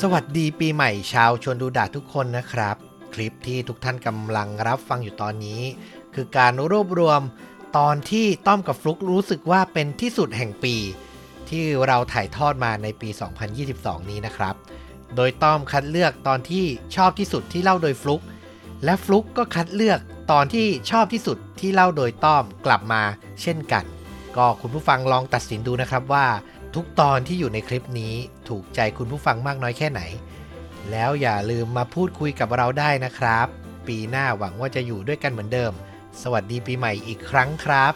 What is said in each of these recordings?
สวัสดีปีใหม่ชาวชวนดูดาทุกคนนะครับ คลิปที่ทุกท่านกำลังรับฟังอยู่ตอนนี้ คือการรวบรวมตอนที่ต้อมกับฟลุกรู้สึกว่าเป็นที่สุดแห่งปี ที่เราถ่ายทอดมาในปี 2022 นี้นะครับ โดยต้อมคัดเลือกตอนที่ชอบที่สุดที่เล่าโดยฟลุกและฟลุกก็คัดเลือกตอนที่ชอบที่สุดที่เล่าโดยต้อมกลับมาเช่นกัน ก็คุณผู้ฟังลองตัดสินดูนะครับว่า ทุกตอนที่อยู่ในคลิปนี้ถูกใจคุณผู้ฟังมากน้อยแค่ไหน แล้วอย่าลืมมาพูดคุยกับเราได้นะครับ ปีหน้าหวังว่าจะอยู่ด้วยกันเหมือนเดิม สวัสดีปีใหม่อีกครั้งครับ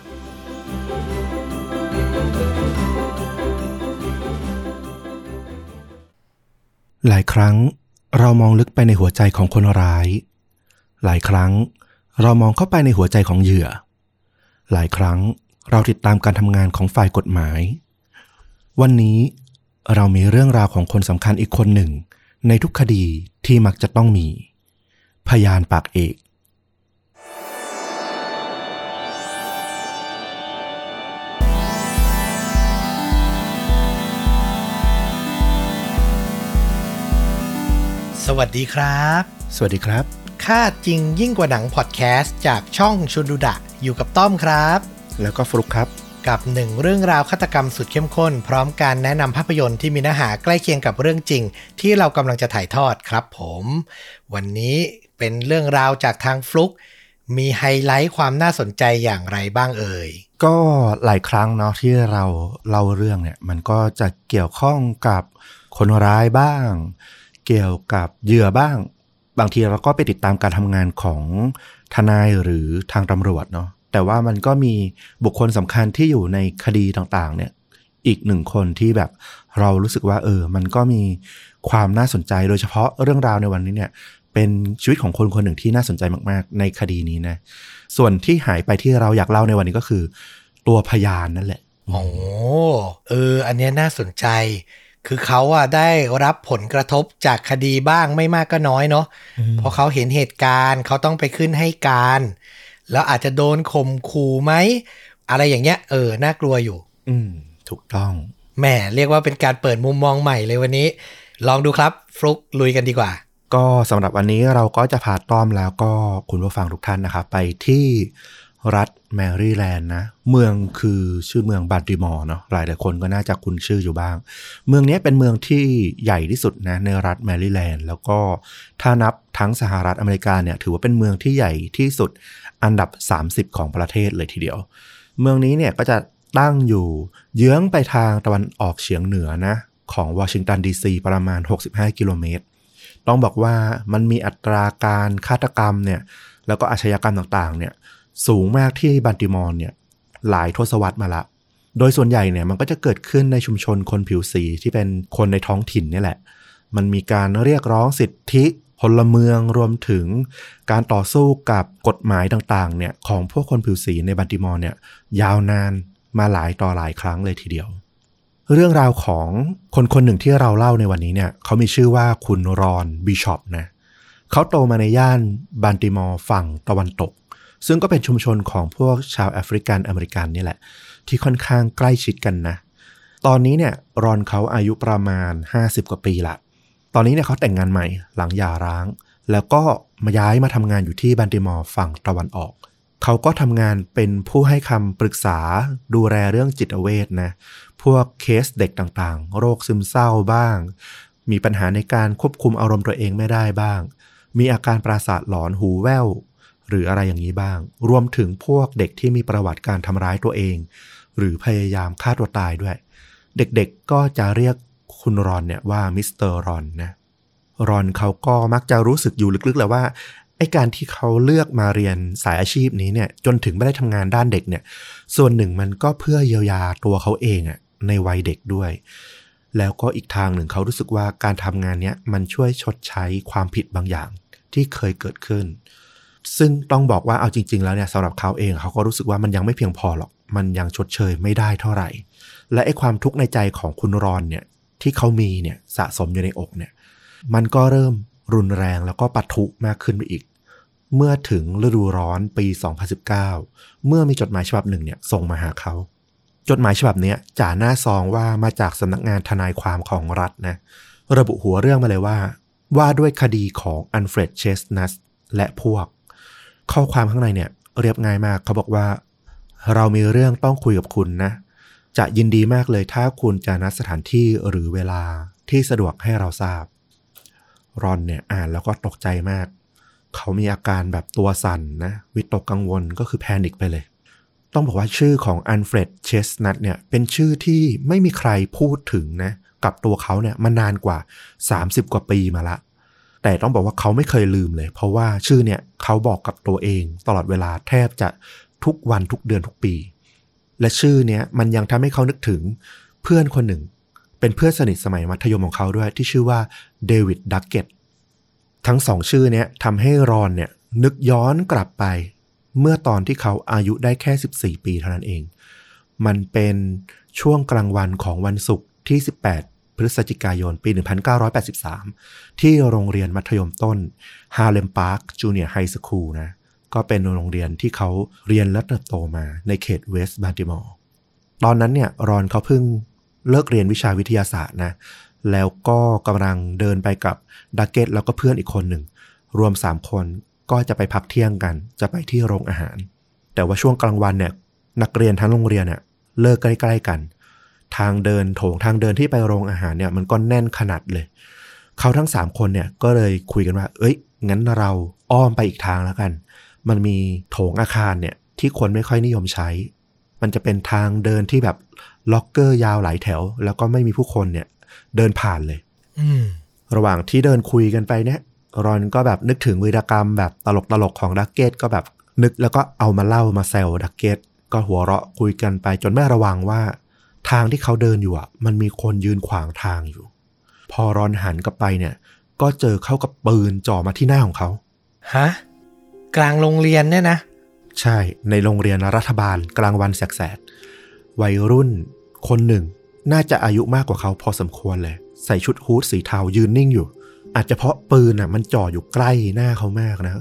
หลายครั้งเรามองลึกไปในหัวใจของคนร้าย หลายครั้งเรามองเข้าไปในหัวใจของเหยื่อ หลายครั้งเราติดตามการทำงานของฝ่ายกฎหมาย วันนี้เรามีเรื่องราวของคนสำคัญอีกคนหนึ่ง ในทุกคดีที่มักจะต้องมี พยานปากเอก สวัสดีครับ สวัสดีครับค่าจริงยิ่งกว่าหนังพอดแคสต์จากช่องชุนดูดะ อยู่กับต้อมครับ แล้วก็ฟลุกครับ กับหนึ่งเรื่องราวฆาตกรรมสุดเข้มข้น พร้อมการแนะนำภาพยนตร์ที่มีเนื้อหาใกล้เคียงกับเรื่องจริง ที่เรากำลังจะถ่ายทอดครับผม วันนี้เป็นเรื่องราวจากทางฟลุกมีไฮไลท์ความน่าสนใจอย่างไรบ้างเอ่ย ก็หลายครั้งเนาะที่เราเล่าเรื่องเนี่ย มันก็จะเกี่ยวข้องกับคนร้ายบ้าง เกี่ยวกับเหยื่อบ้าง บางทีเราก็ไปติดตามการทำงานของทนายหรือทางตำรวจเนาะ แต่ว่ามันก็มีบุคคลสำคัญที่อยู่ในคดีต่างๆ เนี่ยอีกหนึ่งคนที่แบบเรารู้สึกว่า เออ มันก็มีความน่าสนใจโดยเฉพาะเรื่องราวในวันนี้เนี่ยเป็นชีวิตของคนคนหนึ่งที่น่าสนใจมากๆ ในคดีนี้นะ ส่วนที่หายไปที่เราอยากเล่าในวันนี้ก็คือ ตัวพยานนั่นแหละโอ้เออ อันเนี้ยน่าสนใจ คือเขาอะได้รับผลกระทบจากคดีบ้างไม่มากก็น้อยเนาะเพราะเขาเห็นเหตุการณ์เขาต้องไปขึ้นให้การ แล้วอาจจะโดนข่มขู่ไหม อะไรอย่างเงี้ย เออ น่ากลัวอยู่ อืม ถูกต้อง แหมเรียกว่าเป็นการเปิดมุมมองใหม่เลยวันนี้ ลองดูครับ ฟลุกลุยกันดีกว่า ก็สำหรับวันนี้เราก็จะพาต้อมแล้วก็คุณผู้ฟังทุกท่านนะครับ ไปที่รัฐแมรี่แลนด์นะ เมืองคือชื่อเมืองบัลติมอร์เนาะหลายหลายๆคนก็น่าจะคุ้นชื่ออยู่บ้าง เมืองนี้เป็นเมืองที่ใหญ่ที่สุดนะในรัฐแมรี่แลนด์แล้วก็ถ้านับทั้งสหรัฐอเมริกาเนี่ยถือว่าเป็นเมืองที่ใหญ่ที่สุด อันดับ 30 ของประเทศเลยทีเดียว เมืองนี้เนี่ยก็จะตั้งอยู่เยื้องไปทางตะวันออกเฉียงเหนือนะของวอชิงตันดีซีประมาณ 65 กิโลเมตร ต้องบอกว่ามันมีอัตราการฆาตกรรมเนี่ยแล้วก็อาชญากรรมต่างๆเนี่ยสูงมากที่บันติมอร์เนี่ยหลายทศวรรษมาละ โดยส่วนใหญ่เนี่ยมันก็จะเกิดขึ้นในชุมชนคนผิวสีที่เป็นคนในท้องถิ่นนี่แหละ มันมีการเรียกร้องสิทธิ พลเมืองรวมถึงการต่อสู้กับกฎหมายต่างๆเนี่ยของพวกคนผิวสีในบันติมอร์เนี่ยยาวนานมาหลายต่อหลายครั้งเลยทีเดียว เรื่องราวของคนคนหนึ่งที่เราเล่าในวันนี้เนี่ยเขามีชื่อว่าคุณรอนบิชอปนะเขาโตมาในย่านบัลติมอร์ฝั่งตะวันตก ซึ่งก็เป็นชุมชนของพวกชาวแอฟริกันอเมริกันนี่แหละ ที่ค่อนข้างใกล้ชิดกันนะ ตอนนี้เนี่ยรอนเขาอายุประมาณ 50 กว่าปีละ ตอนนี้เนี่ยเขาแต่งงานใหม่หลังหย่าร้าง แล้วก็มาย้ายมาทำงานอยู่ที่บัลติมอร์ฝั่งตะวันออก เขาก็ทำงานเป็นผู้ให้คำปรึกษาดูแลเรื่องจิตเวชนะ พวกเคสเด็กต่างๆ โรคซึมเศร้าบ้าง มีปัญหาในการควบคุมอารมณ์ตัวเองไม่ได้บ้าง มีอาการประสาทหลอนหูแว่วหรืออะไรอย่างนี้บ้าง รวมถึงพวกเด็กที่มีประวัติการทำร้ายตัวเอง หรือพยายามฆ่าตัวตายด้วย เด็กๆก็จะเรียก คุณรอนเนี่ยว่ามิสเตอร์รอนนะรอนเขาก็มักจะรู้สึกอยู่ลึกๆและว่าไอ้การที่เขาเลือกมาเรียนสายอาชีพนี้เนี่ยจนถึงไม่ได้ทำงานด้านเด็กเนี่ยส่วนหนึ่งมันก็เพื่อเยียวยาตัวเขาเองอะในวัยเด็กด้วย แล้วก็อีกทางหนึ่งเขารู้สึกว่าการทำงานเนี้ยมันช่วยชดใช้ความผิดบางอย่างที่เคยเกิดขึ้น ซึ่งต้องบอกว่าเอาจริง ๆ แล้วเนี่ยสำหรับเขาเองเขาก็รู้สึกว่ามันยังไม่เพียงพอหรอก มันยังชดเชยไม่ได้เท่าไหร่ และไอ้ความทุกข์ในใจของคุณรอนเนี่ย ที่เขามีเนี่ยสะสมอยู่ในอกเนี่ย มันก็เริ่มรุนแรงแล้วก็ปะทุมากขึ้นไปอีก เมื่อถึงฤดูร้อนปี 2019 เมื่อมีจดหมายฉบับหนึ่งเนี่ยส่งมาหาเขา จดหมายฉบับนี้จ่าหน้าซองว่ามาจากสำนักงานทนายความของรัฐนะ ระบุหัวเรื่องมาเลยว่า ว่าด้วยคดีของอันเฟรดเชสนัสและพวก ข้อความข้างในเนี่ยเรียบง่ายมากเขาบอกว่า เรามีเรื่องต้องคุยกับคุณนะ จะยินดีมากเลยถ้าคุณจะนัดสถานที่หรือเวลาที่สะดวกให้เราทราบ รอนเนี่ยอ่านแล้วก็ตกใจมาก เขามีอาการแบบตัวสั่นนะ วิตกกังวลก็คือแพนิคไปเลย ต้องบอกว่าชื่อของอันเฟรดเชสนัทเนี่ยเป็นชื่อที่ไม่มีใครพูดถึงนะกับตัวเขาเนี่ยมานานกว่า 30 กว่าปีมาละ แต่ต้องบอกว่าเขาไม่เคยลืมเลย เพราะว่าชื่อเนี่ยเขาบอกกับตัวเองตลอดเวลาแทบจะทุกวันทุกเดือนทุกปี และชื่อเนี้ยมันยังทำให้เขานึกถึงเพื่อนคนหนึ่ง เป็นเพื่อนสนิทสมัยมัธยมของเขาด้วยที่ชื่อว่าเดวิดดักเก็ตทั้งสองชื่อเนี้ยทำให้รอนเนี่ยนึกย้อนกลับไป เมื่อตอนที่เขาอายุได้แค่ 14 ปีเท่านั้นเอง มันเป็นช่วงกลางวันของวันศุกร์ที่ 18 พฤศจิกายนปี 1983 ที่โรงเรียนมัธยมต้น Harlem Park Junior High School นะ ก็เป็นโรงเรียนที่เขาเรียนและเติบโตมาในเขตเวสต์บัลติมอร์ตอนนั้นเนี่ยรอนเขาเพิ่งเลิกเรียนวิชาวิทยาศาสตร์นะ แล้วก็กำลังเดินไปกับดักเก็ตแล้วก็เพื่อนอีกคนหนึ่ง รวม 3 คนก็จะไปพักเที่ยงกัน จะไปที่โรงอาหาร แต่ว่าช่วงกลางวันเนี่ยนักเรียนทั้งโรงเรียนเนี่ยเลิกใกล้ ๆกัน ทางเดินโถงทางเดินที่ไปโรงอาหารเนี่ยมันก็แน่นขนัดเลย เขาทั้ง 3 คนเนี่ยก็เลยคุยกันว่า เอ้ยงั้นเราอ้อมไปอีกทางแล้วกัน มันมีโถงอาคารเนี่ยที่คนไม่ค่อยนิยมใช้ มันจะเป็นทางเดินที่แบบล็อกเกอร์ยาวหลายแถว แล้วก็ไม่มีผู้คนเนี่ย เดินผ่านเลยอืมระหว่างที่เดินคุยกันไปเนี่ย รอนก็แบบนึกถึงวีรกรรมแบบตลกๆของดักเก็ตก็แบบนึกแล้วก็เอามาเล่ามาแซวดักเก็ตก็หัวเราะคุยกันไป จนไม่ระวังว่า ทางที่เขาเดินอยู่อะ มันมีคนยืนขวางทางอยู่ พอรอนหันกลับไปเนี่ย ก็เจอเข้ากับปืนจ่อมาที่หน้าของเขาฮะ กลางโรงเรียนเนี่ยนะ ใช่ในโรงเรียนรัฐบาลกลางวันแสกๆวัยรุ่นคนหนึ่ง น่าจะอายุมากกว่าเขาพอสมควรเลย ใส่ชุดฮูดสีเทายืนนิ่งอยู่ อาจจะเพราะปืนอะ มันจ่ออยู่ใกล้หน้าเขามากนะ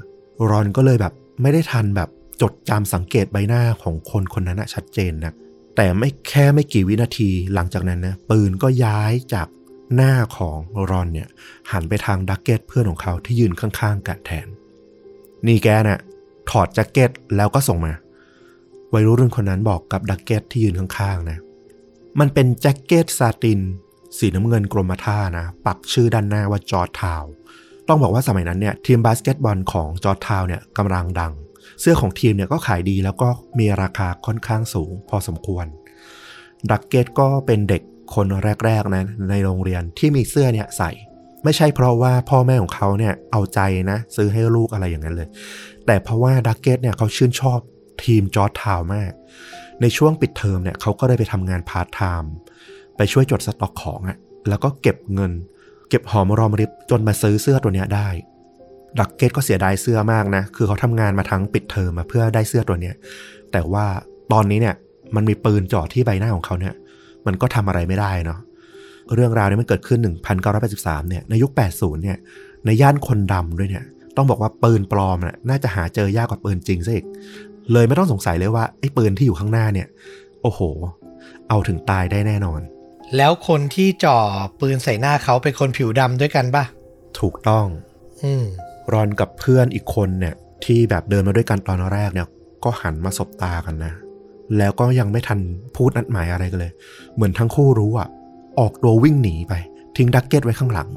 รอนก็เลยแบบไม่ได้ทันแบบจดจำสังเกตใบหน้าของคนคนนั้นชัดเจนนะแต่ไม่แค่ไม่กี่วินาทีหลังจากนั้นนะปืนก็ย้ายจากหน้าของรอนเนี่ยหันไปทางดักเก็ตเพื่อนของเขาที่ยืนข้างๆกันแทน นี่แกน่ะถอดแจ็คเก็ตแล้วก็ส่งมา วัยรุ่นคนนั้นบอกกับดักเก็ตที่ยืนข้างๆนะ มันเป็นแจ็คเก็ตซาติน สีน้ำเงินกรมท่านะ ปักชื่อด้านหน้าว่าจอร์จทาวน์ ต้องบอกว่าสมัยนั้นเนี่ยทีมบาสเกตบอลของจอร์จทาวน์เนี่ยกำลังดัง เสื้อของทีมเนี่ยก็ขายดีแล้วก็มีราคาค่อนข้างสูงพอสมควร ดักเก็ตก็เป็นเด็กคนแรกๆนะในโรงเรียนที่มีเสื้อเนี่ยใส่ ไม่ใช่เพราะว่าพ่อแม่ของเขาเนี่ยเอาใจนะ ซื้อให้ลูกอะไรอย่างนั้นเลย แต่เพราะว่าดักเก็ตเนี่ยเขาชื่นชอบทีมจอร์จทาวน์มาก ในช่วงปิดเทอมเนี่ยเขาก็ได้ไปทำงานพาร์ทไทม์ไปช่วยจดสต็อกของอะแล้วก็เก็บเงิน เก็บหอมรอมริบจนมาซื้อเสื้อตัวเนี้ยได้ดักเก็ตก็เสียดายเสื้อมากนะ คือเขาทำงานมาทั้งปิดเทอมมาเพื่อได้เสื้อตัวเนี้ยแต่ว่าตอนนี้เนี่ยมันมีปืนจ่อที่ใบหน้าของเขาเนี่ย มันก็ทำอะไรไม่ได้เนาะ เรื่องราวนี้มันเกิดขึ้น 1983 เนี่ย ในยุค 80 เนี่ย ในย่านคนดำด้วยเนี่ย ต้องบอกว่าปืนปลอมน่ะน่าจะหาเจอยากกว่าปืนจริงซะอีก เลยไม่ต้องสงสัยเลยว่าไอ้ปืนที่อยู่ข้างหน้าเนี่ย โอ้โห เอาถึงตายได้แน่นอน แล้วคนที่จ่อปืนใส่หน้าเขาเป็นคนผิวดำด้วยกันป่ะถูกต้อง อืมรอนกับเพื่อนอีกคนเนี่ย ที่แบบเดินมาด้วยกันตอนแรกเนี่ย ก็หันมาสบตากันนะ แล้วก็ยังไม่ทันพูดนัดหมายอะไรกันเลย เหมือนทั้งคู่รู้อะ ออกตัววิ่งหนีไป ทิ้งดักเก็ตไว้ข้างหลัง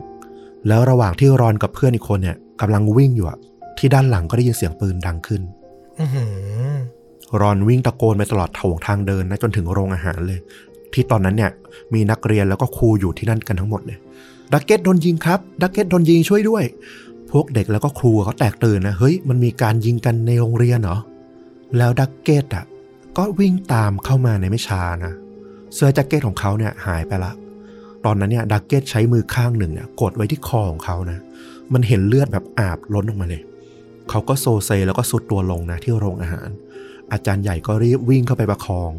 แล้วระหว่างที่รอนกับเพื่อนอีกคนเนี่ยกำลังวิ่งอยู่อะที่ด้านหลังก็ได้ยินเสียงปืนดังขึ้นอือหือรอนวิ่งตะโกนไปตลอดโถงทางเดินนะจนถึงโรงอาหารเลย ที่ตอนนั้นเนี่ยมีนักเรียนแล้วก็ครูอยู่ที่นั่นกันทั้งหมดเลยดักเก็ตโดนยิงครับดักเก็ตโดนยิงช่วยด้วย พวกเด็กแล้วก็ครูเขาแตกตื่นนะเฮ้ยมันมีการยิงกันในโรงเรียนเหรอแล้วดักเก็ตอะก็วิ่งตามเข้ามาในไม่ช้านะเสื้อแจ็คเก็ตของเขาเนี่ยหายไปละ ตอนนั้นเนี่ยดักเก็ตใช้มือข้างหนึ่งเนี่ยกดไว้ที่คอของเขานะ มันเห็นเลือดแบบอาบล้นออกมาเลย เขาก็โซเซแล้วก็ทรุดตัวลงนะที่โรงอาหาร อาจารย์ใหญ่ก็รีบวิ่งเข้าไปประคอง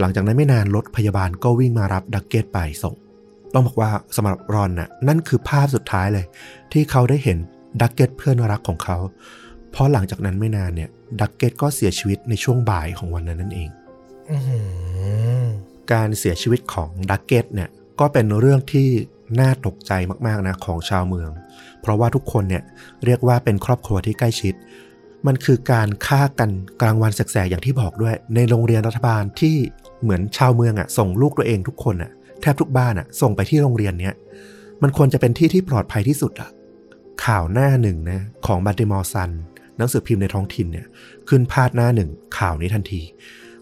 หลังจากนั้นไม่นานรถพยาบาลก็วิ่งมารับดักเก็ตไปส่ง ต้องบอกว่าสำหรับรอนน่ะนั่นคือภาพสุดท้ายเลย ที่เขาได้เห็นดักเก็ตเพื่อนรักของเขา เพราะหลังจากนั้นไม่นานเนี่ยดักเก็ตก็เสียชีวิตในช่วงบ่ายของวันนั้นนั่นเองอื้อหือการเสียชีวิตของดักเก็ตเนี่ย ก็เป็นเรื่องที่น่าตกใจมากๆนะของชาวเมือง เพราะว่าทุกคนเนี่ยเรียกว่าเป็นครอบครัวที่ใกล้ชิด มันคือการฆ่ากันกลางวันแสกๆอย่างที่บอกด้วย ในโรงเรียนรัฐบาลที่เหมือนชาวเมืองอะ่ะส่งลูกตัวเองทุกคนอะ่ะแทบทุกบ้านอะ่ะส่งไปที่โรงเรียนเนี้ยมันควรจะเป็นที่ที่ปลอดภัยที่สุดอะ่ะข่าวหน้าหนึ่งนะของบัตติมอร์ซันหนังสือพิมพ์ในท้องถิ่นเนี่ยขึ้นพาดหน้าหนึ่งข่าวนี้ทันที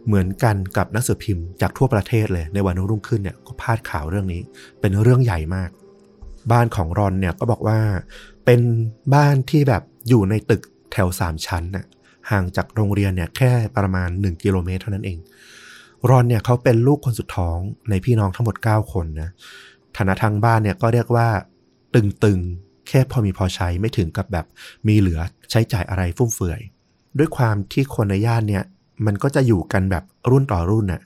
เหมือนกันกับนังสือพิมพ์จากทั่วประเทศเลย ในวันรุ่งขึ้นเนี่ยก็พาดข่าวเรื่องนี้ เป็นเรื่องใหญ่มาก บ้านของรอนเนี่ยก็บอกว่า เป็นบ้านที่แบบอยู่ในตึกแถวสามชั้นน่ะห่างจากโรงเรียนเนี่ยแค่ประมาณ 1 กิโลเมตรเท่านั้นเอง รอนเนี่ยเขาเป็นลูกคนสุดท้องในพี่น้องทั้งหมด 9 คนนะฐานะทางบ้านเนี่ยก็เรียกว่าตึงๆ แค่พอมีพอใช้ไม่ถึงกับแบบมีเหลือใช้จ่ายอะไรฟุ่มเฟือย ด้วยความที่คนในย่านเนี่ย มันก็จะอยู่กันแบบรุ่นต่อรุ่นน่ะ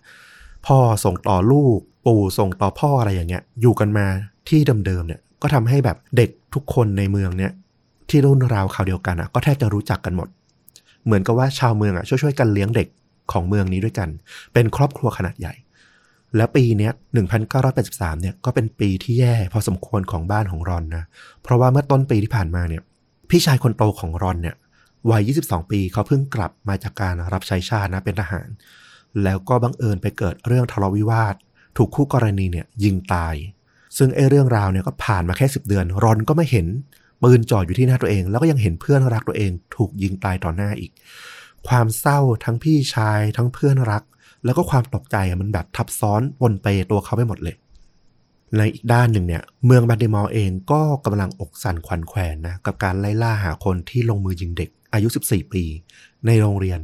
พ่อส่งต่อลูก ปู่ส่งต่อพ่ออะไรอย่างเงี้ย อยู่กันมาที่เดิมๆเนี่ยก็ทำให้แบบเด็กทุกคนในเมืองเนี่ยที่รุ่นราวคราวเดียวกันอะก็แทบจะรู้จักกันหมด เหมือนกับว่าชาวเมืองอะช่วยๆกันเลี้ยงเด็กของเมืองนี้ด้วยกัน เป็นครอบครัวขนาดใหญ่ แล้วปีเนี้ย1983เนี่ยก็เป็นปีที่แย่พอสมควรของบ้านของรอนนะ เพราะว่าเมื่อต้นปีที่ผ่านมาเนี่ย พี่ชายคนโตของรอนเนี่ย วัย 22 ปีเขาเพิ่งกลับมาจากการรับใช้ชาตินะเป็นทหาร แล้วก็บังเอิญไปเกิดเรื่องทะเลาะวิวาท ถูกคู่กรณีเนี่ยยิงตาย ซึ่งไอ้เรื่องราวเนี่ยก็ผ่านมาแค่ 10 เดือน รอนก็ไม่เห็นปืนจ่ออยู่ที่หน้าตัวเอง แล้วก็ยังเห็นเพื่อนรักตัวเอง ถูกยิงตายต่อหน้าอีก ความเศร้าทั้งพี่ชายทั้งเพื่อนรัก แล้วก็ความตกใจมันแบบทับซ้อนปนเปตัวเขาไปหมดเลยในอีกด้านหนึ่งเนี่ยเมืองบัลติมอร์เองก็กำลังอกสั่นขวัญแขวนนะกับการไล่ล่าหาคนที่ลงมือยิงเด็ก อายุ 14 ปี ในโรงเรียน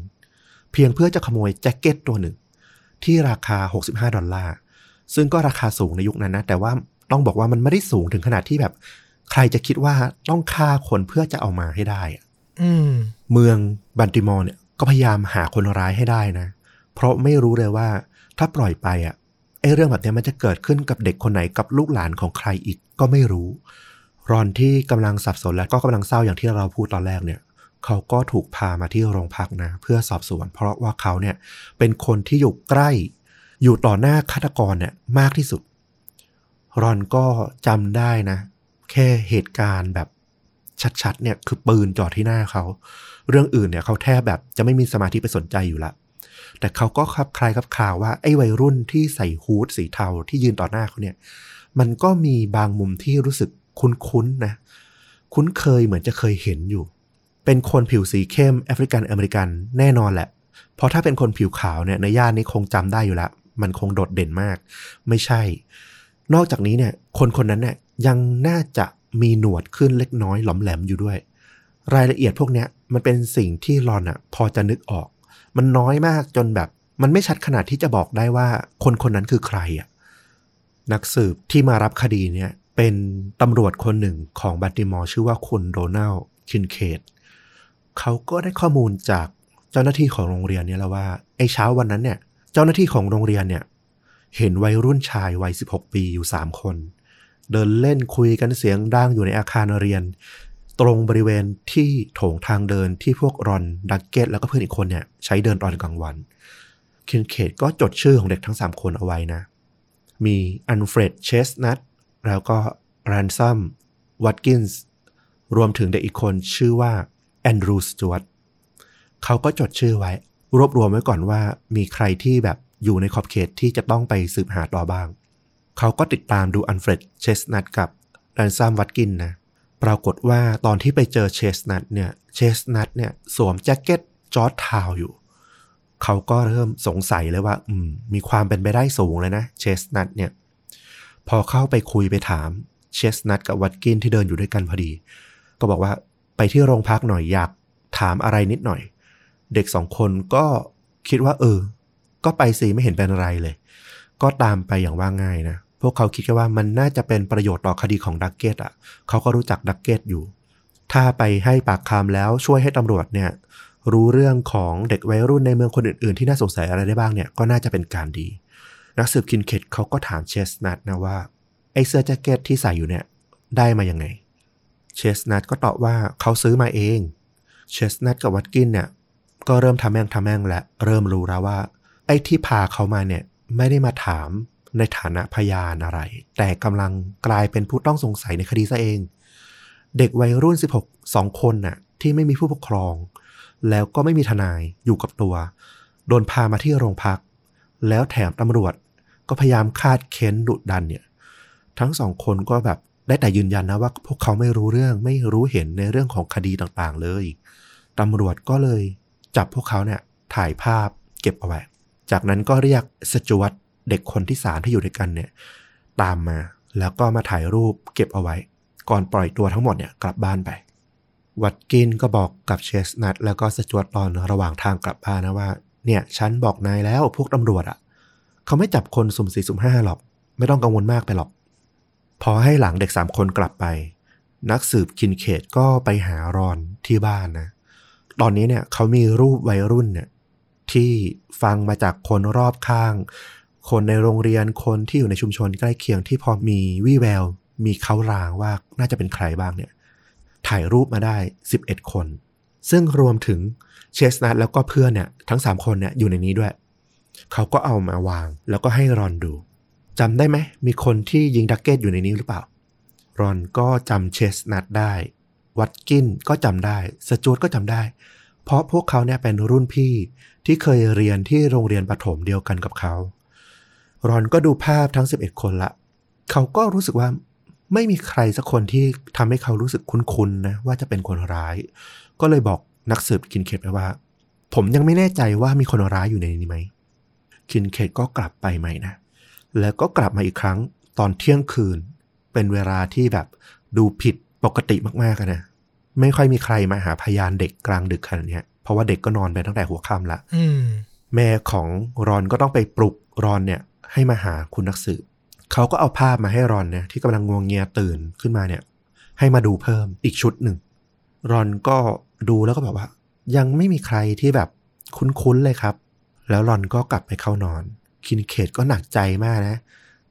เพียงเพื่อจะขโมยแจ็คเก็ตตัวหนึ่ง ที่ราคา 65 ดอลลาร์ ซึ่งก็ราคาสูงในยุคนั้นนะ แต่ว่าต้องบอกว่ามันไม่ได้สูงถึงขนาดที่แบบ ใครจะคิดว่าต้องฆ่าคนเพื่อจะเอามาให้ได้อะอืมเมืองบัลติมอร์เนี่ยก็พยายามหาคนร้ายให้ได้นะ เพราะไม่รู้เลยว่าถ้าปล่อยไปอะไอ้เรื่องแบบเนี้ยมันจะเกิดขึ้นกับเด็กคนไหนกับลูกหลานของใครอีกก็ไม่รู้ รอนที่กำลังสับสนและก็กำลังเศร้าอย่างที่เราพูดตอนแรกเนี่ย เขาก็ถูกพามาที่โรงพักนะเพื่อสอบสวน เพราะว่าเขาเนี่ยเป็นคนที่อยู่ใกล้ อยู่ต่อหน้าฆาตกรเนี่ยมากที่สุด รอนก็จำได้นะ แค่เหตุการณ์แบบชัดๆเนี่ยคือปืนจ่อที่หน้าเขา เรื่องอื่นเนี่ยเขาแทบแบบจะไม่มีสมาธิไปสนใจอยู่ละแต่เขาก็คลับคลายคับข่าวว่าไอ้วัยรุ่นที่ใส่ฮูดสีเทาที่ยืนต่อหน้าเขาเนี่ย มันก็มีบางมุมที่รู้สึกคุ้นๆนะ คุ้นเคยเหมือนจะเคยเห็นอยู่ เป็นคนผิวสีเข้มแอฟริกันอเมริกันแน่นอนแหละ เพราะถ้าเป็นคนผิวขาวเนี่ยในย่านนี้คงจำได้อยู่แล้วมันคงโดดเด่นมาก ไม่ใช่ นอกจากนี้เนี่ย คนคนนั้นเนี่ยยังน่าจะมีหนวดขึ้นเล็กน้อยหลอมแหลมอยู่ด้วย รายละเอียดพวกเนี้ยมันเป็นสิ่งที่รอนอะพอจะนึกออก มันน้อยมากจนแบบ มันไม่ชัดขนาดที่จะบอกได้ว่าคนคนนั้นคือใครอะนักสืบที่มารับคดีเนี่ยเป็นตำรวจคนหนึ่งของบัตติมอร์ชื่อว่าคุณโดนัลด์คินเคด เขาก็ได้ข้อมูลจากเจ้าหน้าที่ของโรงเรียนเนี่ยแล้วว่าไอ้เช้าวันนั้นเนี่ย เจ้าหน้าที่ของโรงเรียนเนี่ย เห็นวัยรุ่นชายวัย 16 ปีอยู่ 3 คน เดินเล่นคุยกันเสียงดังอยู่ในอาคารเรียน ตรงบริเวณที่โถงทางเดินที่พวกรอนดักเก็ตแล้วก็เพื่อนอีกคนเนี่ย ใช้เดินตอนกลางวันคินเคดก็จดชื่อของเด็กทั้ง 3 คนเอาไว้นะ มีอัลเฟรดเชสนัทแล้วก็รันซัมวัตกินส์รวมถึงเด็กอีกคนชื่อว่า แอนดรูสจวตเขาก็จดชื่อไว้ รวบรวมไว้ก่อนว่ามีใครที่แบบอยู่ในขอบเขตที่จะต้องไปสืบหาต่อบ้าง เขาก็ติดตามดูอัลเฟรดเชสนัทกับรันซัมวัตกินนะ ปรากฏว่าตอนที่ไปเจอเชสนัทเนี่ย เชสนัทเนี่ยสวมแจ็คเก็ตจอร์จทาวน์อยู่ เขาก็เริ่มสงสัยเลยว่า อืม มีความเป็นไปได้สูงเลยนะเชสนัทเนี่ย พอเข้าไปคุยไปถามเชสนัทกับวัตกินที่เดินอยู่ด้วยกันพอดี ก็บอกว่า ไปที่โรงพักหน่อยอยากถามอะไรนิดหน่อย เด็กสองคนก็คิดว่า เออ ก็ไปสิไม่เห็นเป็นอะไรเลย ก็ตามไปอย่างว่าง่ายนะ พวกเขาคิดแค่ว่ามันน่าจะเป็นประโยชน์ต่อคดีของดักเก็ตอะ เขาก็รู้จักดักเก็ตอยู่ ถ้าไปให้ปากคำแล้วช่วยให้ตำรวจเนี่ย รู้เรื่องของเด็กวัยรุ่นในเมืองคนอื่นๆ ที่น่าสงสัยอะไรได้บ้างเนี่ยก็น่าจะเป็นการดี นักสืบคินเคดเขาก็ถามเชสนัทนะว่าไอเสื้อแจ็คเก็ตที่ใส่อยู่เนี่ยได้มายังไง เชสนัทก็ตอบว่าเขาซื้อมาเอง เชสนัทกับวัตกินเนี่ย ก็เริ่มทำแม่งทำแม่งและเริ่มรู้แล้วว่า ไอ้ที่พาเขามาเนี่ยไม่ได้มาถามในฐานะพยานอะไร แต่กำลังกลายเป็นผู้ต้องสงสัยในคดีซะเอง เด็กวัยรุ่น 16สองคนน่ะ ที่ไม่มีผู้ปกครอง แล้วก็ไม่มีทนายอยู่กับตัว โดนพามาที่โรงพัก แล้วแถมตำรวจก็พยายามคาดเค้นดุดันเนี่ย ทั้งสองคนก็แบบ ได้แต่ยืนยันนะว่าพวกเขาไม่รู้เรื่องไม่รู้เห็นในเรื่องของคดีต่างๆ เลยตำรวจก็เลยจับพวกเขาเนี่ยถ่ายภาพเก็บเอาไว้ จากนั้นก็เรียกสจวตเด็กคนที่สามที่อยู่ด้วยกันเนี่ยตามมาแล้วก็มาถ่ายรูปเก็บเอาไว้ ก่อนปล่อยตัวทั้งหมดเนี่ยกลับบ้านไป วัดกินก็บอกกับเชสนัทแล้วก็สจวตตอนระหว่างทางกลับบ้านนะว่า เนี่ยฉันบอกนายแล้วพวกตำรวจอะ่ะ เขาไม่จับคนสุ่มสี่สุ่มห้าหรอก ไม่ต้องกังวลมากไปหรอก พอให้หลังเด็กสามคนกลับไป นักสืบคินเขตก็ไปหารอนที่บ้านนะ ตอนนี้เนี่ยเขามีรูปวัยรุ่นเนี่ยที่ฟังมาจากคนรอบข้าง คนในโรงเรียนคนที่อยู่ในชุมชนใกล้เคียงที่พอมีวี่แวว มีเขารางว่าน่าจะเป็นใครบ้างเนี่ย ถ่ายรูปมาได้ 11 คน ซึ่งรวมถึงเชสนัทแล้วก็เพื่อนเนี่ยทั้ง 3 คนเนี่ยอยู่ในนี้ด้วย เขาก็เอามาวางแล้วก็ให้รอนดู จำได้ไหมมีคนที่ยิงดักเก็ตอยู่ในนี้หรือเปล่า รอนก็จำเชสนัทได้ วัตกินก็จำได้ สจวตก็จำได้ เพราะพวกเขาเนี่ยเป็นรุ่นพี่ที่เคยเรียนที่โรงเรียนประถมเดียวกันกับเขา รอนก็ดูภาพทั้ง 11 คนละ เขาก็รู้สึกว่าไม่มีใครสักคนที่ทำให้เขารู้สึกคุ้นๆนะว่าจะเป็นคนร้าย ก็เลยบอกนักสืบคินเคทไปว่า ผมยังไม่แน่ใจว่ามีคนร้ายอยู่ในนี้ไหมคินเคทก็กลับไปใหม่นะ แล้วก็กลับมาอีกครั้งตอนเที่ยงคืน เป็นเวลาที่แบบดูผิดปกติมากๆอะนะไม่ค่อยมีใครมาหาพยานเด็กกลางดึกขนาดเนี้ยเพราะว่าเด็กก็นอนไปตั้งแต่หัวค่ำละอืมแม่ของรอนก็ต้องไปปลุกรอนเนี่ย ให้มาหาคุณนักสืบเขาก็เอาภาพมาให้รอนเนี่ยที่กำลังงวงเงียตื่นขึ้นมาเนี่ย ให้มาดูเพิ่มอีกชุดหนึ่งรอนก็ดูแล้วก็แบบว่า ยังไม่มีใครที่แบบคุ้นๆเลยครับ แล้วรอนก็กลับไปเข้านอน คินเคทก็หนักใจมากนะ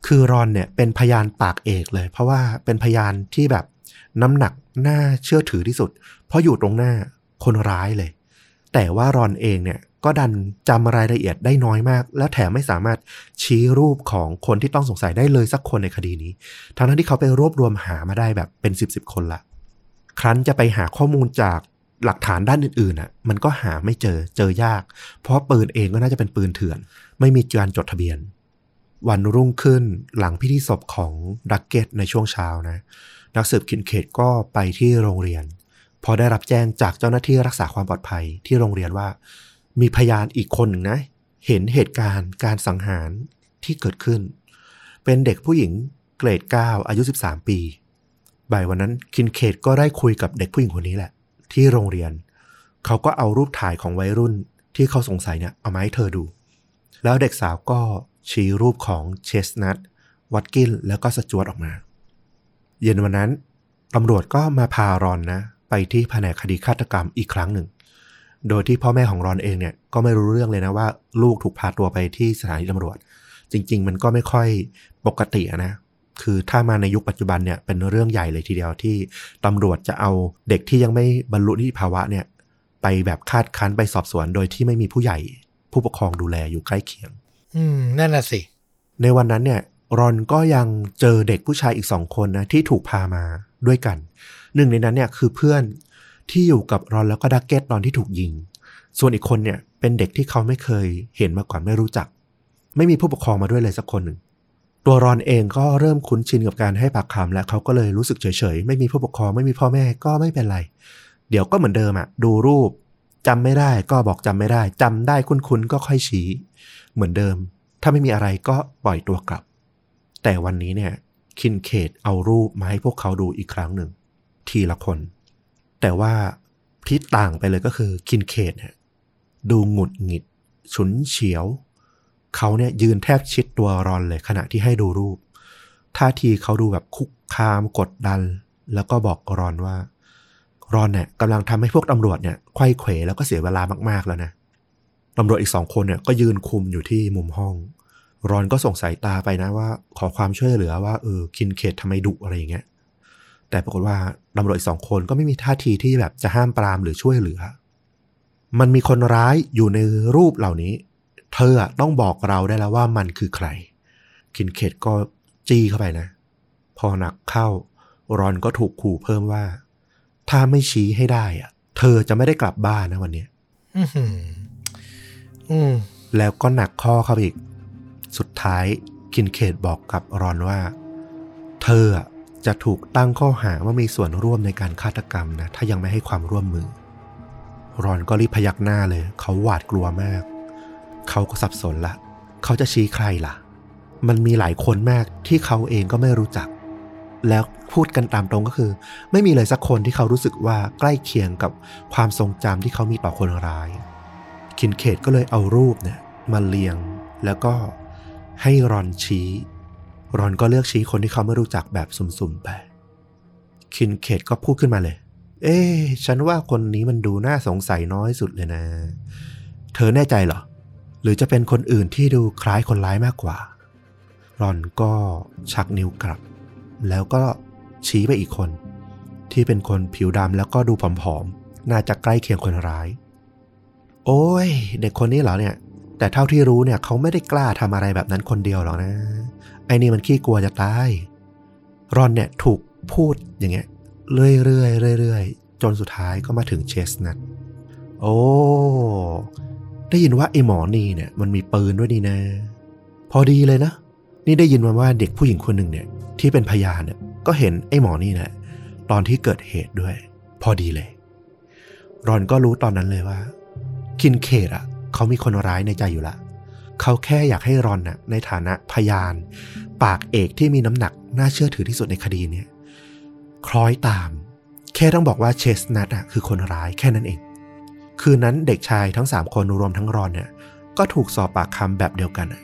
คือรอนเนี่ยเป็นพยานปากเอกเลย เพราะว่าเป็นพยานที่แบบน้ำหนักน่าเชื่อถือที่สุด เพราะอยู่ตรงหน้าคนร้ายเลย แต่ว่ารอนเองเนี่ยก็ดันจำรายละเอียดได้น้อยมาก และแถมไม่สามารถชี้รูปของคนที่ต้องสงสัยได้เลยสักคนในคดีนี้ ทั้งนั้นที่เขาไปรวบรวมหามาได้แบบเป็นสิบสิบคนละ ครั้นจะไปหาข้อมูลจากหลักฐานด้านอื่นๆอะ มันก็หาไม่เจอเจอยาก เพราะปืนเองก็น่าจะเป็นปืนเถื่อน ไม่มีการจดทะเบียน วันรุ่งขึ้นหลังพิธีศพของดักเก็ตในช่วงเช้านะ นักสืบคินเคทก็ไปที่โรงเรียน พอได้รับแจ้งจากเจ้าหน้าที่รักษาความปลอดภัยที่โรงเรียนว่า มีพยานอีกคนหนึ่งนะ เห็นเหตุการณ์การสังหารที่เกิดขึ้น เป็นเด็กผู้หญิงเกรด 9 อายุ 13 ปีบ่ายวันนั้นคินเคทก็ได้คุยกับเด็กผู้หญิงคนนี้แหละ ที่โรงเรียน เขาก็เอารูปถ่ายของวัยรุ่นที่เขาสงสัยเนี่ยเอามาให้เธอดู แล้วเด็กสาวก็ชี้รูปของเชสนัทวัตกินแล้วก็สจวตออกมา เย็นวันนั้นตำรวจก็มาพารอนนะ ไปที่แผนกคดีฆาตกรรมอีกครั้งหนึ่ง โดยที่พ่อแม่ของรอนเองเนี่ยก็ไม่รู้เรื่องเลยนะว่า ลูกถูกพาตัวไปที่สถานีตำรวจ จริง ๆ มันก็ไม่ค่อยปกตินะคือถ้ามาในยุคปัจจุบันเนี่ยเป็นเรื่องใหญ่เลยทีเดียวที่ตำรวจจะเอาเด็กที่ยังไม่บรรลุนิติภาวะเนี่ยไปแบบคาดคั้นไปสอบสวนโดยที่ไม่มีผู้ใหญ่ ผู้ปกครองดูแลอยู่ใกล้เคียง อืมนั่นน่ะสิ ในวันนั้นเนี่ย รอนก็ยังเจอเด็กผู้ชายอีกสองคนนะที่ถูกพามาด้วยกัน หนึ่งในนั้นเนี่ยคือเพื่อนที่อยู่กับรอนแล้วก็ดักเก็ตตอนที่ถูกยิง ส่วนอีกคนเนี่ยเป็นเด็กที่เขาไม่เคยเห็นมาก่อนไม่รู้จัก ไม่มีผู้ปกครองมาด้วยเลยสักคนหนึ่งตัวรอนเองก็เริ่มคุ้นชินกับการให้ปากคำและเขาก็เลยรู้สึกเฉยๆ ไม่มีผู้ปกครองไม่มีพ่อแม่ก็ไม่เป็นไร เดี๋ยวก็เหมือนเดิมอะดูรูป จำไม่ได้ก็บอกจำไม่ได้จำได้คุ้นๆก็ค่อยชี้ เหมือนเดิม ถ้าไม่มีอะไรก็ปล่อยตัวกลับ แต่วันนี้เนี่ยคินเคทเอารูปมาให้พวกเขาดูอีกครั้งหนึ่ง ทีละคน แต่ว่าที่ต่างไปเลยก็คือคินเคทเนี่ยดูหงุดหงิด ฉุนเฉียว เขาเนี่ยยืนแทบชิดตัวรอนเลยขณะที่ให้ดูรูปท่าทีเขาดูแบบคุกคามกดดัน แล้วก็บอกรอนว่า รอนเนี่ยกำลังทำให้พวกตำรวจเนี่ยไขว้เขวแล้วก็เสียเวลามากๆแล้วนะตำรวจอีกสองคนเนี่ยก็ยืนคุมอยู่ที่มุมห้อง รอนก็ส่งสายตาไปนะว่า ขอความช่วยเหลือว่าเออคินเคททำไมดุอะไรอย่างเงี้ยแต่ปรากฏว่าตำรวจอีกสองคนก็ไม่มีท่าทีที่แบบจะห้ามปรามหรือช่วยเหลือ มันมีคนร้ายอยู่ในรูปเหล่านี้ เธอต้องบอกเราได้แล้วว่ามันคือใคร คินเคดก็จี้เข้าไปนะ พอหนักเข้ารอนก็ถูกขู่เพิ่มว่า ถ้าไม่ชี้ให้ได้อะเธอจะไม่ได้กลับบ้านนะวันเนี้ยอือหืออืมแล้วก็หนักข้อเข้าไปอีก สุดท้ายคินเคดบอกกับรอนว่า เธออะจะถูกตั้งข้อหาว่ามีส่วนร่วมในการฆาตกรรมนะ ถ้ายังไม่ให้ความร่วมมือ รอนก็รีบพยักหน้าเลย เขาหวาดกลัวมาก เขาก็สับสนละ เขาจะชี้ใครล่ะ มันมีหลายคนมากที่เขาเองก็ไม่รู้จัก แล้วพูดกันตามตรงก็คือ ไม่มีเลยสักคนที่เขารู้สึกว่าใกล้เคียงกับความทรงจำที่เขามีต่อคนร้าย คินเคดก็เลยเอารูปเนี่ยมาเรียงแล้วก็ให้รอนชี้ รอนก็เลือกชี้คนที่เขาไม่รู้จักแบบสุ่มๆไป คินเคดก็พูดขึ้นมาเลย เอ๊ฉันว่าคนนี้มันดูน่าสงสัยน้อยสุดเลยนะ เธอแน่ใจเหรอ หรือจะเป็นคนอื่นที่ดูคล้ายคนร้ายมากกว่า รอนก็ชักนิ้วกลับ แล้วก็ชี้ไปอีกคน ที่เป็นคนผิวดำแล้วก็ดูผอมๆ น่าจะใกล้เคียงคนร้าย โอ้ย เด็กคนนี้เหรอเนี่ย แต่เท่าที่รู้เนี่ยเขาไม่ได้กล้าทำอะไรแบบนั้นคนเดียวหรอกนะ ไอ้นี่มันขี้กลัวจะตาย รอนเนี่ยถูกพูดอย่างเงี้ยเรื่อยๆเรื่อยๆ จนสุดท้ายก็มาถึงเชสนัทโอ้ ได้ยินว่าไอ้หมอนี่เนี่ย มันมีปืนด้วยนี่นะ พอดีเลยนะ นี่ได้ยินมาว่าเด็กผู้หญิงคนหนึ่งเนี่ยที่เป็นพยานเนี่ยก็เห็นไอ้หมอนี่แหละตอนที่เกิดเหตุด้วย พอดีเลย รอนก็รู้ตอนนั้นเลยว่า คินเคดอะเขามีคนร้ายในใจอยู่ละ เขาแค่อยากให้รอนน่ะในฐานะพยาน ปากเอกที่มีน้ำหนัก น่าเชื่อถือที่สุดในคดีเนี่ยคล้อยตาม แค่ต้องบอกว่าเชสนัทอะคือคนร้ายแค่นั้นเอง คืนนั้นเด็กชายทั้ง3คนรวมทั้งรอนเนี่ยก็ถูกสอบปากคำแบบเดียวกันอะ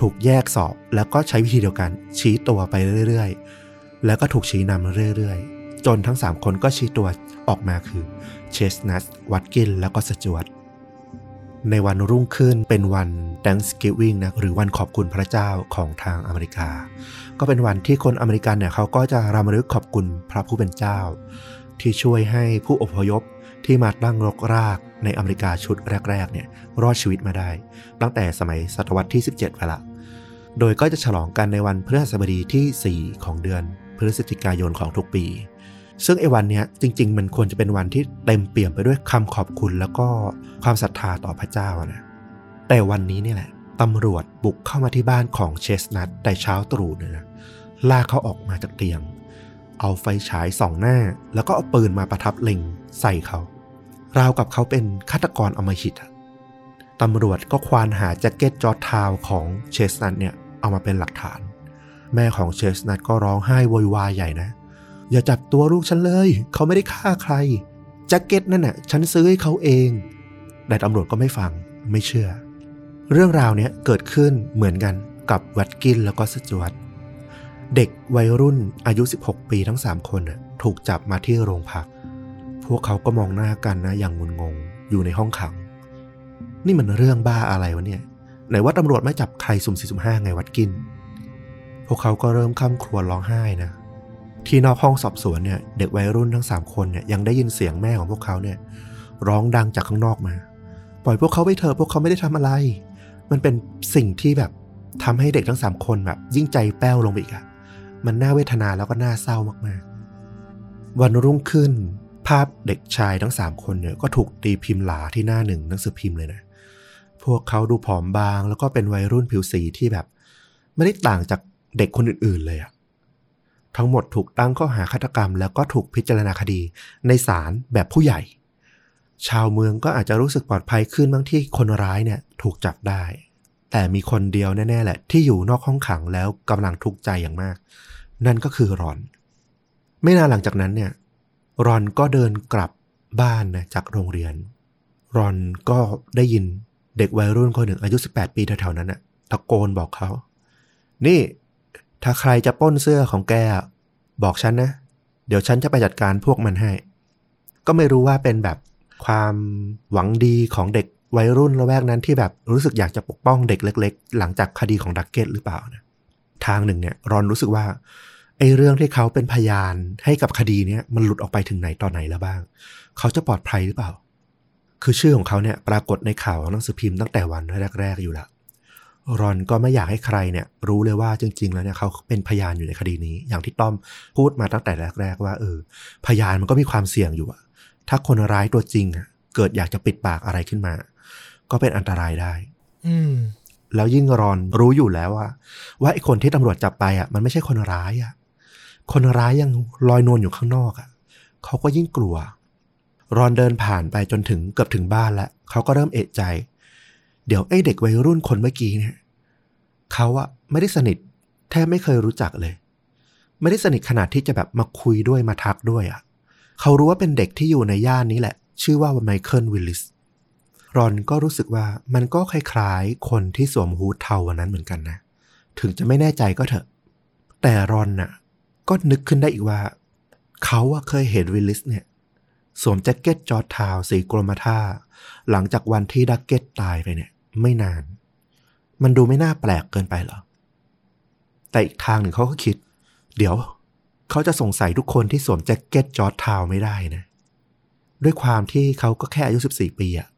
ถูกแยกสอบ แล้วก็ใช้วิธีเดียวกัน ชี้ตัวไปเรื่อยๆ แล้วก็ถูกชี้นำเรื่อยๆ จนทั้ง 3 คนก็ชี้ตัวออกมาคือเชสนัทวัตกินแล้วก็สจวตในวันรุ่งขึ้นเป็นวัน Thanksgiving นะหรือวันขอบคุณพระเจ้าของทางอเมริกา ก็เป็นวันที่คนอเมริกันเนี่ยเขาก็จะรำลึกขอบคุณพระผู้เป็นเจ้า ที่ช่วยให้ผู้อพยพที่มาตั้งรกรากในอเมริกาชุดแรกๆเนี่ยรอดชีวิตมาได้ ตั้งแต่สมัยศตวรรษที่ 17ไปละ โดยก็จะฉลองกันในวันพฤหัสบดีที่ 4 ของเดือนพฤศจิกายนของทุกปี ซึ่งไอ้วันเนี้ยจริง ๆ มันควรจะเป็นวันที่เต็มเปี่ยมไปด้วยคำขอบคุณแล้วก็ความศรัทธาต่อพระเจ้านะแต่วันนี้นี่แหละตำรวจบุกเข้ามาที่บ้านของเชสนัทแต่เช้าตรู่เนี่ยนะลากเขาออกมาจากเตียง เอาไฟฉายส่องหน้า แล้วก็เอาปืนมาประทับเล็งใส่เขา ราวกับเขาเป็นฆาตกรอมหิตตำรวจก็ควานหาแจ็คเก็ตจอร์จทาวน์ของเชสนัทเนี่ย เอามาเป็นหลักฐาน แม่ของเชสนัทก็ร้องไห้โวยวายใหญ่นะ อย่าจับตัวลูกฉันเลย เขาไม่ได้ฆ่าใครแจ็คเก็ตนั่นน่ะฉันซื้อให้เขาเอง แต่ตำรวจก็ไม่ฟังไม่เชื่อ เรื่องราวเนี้ยเกิดขึ้นเหมือนกันกับวัตกินแล้วก็สจวตเด็กวัยรุ่นอายุ 16 ปีทั้ง 3 คนน่ะถูกจับมาที่โรงพัก พวกเขาก็มองหน้ากันนะอย่างงุนงงอยู่ในห้องขัง นี่มันเรื่องบ้าอะไรวะเนี่ย ไหนว่าตำรวจไม่จับใครสุ่มสี่สุ่มห้าไงวัดกิน พวกเขาก็เริ่มข้ามครวญร้องไห้นะ ที่นอกห้องสอบสวนเนี่ย เด็กวัยรุ่นทั้งสามคนเนี่ยยังได้ยินเสียงแม่ของพวกเขาเนี่ย ร้องดังจากข้างนอกมา ปล่อยพวกเขาไปเถอะพวกเขาไม่ได้ทำอะไร มันเป็นสิ่งที่แบบทำให้เด็กทั้งสามคนแบบยิ่งใจแป้วลงไปอีกอะมันน่าเวทนาแล้วก็น่าเศร้ามากๆ วันรุ่งขึ้น ภาพเด็กชายทั้งสามคนเนี่ยก็ถูกตีพิมพ์หลาที่หน้าหนึ่งหนังสือพิมพ์เลยนะ พวกเขาดูผอมบาง แล้วก็เป็นวัยรุ่นผิวสีที่แบบ ไม่ได้ต่างจากเด็กคนอื่นๆเลยอะทั้งหมดถูกตั้งข้อหาฆาตกรรม แล้วก็ถูกพิจารณาคดีในศาลแบบผู้ใหญ่ ชาวเมืองก็อาจจะรู้สึกปลอดภัยขึ้นบางที่คนร้ายเนี่ยถูกจับได้ แต่มีคนเดียวแน่ๆแหละ ที่อยู่นอกห้องขังแล้วกำลังทุกข์ใจอย่างมาก นั่นก็คือรอน ไม่นานหลังจากนั้นเนี่ยรอนก็เดินกลับบ้านนะจากโรงเรียน รอนก็ได้ยิน เด็กวัยรุ่นคนหนึ่งอายุ 18 ปีแถวๆนั้นน่ะตะโกนบอกเขา นี่ถ้าใครจะป้นเสื้อของแกอะบอกฉันนะ เดี๋ยวฉันจะไปจัดการพวกมันให้ ก็ไม่รู้ว่าเป็นแบบความหวังดีของเด็กวัยรุ่นละแวกนั้นที่แบบรู้สึกอยากจะปกป้องเด็กเล็ก ๆ หลังจากคดีของดักเก็ตหรือเปล่านะทางหนึ่งเนี่ยรอนรู้สึกว่าไอ้เรื่องที่เขาเป็นพยานให้กับคดีเนี้ยมันหลุดออกไปถึงไหนตอนไหนแล้วบ้าง เขาจะปลอดภัยหรือเปล่า คือชื่อของเขาเนี่ยปรากฏในข่าวของหนังสือพิมพ์ตั้งแต่วันแรก ๆ อยู่แล้วรอนก็ไม่อยากให้ใครเนี่ยรู้เลยว่าจริง ๆ แล้วเนี่ยเขาเป็นพยานอยู่ในคดีนี้ อย่างที่ต้อมพูดมาตั้งแต่แรก ๆ ว่าเออพยานมันก็มีความเสี่ยงอยู่อะถ้าคนร้ายตัวจริงอะเกิดอยากจะปิดปากอะไรขึ้นมา ก็เป็นอันตรายได้ อืมแล้วยิ่งรอนรู้อยู่แล้วว่าว่าไอ้คนที่ตำรวจจับไปอะ มันไม่ใช่คนร้ายอะ คนร้ายยังลอยนวลอยู่ข้างนอกอะเขาก็ยิ่งกลัว รอนเดินผ่านไปจนถึงเกือบถึงบ้านแล้วเขาก็เริ่มเอะใจ เดี๋ยวไอ้เด็กวัยรุ่นคนเมื่อกี้เนี่ยเขาอะไม่ได้สนิท แทบไม่เคยรู้จักเลย ไม่ได้สนิทขนาดที่จะแบบมาคุยด้วยมาทักด้วยอะเขารู้ว่าเป็นเด็กที่อยู่ในย่านนี้แหละ ชื่อว่าไมเคิลวิลลิสรอนก็รู้สึกว่ามันก็คล้ายๆ คนที่สวมฮู้ดเทาวันนั้นเหมือนกันนะ ถึงจะไม่แน่ใจก็เถอะ แต่รอนน่ะ ก็นึกขึ้นได้อีกว่า เขาอะเคยเห็นวิลลิสเนี่ย สวมแจ็คเก็ตจอร์จทาวน์สีกรมท่า หลังจากวันที่ดักเก็ตตายไปเนี่ย ไม่นาน มันดูไม่น่าแปลกเกินไปหรอ แต่อีกทางหนึ่งเขาก็คิด เดี๋ยว เขาจะสงสัยทุกคนที่สวมแจ็คเก็ตจอร์จทาวน์ไม่ได้นะ ด้วยความที่เขาก็แค่อายุ14 ปีอะ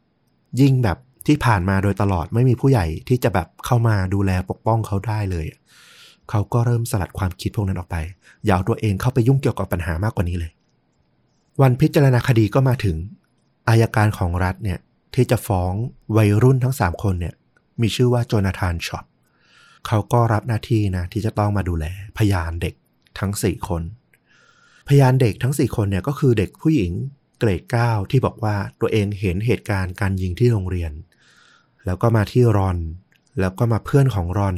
ยิ่งแบบที่ผ่านมาโดยตลอดไม่มีผู้ใหญ่ที่จะแบบเข้ามาดูแลปกป้องเขาได้เลย เขาก็เริ่มสลัดความคิดพวกนั้นออกไป อย่าเอาตัวเองเข้าไปยุ่งเกี่ยวกับปัญหามากกว่านี้เลย วันพิจารณาคดีก็มาถึง อายการของรัฐเนี่ยที่จะฟ้องวัยรุ่นทั้งสามคนเนี่ยมีชื่อว่าโจนาธานช็อตเขาก็รับหน้าที่นะที่จะต้องมาดูแลพยานเด็กทั้งสี่คน พยานเด็กทั้งสี่คนเนี่ยก็คือเด็กผู้หญิงเกรดเก้าที่บอกว่าตัวเองเห็นเหตุการณ์การยิงที่โรงเรียน แล้วก็มาที่รอน แล้วก็มาเพื่อนของรอน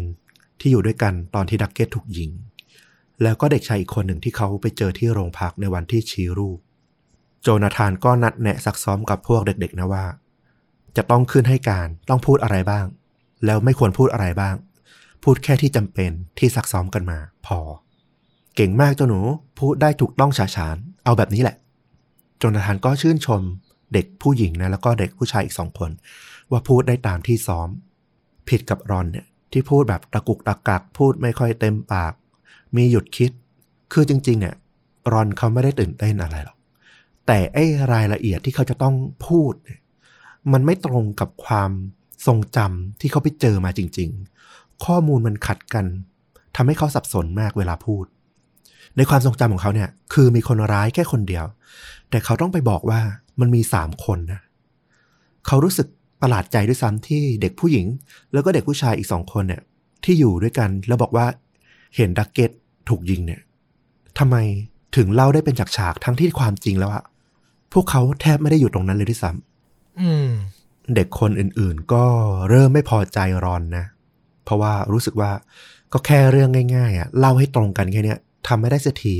ที่อยู่ด้วยกันตอนที่ดักเก็ตถูกยิง แล้วก็เด็กชายอีกคนหนึ่งที่เขาไปเจอที่โรงพักในวันที่ชี้รูป โจนาธานก็นัดแนะซักซ้อมกับพวกเด็กๆนะว่า จะต้องขึ้นให้การต้องพูดอะไรบ้าง แล้วไม่ควรพูดอะไรบ้าง พูดแค่ที่จำเป็นที่ซักซ้อมกันมา พอ เก่งมากเจ้าหนู พูดได้ถูกต้องฉาฉาน เอาแบบนี้แหละ โจนาธานก็ชื่นชมเด็กผู้หญิงนะแล้วก็เด็กผู้ชายอีกสองคน ว่าพูดได้ตามที่ซ้อม ผิดกับรอนเนี่ยที่พูดแบบตะกุกตะกักพูดไม่ค่อยเต็มปาก มีหยุดคิด คือจริง ๆ เนี่ย รอนเขาไม่ได้ตื่นเต้นอะไรหรอก แต่ไอ้รายละเอียดที่เขาจะต้องพูด มันไม่ตรงกับความทรงจำที่เขาไปเจอมาจริง ๆ ข้อมูลมันขัดกันทำให้เขาสับสนมากเวลาพูด ในความทรงจำของเขาเนี่ย คือมีคนร้ายแค่คนเดียว แต่เขาต้องไปบอกว่ามันมีสามคนนะเขารู้สึกประหลาดใจด้วยซ้ำที่เด็กผู้หญิง แล้วก็เด็กผู้ชายอีกสองคนเนี่ย ที่อยู่ด้วยกันแล้วบอกว่าเห็นดักเก็ตถูกยิงเนี่ยทำไมถึงเล่าได้เป็นฉากๆทั้งที่ความจริงแล้วอะ พวกเขาแทบไม่ได้อยู่ตรงนั้นเลยด้วยซ้ำอืมเด็กคนอื่นๆ ก็เริ่มไม่พอใจรอนนะ เพราะว่ารู้สึกว่าก็แค่เรื่องง่ายๆอะเล่าให้ตรงกันแค่เนี้ยทำไม่ได้สักที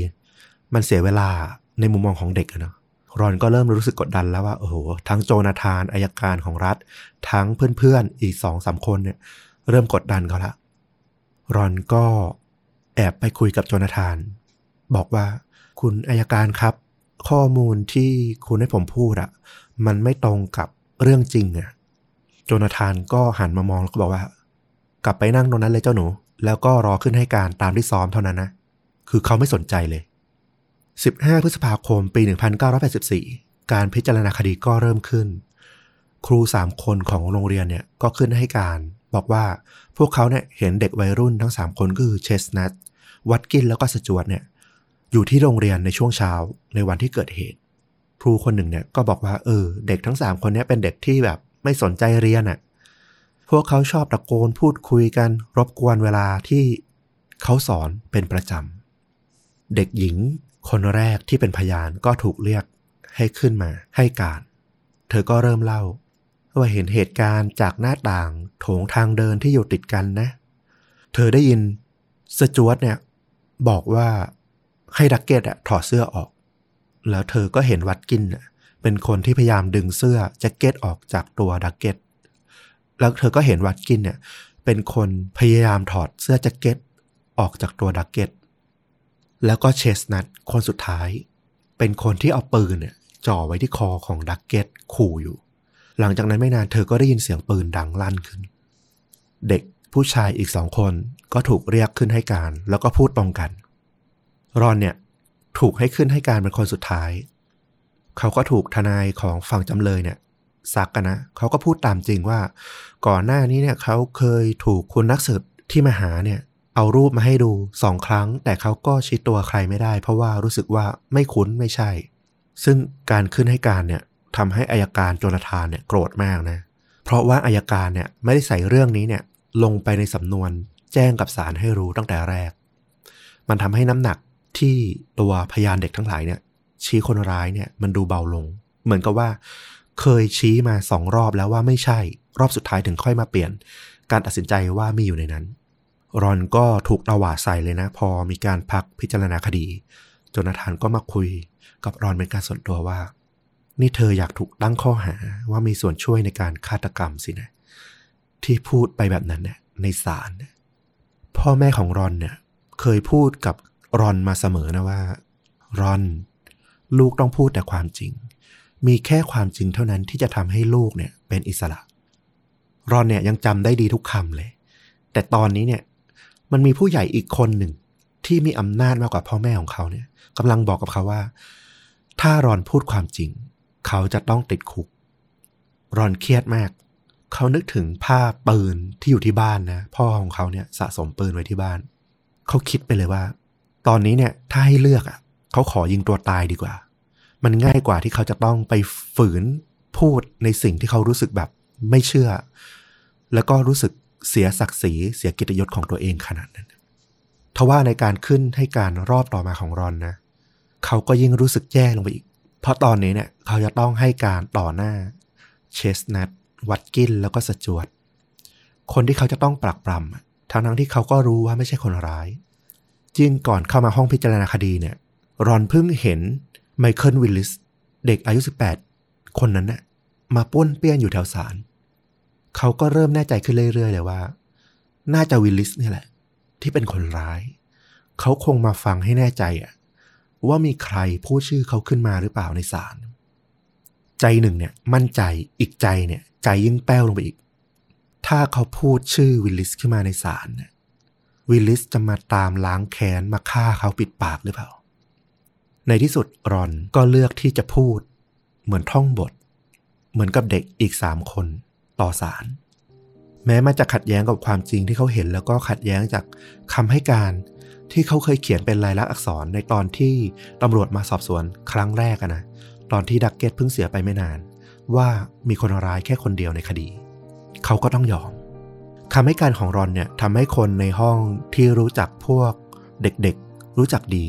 มันเสียเวลาในมุมมองของเด็กอะเนาะรอนก็เริ่มรู้สึกกดดันแล้วว่าโอ้โหทั้งโจนาธานอายการของรัฐ ทั้งเพื่อนๆอีกสองสามคนเนี่ย เริ่มกดดันเขาละรอนก็แอบไปคุยกับโจนาธาน บอกว่าคุณอายการครับ ข้อมูลที่คุณให้ผมพูดอะมันไม่ตรงกับเรื่องจริงอะโจนาธานก็หันมามองแล้วก็บอกว่า กลับไปนั่งตรงนั้นเลยเจ้าหนู แล้วก็รอขึ้นให้การตามที่ซ้อมเท่านั้นนะ คือเขาไม่สนใจเลย 15 พฤษภาคมปี 1984 การพิจารณาคดีก็เริ่มขึ้น ครูสามคนของโรงเรียนเนี่ยก็ขึ้นให้การ บอกว่าพวกเขาเนี่ยเห็นเด็กวัยรุ่นทั้ง 3 คนก็คือเชสนัทวัตกินแล้วก็สจวตเนี่ย อยู่ที่โรงเรียนในช่วงเช้าในวันที่เกิดเหตุ ครูคนหนึ่งเนี่ยก็บอกว่าเออ เด็กทั้ง3คนนี้เป็นเด็กที่แบบไม่สนใจเรียนอะ่ะ พวกเขาชอบตะโกนพูดคุยกัน รบกวนเวลาที่เขาสอนเป็นประจำ เด็กหญิงคนแรกที่เป็นพยานก็ถูกเรียกให้ขึ้นมาให้การ เธอก็เริ่มเล่า ว่าเห็นเหตุการณ์จากหน้าต่างโถงทางเดินที่อยู่ติดกันนะ เธอได้ยินสจวตเนี่ยบอกว่า ให้ดักเก็ตอะถอดเสื้อออก แล้วเธอก็เห็นวัตกินน่ะเป็นคนที่พยายามดึงเสื้อแจ็คเก็ตออกจากตัวดักเก็ตแล้วเธอก็เห็นวัดกินเนี่ย เป็นคนพยายามถอดเสื้อแจ็คเก็ตออกจากตัวดักเก็ตแล้วก็เชสนัทคนสุดท้าย เป็นคนที่เอาปืนเนี่ยจ่อไว้ที่คอของดักเก็ตขู่อยู่ หลังจากนั้นไม่นานเธอก็ได้ยินเสียงปืนดังลั่นขึ้น เด็กผู้ชายอีกสองคนก็ถูกเรียกขึ้นให้การ แล้วก็พูดตรงกัน รอนเนี่ยถูกให้ขึ้นให้การเป็นคนสุดท้าย เขาก็ถูกทนายของฝั่งจำเลยเนี่ยซักกันนะเขาก็พูดตามจริงว่า ก่อนหน้านี้เนี่ยเขาเคยถูกคุณนักสืบที่มาหาเนี่ย เอารูปมาให้ดูสองครั้ง แต่เขาก็ชี้ตัวใครไม่ได้ เพราะว่ารู้สึกว่าไม่คุ้นไม่ใช่ ซึ่งการขึ้นให้การเนี่ยทำให้อายการโจนาธานเนี่ยโกรธมากนะ เพราะว่าอายการเนี่ยไม่ได้ใส่เรื่องนี้เนี่ยลงไปในสำนวนแจ้งกับศาลให้รู้ตั้งแต่แรก มันทำให้น้ำหนัก ที่ตัวพยานเด็กทั้งหลายเนี่ย ชี้คนร้ายเนี่ยมันดูเบาลง เหมือนกับว่า เคยชี้มาสองรอบแล้วว่าไม่ใช่ รอบสุดท้ายถึงค่อยมาเปลี่ยน การตัดสินใจว่ามีอยู่ในนั้น รอนก็ถูกตวาดใส่เลยนะ พอมีการพักพิจารณาคดีจนาธานก็มาคุยกับรอนเป็นการส่วนตัวว่า นี่เธออยากถูกตั้งข้อหาว่ามีส่วนช่วยในการฆาตกรรมสินะ ที่พูดไปแบบนั้นเนี่ยในศาลพ่อแม่ของรอนเนี่ยเคยพูดกับ รอนมาเสมอนะว่า รอน ลูกต้องพูดแต่ความจริง มีแค่ความจริงเท่านั้นที่จะทำให้ลูกเนี่ย เป็นอิสระ รอนเนี่ยยังจำได้ดีทุกคำเลย แต่ตอนนี้เนี่ย มันมีผู้ใหญ่อีกคนหนึ่ง ที่มีอำนาจมากกว่าพ่อแม่ของเขาเนี่ยกำลังบอกกับเขาว่า ถ้ารอนพูดความจริง เขาจะต้องติดคุก รอนเครียดมากเขานึกถึงภาพปืนที่อยู่ที่บ้านนะ พ่อของเขาเนี่ยสะสมปืนไว้ที่บ้าน เขาคิดไปเลยว่า ตอนนี้เนี่ยถ้าให้เลือกอะเขาขอยิงตัวตายดีกว่า มันง่ายกว่าที่เขาจะต้องไปฝืนพูดในสิ่งที่เขารู้สึกแบบไม่เชื่อ แล้วก็รู้สึกเสียศักดิ์ศรีเสียกิตยศของตัวเองขนาดนั้นทว่าในการขึ้นให้การรอบต่อมาของรอนนะเขาก็ยิ่งรู้สึกแย่ลงไปอีก เพราะตอนนี้เนี่ยเขาจะต้องให้การต่อหน้าเชสนัทวัตกินแล้วก็สจวตคนที่เขาจะต้องปรักปรำทั้งทั้งที่เขาก็รู้ว่าไม่ใช่คนร้าย จริงก่อนเข้ามาห้องพิจารณาคดีเนี่ย รอนเพิ่งเห็นไมเคิลวิลลิส เด็กอายุ 18 คนนั้นน่ะมาป้วนเปี้ยนอยู่แถวศาลเขาก็เริ่มแน่ใจขึ้นเรื่อยๆเลยว่า น่าจะวิลลิสนี่แหละ ที่เป็นคนร้าย เขาคงมาฟังให้แน่ใจอะว่ามีใครพูดชื่อเขาขึ้นมาหรือเปล่าในศาลใจหนึ่งเนี่ยมั่นใจอีกใจเนี่ย ใจยิ่งแป้วลงไปอีก ถ้าเขาพูดชื่อวิลลิสขึ้นมาในศาลเนี่ย วิลลิสจะมาตามล้างแค้นมาฆ่าเขาปิดปากหรือเปล่า ในที่สุดรอนก็เลือกที่จะพูด เหมือนท่องบท เหมือนกับเด็กอีกสามคนต่อศาลแม้มันจะขัดแย้งกับความจริงที่เขาเห็นแล้วก็ขัดแย้งจากคำให้การที่เขาเคยเขียนเป็นลายลักษณ์อักษรในตอนที่ตำรวจมาสอบสวนครั้งแรกนะ ตอนที่ดักเก็ตเพิ่งเสียไปไม่นาน ว่ามีคนร้ายแค่คนเดียวในคดี เขาก็ต้องยอม คำให้การของรอนเนี่ยทำให้คนในห้องที่รู้จักพวกเด็กๆ รู้จักดี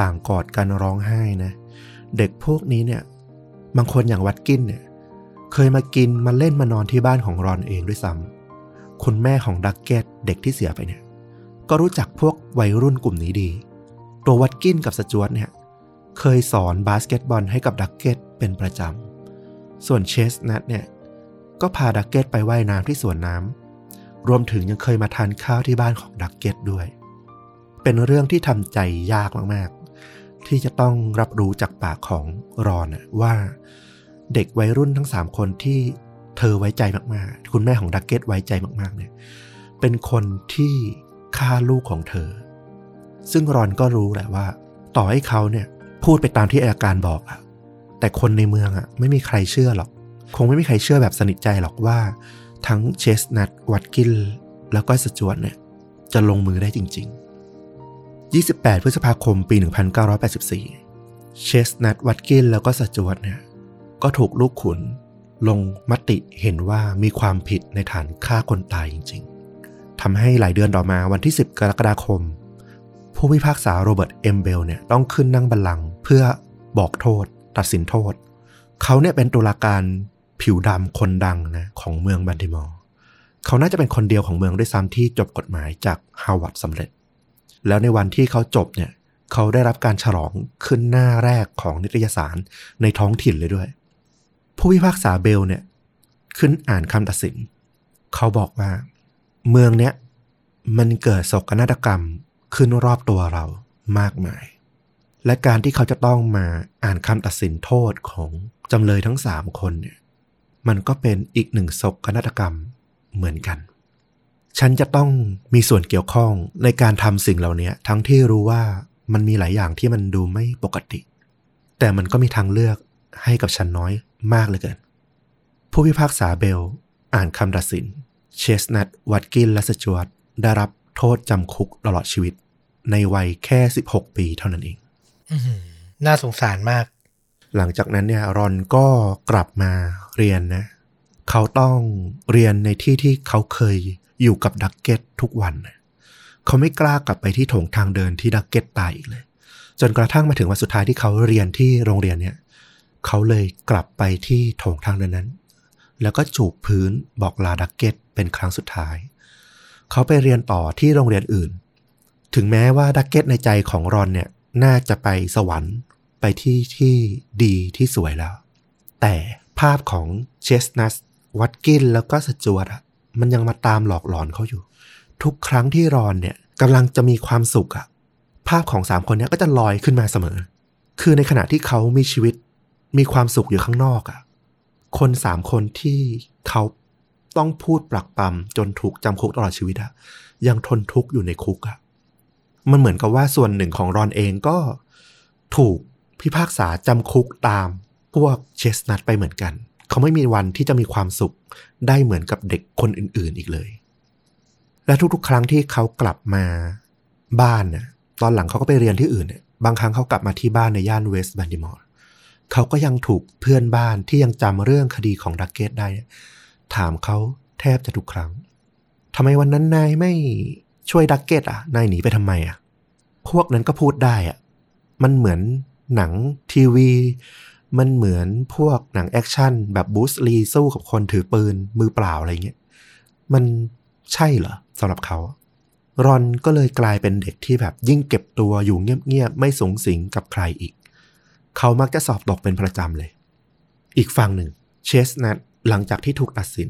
ต่างกอดกันร้องไห้นะ เด็กพวกนี้เนี่ย บางคนอย่างวัตกินเนี่ย เคยมากินมาเล่นมานอนที่บ้านของรอนเองด้วยซ้ำคุณแม่ของดักเก็ตเด็กที่เสียไปเนี่ย ก็รู้จักพวกวัยรุ่นกลุ่มนี้ดี ตัววัตกินกับสจวตเนี่ย เคยสอนบาสเกตบอลให้กับดักเก็ตเป็นประจำส่วนเชสนัทเนี่ย ก็พาดักเก็ตไปว่ายน้ำที่สวนน้ำ รวมถึงยังเคยมาทานข้าวที่บ้านของดักเก็ตด้วย เป็นเรื่องที่ทำใจยากมากๆ ที่จะต้องรับรู้จากปากของรอนว่าเด็กวัยรุ่นทั้งสามคนที่เธอไว้ใจมากๆ คุณแม่ของดักเก็ตไว้ใจมากๆ เนี่ย เป็นคนที่ฆ่าลูกของเธอ ซึ่งรอนก็รู้แหละว่า ต่อให้เขาเนี่ยพูดไปตามที่อาการบอกอะแต่คนในเมืองอะไม่มีใครเชื่อหรอก คงไม่มีใครเชื่อแบบสนิทใจหรอกว่า ทั้งเชสนัทวัตกินแล้วก็สจวตเนี่ยจะลงมือได้จริง ๆ 28 พฤษภาคมปี 1984 เชสนัทวัตกินแล้วก็สจวตเนี่ยก็ถูกลูกขุนลงมติเห็นว่ามีความผิดในฐานฆ่าคนตายจริง ๆ ทำให้หลายเดือนต่อมาวันที่ 10 กรกฎาคม ผู้พิพากษาโรเบิร์ตเอมเบลเนี่ยต้องขึ้นนั่งบัลลังก์เพื่อบอกโทษ ตัดสินโทษ เขาเนี่ยเป็นตุลาการ ผิวดำคนดังนะของเมืองบันติมอร์เขาน่าจะเป็นคนเดียวของเมืองด้วยซ้ำที่จบกฎหมายจากฮาวาดสำเร็จ แล้วในวันที่เขาจบเนี่ยเขาได้รับการฉลองขึ้นหน้าแรกของนิตยสารในท้องถิ่นเลยด้วย ผู้พิพากษาเบลเนี่ยขึ้นอ่านคำตัดสิน เขาบอกว่า เมืองเนี้ยมันเกิดโศกนาฏกรรมขึ้นรอบตัวเรามากมาย และการที่เขาจะต้องมาอ่านคำตัดสินโทษของจำเลยทั้งสามคนเนี่ย มันก็เป็นอีกหนึ่งศกนาฏกรรมเหมือนกัน ฉันจะต้องมีส่วนเกี่ยวข้องในการทำสิ่งเหล่านี้ทั้งที่รู้ว่ามันมีหลายอย่างที่มันดูไม่ปกติ แต่มันก็มีทางเลือกให้กับฉันน้อยมากเหลยเกิน ผู้พิพากษาเบล อ่านคำตัดสิน เชสนัทวัตกินและสจวตได้รับโทษจำคุกตลอดชีวิต ในวัยแค่ 16 ปีเท่านั้นเองน่าสงสารมาก หลังจากนั้นเนี่ยรอนก็กลับมาเรียนนะ เขาต้องเรียนในที่ที่เขาเคยอยู่กับดักเก็ตทุกวันนะเขาไม่กล้ากลับไปที่โถงทางเดินที่ดักเก็ตตายอีกเลย จนกระทั่งมาถึงวันสุดท้ายที่เขาเรียนที่โรงเรียนเนี่ย เขาเลยกลับไปที่โถงทางเดินนั้น แล้วก็จูบพื้นบอกลาดักเก็ตเป็นครั้งสุดท้าย เขาไปเรียนต่อที่โรงเรียนอื่น ถึงแม้ว่าดักเก็ตในใจของรอนเนี่ยน่าจะไปสวรรค์ ไปที่ที่ดีที่สวยแล้ว แต่ภาพของเชสนัสวัตกินแล้วก็สจวตอะมันยังมาตามหลอกหลอนเขาอยู่ ทุกครั้งที่รอนเนี่ยกำลังจะมีความสุขอะภาพของสามคนนี้ก็จะลอยขึ้นมาเสมอ คือในขณะที่เขามีชีวิตมีความสุขอยู่ข้างนอกอะคนสามคนที่เขาต้องพูดปลักปลำจนถูกจำคุกตลอดชีวิตอะยังทนทุกข์อยู่ในคุกอะมันเหมือนกับว่าส่วนหนึ่งของรอนเองก็ถูก พิพากษาจำคุกตามพวกเชสนัทไปเหมือนกัน เขาไม่มีวันที่จะมีความสุขได้เหมือนกับเด็กคนอื่นๆอีกเลย และทุกๆ ครั้งที่เขากลับมาบ้านน่ะตอนหลังเขาก็ไปเรียนที่อื่นเนี่ยบางครั้งเขากลับมาที่บ้านในย่านเวสต์บันดิมอร์เขาก็ยังถูกเพื่อนบ้านที่ยังจำเรื่องคดีของดักเกตได้ ถามเขาแทบจะทุกครั้งทำไมวันนั้นนายไม่ช่วยดักเกตอะ นายหนีไปทำไมอะ พวกนั้นก็พูดได้อะ มันเหมือน หนังทีวี มันเหมือนพวกหนังแอคชั่นแบบบรูซลีสู้กับคนถือปืนมือเปล่าอะไรเงี้ย มันใช่เหรอสำหรับเขารอนก็เลยกลายเป็นเด็กที่แบบยิ่งเก็บตัวอยู่เงียบๆไม่สูงสิงกับใครอีก เขามักจะสอบตกเป็นประจำเลย อีกฝั่งหนึ่ง เชสนัทหลังจากที่ถูกตัดสิน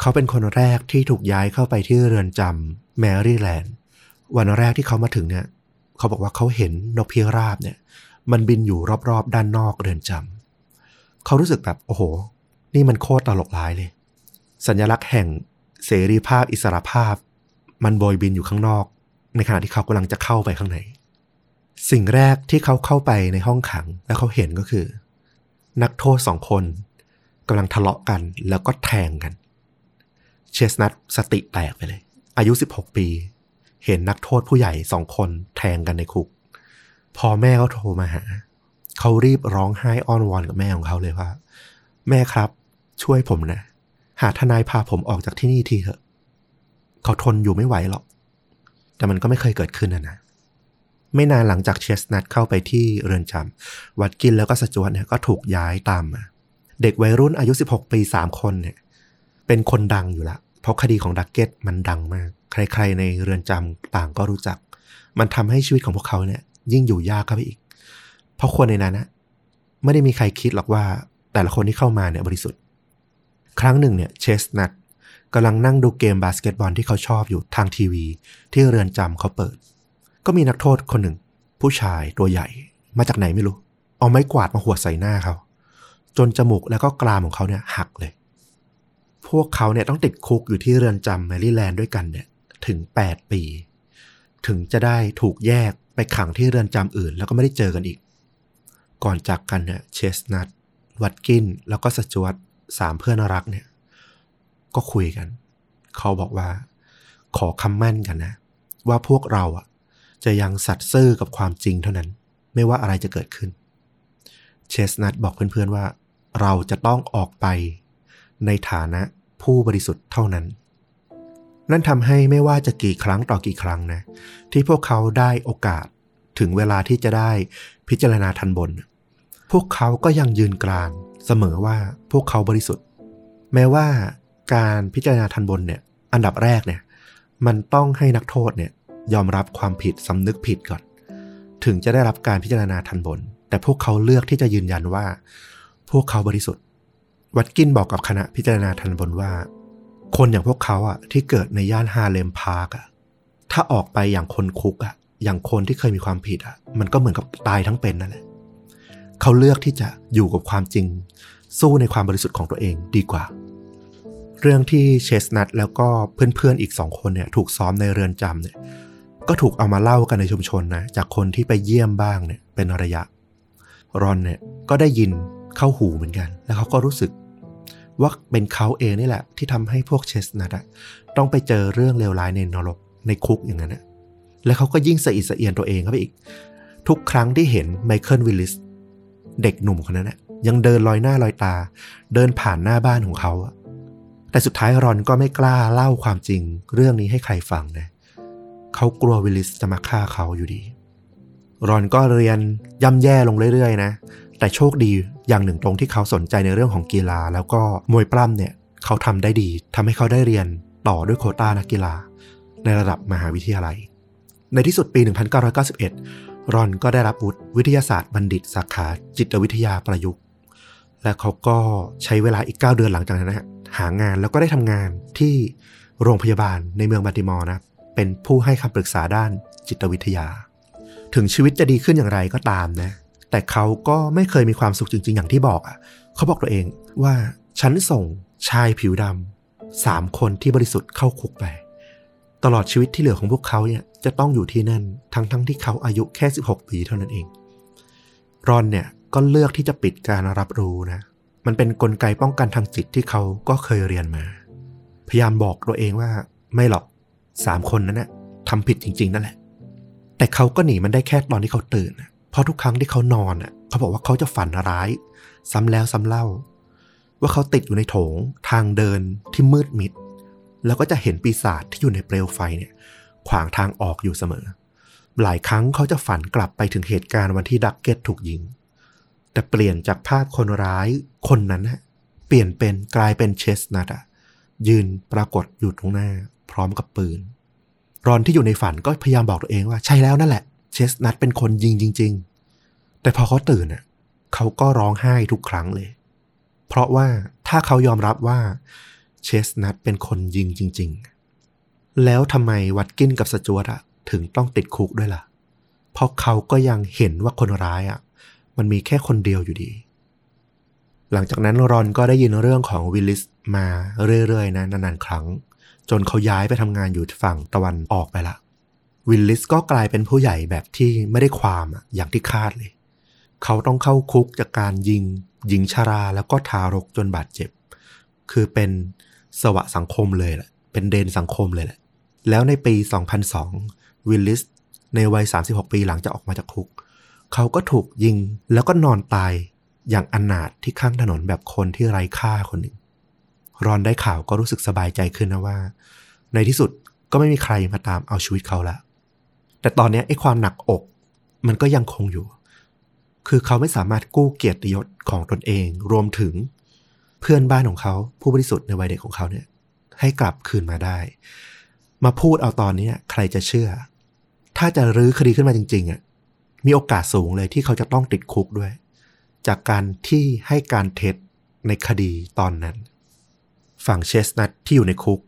เขาเป็นคนแรกที่ถูกย้ายเข้าไปที่เรือนจำแมรี่แลนด์ วันแรกที่เขามาถึงเนี่ย เขาบอกว่าเขาเห็นนกพิราบเนี่ย มันบินอยู่รอบๆ ด้านนอกเรือนจำเขารู้สึกแบบโอ้โห นี่มันโคตรตลกร้ายเลย สัญลักษณ์แห่งเสรีภาพอิสรภาพ มันโบยบินอยู่ข้างนอก ในขณะที่เขากำลังจะเข้าไปข้างในสิ่งแรกที่เขาเข้าไปในห้องขังแล้วเขาเห็นก็คือ นักโทษสองคนกำลังทะเลาะกันแล้วก็แทงกัน เชสนัทสติแตกไปเลย อายุ 16 ปี เห็นนักโทษผู้ใหญ่สองคนแทงกันในคุก พอแม่เขาโทรมาหา เขารีบร้องไห้อ้อนวอนกับแม่ของเขาเลยว่า แม่ครับ ช่วยผมนะ หาทนายพาผมออกจากที่นี่ทีเถอะ เขาทนอยู่ไม่ไหวหรอก แต่มันก็ไม่เคยเกิดขึ้นนะนะ ไม่นานหลังจากเชสนัทเข้าไปที่เรือนจำวัดกินแล้วก็สจวตเนี่ยก็ถูกย้ายตามมา เด็กวัยรุ่นอายุ 16 ปี 3 คนเนี่ย เป็นคนดังอยู่ละ เพราะคดีของดักเก็ตมันดังมาก ใครๆในเรือนจำต่างก็รู้จัก มันทำให้ชีวิตของพวกเขาเนี่ย ยิ่งอยู่ยากเข้าไปอีก เพราะคนในนั้นนะไม่ได้มีใครคิดหรอกว่าแต่ละคนที่เข้ามาเนี่ยบริสุทธิ์ ครั้งหนึ่งเนี่ยเชสนัทกำลังนั่งดูเกมบาสเกตบอลที่เขาชอบอยู่ทางทีวี ที่เรือนจำเขาเปิด ก็มีนักโทษคนหนึ่ง ผู้ชายตัวใหญ่มาจากไหนไม่รู้ เอาไม้กวาดมาหัวใส่หน้าเขา จนจมูกแล้วก็กรามของเขาเนี่ยหักเลย พวกเขาเนี่ยต้องติดคุกอยู่ที่เรือนจำแมรี่แลนด์ด้วยกันเนี่ยถึง 8 ปี ถึงจะได้ถูกแยก ไปขังที่เรือนจำอื่น แล้วก็ไม่ได้เจอกันอีก ก่อนจากกันเนี่ยเชสนัทวัตกินแล้วก็สจวตสามเพื่อนรักเนี่ย ก็คุยกัน เขาบอกว่า ขอคำมั่นกันนะ ว่าพวกเราอะ จะยังสัตย์ซื่อกับความจริงเท่านั้น ไม่ว่าอะไรจะเกิดขึ้น เชสนัทบอกเพื่อนๆว่า เราจะต้องออกไปในฐานะผู้บริสุทธิ์เท่านั้น นั่นทำให้ไม่ว่าจะกี่ครั้งต่อกี่ครั้งนะ ที่พวกเขาได้โอกาสถึงเวลาที่จะได้พิจารณาทันบน พวกเขาก็ยังยืนกรานเสมอว่าพวกเขาบริสุทธิ์ แม้ว่าการพิจารณาทันบนเนี่ย อันดับแรกเนี่ย มันต้องให้นักโทษเนี่ยยอมรับความผิดสำนึกผิดก่อน ถึงจะได้รับการพิจารณาทันบน แต่พวกเขาเลือกที่จะยืนยันว่า พวกเขาบริสุทธิ์ วัตกินบอกกับคณะพิจารณาทันบนว่า คนอย่างพวกเขาอะที่เกิดในย่านฮาเลมพาร์กอะถ้าออกไปอย่างคนคุกอะอย่างคนที่เคยมีความผิดอะมันก็เหมือนกับตายทั้งเป็นนั่นแหละเขาเลือกที่จะอยู่กับความจริง สู้ในความบริสุทธิ์ของตัวเองดีกว่า เรื่องที่เชสนัทแล้วก็เพื่อนๆอีกสองคนเนี่ยถูกซ้อมในเรือนจำเนี่ย ก็ถูกเอามาเล่ากันในชุมชนนะจากคนที่ไปเยี่ยมบ้างเนี่ยเป็นระยะ รอนเนี่ยก็ได้ยินเข้าหูเหมือนกัน แล้วเขาก็รู้สึก ว่าเป็นเขาเองนี่แหละ ที่ทำให้พวกเชสนัทอะต้องไปเจอเรื่องเลวร้ายในนรกในคุกอย่างนั้นอะแล้วเขาก็ยิ่งสะอิดสะเอียนตัวเองเข้าไปอีก ทุกครั้งที่เห็นไมเคิลวิลลิสเด็กหนุ่มคนนั้นอะยังเดินลอยหน้าลอยตา เดินผ่านหน้าบ้านของเขาอะแต่สุดท้ายรอนก็ไม่กล้าเล่าความจริง เรื่องนี้ให้ใครฟังนะเขากลัววิลลิสจะมาฆ่าเขาอยู่ดี รอนก็เรียนย่ำแย่ลงเรื่อยๆ นะ แต่โชคดีอย่างหนึ่งตรงที่เขาสนใจในเรื่องของกีฬา แล้วก็มวยปล้ำเนี่ยเขาทำได้ดีทำให้เขาได้เรียนต่อด้วยโคต้านักกีฬา ในระดับมหาวิทยาลัย ในที่สุดปี 1991 รอนก็ได้รับวุฒิวิทยาศาสตร์บัณฑิตสาขาจิตวิทยาประยุกต์ และเขาก็ใช้เวลาอีก 9 เดือนหลังจากนั้นนะหางานแล้วก็ได้ทำงานที่โรงพยาบาลในเมืองบัติมอร์นะเป็นผู้ให้คำปรึกษาด้านจิตวิทยา ถึงชีวิตจะดีขึ้นอย่างไรก็ตามนะ แต่เขาก็ไม่เคยมีความสุขจริง ๆ อย่างที่บอกอะ เขาบอกตัวเองว่าฉันส่งชายผิวดำสามคนที่บริสุทธิ์เข้าคุกไป ตลอดชีวิตที่เหลือของพวกเขาเนี่ยจะต้องอยู่ที่นั่นทั้งๆทที่เขาอายุแค่ 16 ปีเท่านั้นเอง รอนเนี่ยก็เลือกที่จะปิดการรับรู้นะ มันเป็นนกลไกป้องกันทางจิตที่เขาก็เคยเรียนมา พยายามบอกตัวเองว่าไม่หรอกสามคนนั้นนะทำผิดจริง ๆ นั่นแหละ แต่เขาก็หนีมันได้แค่ตอนที่เขาตื่นนะ ราะทุกครั้งที่เขานอนอะ เขาบอกว่าเขาจะฝันร้าย ซ้ำแล้วซ้ำเล่า ว่าเขาติดอยู่ในโถงทางเดินที่มืดมิด แล้วก็จะเห็นปีศาจที่อยู่ในเปลวไฟเนี่ย ขวางทางออกอยู่เสมอ หลายครั้งเขาจะฝันกลับไปถึงเหตุการณ์วันที่ดักเก็ตถูกยิง แต่เปลี่ยนจากภาพคนร้ายคนนั้นนะเปลี่ยนเป็นกลายเป็นเชสนัทอะยืนปรากฏอยู่ตรงหน้า พร้อมกับปืน รอนที่อยู่ในฝันก็พยายามบอกตัวเองว่าใช่แล้วนั่นแหละ เชสนัทเป็นคนยิงจริง ๆ แต่พอเขาตื่นอะเขาก็ร้องไห้ทุกครั้งเลย เพราะว่าถ้าเขายอมรับว่าเชสนัทเป็นคนยิงจริง ๆ แล้วทำไมวัดกินกับสจวตอะถึงต้องติดคุกด้วยล่ะ เพราะเขาก็ยังเห็นว่าคนร้ายอะมันมีแค่คนเดียวอยู่ดี หลังจากนั้นรอนก็ได้ยินเรื่องของวิลลิสมาเรื่อยๆนะนานๆครั้ง จนเขาย้ายไปทำงานอยู่ฝั่งตะวันออกไปละ วิลลิสก็กลายเป็นผู้ใหญ่แบบที่ไม่ได้ความอะอย่างที่คาดเลย เขาต้องเข้าคุกจากการยิงหญิงชาราแล้วก็ทารกจนบาดเจ็บ คือเป็นสวะสังคมเลยแหละ เป็นเดนสังคมเลยแหละ แล้วในปี 2002 วิลลิสในวัย 36 ปีหลังจากออกมาจากคุก เขาก็ถูกยิงแล้วก็นอนตายอย่างอนาถที่ข้างถนนแบบคนที่ไร้ค่าคนหนึ่ง รอนได้ข่าวก็รู้สึกสบายใจขึ้นนะว่า ในที่สุดก็ไม่มีใครมาตามเอาชีวิตเขาละ แต่ตอนนี้ไอ้ความหนักอก มันก็ยังคงอยู่ คือเขาไม่สามารถกู้เกียรติยศของตนเอง รวมถึงเพื่อนบ้านของเขาผู้บริสุทธิ์ในวัยเด็กของเขาเนี่ย ให้กลับคืนมาได้ มาพูดเอาตอนนี้ใครจะเชื่อ ถ้าจะรื้อคดีขึ้นมาจริง ๆอะมีโอกาสสูงเลยที่เขาจะต้องติดคุกด้วย จากการที่ให้การเท็จในคดีตอนนั้น ฝั่งเชสนัทที่อยู่ในคุก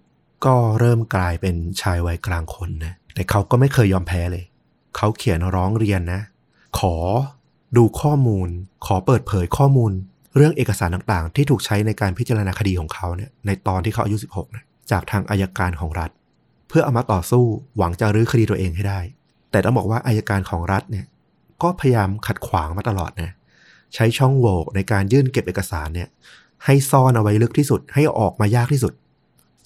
ก็เริ่มกลายเป็นชายวัยกลางคนนะ แต่เขาก็ไม่เคยยอมแพ้เลย เขาเขียนร้องเรียนนะ ขอดูข้อมูล ขอเปิดเผยข้อมูล เรื่องเอกสารต่างๆ ที่ถูกใช้ในการพิจารณาคดีของเขาเนี่ยในตอนที่เขาอายุ 16นะจากทางอายการของรัฐ เพื่อเอามาต่อสู้หวังจะรื้อคดีตัวเองให้ได้ แต่ต้องบอกว่าอายการของรัฐเนี่ยก็พยายามขัดขวางมาตลอดนะใช้ช่องโหว่ในการยื่นเก็บเอกสารเนี่ยให้ซ่อนเอาไว้ลึกที่สุดให้ออกมายากที่สุด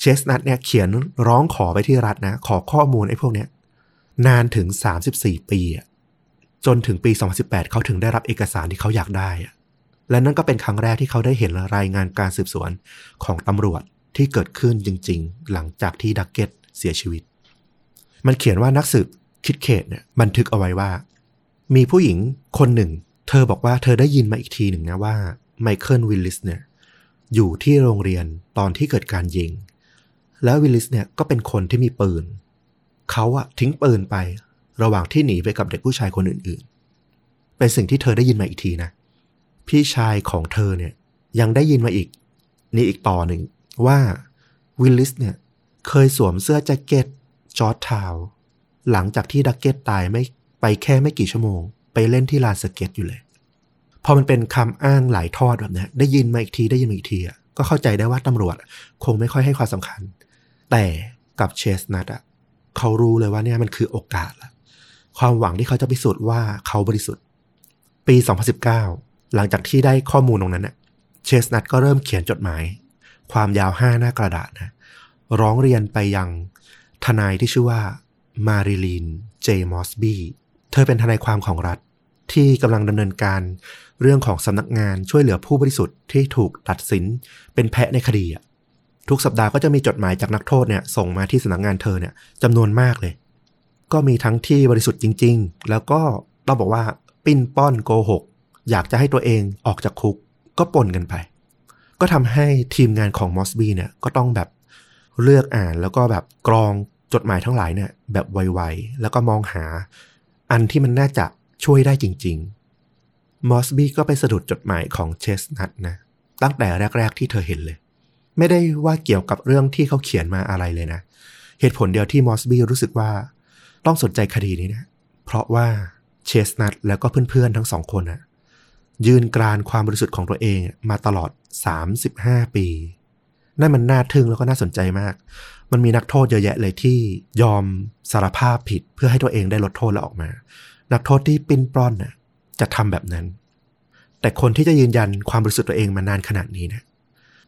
เชสนัทเนี่ยเขียนร้องขอไปที่รัฐนะ ขอข้อมูลไอ้พวกเนี้ยนานถึง 34 ปีอะจนถึงปี 2018 เขาถึงได้รับเอกสารที่เขาอยากได้อะและนั่นก็เป็นครั้งแรกที่เขาได้เห็นรายงานการสืบสวนของตำรวจที่เกิดขึ้นจริง ๆ หลังจากที่ดักเก็ตเสียชีวิต มันเขียนว่านักสืบคินเคดเนี่ยบันทึกเอาไว้ว่า มีผู้หญิงคนหนึ่ง เธอบอกว่าเธอได้ยินมาอีกทีหนึ่งนะว่าไมเคิลวิลลิสเนี่ยอยู่ที่โรงเรียนตอนที่เกิดการยิง แล้ววิลลิสเนี่ยก็เป็นคนที่มีปืน เขาอะทิ้งปืนไประหว่างที่หนีไปกับเด็กผู้ชายคนอื่นๆ เป็นสิ่งที่เธอได้ยินมาอีกทีนะ พี่ชายของเธอเนี่ยยังได้ยินมาอีก นี่อีกต่อหนึ่งว่าวิลลิสเนี่ยเคยสวมเสื้อแจ็คเก็ต Georgetown หลังจากที่ดักเก็ตตายไม่ไปแค่ไม่กี่ชั่วโมง ไปเล่นที่ลานสเก็ตอยู่เลย พอมันเป็นคำอ้างหลายทอดแบบนี้ได้ยินมาอีกทีได้ยินมาอีกทีอะก็เข้าใจได้ว่าตำรวจ คงไม่ค่อยให้ความสำคัญ แต่กับเชสนัทอะเขารู้เลยว่าเนี่ยมันคือโอกาสละความหวังที่เขาจะพิสูจน์ว่าเขาบริสุทธิ์ ปี 2019 หลังจากที่ได้ข้อมูลตรงนั้นน่ะเชสนัทก็เริ่มเขียนจดหมาย ความยาวห้าหน้ากระดาษนะร้องเรียนไปยังทนายที่ชื่อว่ามาริลีนเจมอสบีเธอเป็นทนายความของรัฐที่กำลังดำเนินการเรื่องของสำนักงานช่วยเหลือผู้บริสุทธิ์ที่ถูกตัดสินเป็นแพะในคดีอะ ทุกสัปดาห์ก็จะมีจดหมายจากนักโทษเนี่ยส่งมาที่สำนักงานเธอเนี่ยจำนวนมากเลย ก็มีทั้งที่บริสุทธิ์จริง ๆ แล้วก็ต้องบอกว่าปิ้นป้อนโกหก อยากจะให้ตัวเองออกจากคุกก็ปนกันไป ก็ทำให้ทีมงานของมอสบีเนี่ยก็ต้องแบบเลือกอ่านแล้วก็แบบกรองจดหมายทั้งหลายเนี่ยแบบไวๆ แล้วก็มองหา อันที่มันน่าจะช่วยได้จริง ๆ มอสบี้ก็ไปสะดุดจดหมายของเชสนัทนะ ตั้งแต่แรก ๆ ที่เธอเห็นเลย ไม่ได้ว่าเกี่ยวกับเรื่องที่เขาเขียนมาอะไรเลยนะ เหตุผลเดียวที่มอสบี้รู้สึกว่า ต้องสนใจคดีนี้นะเพราะว่าเชสนัทแล้วก็เพื่อนๆทั้งสองคนนะยืนกรานความบริสุทธิ์ของตัวเองมาตลอด 35 ปี นั่นมันน่าทึ่งแล้วก็น่าสนใจมาก มันมีนักโทษเยอะแยะเลยที่ยอมสารภาพผิดเพื่อให้ตัวเองได้ลดโทษแล้วออกมา นักโทษที่ปิ้นปล้อนน่ะจะทำแบบนั้น แต่คนที่จะยืนยันความบริสุทธิ์ตัวเองมานานขนาดนี้นะ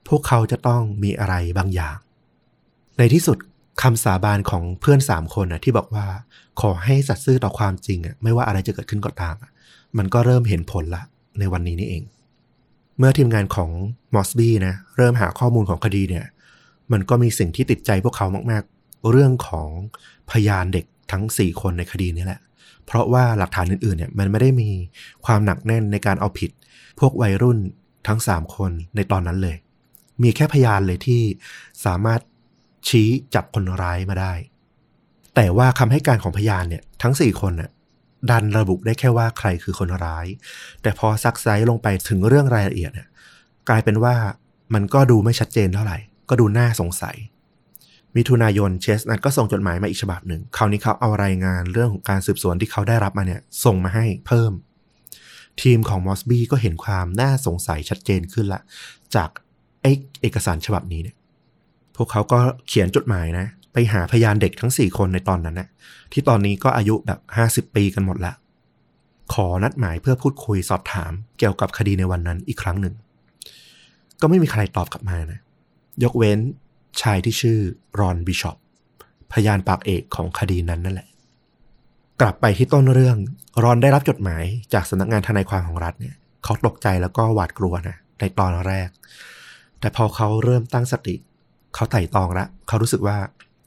พวกเขาจะต้องมีอะไรบางอย่าง ในที่สุดคำสาบานของเพื่อนสามคนนะที่บอกว่า ขอให้สัตย์ซื่อต่อความจริงอะไม่ว่าอะไรจะเกิดขึ้นก็ตามอะมันก็เริ่มเห็นผลละในวันนี้นี่เอง เมื่อทีมงานของมอสบี้นะเริ่มหาข้อมูลของคดีเนี่ย มันก็มีสิ่งที่ติดใจพวกเขามาก ๆ เรื่องของพยานเด็กทั้ง 4 คนในคดีนี้แหละ เพราะว่าหลักฐานอื่นๆเนี่ยมันไม่ได้มีความหนักแน่นในการเอาผิด พวกวัยรุ่นทั้ง 3 คนในตอนนั้นเลย มีแค่พยานเลยที่สามารถชี้จับคนร้ายมาได้ แต่ว่าคำให้การของพยานเนี่ยทั้ง4คนน่ะดันระบุได้แค่ว่าใครคือคนร้าย แต่พอซักไซส์ลงไปถึงเรื่องรายละเอียดเนี่ยกลายเป็นว่ามันก็ดูไม่ชัดเจนเท่าไหร่ ก็ดูน่าสงสัย มิถุนายนเชสนัทก็ส่งจดหมายมาอีกฉบับหนึ่ง คราวนี้เขาเอารายงานเรื่องของการสืบสวนที่เขาได้รับมาเนี่ย ส่งมาให้เพิ่ม ทีมของมอสบี้ก็เห็นความน่าสงสัยชัดเจนขึ้นละ จาก ไอเอกสารฉบับนี้เนี่ยพวกเขาก็เขียนจดหมายนะ ไปหาพยานเด็กทั้ง4คนในตอนนั้นนะที่ตอนนี้ก็อายุแบบ50ปีกันหมดละ ขอนัดหมายเพื่อพูดคุยสอบถามเกี่ยวกับคดีในวันนั้นอีกครั้งหนึ่ง ก็ไม่มีใครตอบกลับมานะ ยกเว้นชายที่ชื่อรอนบิชอปพยานปากเอกของคดีนั้นนั่นแหละ กลับไปที่ต้นเรื่อง รอนได้รับจดหมายจากสำนักงานทนายความของรัฐเนี่ย เขาตกใจแล้วก็หวาดกลัวนะในตอนแรก แต่พอเขาเริ่มตั้งสติ เขาไต่ตองละเขารู้สึกว่า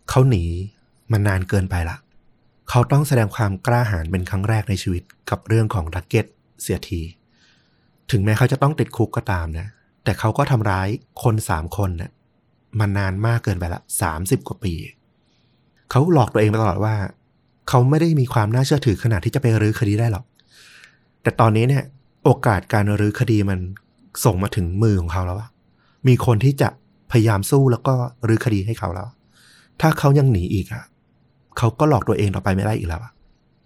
เขาหนีมานนานเกินไปละเขาต้องแสดงความกล้าหาญเป็นครั้งแรกในชีวิตกับเรื่องของดักเก็ตเสียที ถึงแม้เขาจะต้องติดคุกก็ตามนะ แต่เขาก็ทำร้ายคนสามคนนะ่ะมานานมากเกินไปละสามสิบกว่าปี เขาหลอกตัวเองมาตลอดว่า เขาไม่ได้มีความน่าเชื่อถือขนาดที่จะไปรื้อคดีได้หรอก แต่ตอนนี้เนี่ย โอกาสการรื้อคดีมันส่งมาถึงมือของเขาแล้วอะ มีคนที่จะพยายามสู้แล้วก็รื้อคดีให้เขาแล้ว ถ้าเขายังหนีอีกอะเขาก็หลอกตัวเองต่อไปไม่ได้อีกแล้ว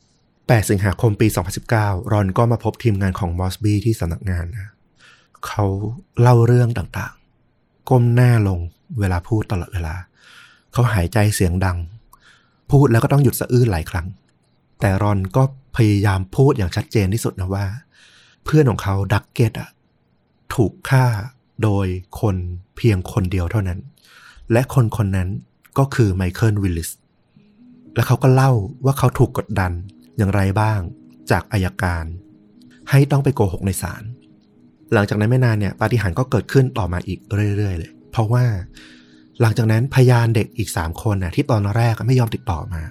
8สิงหาคมปี 2019 รอนก็มาพบทีมงานของมอสบี้ที่สำนักงานนะเขาเล่าเรื่องต่างๆ ก้มหน้าลงเวลาพูดตลอดเวลา เขาหายใจเสียงดัง พูดแล้วก็ต้องหยุดสะอื้นหลายครั้ง แต่รอนก็พยายามพูดอย่างชัดเจนที่สุดนะว่า เพื่อนของเขาดักเกตอะถูกฆ่า โดยคนเพียงคนเดียวเท่านั้น และคนคนนั้นก็คือไมเคิลวิลลิส และเขาก็เล่าว่าเขาถูกกดดันอย่างไรบ้างจากอายการ ให้ต้องไปโกหกในศาล หลังจากนั้นไม่นานเนี่ยปาฏิหาริย์ก็เกิดขึ้นต่อมาอีกเรื่อยๆเลย เพราะว่าหลังจากนั้นพยานเด็กอีก3คนน่ะที่ตอนแรกไม่ยอมติดต่อมา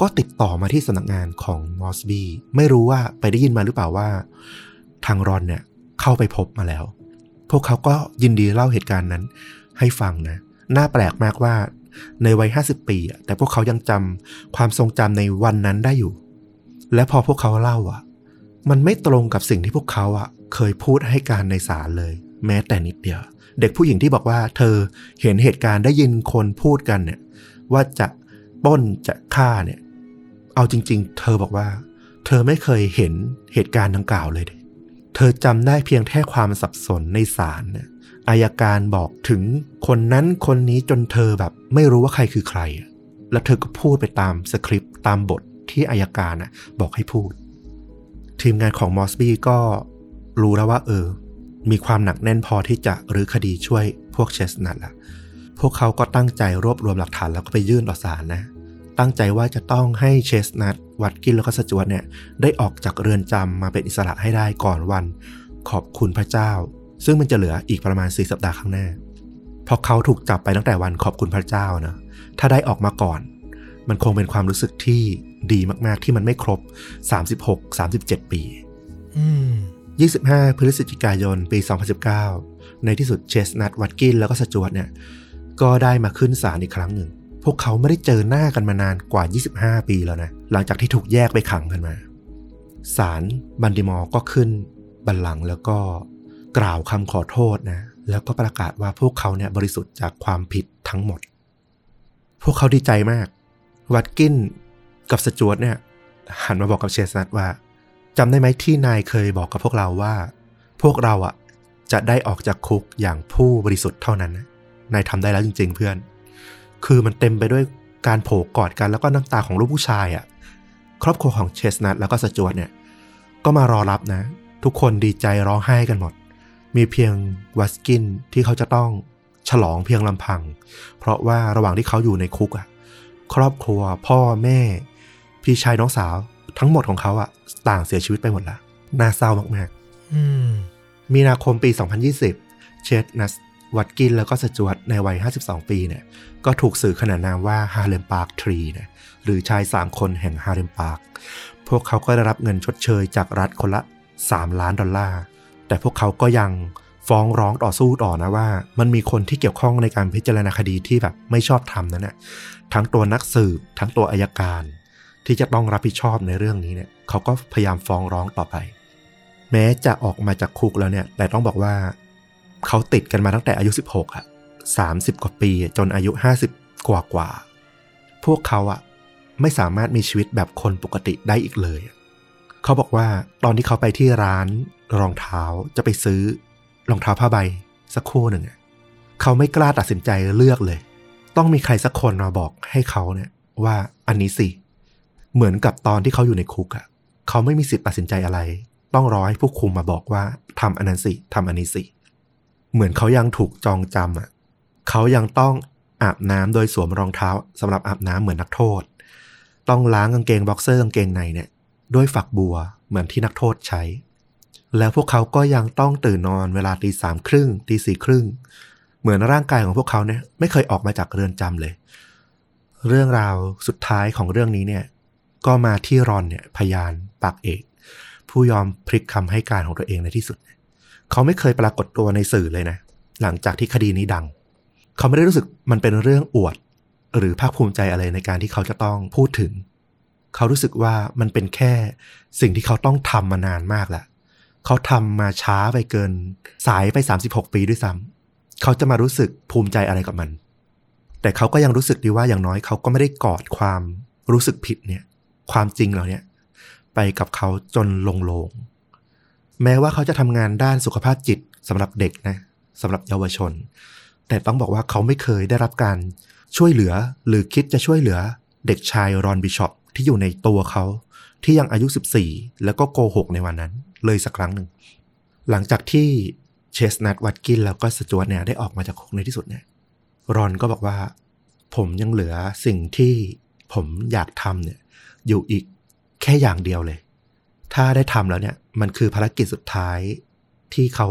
ก็ติดต่อมาที่สำนักงานของมอสบีไม่รู้ว่าไปได้ยินมาหรือเปล่าว่า ทางรอนเนี่ยเข้าไปพบมาแล้ว วกเขาก็ยินดีเล่าเหตุการณ์นั้น ให้ฟังนะ น่าแปลกมากว่าในวัย 50 ปี แต่พวกเขายังจำความทรงจำในวันนั้นได้อยู่ และพอพวกเขาเล่าอะ มันไม่ตรงกับสิ่งที่พวกเขาอะ เคยพูดให้การในศาลเลย แม้แต่นิดเดียว เด็กผู้หญิงที่บอกว่า เธอเห็นเหตุการณ์ได้ยินคนพูดกันเนี่ย ว่าจะป้นจะฆ่าเนี่ย เอาจริง ๆ เธอบอกว่า เธอไม่เคยเห็นเหตุการณ์ดังกล่าวเลยเเธอจำได้เพียงแค่ความสับสนในศาลเนี่ยอายการบอกถึงคนนั้นคนนี้จนเธอแบบ ไม่รู้ว่าใครคือใคร แล้วเธอก็พูดไปตามสคริปต์ตามบทที่อายการนะบอกให้พูด ทีมงานของมอสบี้ก็รู้แล้วว่า เออ มีความหนักแน่นพอที่จะรื้อคดีช่วยพวกเชสนัทละพวกเขาก็ตั้งใจรวบรวมหลักฐานแล้วก็ไปยื่นต่อศาลนะ ตั้งใจว่าจะต้องให้เชสนัทวัดกินแล้วก็สจวตเนี่ยได้ออกจากเรือนจำมาเป็นอิสระให้ได้ก่อนวัน ขอบคุณพระเจ้า ซึ่งมันจะเหลืออีกประมาณ4สัปดาห์ข้างหน้าเพราะเขาถูกจับไปตั้งแต่วันขอบคุณพระเจ้านะถ้าได้ออกมาก่อน มันคงเป็นความรู้สึกที่ดีมาก ๆ ที่มันไม่ครบ 36-37 ปีอืม25 พฤศจิกายน ปี 2019 ในที่สุดเชสนัทวัตกินแล้วก็สจวตเนี่ย ก็ได้มาขึ้นศาลอีกครั้งหนึ่ง พวกเขาไม่ได้เจอหน้ากันมานานกว่า 25 ปีแล้วนะ หลังจากที่ถูกแยกไปขังกันมา ศาลบันดิมอร์ก็ขึ้นบัลลังก์แล้วก็กล่าวคำขอโทษนะ แล้วก็ประกาศว่าพวกเขาเนี่ยบริสุทธิ์จากความผิดทั้งหมด พวกเขาดีใจมาก วัตกินกับสจวตเนี่ย หันมาบอกกับเชสนัทว่าจำได้ไหมที่นายเคยบอกกับพวกเราว่า พวกเราอะจะได้ออกจากคุกอย่างผู้บริสุทธิ์เท่านั้น นายทำได้แล้วจริง ๆ เพื่อน คือมันเต็มไปด้วยการโผล่กอดกันแล้วก็น้ำตาของลูกผู้ชายอะ ครอบครัวของเชสนัทแล้วก็สจวตเนี่ย ก็มารอรับนะ ทุกคนดีใจร้องไห้กันหมด มีเพียงวัสกินที่เขาจะต้องฉลองเพียงลำพัง เพราะว่าระหว่างที่เขาอยู่ในคุกอะ ครอบครัวพ่อแม่ พี่ชายน้องสาว ทั้งหมดของเขาอะต่างเสียชีวิตไปหมดละน่าเศร้ามากอืมๆมีนาคมปี 2020 เชดนัส วัตกินแล้วก็สจวตในวัย 52 ปีเนี่ยก็ถูกสื่อขนานนามว่าฮาเลมปาร์คทรีนะหรือชาย 3 คนแห่งฮาเลมปาร์คพวกเขาก็ได้รับเงินชดเชยจากรัฐคนละ 3 ล้านดอลลาร์ แต่พวกเขาก็ยังฟ้องร้องต่อสู้ต่อนะว่า มันมีคนที่เกี่ยวข้องในการพิจารณาคดีที่แบบไม่ชอบธรรมนั้นนะทั้งตัวนักสืบทั้งตัวอายการ ที่จะต้องรับผิดชอบในเรื่องนี้เนี่ยเขาก็พยายามฟ้องร้องต่อไป แม้จะออกมาจากคุกแล้วเนี่ยแต่ต้องบอกว่า เขาติดกันมาตั้งแต่อายุ 16อะ30 กว่าปีจนอายุ 50 กว่ากว่า พวกเขาอะไม่สามารถมีชีวิตแบบคนปกติได้อีกเลย เขาบอกว่าตอนที่เขาไปที่ร้านรองเท้าจะไปซื้อรองเท้าผ้าใบสักคู่หนึ่งเขาไม่กล้าตัดสินใจเลือกเลย ต้องมีใครสักคนมาบอกให้เขาเนี่ยว่าอันนี้สิ เหมือนกับตอนที่เขาอยู่ในคุกอะเขาไม่มีสิทธิ์ตัดสินใจอะไร ต้องรอให้ผู้คุมมาบอกว่าทำอันนั้นสิทำอันนี้สิเเหมือนเขายังถูกจองจำอะเขายังต้องอาบน้ำโดยสวมรองเท้าสำหรับอาบน้ำเหมือนนักโทษ ต้องล้างกางเกงบ็อกเซอร์กางเกงในเนี่ยด้วยฝักบัวเหมือนที่นักโทษใช้ แล้วพวกเขาก็ยังต้องตื่นนอนเวลาตีสามครึ่งตีสี่ครึ่งเหมือนร่างกายของพวกเขาเนี่ยไม่เคยออกมาจากเรือนจำเลย เรื่องราวสุดท้ายของเรื่องนี้เนี่ยก็มาที่รอนเนี่ยพยานปากเอก ผู้ยอมพลิกคำให้การของตัวเองในที่สุดเขาไม่เคยปรากฏตัวในสื่อเลยนะ หลังจากที่คดีนี้ดัง เขาไม่ได้รู้สึกมันเป็นเรื่องอวด หรือภาคภูมิใจอะไรในการที่เขาจะต้องพูดถึง เขารู้สึกว่ามันเป็นแค่สิ่งที่เขาต้องทำมานานมากแล้วเขาทำมาช้าไปเกิน สายไป 36 ปีด้วยซ้ำเขาจะมารู้สึกภูมิใจอะไรกับมัน แต่เขาก็ยังรู้สึกดีว่าอย่างน้อยเขาก็ไม่ได้กอดความรู้สึกผิดเนี่ย ความจริงเหล่าเนี้ยไปกับเขาจนลงโลง แม้ว่าเขาจะทำงานด้านสุขภาพจิตสำหรับเด็กนะสำหรับเยาวชน แต่ต้องบอกว่าเขาไม่เคยได้รับการช่วยเหลือหรือคิดจะช่วยเหลือเด็กชายรอนบิชอปที่อยู่ในตัวเขา ที่ยังอายุ 14 แล้วก็โกหกในวันนั้น เลยสักครั้งหนึ่ง หลังจากที่เชสนัทวัตกินแล้วก็สจวตเนี่ยได้ออกมาจากคุกในที่สุดเนี่ยรอนก็บอกว่า ผมยังเหลือสิ่งที่ผมอยากทำเนี่ยอยู่อีกแค่อย่างเดียวเลย ถ้าได้ทำแล้วเนี่ย มันคือภารกิจสุดท้ายที่เขา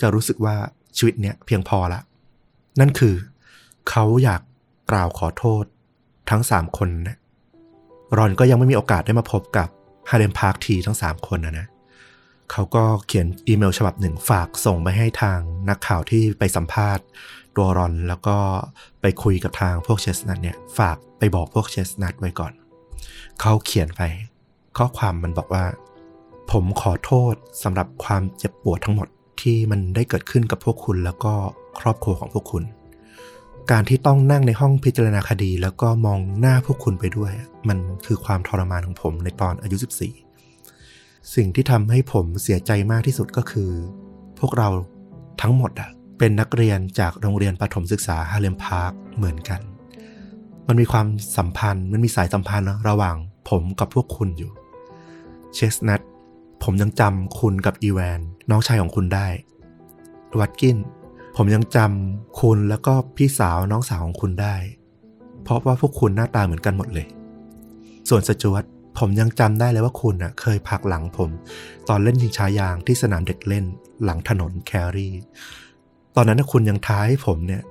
จะรู้สึกว่าชีวิตเนี่ยเพียงพอละ นั่นคือเขาอยากกล่าวขอโทษทั้งสามคนนะรอนก็ยังไม่มีโอกาสได้มาพบกับฮาเลมพาร์คทีทั้งสามคนนะนะเขาก็เขียนอีเมลฉบับหนึ่งฝากส่งไปให้ทางนักข่าวที่ไปสัมภาษณ์ตัวรอนแล้วก็ไปคุยกับทางพวกเชสนัทเนี่ยฝากไปบอกพวกเชสนัทไว้ก่อน เขาเขียนไป ข้อความมันบอกว่า ผมขอโทษสำหรับความเจ็บปวดทั้งหมดที่มันได้เกิดขึ้นกับพวกคุณแล้วก็ครอบครัวของพวกคุณ การที่ต้องนั่งในห้องพิจารณาคดี แล้วก็มองหน้าพวกคุณไปด้วย มันคือความทรมานของผมในตอนอายุ 14 สิ่งที่ทำให้ผมเสียใจมากที่สุดก็คือ พวกเราทั้งหมดอะเป็นนักเรียนจากโรงเรียนประถมศึกษาฮาเลมพาร์คเหมือนกัน มันมีความสัมพันธ์ มันมีสายสัมพันธ์ระหว่างผมกับพวกคุณอยู่ เชสนัท ผมยังจำคุณกับอีแวน น้องชายของคุณได้วัตกิน ผมยังจำคุณแล้วก็พี่สาวน้องสาวของคุณได้ เพราะว่าพวกคุณหน้าตาเหมือนกันหมดเลย ส่วนสจวตผมยังจำได้เลยว่าคุณน่ะ เคยผักหลังผม ตอนเล่นยิงช้ายางที่สนามเด็กเล่น หลังถนนแครี่ตอนนั้นคุณยังท้าให้ผมเนี่ย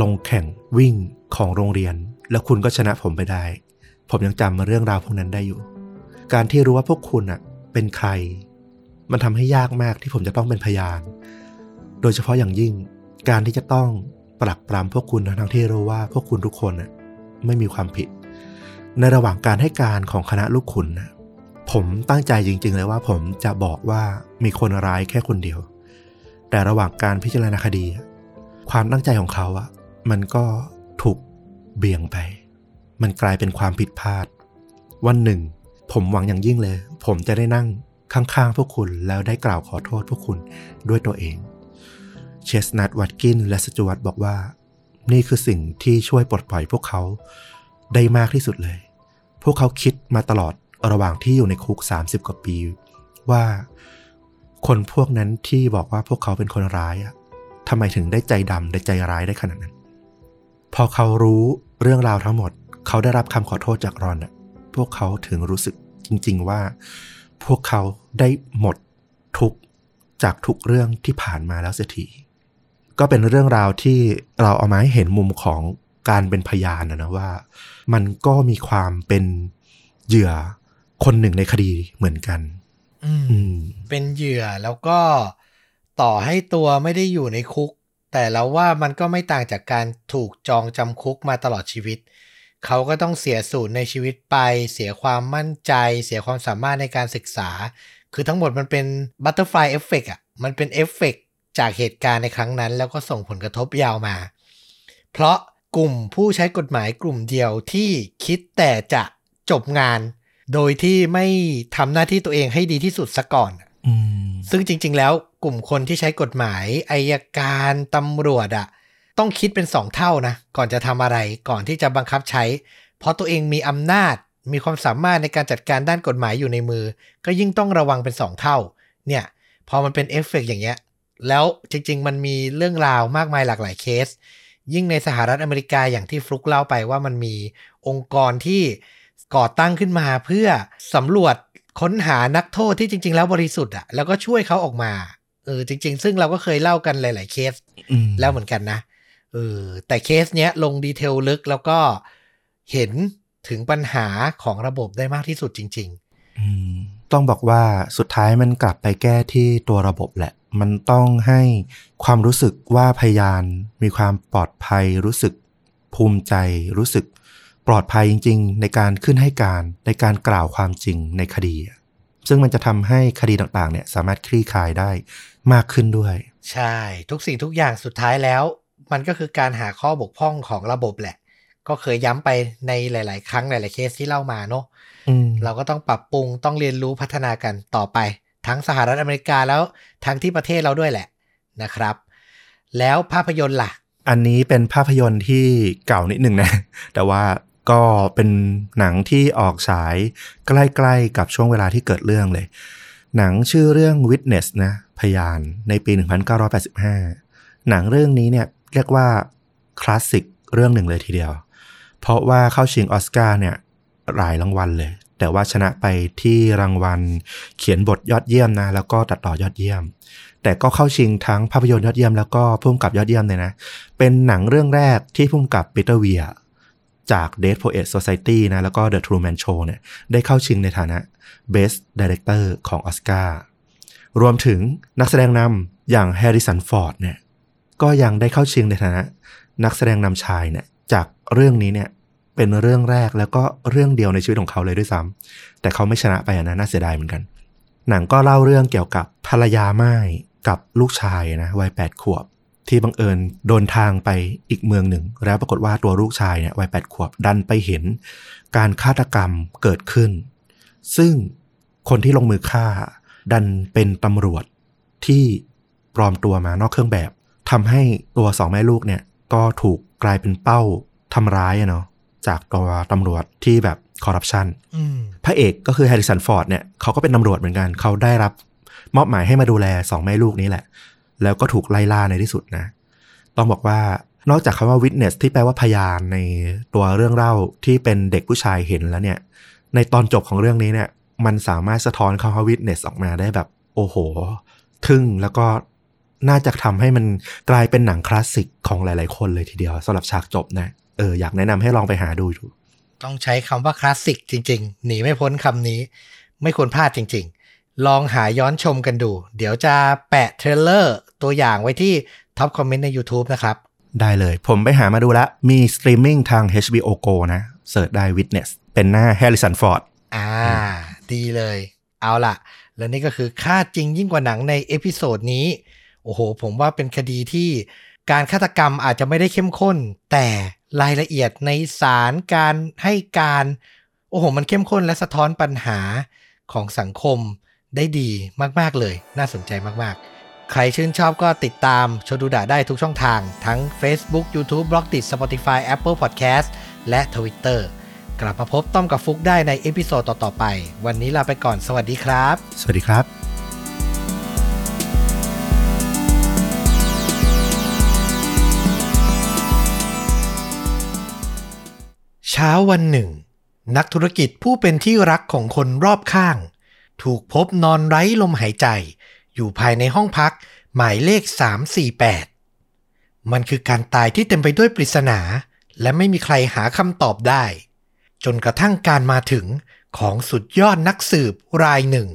ลงแข่งวิ่งของโรงเรียน แล้วคุณก็ชนะผมไปได้ ผมยังจำเรื่องราวพวกนั้นได้อยู่ การที่รู้ว่าพวกคุณอะ เป็นใคร มันทำให้ยากมากที่ผมจะต้องเป็นพยาน โดยเฉพาะอย่างยิ่งการที่จะต้องปรักปรำพวกคุณทั้งที่รู้ว่าพวกคุณทุกคนไม่มีความผิด ในระหว่างการให้การของคณะลูกขุนผมตั้งใจจริง ๆ เลยว่าผมจะบอกว่ามีคนร้ายแค่คนเดียว แต่ระหว่างการพิจารณาคดี ความตั้งใจของเขาอะมันก็ถูกเบี่ยงไป มันกลายเป็นความผิดพลาด วันหนึ่ง ผมหวังอย่างยิ่งเลย ผมจะได้นั่งข้างๆพวกคุณแล้วได้กล่าวขอโทษพวกคุณด้วยตัวเอง เชสนัทวัตกินและสจวตบอกว่า นี่คือสิ่งที่ช่วยปลดปล่อยพวกเขาได้มากที่สุดเลย พวกเขาคิดมาตลอดระหว่างที่อยู่ในคุก 30 กว่าปี ว่าคนพวกนั้นที่บอกว่าพวกเขาเป็นคนร้ายอะทำไมถึงได้ใจดำได้ใจร้ายได้ขนาดนั้น พอเขารู้เรื่องราวทั้งหมด เขาได้รับคำขอโทษจากรอนอะพวกเขาถึงรู้สึก จริง ๆ ว่า พวกเขาได้หมดทุกข์จากทุกเรื่องที่ผ่านมาแล้วเสียทีก็เป็นเรื่องราวที่เราเอามาให้เห็นมุมของการเป็นพยานนะนะว่า มันก็มีความเป็นเหยื่อคนหนึ่งในคดีเหมือนกัน อืมอืมเป็นเหยื่อแล้วก็ต่อให้ตัวไม่ได้อยู่ในคุก แต่แล้วว่ามันก็ไม่ต่างจากการถูกจองจำคุกมาตลอดชีวิต เขาก็ต้องเสียศูนย์ในชีวิตไป เสียความมั่นใจ เสียความสามารถในการศึกษา คือทั้งหมดมันเป็น butterfly effect อะ มันเป็นเอฟเฟกจากเหตุการณ์ในครั้งนั้น แล้วก็ส่งผลกระทบยาวมา เพราะกลุ่มผู้ใช้กฎหมายกลุ่มเดียวที่คิดแต่จะจบงาน โดยที่ไม่ทำหน้าที่ตัวเองให้ดีที่สุดซะก่อนอืมซึ่งจริง ๆ แล้วกลุ่มคนที่ใช้กฎหมายอายการตำรวจอะ ต้องคิดเป็นสองเท่านะ ก่อนจะทำอะไรก่อนที่จะบังคับใช้ เพราะตัวเองมีอำนาจมีความสามารถในการจัดการด้านกฎหมายอยู่ในมือ ก็ยิ่งต้องระวังเป็นสองเท่า เนี่ย พอมันเป็นเอฟเฟกต์อย่างเงี้ย แล้วจริง ๆ มันมีเรื่องราวมากมายหลากหลายเคส ยิ่งในสหรัฐอเมริกาอย่างที่ฟลุกเล่าไปว่ามันมีองค์กรที่ก่อตั้งขึ้นมาเพื่อสำรวจค้นหานักโทษที่จริง ๆ แล้วบริสุทธิ์อะแล้วก็ช่วยเขาออกมาเออจริง ๆ ซึ่งเราก็เคยเล่ากันหลาย ๆ เคสอืมแล้วเหมือนกันนะ เออแต่เคสเนี้ยลง detail ลึกแล้วก็เห็นถึงปัญหาของระบบได้มากที่สุดจริงอืมต้องบอกว่าสุดท้ายมันกลับไปแก้ที่ตัวระบบแหละ มันต้องให้ความรู้สึกว่าพยานมีความปลอดภัย รู้สึกภูมิใจ รู้สึกปลอดภัยจริง ๆ ในการขึ้นให้การในการกล่าวความจริงในคดีอะซึ่งมันจะทำให้คดีต่างๆ เนี่ยสามารถคลี่คลายได้มากขึ้นด้วยๆใช่ ทุกสิ่งทุกอย่างสุดท้ายแล้ว มันก็คือการหาข้อบกพร่องของระบบแหละ ก็เคยย้ำไปในหลาย ๆ ครั้งหลาย ๆ เคสที่เล่ามาเนาะอืมเราก็ต้องปรับปรุงต้องเรียนรู้พัฒนากันต่อไป ทั้งสหรัฐอเมริกาแล้วทั้งที่ประเทศเราด้วยแหละนะครับ แล้วภาพยนตร์ล่ะ อันนี้เป็นภาพยนตร์ที่เก่านิดหนึ่งนะ แต่ว่าก็เป็นหนังที่ออกฉายใกล้ ๆ กับช่วงเวลาที่เกิดเรื่องเลย หนังชื่อเรื่อง Witness นะ พยานในปี 1985 หนังเรื่องนี้เนี่ย เรียกว่าคลาสสิกเรื่องหนึ่งเลยทีเดียว เพราะว่าเข้าชิงออสการ์เนี่ยหลายรางวัลเลย แต่ว่าชนะไปที่รางวัล เขียนบทยอดเยี่ยมนะ แล้วก็ตัดต่อยอดเยี่ยม แต่ก็เข้าชิงทั้งภาพยนตร์ยอดเยี่ยมแล้วก็พุ่มกับยอดเยี่ยมเลยนะ เป็นหนังเรื่องแรกที่พุ่มกับปีเตอร์เวียจาก Dead Poet Society นะ แล้วก็ The Truman Show เนี่ย ได้เข้าชิงในฐานะ Best Director ของออสการ์ รวมถึงนักแสดงนำอย่างแฮร์ริสันฟอร์ดเนี่ย ก็ยังได้เข้าชิงในฐานะ นักแสดงนำชายเนี่ยจากเรื่องนี้เนี่ยเป็นเรื่องแรกแล้วก็เรื่องเดียวในชีวิตของเขาเลยด้วยซ้ำแต่เขาไม่ชนะไปนะน่าเสียดายเหมือนกัน หนังก็เล่าเรื่องเกี่ยวกับภรรยาไม่ายกับลูกชายนะวัยแปดขวบ ที่บังเอิญโดนทางไปอีกเมืองหนึ่ง แล้วปรากฏว่าตัวลูกชายเนี่ยวัยแปดขวบดันไปเห็น การฆาตกรรมเกิดขึ้น ซึ่งคนที่ลงมือฆ่า ดันเป็นตำรวจที่ปลอมตัวมานอกเครื่องแบบ ทำให้ตัวสองแม่ลูกเนี่ยก็ถูกกลายเป็นเป้าทำร้ายอะเนาะจากตัวตำรวจที่แบบคอร์รัปชันอืมพระเอกก็คือแฮร์ริสันฟอร์ดเนี่ยเขาก็เป็นตำรวจเหมือนกัน เขาได้รับมอบหมายให้มาดูแลสองแม่ลูกนี้แหละ แล้วก็ถูกไล่ล่าในที่สุดนะ ต้องบอกว่านอกจากคำว่า witness ที่แปลว่าพยานในตัวเรื่องเล่าที่เป็นเด็กผู้ชายเห็นแล้วเนี่ย ในตอนจบของเรื่องนี้เนี่ย มันสามารถสะท้อนคำว่า witness ออกมาได้แบบ โอ้โห ทึ่งแล้วก็ น่าจะทำให้มันกลายเป็นหนังคลาสสิกของหลาย ๆ คนเลยทีเดียวสำหรับฉากจบนะเอออยากแนะนำให้ลองไปหาดูดูต้องใช้คำว่าคลาสสิกจริง ๆ หนีไม่พ้นคำนี้ ไม่ควรพลาดจริง ๆ ลองหาย้อนชมกันดู เดี๋ยวจะแปะ trailer ตัวอย่างไว้ที่ top comment ใน YouTube นะครับ ได้เลยผมไปหามาดูแล้วมีสตรีมมิ่งทาง HBO Go นะ search ได้ Witness เป็นหน้า Harrison Ford อ่า ดีเลย เอาล่ะ และนี่ก็คือฆ่าจริงยิ่งกว่าหนังใน episode นี้ โอ้โห ผมว่าเป็นคดีที่การฆาตกรรมอาจจะไม่ได้เข้มข้น แต่รายละเอียดในสารการให้การ โอ้โห มันเข้มข้นและสะท้อนปัญหาของสังคมได้ดีมาก ๆ เลย น่าสนใจมากๆ ใครชื่นชอบก็ติดตามชวนดูดะได้ทุกช่องทาง ทั้ง Facebook YouTube b l o g d i t Spotify Apple Podcast และ Twitter กลับมาพบต้อมกับฟลุกได้ใน episode ต่อ ๆ ไป วันนี้ลาไปก่อน สวัสดีครับ สวัสดีครับ เช้าวันหนึ่ง นักธุรกิจผู้เป็นที่รักของคนรอบข้าง ถูกพบนอนไร้ลมหายใจ อยู่ภายในห้องพักหมายเลข 348 มันคือการตายที่เต็มไปด้วยปริศนา และไม่มีใครหาคำตอบได้ จนกระทั่งการมาถึงของสุดยอดนักสืบรายหนึ่ง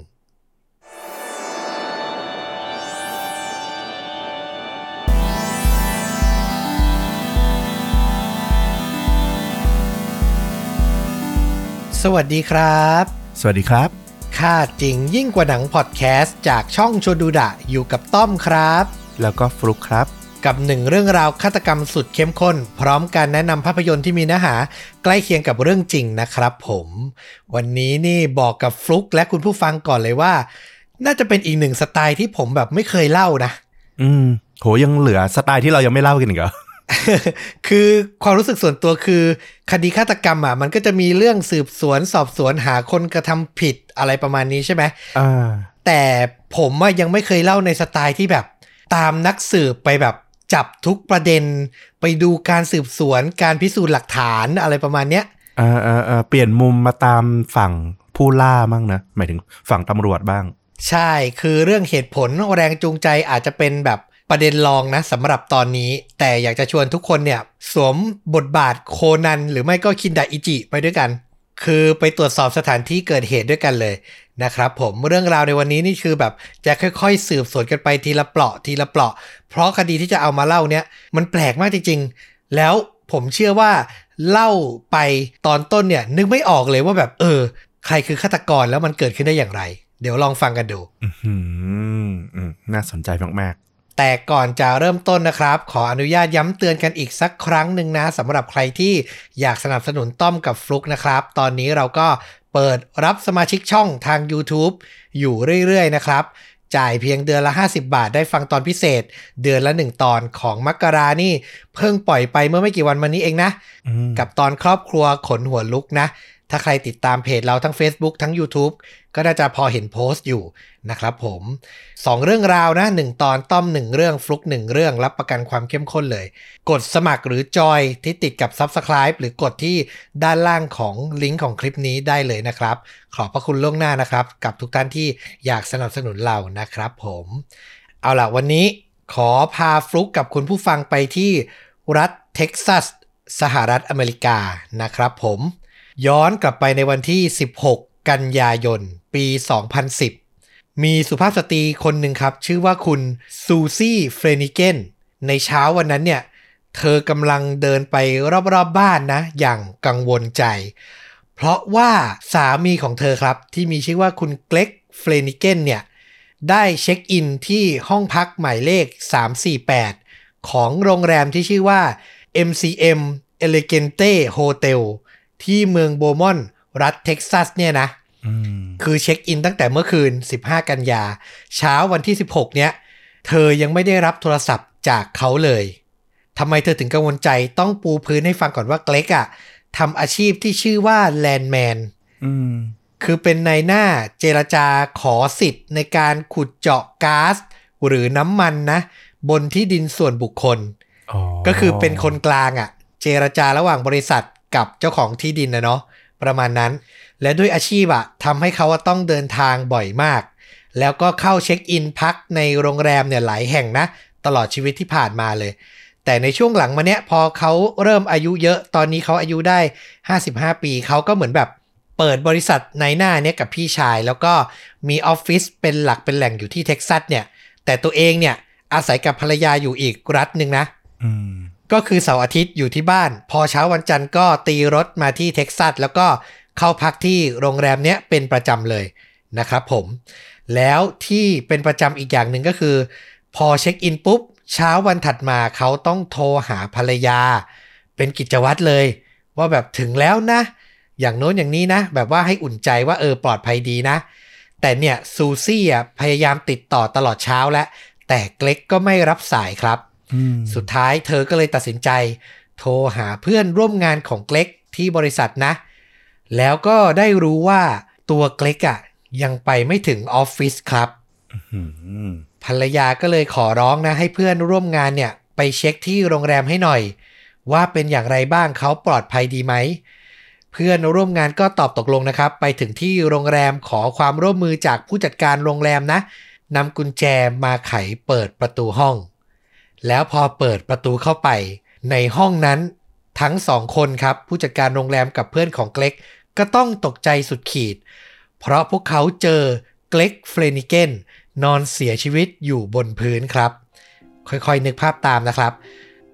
สวัสดีครับ สวัสดีครับค่าจริงยิ่งกว่าหนังพอดแคสต์จากช่องชวนดูดะอยู่กับต้อมครับ แล้วก็ฟลุกครับ กับหนึ่งเรื่องราวฆาตกรรมสุดเข้มข้น พร้อมการแนะนำภาพยนตร์ที่มีเนื้อหา ใกล้เคียงกับเรื่องจริงนะครับผม วันนี้นี่บอกกับฟลุกและคุณผู้ฟังก่อนเลยว่า น่าจะเป็นอีกหนึ่งสไตล์ที่ผมแบบไม่เคยเล่านะ อืม โหยังเหลือสไตล์ที่เรายังไม่เล่ากันอีกเหรอ คือความรู้สึกส่วนตัวคือคดีฆาตกรรมอะมันก็จะมีเรื่องสืบสวนสอบสวนหาคนกระทำผิดอะไรประมาณนี้ใช่ไหมอ่าแต่ผมอะยังไม่เคยเล่าในสไตล์ที่แบบตามนักสืบไปแบบจับทุกประเด็น ไปดูการสืบสวนการพิสูจน์หลักฐานอะไรประมาณเนี้ยอ่าอ่าอ่าเปลี่ยนมุมมาตามฝั่งผู้ล่ามั่งนะหมายถึงฝั่งตำรวจบ้าง ใช่คือเรื่องเหตุผลแรงจูงใจอาจจะเป็นแบบ ประเด็นรองนะสำหรับตอนนี้ แต่อยากจะชวนทุกคนเนี่ยสวมบทบาทโคนันหรือไม่ก็คินดาอิจิไปด้วยกัน คือไปตรวจสอบสถานที่เกิดเหตุด้วยกันเลยนะครับผมเรื่องราวในวันนี้นี่คือแบบจะค่อยๆ สืบสวนกันไปทีละเปราะทีละเปราะ เพราะคดีที่จะเอามาเล่าเนี่ยมันแปลกมากจริงๆ แล้วผมเชื่อว่าเล่าไปตอนต้นเนี่ยนึกไม่ออกเลยว่าแบบเออ ใครคือฆาตกรแล้วมันเกิดขึ้นได้อย่างไร เดี๋ยวลองฟังกันดูน่าสนใจมาก แต่ก่อนจะเริ่มต้นนะครับ ขออนุญาตย้ำเตือนกันอีกสักครั้งหนึ่งนะสำหรับใครที่อยากสนับสนุนต้อมกับฟลุกนะครับ ตอนนี้เราก็เปิดรับสมาชิกช่องทาง YouTube อยู่เรื่อยๆนะครับ จ่ายเพียงเดือนละ 50 บาทได้ฟังตอนพิเศษ เดือนละ 1 ตอนของมักกรานี่ เพิ่งปล่อยไปเมื่อไม่กี่วันมานี้เองนะๆอืมกับตอนครอบครัวขนหัวลุกนะ ถ้าใครติดตามเพจเราทั้ง Facebook ทั้ง YouTube ก็น่าจะพอเห็นโพสต์อยู่นะครับผม 2 เรื่องราวนะ 1 ตอนต้อม 1 เรื่องฟลุก 1 เรื่องรับประกันความเข้มข้นเลย กดสมัครหรือจอยที่ติดกับ Subscribe หรือกดที่ด้านล่างของลิงก์ของคลิปนี้ได้เลยนะครับ ขอบพระคุณล่วงหน้านะครับ กับทุกท่านที่อยากสนับสนุนเรานะครับผม เอาล่ะวันนี้ขอพาฟลุกกับคุณผู้ฟังไปที่รัฐเท็กซัสสหรัฐอเมริกานะครับผม ย้อนกลับไปในวันที่ 16 กันยายน ปี 2010 มีสุภาพสตรีคนหนึ่งครับ ชื่อว่าคุณซูซี่เฟรนิเกนในเช้าวันนั้นเนี่ย เธอกำลังเดินไปรอบๆ บ้านนะ อย่างกังวลใจ เพราะว่าสามีของเธอครับ ที่มีชื่อว่าคุณเกล็กเฟรนิเกนเนี่ย ได้เช็คอินที่ห้องพักหมายเลข 348 ของโรงแรมที่ชื่อว่า MCM Elegante Hotel ที่เมืองโบมอน รัฐเท็กซัสเนี่ยนะ คือเช็คอินตั้งแต่เมื่อคืน 15 กันยา เช้าวันที่ 16 เนี้ย เธอยังไม่ได้รับโทรศัพท์จากเขาเลยทำไมเธอถึงกังวลใจต้องปูพื้นให้ฟังก่อนว่าเกล็กอะทำอาชีพที่ชื่อว่า landman อืมคือเป็นนายหน้าเจรจาขอสิทธิ์ในการขุดเจาะก๊าซหรือน้ำมันนะ บนที่ดินส่วนบุคคลอ๋อก็คือเป็นคนกลางอะ่ะ เจรจาระหว่างบริษัทกับเจ้าของที่ดินนะเนาะประมาณนั้น และด้วยอาชีพอะทำให้เขาอะต้องเดินทางบ่อยมาก แล้วก็เข้าเช็คอินพักในโรงแรมเนี่ยหลายแห่งนะ ตลอดชีวิตที่ผ่านมาเลย แต่ในช่วงหลังมาเนี้ยพอเขาเริ่มอายุเยอะตอนนี้เขาอายุได้ 55 ปีเขาก็เหมือนแบบเปิดบริษัทนายหน้าเนี่ยกับพี่ชาย แล้วก็มีออฟฟิศเป็นหลักเป็นแหล่งอยู่ที่เท็กซัสเนี่ย แต่ตัวเองเนี่ยอาศัยกับภรรยาอยู่อีกรัฐหนึ่งนะอืมก็คือเสาร์อาทิตย์อยู่ที่บ้าน พอเช้าวันจันทร์ก็ตีรถมาที่เท็กซัสแล้วก็เข้าพักที่โรงแรมเนี้ยเป็นประจำเลยนะครับผม แล้วที่เป็นประจำอีกอย่างหนึ่งก็คือ พอเช็คอินปุ๊บ เช้าวันถัดมาเขาต้องโทรหาภรรยา เป็นกิจวัตรเลย ว่าแบบถึงแล้วนะ อย่างโน้นอย่างนี้นะ แบบว่าให้อุ่นใจว่าเออปลอดภัยดีนะ แต่เนี่ยซูซี่อะพยายามติดต่อตลอดเช้าแล้วแต่เกล็กก็ไม่รับสายครับอืมสุดท้ายเธอก็เลยตัดสินใจ โทรหาเพื่อนร่วมงานของเกล็กที่บริษัทนะ แล้วก็ได้รู้ว่าตัวเกล็กอะยังไปไม่ถึงออฟฟิศครับอืมภรรยาก็เลยขอร้องนะ ให้เพื่อนร่วมงานเนี่ย ไปเช็คที่โรงแรมให้หน่อย ว่าเป็นอย่างไรบ้างเขาปลอดภัยดีไหม เพื่อนร่วมงานก็ตอบตกลงนะครับ ไปถึงที่โรงแรมขอความร่วมมือจากผู้จัดการโรงแรมนะนำกุญแจมาไขเปิดประตูห้อง แล้วพอเปิดประตูเข้าไป ในห้องนั้นทั้งสองคนครับ ผู้จัดการโรงแรมกับเพื่อนของเกล็ก ก็ต้องตกใจสุดขีด เพราะพวกเขาเจอเกล็กเฟลนิเกนนอนเสียชีวิตอยู่บนพื้นครับ ค่อยๆนึกภาพตามนะครับ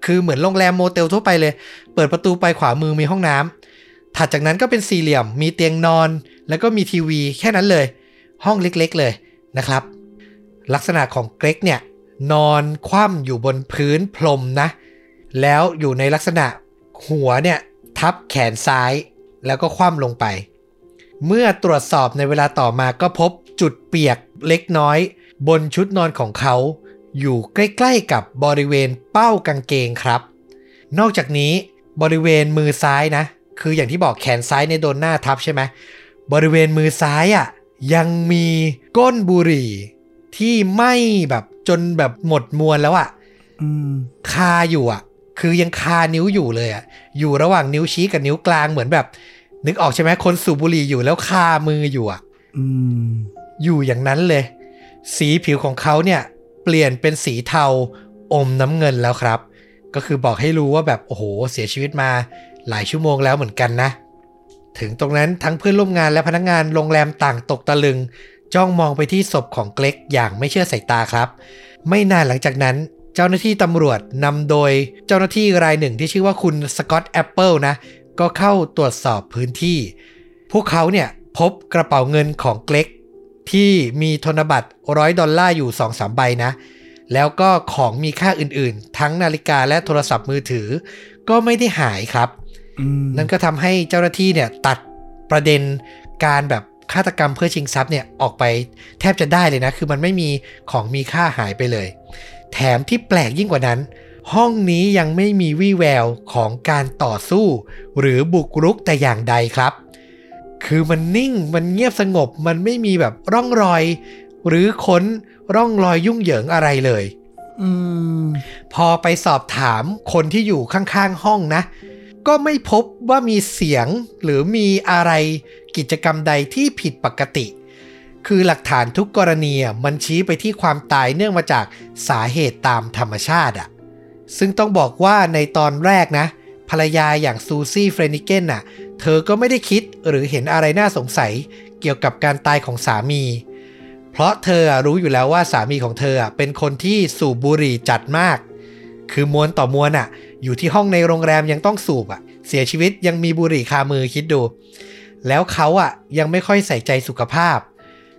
คือเหมือนโรงแรมโมเตลทั่วไปเลย เปิดประตูไปขวามือมีห้องน้ำถัดจากนั้นก็เป็นสี่เหลี่ยมมีเตียงนอน แล้วก็มีทีวีแค่นั้นเลย ห้องเล็กๆเลยนะครับ ลักษณะของเกรกเนี่ยนอนคว่ำอยู่บนพื้นพรมนะ แล้วอยู่ในลักษณะหัวเนี่ยทับแขนซ้าย แล้วก็คว่ำลงไป เมื่อตรวจสอบในเวลาต่อมาก็พบจุดเปียกเล็กน้อย บนชุดนอนของเขา อยู่ใกล้ๆกับบริเวณเป้ากางเกงครับ นอกจากนี้บริเวณมือซ้ายนะ คืออย่างที่บอกแขนซ้ายในยโดนหน้าทับใช่ไหมบริเวณมือซ้ายอะ่ะยังมีก้นบุหรี่ ที่ไหม้แบบจนแบบหมดมวลแล้วอะ่ะอืมคาอยู่อะ คือยังคานิ้วอยู่เลยอะอยู่ระหว่างนิ้วชี้กับนิ้วกลางเหมือนแบบ นึกออกใช่ไหมคนสูบบุหรี่อยู่แล้วคามืออยู่อะอืมอยู่อย่างนั้นเลย สีผิวของเขาเนี่ย เปลี่ยนเป็นสีเทาอมน้ำเงินแล้วครับ ก็คือบอกให้รู้ว่าแบบโอ้โหเสียชีวิตมาหลายชั่วโมงแล้วเหมือนกันนะ ถึงตรงนั้นทั้งเพื่อนร่วมงานและพนักงานโรงแรมต่างตกตะลึง จ้องมองไปที่ศพของเกล็กอย่างไม่เชื่อสายตาครับ ไม่นานหลังจากนั้น เจ้าหน้าที่ตำรวจนำโดยเจ้าหน้าที่รายหนึ่งที่ชื่อว่าคุณสกอตต์แอปเปิลนะ ก็เข้าตรวจสอบพื้นที่ พวกเขาเนี่ยพบกระเป๋าเงินของเกล็ก ที่มีธนบัตรร้อยดอลลาร์อยู่2-3ใบนะ แล้วก็ของมีค่าอื่นๆ ทั้งนาฬิกาและโทรศัพท์มือถือ ก็ไม่ได้หายครับอืมนั่นก็ทำให้เจ้าหน้าที่เนี่ยตัดประเด็นการแบบฆาตกรรมเพื่อชิงทรัพย์เนี่ยออกไปแทบจะได้เลยนะ คือมันไม่มีของมีค่าหายไปเลย แถมที่แปลกยิ่งกว่านั้น ห้องนี้ยังไม่มีวี่แววของการต่อสู้ หรือบุกรุกแต่อย่างใดครับ คือมันนิ่งมันเงียบสงบมันไม่มีแบบร่องรอย หรือค้นร่องรอยยุ่งเหยิงอะไรเลยอืมพอไปสอบถามคนที่อยู่ข้างๆห้องนะ ก็ไม่พบว่ามีเสียงหรือมีอะไรกิจกรรมใดที่ผิดปกติ คือหลักฐานทุกกรณีมันชี้ไปที่ความตายเนื่องมาจากสาเหตุตามธรรมชาติอะ ซึ่งต้องบอกว่าในตอนแรกนะ ภรรยาอย่างซูซี่เฟรนิเกนน่ะ เธอก็ไม่ได้คิดหรือเห็นอะไรน่าสงสัยเกี่ยวกับการตายของสามี เพราะเธอรู้อยู่แล้วว่าสามีของเธอเป็นคนที่สูบบุหรี่จัดมาก คือมวนต่อมวนอะ อยู่ที่ห้องในโรงแรมยังต้องสูบอะ เสียชีวิตยังมีบุหรี่คามือคิดดู แล้วเขาอะยังไม่ค่อยใส่ใจสุขภาพ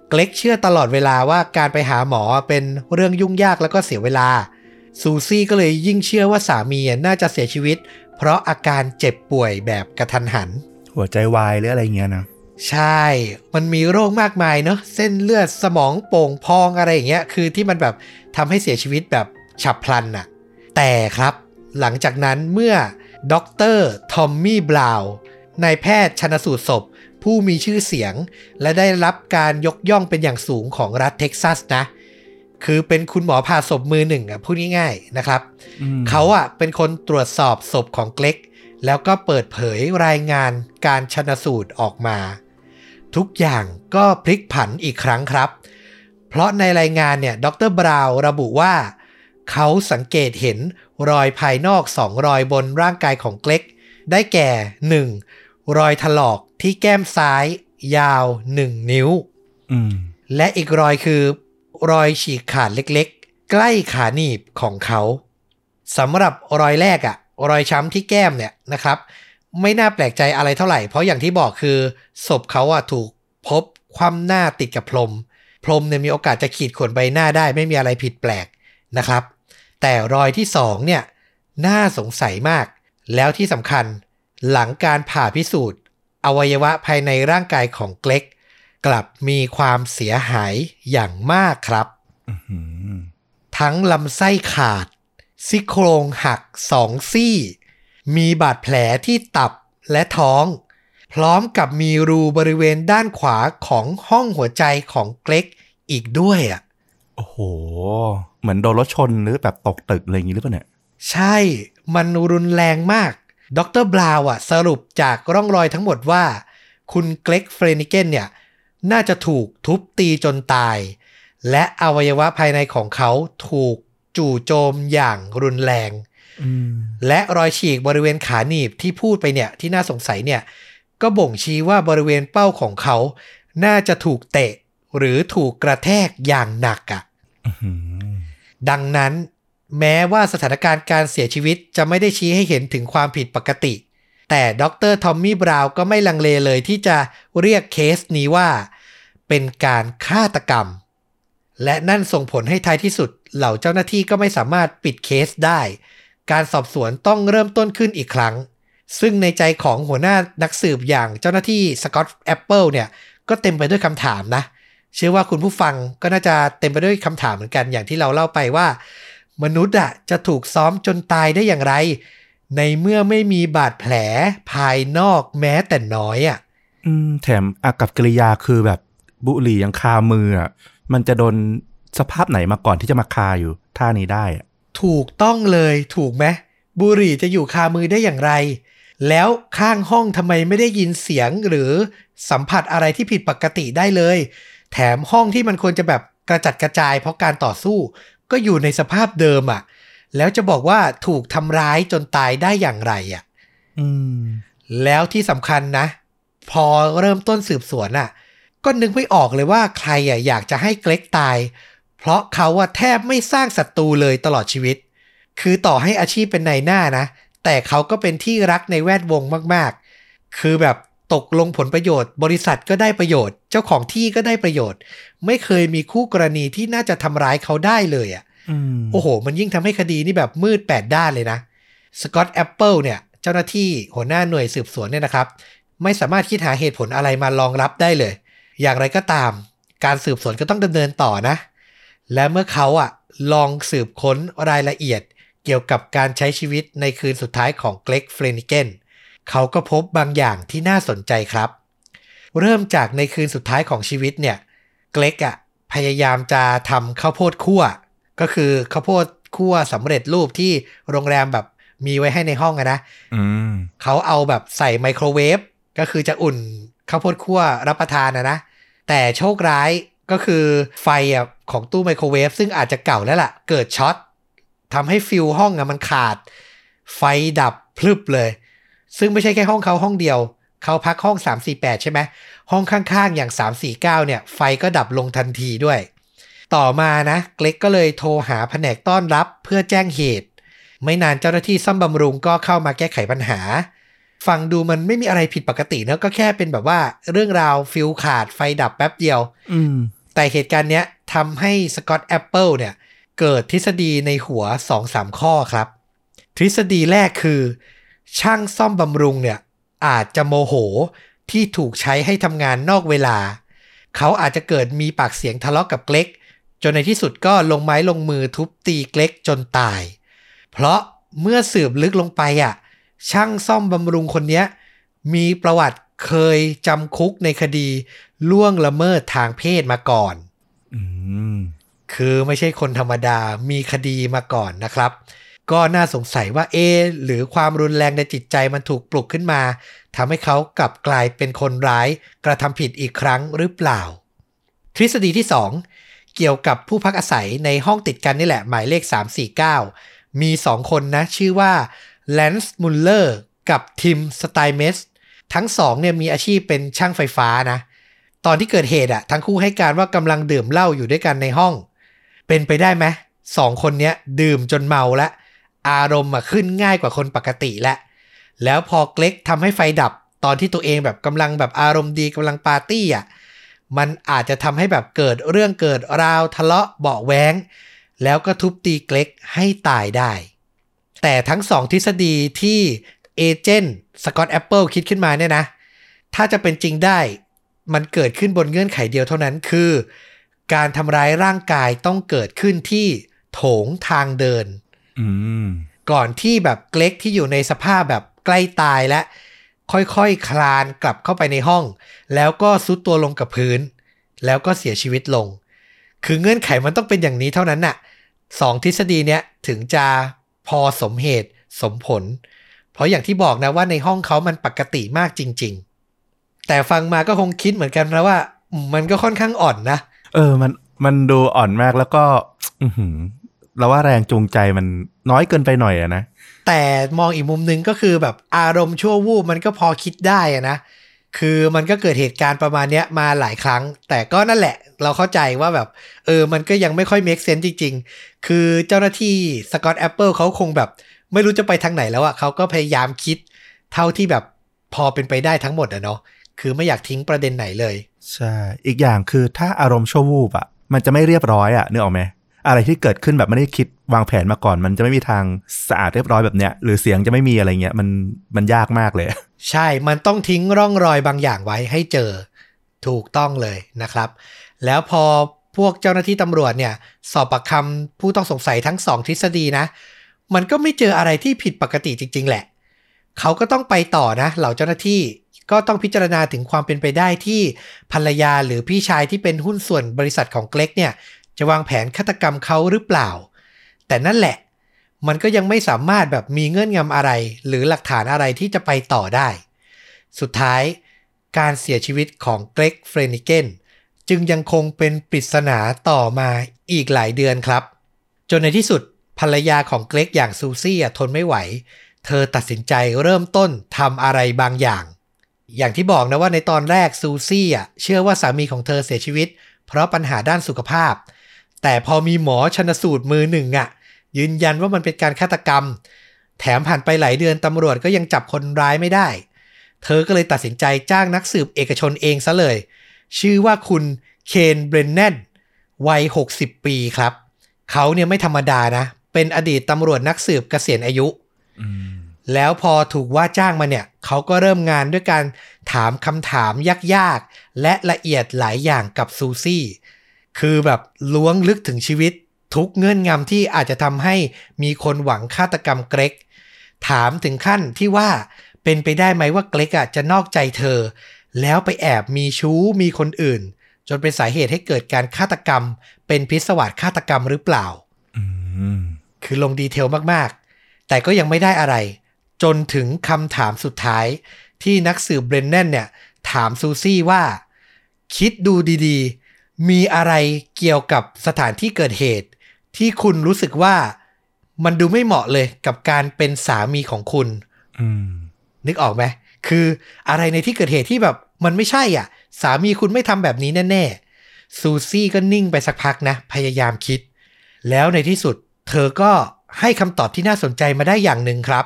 เกล็กเชื่อตลอดเวลาว่าการไปหาหมอเป็นเรื่องยุ่งยากแล้วก็เสียเวลา ซูซี่ก็เลยยิ่งเชื่อว่าสามีอะน่าจะเสียชีวิต เพราะอาการเจ็บป่วยแบบกระทันหัน หัวใจวายหรืออะไรเงี้ยนะ ใช่ มันมีโรคมากมายเนอะเส้นเลือดสมองโป่งพองอะไรอย่างเงี้ยคือที่มันแบบทำให้เสียชีวิตแบบฉับพลันน่ะ แต่ครับ หลังจากนั้นเมื่อด็อกเตอร์ทอมมี่บราวน์นายแพทย์ชนสูตรศพ ผู้มีชื่อเสียง และได้รับการยกย่องเป็นอย่างสูงของรัฐเท็กซัสนะ คือเป็นคุณหมอผ่าศพมือหนึ่งอะพูดง่ายๆนะครับอืมเขาอะเป็นคนตรวจสอบศพของเกล็ก แล้วก็เปิดเผยรายงานการชนสูตรออกมา ทุกอย่างก็พลิกผันอีกครั้งครับ เพราะในรายงานเนี่ยดรบราวน์ระบุว่า เขาสังเกตเห็นรอยภายนอกสองรอยบนร่างกายของเกล็กได้แก่ 1. รอยถลอก ที่แก้มซ้ายยาว1นิ้วอืมและอีกรอยคือรอยฉีกขาดเล็กๆ ใกล้ขาหนีบของเขาสำหรับรอยแรกอะรอยช้ำที่แก้มเนี่ยนะครับ ไม่น่าแปลกใจอะไรเท่าไหร่ เพราะอย่างที่บอกคือศพเขาอะถูกพบคว่ำหน้าติดกับพรม พรมเนี่ยมีโอกาสจะขีดข่วนใบหน้าได้ ไม่มีอะไรผิดแปลกนะครับ แต่รอยที่สองเนี่ยน่าสงสัยมาก แล้วที่สำคัญหลังการผ่าพิสูจน์ อวัยวะภายในร่างกายของเกล็ก กลับมีความเสียหายอย่างมากครับอืมทั้งลำไส้ขาด ซี่โครงหักสองซี่ มีบาดแผลที่ตับและท้อง พร้อมกับมีรูบริเวณด้านขวาของห้องหัวใจของเกล็กอีกด้วยอะโอ้โห เหมือนโดนรถชนหรือแบบตกตึกอะไรอย่างนี้หรือเปล่าเนี่ย ใช่ มันรุนแรงมาก ดรบราวน์อะสรุปจากร่องรอยทั้งหมดว่า คุณเกร็กเฟรนิเกนเนี่ย น่าจะถูกทุบตีจนตาย และอวัยวะภายในของเขาถูกจู่โจมอย่างรุนแรงอืมและรอยฉีกบริเวณขาหนีบที่พูดไปเนี่ยที่น่าสงสัยเนี่ย ก็บ่งชี้ว่าบริเวณเป้าของเขา น่าจะถูกเตะหรือถูกกระแทกอย่างหนักอะอืมดังนั้น แม้ว่าสถานการณ์การเสียชีวิตจะไม่ได้ชี้ให้เห็นถึงความผิดปกติ แต่ดรทอมมี่บราวก็ไม่ลังเลเลยที่จะเรียกเคสนี้ว่า เป็นการฆาตกรรม และนั่นส่งผลให้ท้ายที่สุด เหล่าเจ้าหน้าที่ก็ไม่สามารถปิดเคสได้ การสอบสวนต้องเริ่มต้นขึ้นอีกครั้ง ซึ่งในใจของหัวหน้านักสืบอย่างเจ้าหน้าที่สกอตแอปเปิลเนี่ยก็เต็มไปด้วยคำถามนะเชื่อว่าคุณผู้ฟังก็น่าจะเต็มไปด้วยคำถามเหมือนกันอย่างที่เราเล่าไปว่า มนุษย์อะจะถูกซ้อมจนตายได้อย่างไร ในเมื่อไม่มีบาดแผลภายนอกแม้แต่น้อยอะอืมแถมอากับกิริยาคือแบบบุหรี่ยังคามืออะมันจะโดนสภาพไหนมาก่อนที่จะมาคาอยู่ท่านี้ได้อะถูกต้องเลยถูกไหมบุหรี่จะอยู่คามือได้อย่างไร แล้วข้างห้องทำไมไม่ได้ยินเสียงหรือสัมผัสอะไรที่ผิดปกติได้เลย แถมห้องที่มันควรจะแบบกระจัดกระจายเพราะการต่อสู้ ก็อยู่ในสภาพเดิมอะ่ะ แล้วจะบอกว่าถูกทำร้ายจนตายได้อย่างไรอะอืมแล้วที่สำคัญนะ พอเริ่มต้นสืบสวนอะ ก็นึกไม่ออกเลยว่าใครอะอยากจะให้เกล็กตาย เพราะเขาอะแทบไม่สร้างศัตรูเลยตลอดชีวิต คือต่อให้อาชีพเป็นนายหน้านะ แต่เขาก็เป็นที่รักในแวดวงมาก ๆ คือแบบ ตกลงผลประโยชน์ บริษัทก็ได้ประโยชน์ เจ้าของที่ก็ได้ประโยชน์ ไม่เคยมีคู่กรณีที่น่าจะทำร้ายเขาได้เลยอะอืมโอ้โห มันยิ่งทำให้คดีนี่แบบมืดแปดด้านเลยนะสกอตแอปเปิลเนี่ย เจ้าหน้าที่หัวหน้าหน่วยสืบสวนเนี่ยนะครับ ไม่สามารถคิดหาเหตุผลอะไรมารองรับได้เลย อย่างไรก็ตาม การสืบสวนก็ต้องดำเนินต่อนะ และเมื่อเขาอะลองสืบค้นรายละเอียดเกี่ยวกับการใช้ชีวิตในคืนสุดท้ายของเกล็กเฟรนิเกนเขาก็พบบางอย่างที่น่าสนใจครับ เริ่มจากในคืนสุดท้ายของชีวิตเนี่ยเกล็กอะพยายามจะทำข้าวโพดคั่ว ก็คือข้าวโพดคั่วสำเร็จรูปที่โรงแรมแบบมีไว้ให้ในห้องอะนะอืมเขาเอาแบบใส่ไมโครเวฟก็คือจะอุ่นข้าวโพดคั่วรับประทานนะนะ แต่โชคร้ายก็คือไฟอะของตู้ไมโครเวฟซึ่งอาจจะเก่าแล้วล่ะ เกิดช็อตทำให้ฟิวห้องอะมันขาด ไฟดับพลึบเลย ซึ่งไม่ใช่แค่ห้องเขาห้องเดียว เขาพักห้อง 348 ใช่ไหมห้องข้างๆอย่าง 349 เนี่ย ไฟก็ดับลงทันทีด้วย ต่อมานะเกล็กก็เลยโทรหาแผนกต้อนรับเพื่อแจ้งเหตุ ไม่นานเจ้าหน้าที่ซ่อมบำรุงก็เข้ามาแก้ไขปัญหา ฟังดูมันไม่มีอะไรผิดปกตินะก็แค่เป็นแบบว่าเรื่องราวฟิวส์ขาดไฟดับแป๊บเดียวอืมแต่เหตุการณ์เนี้ยทำให้สกอตแอปเปิลเนี่ยเกิดทฤษฎีในหัว 2-3 ข้อครับ ทฤษฎีแรกคือ ช่างซ่อมบำรุงเนี่ยอาจจะโมโหที่ถูกใช้ให้ทำงานนอกเวลา เขาอาจจะเกิดมีปากเสียงทะเลาะกับเกล็ก จนในที่สุดก็ลงไม้ลงมือทุบตีเกล็กจนตาย เพราะเมื่อสืบลึกลงไปอะช่างซ่อมบำรุงคนเนี้ยมีประวัติเคยจำคุกในคดีล่วงละเมิดทางเพศมาก่อนอืมคือไม่ใช่คนธรรมดามีคดีมาก่อนนะครับ ก็น่าสงสัยว่าเอ หรือความรุนแรงในจิตใจมันถูกปลุกขึ้นมาทำให้เขากลับกลายเป็นคนร้าย กระทำผิดอีกครั้งหรือเปล่า ทฤษฎีที่ 2 เกี่ยวกับผู้พักอาศัยในห้องติดกันนี่แหละหมายเลข 349 มี 2 คนนะ ชื่อว่าแลนซ์มุลเลอร์กับทิมสไตเมสทั้งสองเนี่ยมีอาชีพเป็นช่างไฟฟ้านะ ตอนที่เกิดเหตุอะทั้งคู่ให้การว่ากำลังดื่มเหล้าอยู่ด้วยกันในห้อง เป็นไปได้ไหมสองคนเนี้ยดื่มจนเมาแล้ว อารมณ์อะขึ้นง่ายกว่าคนปกติแหล้วแล้วพอเกล็กทำให้ไฟดับตอนที่ตัวเองแบบกำลังแบบอารมณ์ดีกำลังปาร์ตี้อะมันอาจจะทำให้แบบเกิดเรื่องเกิดราวทะเลาะเบาะแว้งแล้วก็ทุบตีเกล็กให้ตายได้ แต่ทั้งสองทฤษฎีที่เอเจนต์สกอตแอปเปิลคิดขึ้นมาเนี่ยนะ ถ้าจะเป็นจริงได้ มันเกิดขึ้นบนเงื่อนไขเดียวเท่านั้นคือ การทำร้ายร่างกายต้องเกิดขึ้นที่โถงทางเดิน ก่อนที่แบบเกล็กที่อยู่ในสภาพแบบใกล้ตายและค่อยๆคคลานกลับเข้าไปในห้อง แล้วก็ทรุดตัวลงกับพื้น แล้วก็เสียชีวิตลง คือเงื่อนไขมันต้องเป็นอย่างนี้เท่านั้นน่ะสองทฤษฎีเนี้ยถึงจะพอสมเหตุสมผล เพราะอย่างที่บอกนะว่าในห้องเขามันปกติมากจริง ๆ แต่ฟังมาก็คงคิดเหมือนกันนะว่า มันก็ค่อนข้างอ่อนนะ เออมันมันดูอ่อนมากแล้วก็อื เราว่าแรงจูงใจมันน้อยเกินไปหน่อยอะนะ แต่มองอีกมุมหนึ่งก็คือแบบอารมณ์ชั่ววูบมันก็พอคิดได้อะนะ คือมันก็เกิดเหตุการณ์ประมาณเนี้ยมาหลายครั้ง แต่ก็นั่นแหละ เราเข้าใจว่าแบบ เออ มันก็ยังไม่ค่อย make sense จริง ๆ คือเจ้าหน้าที่สกอตแอปเปิลเขาคงแบบ ไม่รู้จะไปทางไหนแล้วอะเขาก็พยายามคิด เท่าที่แบบพอเป็นไปได้ทั้งหมดอะเนาะคือไม่อยากทิ้งประเด็นไหนเลย ใช่ อีกอย่างคือถ้าอารมณ์ชั่ววูบอะมันจะไม่เรียบร้อยอะนึกออกไหม อะไรที่เกิดขึ้นแบบไม่ได้คิดวางแผนมาก่อน มันจะไม่มีทางสะอาดเรียบร้อยแบบเนี้ย หรือเสียงจะไม่มีอะไรเงี้ยมันมันยากมากเลย ใช่มันต้องทิ้งร่องรอยบางอย่างไว้ให้เจอถูกต้องเลยนะครับ แล้วพอพวกเจ้าหน้าที่ตำรวจเนี่ย สอบปากคำผู้ต้องสงสัยทั้งสองทฤษฎีนะ มันก็ไม่เจออะไรที่ผิดปกติจริง ๆ แหละ เขาก็ต้องไปต่อนะเหล่าเจ้าหน้าที่ก็ต้องพิจารณาถึงความเป็นไปได้ที่ภรรยาหรือพี่ชายที่เป็นหุ้นส่วนบริษัทของเกล็กเนี่ย จะวางแผนฆาตกรรมเขาหรือเปล่า แต่นั่นแหละ มันก็ยังไม่สามารถแบบมีเงื่อนงำอะไร หรือหลักฐานอะไรที่จะไปต่อได้ สุดท้ายการเสียชีวิตของเกรกเฟรนิเกนจึงยังคงเป็นปริศนาต่อมาอีกหลายเดือนครับ จนในที่สุดภรรยาของเกรกอย่างซูซี่อะทนไม่ไหว เธอตัดสินใจเริ่มต้นทำอะไรบางอย่าง อย่างที่บอกนะว่าในตอนแรกซูซี่อะเชื่อว่าสามีของเธอเสียชีวิต เพราะปัญหาด้านสุขภาพ แต่พอมีหมอชนสูตรมือหนึ่งอะ ยืนยันว่ามันเป็นการฆาตกรรม แถมผ่านไปหลายเดือนตำรวจก็ยังจับคนร้ายไม่ได้ เธอก็เลยตัดสินใจจ้างนักสืบเอกชนเองซะเลย ชื่อว่าคุณเคนเบรนแนนวัย 60 ปีครับ เขาเนี่ยไม่ธรรมดานะ เป็นอดีตตำรวจนักสืบเกษียณอายุ แล้วพอถูกว่าจ้างมาเนี่ย เขาก็เริ่มงานด้วยการถามคำถามยากๆ และละเอียดหลายอย่างกับซูซี่ คือแบบล้วงลึกถึงชีวิต ทุกเงื่อนงำที่อาจจะทำให้มีคนหวังฆาตกรรมเกรก ถามถึงขั้นที่ว่าเป็นไปได้ไหมว่าเกรกอะจะนอกใจเธอ แล้วไปแอบมีชู้มีคนอื่น จนเป็นสาเหตุให้เกิดการฆาตกรรม เป็นพิศวาสฆาตกรรมหรือเปล่าอืมคือลงดีเทลมากๆ แต่ก็ยังไม่ได้อะไร จนถึงคำถามสุดท้าย ที่นักสืบเบรนแนนเนี่ย ถามซูซี่ว่า คิดดูดีๆ มีอะไรเกี่ยวกับสถานที่เกิดเหตุ ที่คุณรู้สึกว่ามันดูไม่เหมาะเลยกับการเป็นสามีของคุณอืมนึกออกไหมคืออะไรในที่เกิดเหตุที่แบบมันไม่ใช่อะ สามีคุณไม่ทำแบบนี้แน่ๆซูซี่ก็นิ่งไปสักพักนะ พยายามคิด แล้วในที่สุด เธอก็ให้คำตอบที่น่าสนใจมาได้อย่างหนึ่งครับ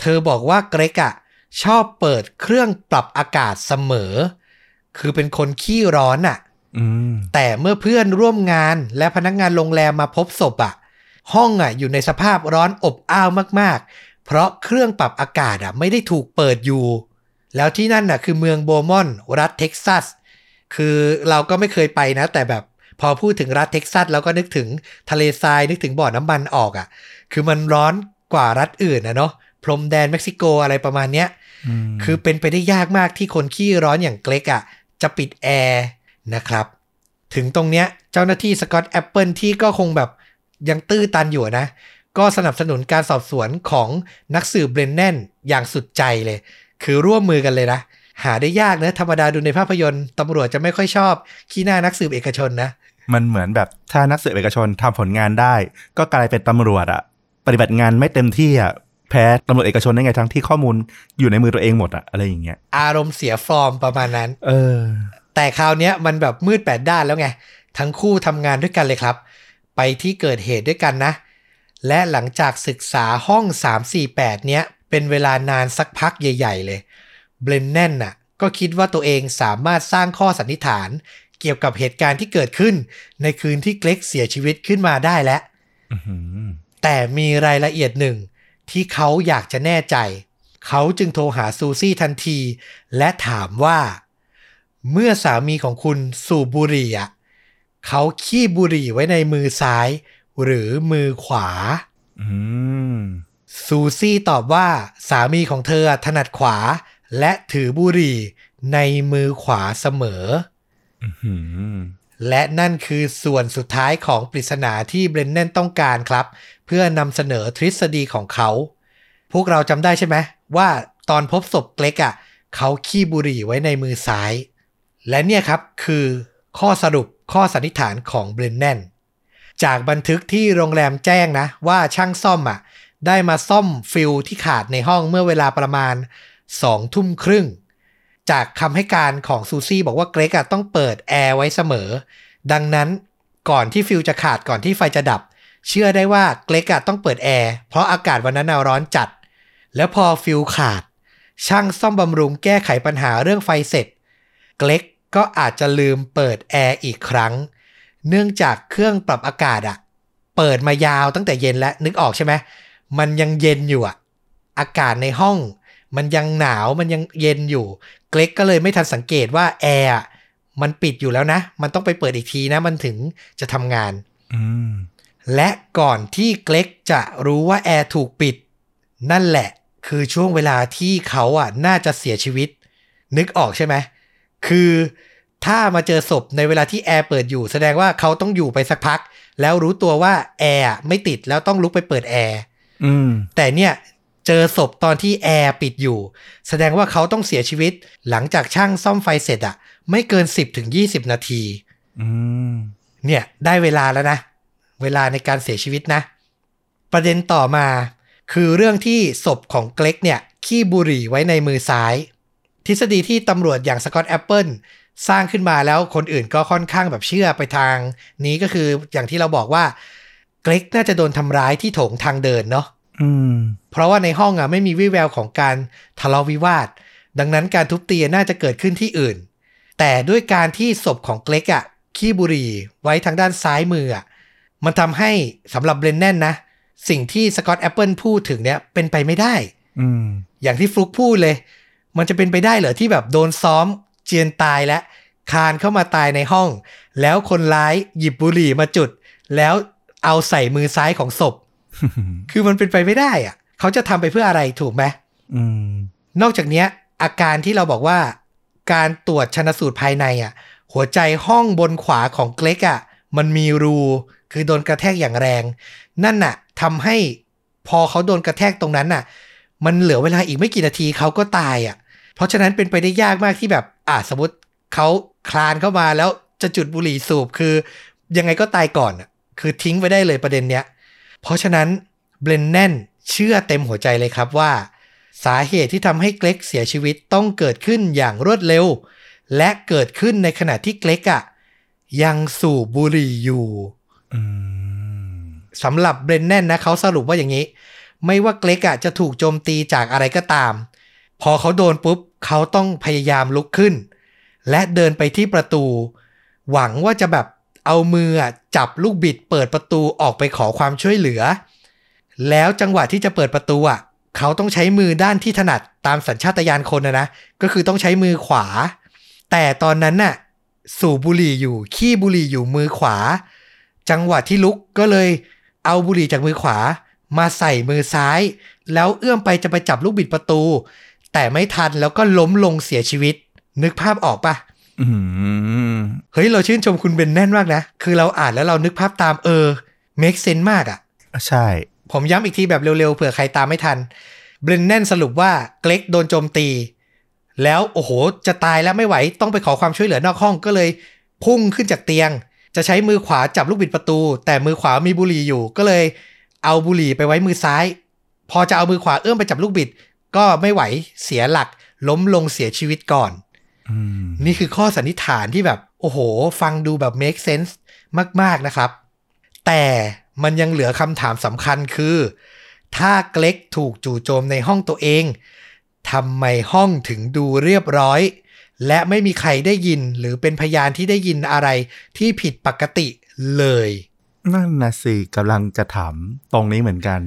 เธอบอกว่าเกรกอะชอบเปิดเครื่องปรับอากาศเสมอ คือเป็นคนขี้ร้อนอะอืม แต่เมื่อเพื่อนร่วมงานและพนักงานโรงแรมมาพบศพอะห้องอะอยู่ในสภาพร้อนอบอ้าวมากๆ เพราะเครื่องปรับอากาศอะไม่ได้ถูกเปิดอยู่ แล้วที่นั่นน่ะคือเมืองโบมอน รัฐเท็กซัส คือเราก็ไม่เคยไปนะ แต่แบบพอพูดถึงรัฐเท็กซัสเราก็นึกถึงทะเลทรายนึกถึงบ่อน้ำมันออกอะ่ะ คือมันร้อนกว่ารัฐอื่นนะเนาะพรมแดนเม็กซิโกอะไรประมาณเนี้ย อืมคือเป็นไปได้ยากมากที่คนขี้ร้อนอย่างเกรกอะ่ะจะปิดแอร์ นะครับ ถึงตรงเนี้ยเจ้าหน้าที่สกอตแอปเปิลที่ก็คงแบบยังตื้อตันอยู่นะ ก็สนับสนุนการสอบสวนของนักสืบเบรนแนนอย่างสุดใจเลย คือร่วมมือกันเลยนะ หาได้ยากนะธรรมดาดูในภาพยนตร์ตำรวจจะไม่ค่อยชอบขี้หน้านักสืบเอกชนนะ มันเหมือนแบบถ้านักสืบเอกชนทำผลงานได้ ก็กลายเป็นตำรวจอะปฏิบัติงานไม่เต็มที่อะแพ้ตำรวจเอกชนได้ไงทั้งที่ข้อมูลอยู่ในมือตัวเองหมดอะอะไรอย่างเงี้ยอารมณ์เสียฟอร์มประมาณนั้น เออ แต่คราวเนี้ยมันแบบมืดแปดด้านแล้วไง ทั้งคู่ทำงานด้วยกันเลยครับ ไปที่เกิดเหตุด้วยกันนะ และหลังจากศึกษาห้อง 348 เนี้ย เป็นเวลานานสักพักใหญ่ ๆ เลย เบรนแนนน่ะ ก็คิดว่าตัวเองสามารถสร้างข้อสันนิษฐาน เกี่ยวกับเหตุการณ์ที่เกิดขึ้น ในคืนที่เกล็กเสียชีวิตขึ้นมาได้แล้วอื้อหือแต่มีรายละเอียดหนึ่งที่เขาอยากจะแน่ใจ เขาจึงโทรหาซูซี่ทันที และถามว่า เมื่อสามีของคุณสูบบุหรี่อะเขาขี้บุหรี่ไว้ในมือซ้าย หรือมือขวาอืมซูซี่ตอบว่าสามีของเธอถนัดขวา และถือบุหรี่ในมือขวาเสมออื้อหือและนั่นคือส่วนสุดท้ายของปริศนาที่เบรนแนนต้องการครับ เพื่อนำเสนอทฤษฎีของเขา พวกเราจำได้ใช่ไหมว่าตอนพบศพเกล็กอะ่ะ เขาขี้บุหรี่ไว้ในมือซ้าย และเนี่ยครับคือข้อสรุปข้อสันนิษฐานของเบรนแนนจากบันทึกที่โรงแรมแจ้งนะ ว่าช่างซ่อมอะ ได้มาซ่อมฟิวส์ที่ขาดในห้องเมื่อเวลาประมาณสองทุ่มครึ่ง จากคำให้การของซูซี่บอกว่าเกรกอะต้องเปิดแอร์ไว้เสมอ ดังนั้นก่อนที่ฟิวส์จะขาดก่อนที่ไฟจะดับ เชื่อได้ว่าเกรกอะต้องเปิดแอร์เพราะอากาศวันนั้นร้อนจัด แล้วพอฟิวส์ขาด ช่างซ่อมบำรุงแก้ไขปัญหาเรื่องไฟเสร็จ เกรก ก็อาจจะลืมเปิดแอร์อีกครั้ง เนื่องจากเครื่องปรับอากาศอะเปิดมายาวตั้งแต่เย็นแล้วนึกออกใช่ไหมมันยังเย็นอยู่อะอากาศในห้อง มันยังหนาวมันยังเย็นอยู่ เกรกก็เลยไม่ทันสังเกตว่าแอร์อะมันปิดอยู่แล้วนะ มันต้องไปเปิดอีกทีนะ มันถึงจะทำงานอืมและก่อนที่เกรกจะรู้ว่าแอร์ถูกปิด นั่นแหละ คือช่วงเวลาที่เขาอะน่าจะเสียชีวิต นึกออกใช่ไหม คือถ้ามาเจอศพในเวลาที่แอร์เปิดอยู่ แสดงว่าเขาต้องอยู่ไปสักพัก แล้วรู้ตัวว่าแอร์อะไม่ติดแล้วต้องลุกไปเปิดแอร์อืมแต่เนี่ยเจอศพตอนที่แอร์ปิดอยู่ แสดงว่าเขาต้องเสียชีวิต หลังจากช่างซ่อมไฟเสร็จอะไม่เกิน 10ถึง20 นาทีอืมเนี่ยได้เวลาแล้วนะ เวลาในการเสียชีวิตนะ ประเด็นต่อมา คือเรื่องที่ศพของเกล็กเนี่ย ขี้บุหรี่ไว้ในมือซ้าย ทฤษฎีที่ตำรวจอย่างสกอตแอปเปิลสร้างขึ้นมาแล้วคนอื่นก็ค่อนข้างแบบเชื่อไปทาง นี้ก็คืออย่างที่เราบอกว่าเกล็กน่าจะโดนทำร้ายที่โถงทางเดินเนาะอืมเพราะว่าในห้องอะไม่มีวิแววของการทะเลาะวิวาท ดังนั้นการทุบตีน่าจะเกิดขึ้นที่อื่น แต่ด้วยการที่ศพของเกล็กอะขี้บุหรี่ไว้ทางด้านซ้ายมืออะมันทำให้สำหรับเบรนแนนนะ สิ่งที่สกอตแอปเปิลพูดถึงเนี้ยเป็นไปไม่ได้อืมอย่างที่ฟลุกพูดเลย มันจะเป็นไปได้เหรอที่แบบโดนซ้อมเจียนตายและคลานเข้ามาตายในห้อง แล้วคนร้ายหยิบบุหรี่มาจุด แล้วเอาใส่มือซ้ายของศพ คือมันเป็นไปไม่ได้อะเขาจะทำไปเพื่ออะไรถูกไหมอืมนอกจากเนี้ยอาการที่เราบอกว่า การตรวจชันสูตรภายในอะ หัวใจห้องบนขวาของเกล็กอะ มันมีรูคือโดนกระแทกอย่างแรง นั่นน่ะทำให้พอเขาโดนกระแทกตรงนั้นน่ะ มันเหลือเวลาอีกไม่กี่นาทีเขาก็ตายอะเพ ราะฉะนั้นเป็นไปได้ยากมากที่แบบ อะสมมติเขาคลานเข้ามาแล้วจะจุดบุหรี่สูบคือ ยังไงก็ตายก่อนอะคือทิ้งไปได้เลยประเด็นเนี้ย เพราะฉะนั้นเบรนแนนเชื่อเต็มหัวใจเลยครับว่า สาเหตุที่ทำให้เกล็กเสียชีวิตต้องเกิดขึ้นอย่างรวดเร็ว และเกิดขึ้นในขณะที่เกล็กอะยังสูบบุหรี่อยู่อืมสำหรับเบรนแนนนะเขาสรุปว่าอย่างนี้ ไม่ว่าเกล็กอะจะถูกโจมตีจากอะไรก็ตาม พอเขาโดนปุ๊บเขาต้องพยายามลุกขึ้น และเดินไปที่ประตู หวังว่าจะแบบเอามือจับลูกบิดเปิดประตูออกไปขอความช่วยเหลือ แล้วจังหวะที่จะเปิดประตูอะเขาต้องใช้มือด้านที่ถนัดตามสัญชาตญาณคนนะนะ ก็คือต้องใช้มือขวา แต่ตอนนั้นน่ะสูบบุหรี่อยู่ขี้บุหรี่อยู่มือขวา จังหวะที่ลุกก็เลยเอาบุหรี่จากมือขวา มาใส่มือซ้าย แล้วเอื้อมไปจะไปจับลูกบิดประตู แต่ไม่ทันแล้วก็ล้มลงเสียชีวิต นึกภาพออกปะอืมเฮ้ย เราชื่นชมคุณเบนแน่นมากนะ คือเราอ่านแล้วเรานึกภาพตามเออ make sense มากอะใช่ ผมย้ำอีกทีแบบเร็วๆเผื่อใครตามไม่ทัน เบรนแนนสรุปว่าเกรกโดนโจมตี แล้วโอ้โห จะตายแล้วไม่ไหวต้องไปขอความช่วยเหลือนอกห้องก็เลย พุ่งขึ้นจากเตียง จะใช้มือขวาจับลูกบิดประตู แต่มือขวามีบุหรี่อยู่ก็เลย เอาบุหรี่ไปไว้มือซ้าย พอจะเอามือขวาเอื้อมไปจับลูกบิด ก็ไม่ไหวเสียหลักล้มลงเสียชีวิตก่อนอืมนี่คือข้อสันนิษฐานที่แบบ โอ้โห ฟังดูแบบ make sense มาก ๆ นะครับ แต่มันยังเหลือคำถามสำคัญคือ ถ้าเกล็กถูกจู่โจมในห้องตัวเองทำไมห้องถึงดูเรียบร้อย และไม่มีใครได้ยินหรือเป็นพยานที่ได้ยินอะไรที่ผิดปกติเลย นั่นนะสิกำลังจะถามตรงนี้เหมือนกัน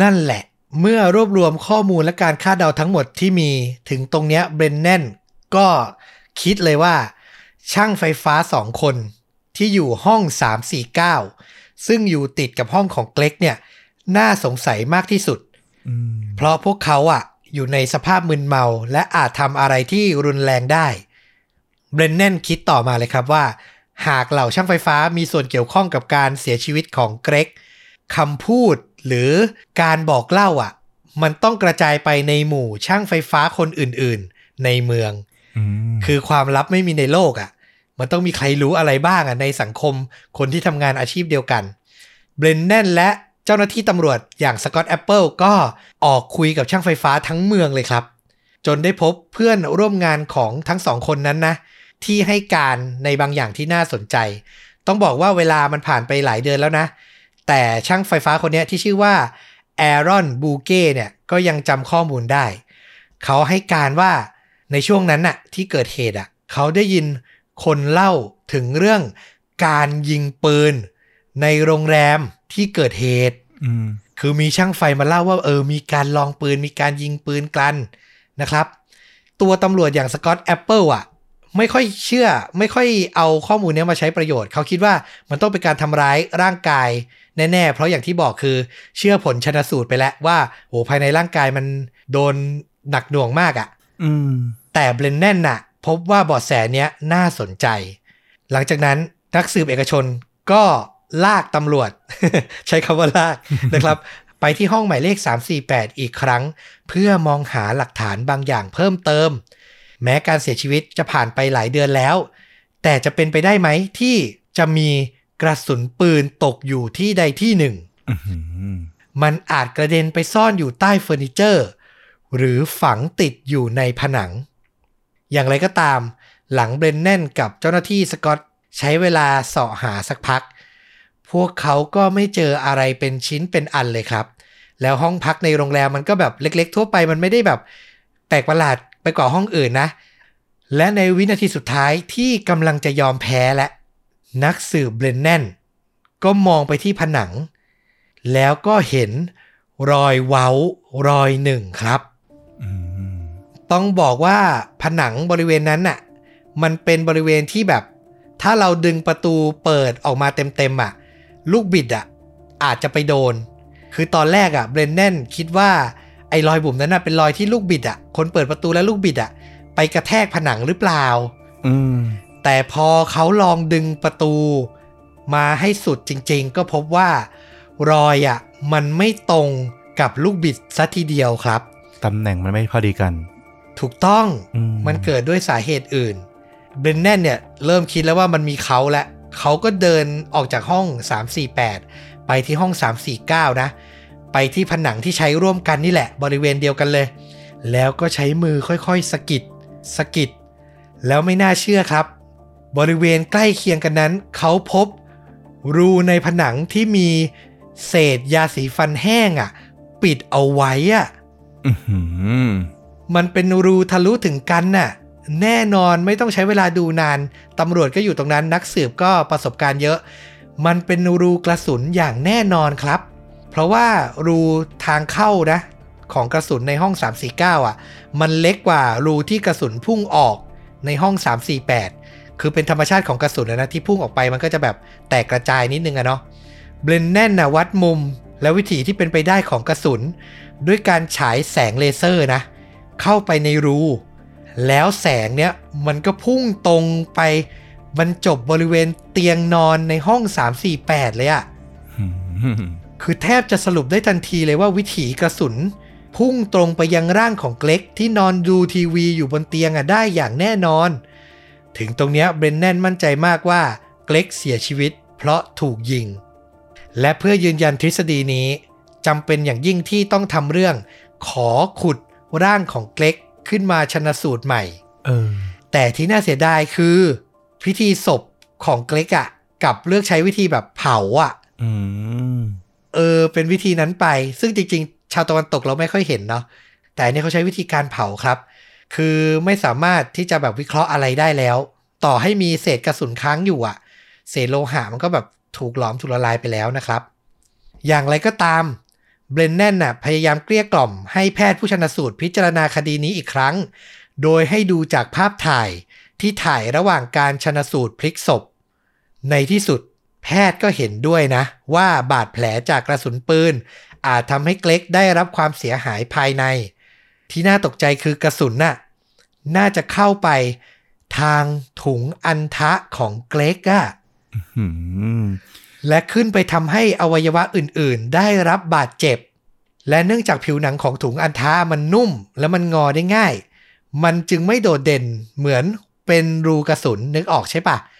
นั่นแหละ เมื่อรวบรวมข้อมูลและการคาดเดาทั้งหมดที่มีถึงตรงเนี้ยเบรนแนนก็คิดเลยว่า ช่างไฟฟ้าสองคนที่อยู่ห้อง 349 ซึ่งอยู่ติดกับห้องของเกล็กเนี่ย น่าสงสัยมากที่สุดอืมเพราะพวกเขาอะอยู่ในสภาพมึนเมา และอาจทำอะไรที่รุนแรงได้เบรนแนนคิดต่อมาเลยครับว่า หากเหล่าช่างไฟฟ้ามีส่วนเกี่ยวข้องกับการเสียชีวิตของเกรกคำพูด หรือการบอกเล่าอะมันต้องกระจายไปในหมู่ช่างไฟฟ้าคนอื่นๆ ในเมืองอืมคือความลับไม่มีในโลกอะ่ะ มันต้องมีใครรู้อะไรบ้างอะ่ะในสังคมคนที่ทำงานอาชีพเดียวกันเบรนแนนและเจ้าหน้าที่ตำรวจอย่างสกอตแอปเปิลก็ออกคุยกับช่างไฟฟ้าทั้งเมืองเลยครับ จนได้พบเพื่อนร่วมงานของทั้งสองคนนั้นนะ ที่ให้การในบางอย่างที่น่าสนใจ ต้องบอกว่าเวลามันผ่านไปหลายเดือนแล้วนะ แต่ช่างไฟฟ้าคนเนี้ยที่ชื่อว่าแอรอนบูเก้เนี่ยก็ยังจำข้อมูลได้ เขาให้การว่าในช่วงนั้นน่ะที่เกิดเหตุอะเขาได้ยินคนเล่าถึงเรื่องการยิงปืนในโรงแรมที่เกิดเหตุอืมคือมีช่างไฟมาเล่าว่าเออมีการลองปืนมีการยิงปืนกันนะครับ ตัวตำรวจอย่างสกอตแอปเปิลอะ ไม่ค่อยเชื่อ ไม่ค่อยเอาข้อมูลนี้มาใช้ประโยชน์ เขาคิดว่ามันต้องเป็นการทำร้ายร่างกายแน่ๆ เพราะอย่างที่บอกคือเชื่อผลชนสูตรไปแล้วว่าโหภายในร่างกายมันโดนหนักหน่วงมากอะแต่เบรนแนนน่ะ พบว่าเบาะแสเนี้ยน่าสนใจ หลังจากนั้นนักสืบเอกชนก็ลากตำรวจ ใช้คำว่าลากนะครับ ไปที่ห้องหมายเลข 348 อีกครั้ง เพื่อมองหาหลักฐานบางอย่างเพิ่มเติม แม้การเสียชีวิตจะผ่านไปหลายเดือนแล้ว แต่จะเป็นไปได้ไหมที่จะมีกระสุนปืนตกอยู่ที่ใดที่หนึ่งอื้อหือมันอาจกระเด็นไปซ่อนอยู่ใต้เฟอร์นิเจอร์ หรือฝังติดอยู่ในผนัง อย่างไรก็ตาม หลังเบรนแนนกับเจ้าหน้าที่สกอตใช้เวลาเสาะหาสักพัก พวกเขาก็ไม่เจออะไรเป็นชิ้นเป็นอันเลยครับ แล้วห้องพักในโรงแรมมันก็แบบเล็ก ๆ ทั่วไปมันไม่ได้แบบแปลกประหลาด ไปกว่าห้องอื่นนะ และในวินาทีสุดท้ายที่กำลังจะยอมแพ้และ นักสืบเบรนแนนก็มองไปที่ผนัง แล้วก็เห็นรอยเว้ารอยหนึ่งครับต้องบอกว่าผนังบริเวณนั้นน่ะ มันเป็นบริเวณที่แบบ ถ้าเราดึงประตูเปิดออกมาเต็มๆอะ ลูกบิดอะ อาจจะไปโดน คือตอนแรกอะเบรนแนนคิดว่า ไอ้รอยบุ๋มนั้นน่ะเป็นรอยที่ลูกบิดอะ คนเปิดประตูและลูกบิดอะ ไปกระแทกผนังหรือเปล่า อืม แต่พอเขาลองดึงประตู มาให้สุดจริง ๆ ก็พบว่ารอยอะ มันไม่ตรงกับลูกบิดซะทีเดียวครับ ตำแหน่งมันไม่พอดีกัน ถูกต้องอืมมันเกิดด้วยสาเหตุอื่นเบรนแนนเนี่ย เริ่มคิดแล้วว่ามันมีเขาและเขาก็เดินออกจากห้อง 348 ไปที่ห้อง 349 นะ ไปที่ผนังที่ใช้ร่วมกันนี่แหละบริเวณเดียวกันเลย แล้วก็ใช้มือค่อยๆสะกิดสะกิดแล้วไม่น่าเชื่อครับ บริเวณใกล้เคียงกันนั้น เขาพบ รูในผนังที่มีเศษยาสีฟันแห้งอะ่ะ ปิดเอาไว้อะอื้อหือมันเป็นรูทะลุถึงกันน่ะ แน่นอนไม่ต้องใช้เวลาดูนาน ตำรวจก็อยู่ตรงนั้นนักสืบก็ประสบการณ์เยอะ มันเป็นรูกระสุนอย่างแน่นอนครับ เพราะว่ารูทางเข้านะ ของกระสุนในห้อง 349 อะ มันเล็กกว่ารูที่กระสุนพุ่งออกในห้อง 348 คือเป็นธรรมชาติของกระสุนนะที่พุ่งออกไปมันก็จะแบบแตกกระจายนิดนึงอะเนาะเบรนแนนนะวัดมุมและวิถีที่เป็นไปได้ของกระสุน ด้วยการฉายแสงเลเซอร์นะ เข้าไปในรู แล้วแสงเนี้ยมันก็พุ่งตรงไปบรรจบบริเวณเตียงนอนในห้อง 348 เลยอะ คือแทบจะสรุปได้ทันทีเลยว่าวิถีกระสุน พุ่งตรงไปยังร่างของเกร็กที่นอนดูทีวีอยู่บนเตียงอะได้อย่างแน่นอน ถึงตรงเนี้ยเบรนแนนมั่นใจมากว่าเกล็กเสียชีวิต เพราะถูกยิง และเพื่อยืนยันทฤษฎีนี้จำเป็นอย่างยิ่งที่ต้องทำเรื่อง ขอขุดร่างของเกล็กขึ้นมาชนะสูตรใหม่เออแต่ที่น่าเสียดายคือ พิธีศพของเกล็กอะกับเลือกใช้วิธีแบบเผาอะอืม เออเป็นวิธีนั้นไป ซึ่งจริง ๆ ชาวตะวันตกเราไม่ค่อยเห็นเนาะแต่อันนี่เขาใช้วิธีการเผาครับ คือไม่สามารถที่จะแบบวิเคราะห์อะไรได้แล้ว ต่อให้มีเศษกระสุนค้างอยู่อะเศษโลหะมันก็แบบถูกหลอมถูกละลายไปแล้วนะครับ อย่างไรก็ตามเบรนแนนน่ะพยายามเกลี้ยกล่อมให้แพทย์ผู้ชนสูตรพิจารณาคดีนี้อีกครั้ง โดยให้ดูจากภาพถ่ายที่ถ่ายระหว่างการชนสูตรพลิกศพ ในที่สุด แพทย์ก็เห็นด้วยนะ ว่าบาดแผลจากกระสุนปืน อาจทำให้เกล็กได้รับความเสียหายภายใน ที่น่าตกใจคือกระสุนน่ะน่าจะเข้าไปทางถุงอันทะของเกล็กอะอืมและขึ้นไปทำให้อวัยวะอื่นๆ ได้รับบาดเจ็บ และเนื่องจากผิวหนังของถุงอันทะมันนุ่ม และมันงอได้ง่าย มันจึงไม่โดดเด่นเหมือนเป็นรูกระสุนนึกออกใช่ปะอืม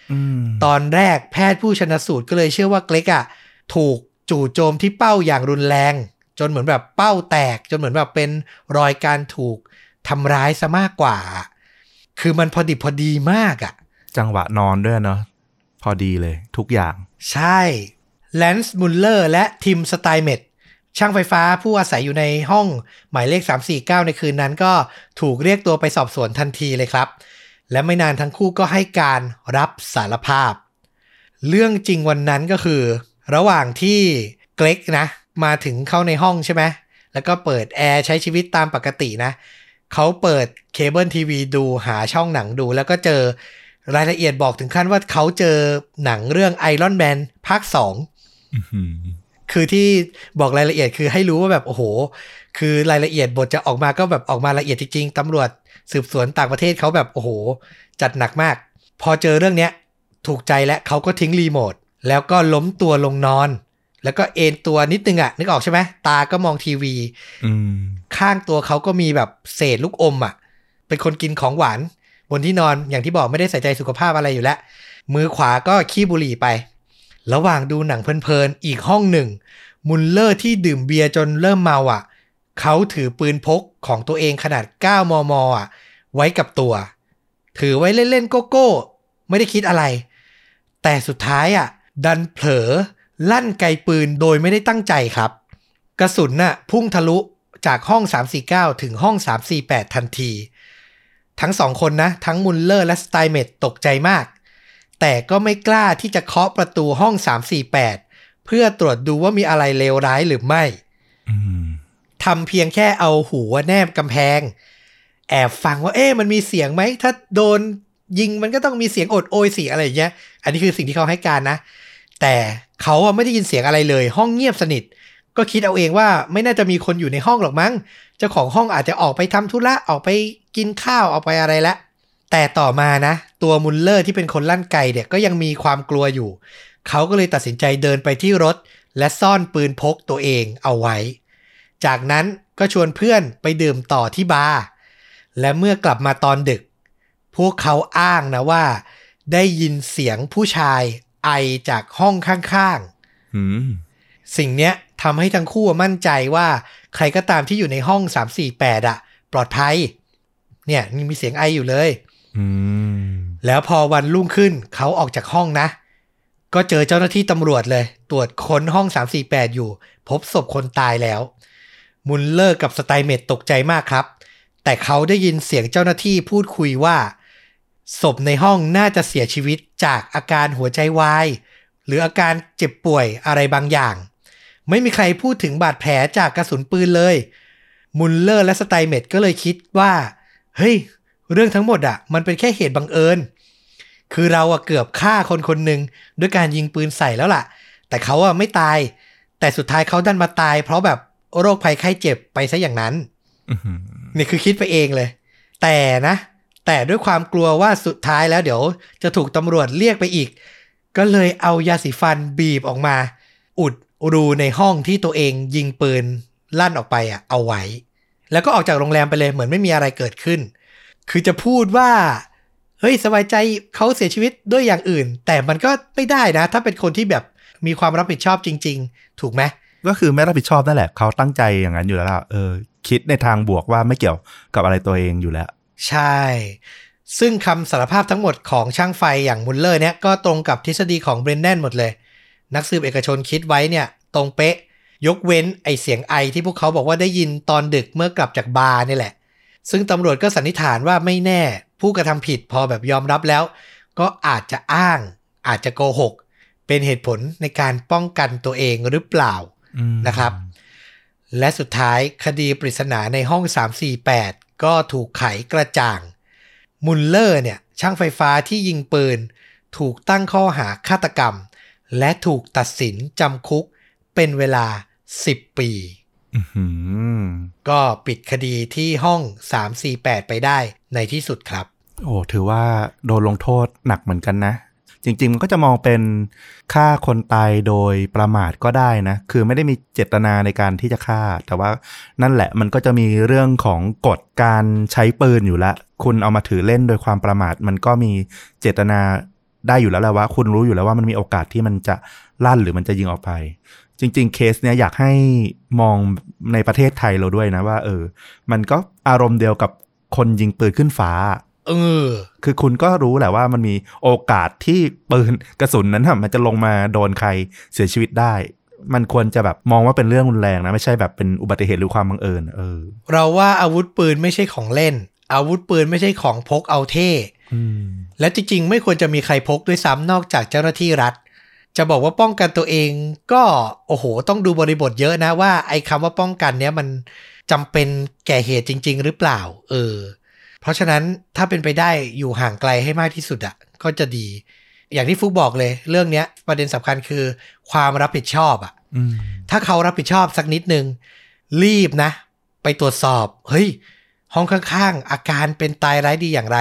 ตอนแรกแพทย์ผู้ชนะสูตรก็เลยเชื่อว่าเกล็กอะถูกจู่โจมที่เป้าอย่างรุนแรง จนเหมือนแบบเป้าแตก จนเหมือนแบบเป็นรอยการถูกทำร้ายซะมากกว่า คือมันพอดิบพอดีมากอะจังหวะนอนด้วยเนาะพอดีเลยทุกอย่าง ใช่แลนซ์มุลเลอร์และทิมสไตเมดช่างไฟฟ้าผู้อาศัยอยู่ในห้องหมายเลข 349 ในคืนนั้นก็ถูกเรียกตัวไปสอบสวนทันทีเลยครับ และไม่นานทั้งคู่ก็ให้การรับสารภาพ เรื่องจริงวันนั้นก็คือ ระหว่างที่เกร็กนะมาถึงเข้าในห้องใช่ไหมแล้วก็เปิดแอร์ใช้ชีวิตตามปกตินะเขาเปิดเคเบิลทีวีดูหาช่องหนังดู แล้วก็เจอรายละเอียดบอกถึงขั้นว่าเขาเจอหนังเรื่อง Iron Man ภาค2อื้อหือ คือที่บอกรายละเอียดคือให้รู้ว่าแบบโอ้โห คือรายละเอียดบทจะออกมาก็แบบออกมาละเอียดจริงๆตำรวจสืบสวนต่างประเทศเขาแบบโอ้โห จัดหนักมาก พอเจอเรื่องเนี้ยถูกใจและเขาก็ทิ้งรีโมทแล้วก็ล้มตัวลงนอน แล้วก็เอนตัวนิดนึงอะนึกออกใช่ไหมตาก็มองทีวีอืมข้างตัวเขาก็มีแบบเศษลูกอมอะ่ะเป็นคนกินของหวาน บนที่นอนอย่างที่บอกไม่ได้ใส่ใจสุขภาพอะไรอยู่แล้ว มือขวาก็คีบบุหรี่ไป ระหว่างดูหนังเพลินๆ อีกห้องหนึ่ง มุลเลอร์ที่ดื่มเบียร์จนเริ่มเมาอะ เขาถือปืนพกของตัวเองขนาด 9 มม อะ ไว้กับตัว ถือไว้เล่นๆ โก้โก้ ไม่ได้คิดอะไร แต่สุดท้ายอะ ดันเผลอ ลั่นไกปืนโดยไม่ได้ตั้งใจครับ กระสุนน่ะพุ่งทะลุจากห้อง 349 ถึงห้อง 348 ทันที ทั้งสองคนนะ ทั้งมุลเลอร์และสไตเมตตกใจมาก แต่ก็ไม่กล้าที่จะเคาะประตูห้อง 348 เพื่อตรวจดูว่ามีอะไรเลวร้ายหรือไม่อืมทำเพียงแค่เอาหูแนบกำแพง แอบฟังว่าเอ๊ะมันมีเสียงไหม ถ้าโดนยิงมันก็ต้องมีเสียงโอดโอยเสียงอะไรอย่างเงี้ย อันนี้คือสิ่งที่เขาให้การนะ แต่เขาอะไม่ได้ยินเสียงอะไรเลย ห้องเงียบสนิท ก็คิดเอาเองว่าไม่น่าจะมีคนอยู่ในห้องหรอกมั้ง เจ้าของห้องอาจจะออกไปทำธุระ ออกไปกินข้าว ออกไปอะไรละ แต่ต่อมานะ ตัวมุลเลอร์ที่เป็นคนลั่นไกเนี่ยก็ยังมีความกลัวอยู่ เขาก็เลยตัดสินใจเดินไปที่รถ และซ่อนปืนพกตัวเองเอาไว้ จากนั้นก็ชวนเพื่อนไปดื่มต่อที่บาร์และเมื่อกลับมาตอนดึก พวกเขาอ้างนะว่า ได้ยินเสียงผู้ชายไอจากห้องข้างๆอืมสิ่งเนี้ยทำให้ทั้งคู่มั่นใจว่า ใครก็ตามที่อยู่ในห้อง 348อะปลอดภัย เนี่ยนี่มีเสียงไออยู่เลยอืม แล้วพอวันรุ่งขึ้นเขาออกจากห้องนะ ก็เจอเจ้าหน้าที่ตำรวจเลย ตรวจค้นห้อง 348 อยู่ พบศพคนตายแล้ว มุลเลอร์กับสไตเมตตกใจมากครับ แต่เขาได้ยินเสียงเจ้าหน้าที่พูดคุยว่า ศพในห้องน่าจะเสียชีวิตจากอาการหัวใจวาย หรืออาการเจ็บป่วยอะไรบางอย่าง ไม่มีใครพูดถึงบาดแผลจากกระสุนปืนเลย มุลเลอร์และสไตเมตก็เลยคิดว่า เฮ้ย เรื่องทั้งหมดอะมันเป็นแค่เหตุบังเอิญ คือเราอะเกือบฆ่าคนคนหนึ่งด้วยการยิงปืนใส่แล้วล่ะ แต่เขาอะไม่ตาย แต่สุดท้ายเขาดันมาตาย เพราะแบบโรคภัยไข้เจ็บไปซะอย่างนั้นอื้อหือนี่คือคิดไปเองเลย แต่นะ แต่ด้วยความกลัวว่าสุดท้ายแล้วเดี๋ยวจะถูกตำรวจเรียกไปอีก ก็เลยเอายาสีฟันบีบออกมา อุดรูในห้องที่ตัวเองยิงปืนลั่นออกไปอะเอาไว้ แล้วก็ออกจากโรงแรมไปเลยเหมือนไม่มีอะไรเกิดขึ้น คือจะพูดว่า เฮ้ยสบายใจเขาเสียชีวิตด้วยอย่างอื่น แต่มันก็ไม่ได้นะ ถ้าเป็นคนที่แบบมีความรับผิดชอบจริง ๆ ถูกไหมก็คือไม่รับผิดชอบนั่นแหละเขาตั้งใจอย่างนั้นอยู่แล้วล่ะเออ คิดในทางบวกว่าไม่เกี่ยวกับอะไรตัวเองอยู่แล้ว ใช่ ซึ่งคำสารภาพทั้งหมดของช่างไฟอย่างมุลเลอร์เนี่ยก็ตรงกับทฤษฎีของเบรนแดนหมดเลย นักสืบเอกชนคิดไว้เนี่ย ตรงเป๊ะ ยกเว้นไอเสียงไอที่พวกเขาบอกว่าได้ยินตอนดึกเมื่อกลับจากบาร์นี่แหละ ซึ่งตำรวจก็สันนิษฐานว่าไม่แน่ผู้กระทำผิดพอแบบยอมรับแล้ว ก็อาจจะอ้าง อาจจะโกหก เป็นเหตุผลในการป้องกันตัวเองหรือเปล่าอืมนะครับ และสุดท้ายคดีปริศนาในห้อง 348 ก็ถูกไขกระจ่าง มุลเลอร์เนี่ย ช่างไฟฟ้าที่ยิงปืน ถูกตั้งข้อหาฆาตกรรม และถูกตัดสินจำคุกเป็นเวลา 10 ปีอื้อหือ ก็ปิดคดีที่ห้อง 348 ไปได้ในที่สุดครับ โอ้ถือว่าโดนลงโทษหนักเหมือนกันนะ จริง ๆ มันก็จะมองเป็นฆ่าคนตายโดยประมาทก็ได้นะ คือไม่ได้มีเจตนาในการที่จะฆ่า แต่ว่านั่นแหละมันก็จะมีเรื่องของกฎการใช้ปืนอยู่แล้วคุณเอามาถือเล่นโดยความประมาท มันก็มีเจตนาได้อยู่แล้วแหละว่า คุณรู้อยู่แล้วว่ามันมีโอกาสที่มันจะลั่นหรือมันจะยิงออกไป จริง ๆ เคสเนี้ยอยากให้มองในประเทศไทยเราด้วยนะว่า เออ มันก็อารมณ์เดียวกับคนยิงปืนขึ้นฟ้า เออ คือคุณก็รู้แหละว่ามันมีโอกาสที่ปืนกระสุนนั้นน่ะมันจะลงมาโดนใครเสียชีวิตได้ มันควรจะแบบมองว่าเป็นเรื่องรุนแรงนะไม่ใช่แบบเป็นอุบัติเหตุหรือความบังเอิญเออ เราว่าอาวุธปืนไม่ใช่ของเล่น อาวุธปืนไม่ใช่ของพกเอาเท่อืมและจริงๆ ไม่ควรจะมีใครพกด้วยซ้ำนอกจากเจ้าหน้าที่รัฐ จะบอกว่าป้องกันตัวเองก็โอ้โห ต้องดูบริบทเยอะนะว่า ไอ้คำว่าป้องกันเนี้ยมันจำเป็นแก่เหตุจริง ๆ หรือเปล่า เออ เพราะฉะนั้นถ้าเป็นไปได้อยู่ห่างไกลให้มากที่สุดอะก็จะดี อย่างที่ฟุกบอกเลย เรื่องเนี้ย ประเด็นสำคัญคือความรับผิดชอบอะอืมถ้าเขารับผิดชอบสักนิดนึง รีบนะ ไปตรวจสอบ เฮ้ย ห้องข้างๆ อาการเป็นตายร้ายดีอย่างไร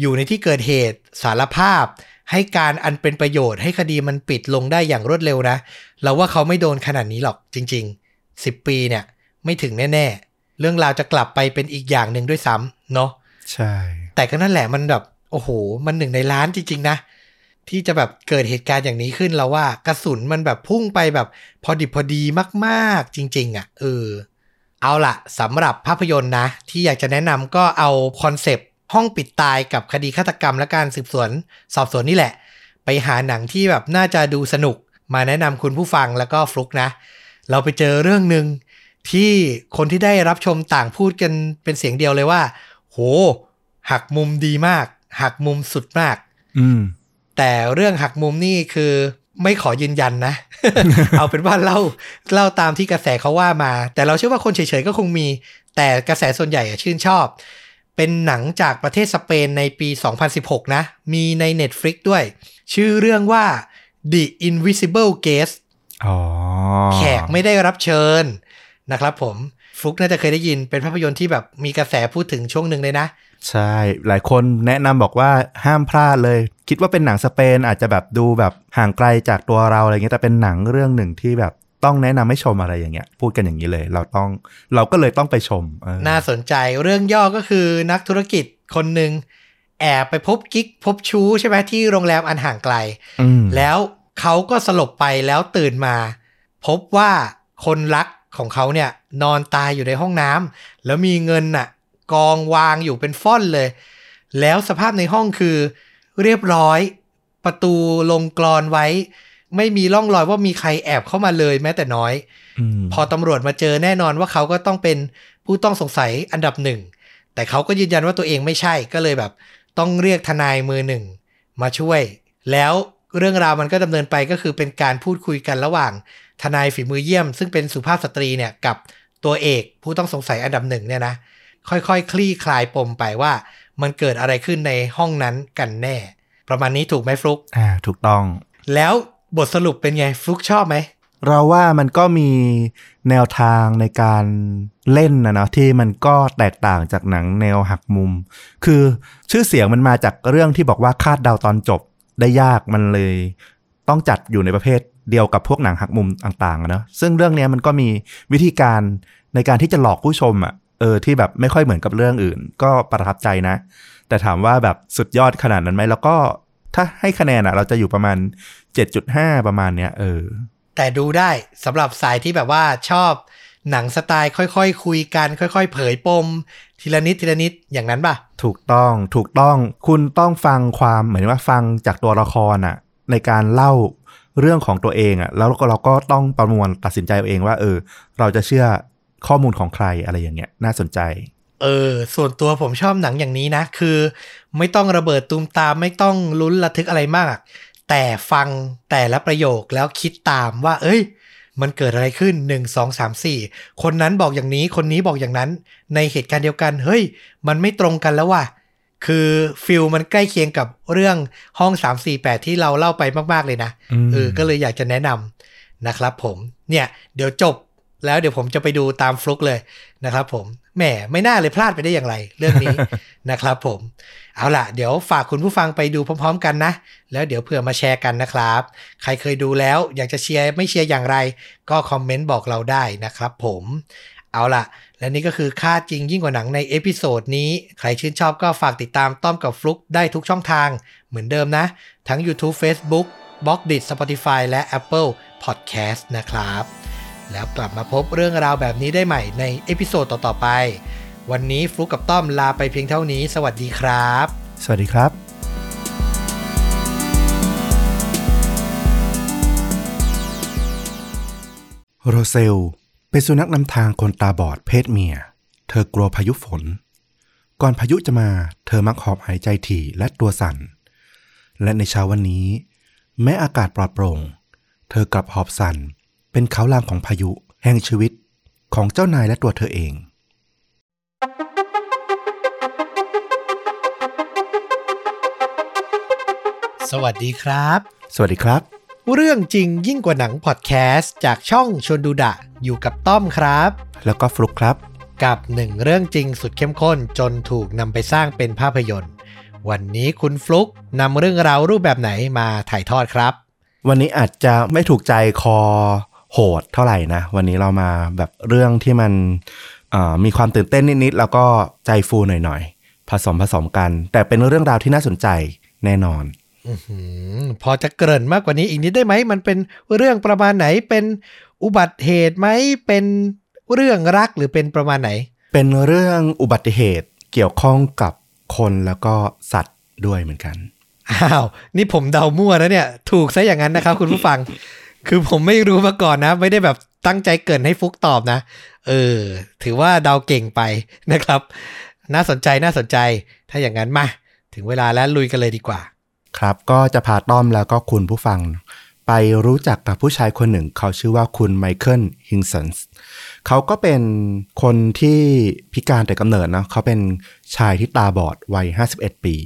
อยู่ในที่เกิดเหตุสารภาพ ให้การอันเป็นประโยชน์ให้คดีมันปิดลงได้อย่างรวดเร็วนะ เราว่าเขาไม่โดนขนาดนี้หรอกจริง ๆ 10 ปีเนี่ย ไม่ถึงแน่ๆ เรื่องราวจะกลับไปเป็นอีกอย่างหนึ่งด้วยซ้ำเนาะใช่ แต่ก็นั่นแหละมันแบบ โอ้โห มันหนึ่งในล้านจริง ๆ นะ ที่จะแบบเกิดเหตุการณ์อย่างนี้ขึ้นเราว่ากระสุนมันแบบพุ่งไปแบบ พอดิบพอดีมากๆ จริง ๆอะเออเอาล่ะสำหรับภาพยนตร์นะ ที่อยากจะแนะนำก็เอาคอนเซปต์ ห้องปิดตายกับคดีฆาตกรรมและการสืบสวน สอบสวนนี่แหละ ไปหาหนังที่แบบน่าจะดูสนุกมาแนะนำคุณผู้ฟังแล้วก็ฟลุกนะ เราไปเจอเรื่องหนึ่งที่คนที่ได้รับชมต่างพูดกันเป็นเสียงเดียวเลยว่า โห หักมุมดีมาก หักมุมสุดมาก อืม แต่เรื่องหักมุมนี่คือไม่ขอยืนยันนะ เอาเป็นว่าเล่าเล่าตามที่กระแสเขาว่ามา แต่เราเชื่อว่าคนเฉยๆก็คงมี แต่กระแสส่วนใหญ่อะชื่นชอบ เป็นหนังจากประเทศสเปนในปี 2016 นะ มีใน Netflix ด้วย ชื่อเรื่องว่า The Invisible Guest อ๋อแขกไม่ได้รับเชิญนะครับผมฟลุกน่าจะเคยได้ยินเป็นภาพยนตร์ที่แบบมีกระแสพูดถึงช่วงหนึ่งเลยนะ ใช่ หลายคนแนะนำบอกว่าห้ามพลาดเลย คิดว่าเป็นหนังสเปนอาจจะแบบดูแบบห่างไกลจากตัวเราอะไรเงี้ยแต่เป็นหนังเรื่องหนึ่งที่แบบ ต้องแนะนำให้ชมอะไรอย่างเงี้ย พูดกันอย่างนี้เลย เราต้องเราก็เลยต้องไปชมเออน่าสนใจเรื่องย่อก็คือนักธุรกิจคนหนึ่งแอบไปพบกิ๊กพบชู้ใช่ไหมที่โรงแรมอันห่างไกลอืมแล้วเขาก็สลบไปแล้วตื่นมา พบว่าคนรักของเขาเนี่ยนอนตายอยู่ในห้องน้ำแล้วมีเงินน่ะ กองวางอยู่เป็นฟ่อนเลย แล้วสภาพในห้องคือเรียบร้อย ประตูลงกรอนไว้ ไม่มีร่องรอยว่ามีใครแอบเข้ามาเลยแม้แต่น้อยมพอตำรวจมาเจอแน่นอนว่าเขาก็ต้องเป็นผู้ต้องสงสัยอันดับหนึ่ง แต่เขาก็ยืนยันว่าตัวเองไม่ใช่ก็เลยแบบ ต้องเรียกทนายมือหนึ่งมาช่วย แล้วเรื่องราวมันก็ดำเนินไปก็คือเป็นการพูดคุยกันระหว่าง ทนายฝีมือเยี่ยม ซึ่งเป็นสุภาพสตรีเนี่ยกับตัวเอกผู้ต้องสงสัยอันดับหนึ่งเนี่ยนะค่อยๆคลี่คลายปมไปว่า มันเกิดอะไรขึ้นในห้องนั้นกันแน่ ประมาณนี้ถูกไหมฟลุกอ่าถูกต้อง แล้ว บทสรุปเป็นไงฟลุกชอบไหม เราว่ามันก็มีแนวทางในการเล่นนะเนาะที่มันก็แตกต่างจากหนังแนวหักมุม คือชื่อเสียงมันมาจากเรื่องที่บอกว่าคาดเดาตอนจบได้ยากมันเลย ต้องจัดอยู่ในประเภทเดียวกับพวกหนังหักมุมต่างๆนะซึ่งเรื่องนี้มันก็มีวิธีการในการที่จะหลอกผู้ชมอะเออที่แบบไม่ค่อยเหมือนกับเรื่องอื่น ก็ประทับใจนะ แต่ถามว่าแบบสุดยอดขนาดนั้นไหมแล้วก็ถ้าให้คะแนนอะเราจะอยู่ประมาณ 7.5 ประมาณเนี้ยเออ แต่ดูได้สำหรับสายที่แบบว่าชอบหนังสไตล์ค่อยๆคคุยกัน ค่อย ๆ เผยปม ทีละนิดทีละนิดอย่างนั้นป่ะ ถูกต้องถูกต้องคุณต้องฟังความเหมือนว่าฟังจากตัวละครอะในการเล่าเรื่องของตัวเองอะแล้วเราก็ต้องประมวลตัดสินใจเอาเองว่า เออ เราจะเชื่อข้อมูลของใครอะไรอย่างเงี้ยน่าสนใจ เออ ส่วนตัวผมชอบหนังอย่างนี้นะ คือ ไม่ต้องระเบิดตูมตามไม่ต้องลุ้นระทึกอะไรมาก แต่ฟังแต่ละประโยคแล้วคิดตามว่า เอ้ย มันเกิดอะไรขึ้น 1 2 3 4 คนนั้นบอกอย่างนี้คนนี้บอกอย่างนั้น ในเหตุการณ์เดียวกัน เฮ้ย มันไม่ตรงกันแล้วว่ะคือฟิลมันใกล้เคียงกับเรื่องห้อง 348 ที่เราเล่าไปมาก ๆ เลยนะอืมเออก็เลยอยากจะแนะนำนะครับผม เนี่ย เดี๋ยวจบแล้วเดี๋ยวผมจะไปดูตามฟลุกเลยนะครับผม แหมไม่น่าเลยพลาดไปได้อย่างไร เรื่องนี้นะครับผม เอาล่ะ เดี๋ยวฝากคุณผู้ฟังไปดูพร้อม ๆ กันนะ แล้วเดี๋ยวเผื่อมาแชร์กันนะครับ ใครเคยดูแล้วอยากจะเชียร์ไม่เชียร์อย่างไร ก็คอมเมนต์บอกเราได้นะครับผมเอาล่ะ และนี่ก็คือคดีจริงยิ่งกว่าหนังใน episode นี้ ใครชื่นชอบก็ฝากติดตามต้อมกับฟลุกได้ทุกช่องทางเหมือนเดิมนะ ทั้ง YouTube Facebook b l o g d i t Spotify และ Apple Podcast นะครับ แล้วกลับมาพบเรื่องราวแบบนี้ได้ใหม่ใน episode ต่อๆไป วันนี้ฟลุกกับต้อมลาไปเพียงเท่านี้ สวัสดีครับ สวัสดีครับโรเซล เป็นสุนัขนำทางคนตาบอดเพศเมีย เธอกลัวพายุฝน ก่อนพายุจะมา เธอมักหอบหายใจถี่และตัวสั่น และในเช้าวันนี้ แม้อากาศปลอดโปร่ง เธอกลับหอบสั่น เป็นเขาลางของพายุแห่งชีวิตของเจ้านายและตัวเธอเอง สวัสดีครับ สวัสดีครับ เรื่องจริงยิ่งกว่าหนังพอดแคสต์จากช่องชวนดูดะ อยู่กับต้อมครับ แล้วก็ฟลุกครับ กับหนึ่งเรื่องจริงสุดเข้มข้นจนถูกนำไปสร้างเป็นภาพยนตร์ วันนี้คุณฟลุกนำเรื่องราวรูปแบบไหนมาถ่ายทอดครับ วันนี้อาจจะไม่ถูกใจคอ โหดเท่าไหร่นะ วันนี้เรามาแบบเรื่องที่มันเอ่อมีความตื่นเต้นนิดๆ แล้วก็ใจฟูหน่อยๆ ผสมผสมกัน แต่เป็นเรื่องราวที่น่าสนใจแน่นอนอื้อหือพอจะเกริ่นมากกว่านี้อีกนิดได้ไหม มันเป็นเรื่องประมาณไหนเป็นอุบัติเหตุไหมเป็นเรื่องรักหรือเป็นประมาณไหน เป็นเรื่องอุบัติเหตุเกี่ยวข้องกับคนแล้วก็สัตว์ด้วยเหมือนกันอ้าวนี่ผมเดามั่วนะเนี่ย ถูกซะอย่างนั้นนะครับคุณผู้ฟัง คือผมไม่รู้มาก่อนนะ ไม่ได้แบบตั้งใจเกินให้ฟุกตอบนะ เออ ถือว่าเดาเก่งไปนะครับ น่าสนใจน่าสนใจ ถ้าอย่างนั้นมา ถึงเวลาแล้วลุยกันเลยดีกว่า ครับก็จะพาต้อมแล้วก็คุณผู้ฟัง ไปรู้จักกับผู้ชายคนหนึ่ง เขาชื่อว่าคุณไมเคิลฮิงสันเขาก็เป็นคนที่พิการแต่กำเนิดนะเขาเป็นชายที่ตาบอดวัย 51 ปี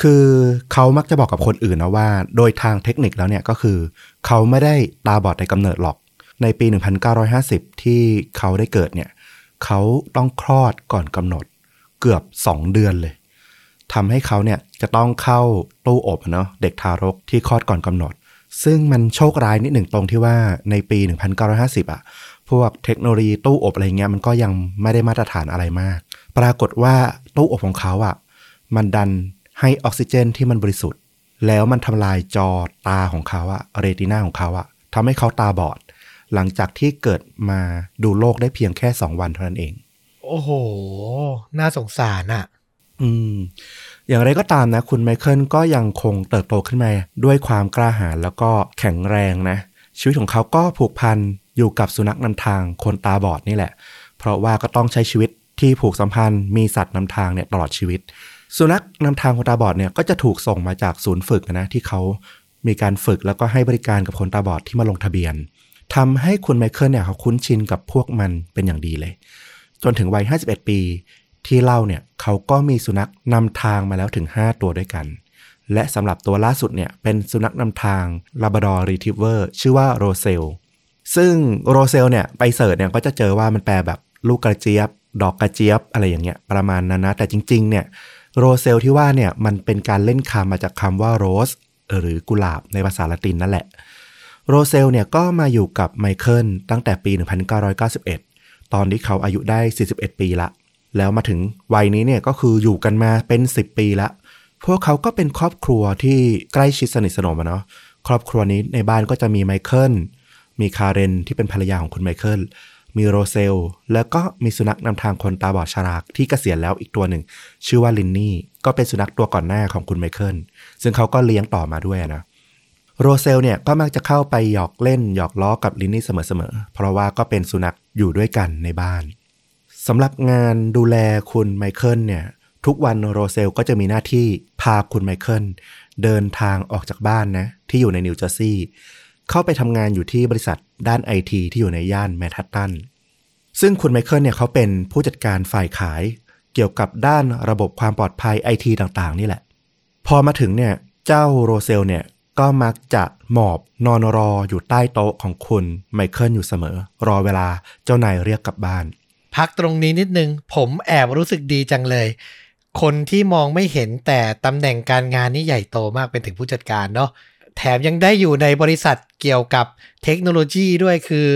คือเขามักจะบอกกับคนอื่นนะว่า โดยทางเทคนิคแล้วเนี่ยก็คือ เขาไม่ได้ตาบอดแต่กำเนิดหรอก ในปี 1950 ที่เขาได้เกิดเนี่ยเขาต้องคลอดก่อนกำหนดเกือบ 2 เดือนเลยทำให้เขาเนี่ยจะต้องเข้าตู้อบอะเนาะเด็กทารกที่คลอดก่อนกำหนด ซึ่งมันโชคร้ายนิดหนึ่งตรงที่ว่าในปี 1950 อะ พวกเทคโนโลยีตู้อบอะไรเงี้ยมันก็ยังไม่ได้มาตรฐานอะไรมาก ปรากฏว่าตู้อบของเขาอะมันดัน ให้ออกซิเจนที่มันบริสุทธิ์ แล้วมันทำลายจอตาของเขาอะเรตินาของเขาอะทำให้เขาตาบอด หลังจากที่เกิดมาดูโลกได้เพียงแค่2วันเท่านั้นเอง โอ้โห น่าสงสารอะอืม อย่างไรก็ตามนะ คุณไมเคิลก็ยังคงเติบโตขึ้นมาด้วยความกล้าหาญแล้วก็แข็งแรงนะ ชีวิตของเขาก็ผูกพันอยู่กับสุนัขนำทางคนตาบอดนี่แหละ เพราะว่าก็ต้องใช้ชีวิตที่ผูกสัมพันธ์มีสัตว์นำทางเนี่ยตลอดชีวิต สุนัขนำทางคนตาบอดเนี่ยก็จะถูกส่งมาจากศูนย์ฝึกนะที่เขามีการฝึกแล้วก็ให้บริการกับคนตาบอดที่มาลงทะเบียนทำให้คุณไมเคิลเนี่ยเขาคุ้นชินกับพวกมันเป็นอย่างดีเลย จนถึงวัย 51 ปี ที่เล่าเนี่ยเขาก็มีสุนัขนำทางมาแล้วถึง 5 ตัวด้วยกัน และสำหรับตัวล่าสุดเนี่ยเป็นสุนัขนำทาง Labrador Retriever ชื่อว่าโรเซลซึ่งโรเซลเนี่ยไป search เนี่ยก็จะเจอว่ามันแปลแบบลูกกระเจี๊ยบ ดอกกระเจี๊ยบอะไรอย่างเงี้ยประมาณนั้นนะแต่จริง ๆ เนี่ย โรเซลที่ว่าเนี่ยมันเป็นการเล่นคำมาจากคำว่า rose หรือกุหลาบในภาษาละตินนั่นแหละ โรเซลเนี่ยก็มาอยู่กับไมเคิลตั้งแต่ปี 1991 ตอนที่เขาอายุได้ 41 ปีละ แล้วมาถึงวัยนี้เนี่ยก็คืออยู่กันมาเป็น 10 ปีละ พวกเขาก็เป็นครอบครัวที่ใกล้ชิดสนิทสนมอะเนาะ ครอบครัวนี้ในบ้านก็จะมีไมเคิล มีคาเรนที่เป็นภรรยาของคุณไมเคิล มีโรเซล แล้วก็มีสุนัขนำทางคนตาบอดชราที่เกษียณแล้วอีกตัวหนึ่ง ชื่อว่าลินนี่ ก็เป็นสุนัขตัวก่อนหน้าของคุณไมเคิล ซึ่งเขาก็เลี้ยงต่อมาด้วยนะโรเซลเนี่ยก็มักจะเข้าไปหยอกเล่นหยอกล้อกับลินนี่เสมอๆ เพราะว่าก็เป็นสุนัขอยู่ด้วยกันในบ้านสำหรับงานดูแลคุณไมเคิลเนี่ยทุกวันโรเซลก็จะมีหน้าที่พาคุณไมเคิลเดินทางออกจากบ้านนะที่อยู่ในนิวเจอร์ซีย์ เข้าไปทำงานอยู่ที่บริษัทด้านไอทีที่อยู่ในย่านแมนฮัตตัน ซึ่งคุณไมเคิลเนี่ยเขาเป็นผู้จัดการฝ่ายขาย เกี่ยวกับด้านระบบความปลอดภัยไอทีต่างๆ นี่แหละ พอมาถึงเนี่ยเจ้าโรเซลเนี่ยก็มักจะหมอบนอนรออยู่ใต้โต๊ะของคุณไมเคิลอยู่เสมอ รอเวลาเจ้านายเรียกกลับบ้าน พักตรงนี้นิดนึง ผมแอบรู้สึกดีจังเลย คนที่มองไม่เห็นแต่ตำแหน่งการงานนี่ใหญ่โตมากเป็นถึงผู้จัดการเนาะ แถมยังได้อยู่ในบริษัทเกี่ยวกับเทคโนโลยีด้วยคือ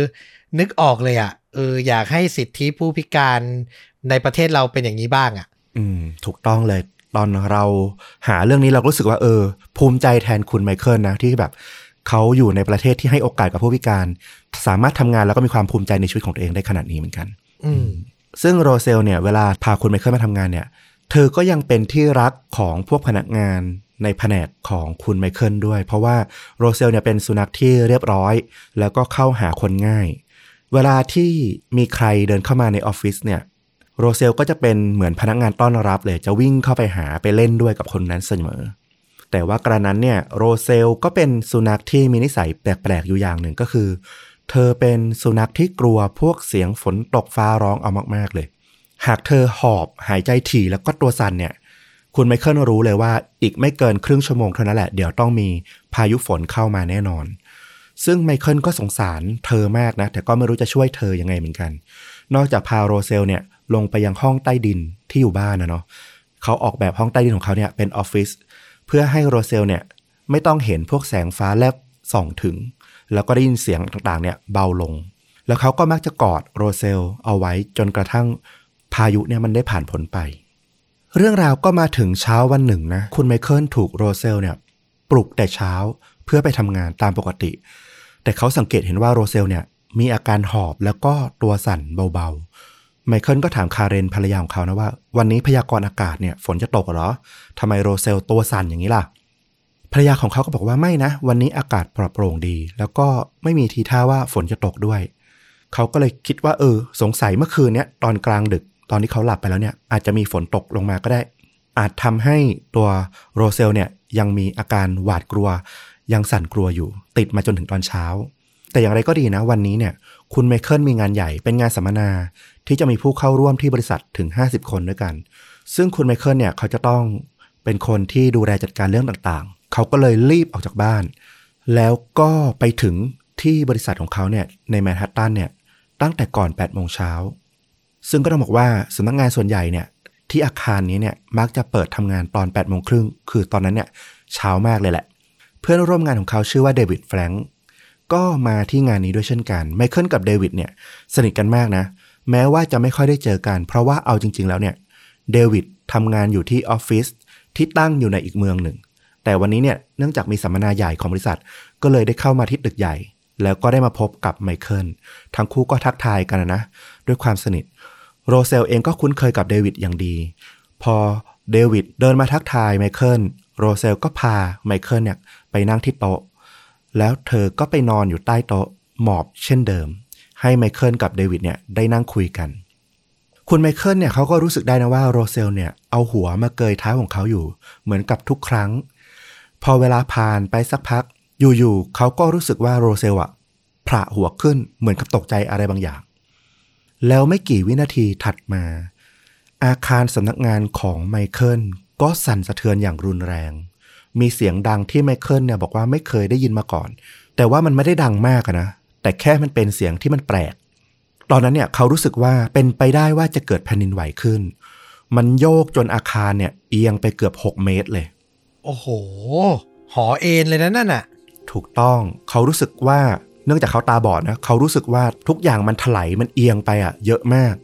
นึกออกเลยอะ่ะเอออยากให้สิทธิผู้พิการในประเทศเราเป็นอย่างนี้บ้างอะ่ะ อืม ถูกต้องเลย ตอนเราหาเรื่องนี้เราก็รู้สึกว่าเออ ภูมิใจแทนคุณไมเคิลนะที่แบบเขาอยู่ในประเทศที่ให้โอกาสกับผู้พิการ สามารถทำงานแล้วก็มีความภูมิใจในชีวิตของตัวเองได้ขนาดนี้เหมือนกัน อืมซึ่งโรเซลเนี่ยเวลาพาคุณไมเคิลมาทำงานเนี่ย เธอก็ยังเป็นที่รักของพวกพนักงาน ในแผนกของคุณไมเคิลด้วย เพราะว่าโรเซลเนี่ยเป็นสุนัขที่เรียบร้อย แล้วก็เข้าหาคนง่าย เวลาที่มีใครเดินเข้ามาในออฟฟิศเนี่ยโรเซลก็จะเป็นเหมือนพนักงานต้อนรับเลยจะวิ่งเข้าไปหาไปเล่นด้วยกับคนนั้นเสมอ แต่ว่ากระนั้นเนี่ยโรเซลก็เป็นสุนัขที่มีนิสัยแปลกๆอยู่อย่างหนึ่งก็คือ เธอเป็นสุนัขที่กลัวพวกเสียงฝนตกฟ้าร้องเอามากๆเลย หากเธอหอบหายใจถี่แล้วก็ตัวสั่นเนี่ย คุณไมเคิลรู้เลยว่าอีกไม่เกินครึ่งชั่วโมงเท่านั้นแหละ เดี๋ยวต้องมีพายุฝนเข้ามาแน่นอน ซึ่งไมเคิลก็สงสารเธอมากนะ แต่ก็ไม่รู้จะช่วยเธอยังไงเหมือนกัน นอกจากพาโรเซลเนี่ยลงไปยังห้องใต้ดินที่อยู่บ้านนะเนาะเขาออกแบบห้องใต้ดินของเขาเนี่ยเป็นออฟฟิศเพื่อให้โรเซลเนี่ยไม่ต้องเห็นพวกแสงฟ้าแลบส่องถึง แล้วก็ได้ยินเสียงต่างๆเนี่ยเบาลง แล้วเขาก็มักจะกอดโรเซลเอาไว้จนกระทั่งพายุเนี่ยมันได้ผ่านพ้นไป เรื่องราวก็มาถึงเช้าวันหนึ่งนะ คุณไมเคิลถูกโรเซลเนี่ยปลุกแต่เช้าเพื่อไปทำงานตามปกติ แต่เขาสังเกตเห็นว่าโรเซลเนี่ยมีอาการหอบแล้วก็ตัวสั่นเบาๆ ไมเคิลก็ถามคาเรนภรรยาของเขานะว่า วันนี้พยากรณ์อากาศเนี่ยฝนจะตกเหรอทำไมโรเซลตัวสั่นอย่างนี้ล่ะภรรยาของเขาก็บอกว่าไม่นะ วันนี้อากาศปลอดโปร่งดี แล้วก็ไม่มีทีท่าว่าฝนจะตกด้วย เขาก็เลยคิดว่าเออ สงสัยเมื่อคืนเนี้ยตอนกลางดึก ตอนที่เขาหลับไปแล้วเนี่ยอาจจะมีฝนตกลงมาก็ได้ อาจทำให้ตัวโรเซลเนี่ยยังมีอาการหวาดกลัว ยังสั่นกลัวอยู่ ติดมาจนถึงตอนเช้า แต่อย่างไรก็ดีนะวันนี้เนี่ยคุณไมเคิลมีงานใหญ่เป็นงานสัมมนาที่จะมีผู้เข้าร่วมที่บริษัทถึง 50 คนด้วยกัน ซึ่งคุณไมเคิลเนี่ยเขาจะต้องเป็นคนที่ดูแลจัดการเรื่องต่างๆ เขาก็เลยรีบออกจากบ้าน แล้วก็ไปถึงที่บริษัทของเขาเนี่ยในแมนฮัตตันเนี่ยตั้งแต่ก่อน8โมงเช้า ซึ่งก็ต้องบอกว่าสำนักงานส่วนใหญ่เนี่ยที่อาคารนี้เนี่ยมักจะเปิดทำงานตอน8โมงครึ่งคือตอนนั้นเนี่ยเช้ามากเลยแหละ เพื่อนร่วมงานของเขาชื่อว่าเดวิดแฟรงก์ก็มาที่งานนี้ด้วยเช่นกันไมเคิลกับเดวิดเนี่ยสนิทกันมากนะ แม้ว่าจะไม่ค่อยได้เจอกัน เพราะว่าเอาจริง ๆ แล้วเนี่ยเดวิดทำงานอยู่ที่ออฟฟิศที่ตั้งอยู่ในอีกเมืองหนึ่ง แต่วันนี้เนี่ยเนื่องจากมีสัมมนาใหญ่ของบริษัท ก็เลยได้เข้ามาที่ตึกใหญ่ แล้วก็ได้มาพบกับไมเคิลทั้งคู่ก็ทักทายกันนะ ด้วยความสนิท โรเซลเองก็คุ้นเคยกับเดวิดอย่างดี พอเดวิดเดินมาทักทายไมเคิลโรเซลก็พาไมเคิลเนี่ยไปนั่งที่โต๊ะ แล้วเธอก็ไปนอนอยู่ใต้โต๊ะหมอบเช่นเดิม ให้ไมเคิลกับเดวิดเนี่ยได้นั่งคุยกัน คุณไมเคิลเนี่ยเขาก็รู้สึกได้นะว่าโรเซลเนี่ยเอาหัวมาเกยเท้าของเขาอยู่เหมือนกับทุกครั้ง พอเวลาผ่านไปสักพัก อยู่ๆเขาก็รู้สึกว่าโรเซลอะผละหัวขึ้นเหมือนกับตกใจอะไรบางอย่าง แล้วไม่กี่วินาทีถัดมา อาคารสำนักงานของไมเคิลก็สั่นสะเทือนอย่างรุนแรง มีเสียงดังที่ไมเคิลเนี่ยบอกว่าไม่เคยได้ยินมาก่อน แต่ว่ามันไม่ได้ดังมากอะนะ แต่แค่มันเป็นเสียงที่มันแปลก ตอนนั้นเนี่ยเขารู้สึกว่าเป็นไปได้ว่าจะเกิดแผ่นดินไหวขึ้น มันโยกจนอาคารเนี่ยเอียงไปเกือบ 6 เมตรเลย โอ้โห หอเอ็นเลยนะนั่นน่ะ ถูกต้อง เขารู้สึกว่า เนื่องจากเขาตาบอดนะเขารู้สึกว่าทุกอย่างมันถลายมันเอียงไปอะเยอะมาก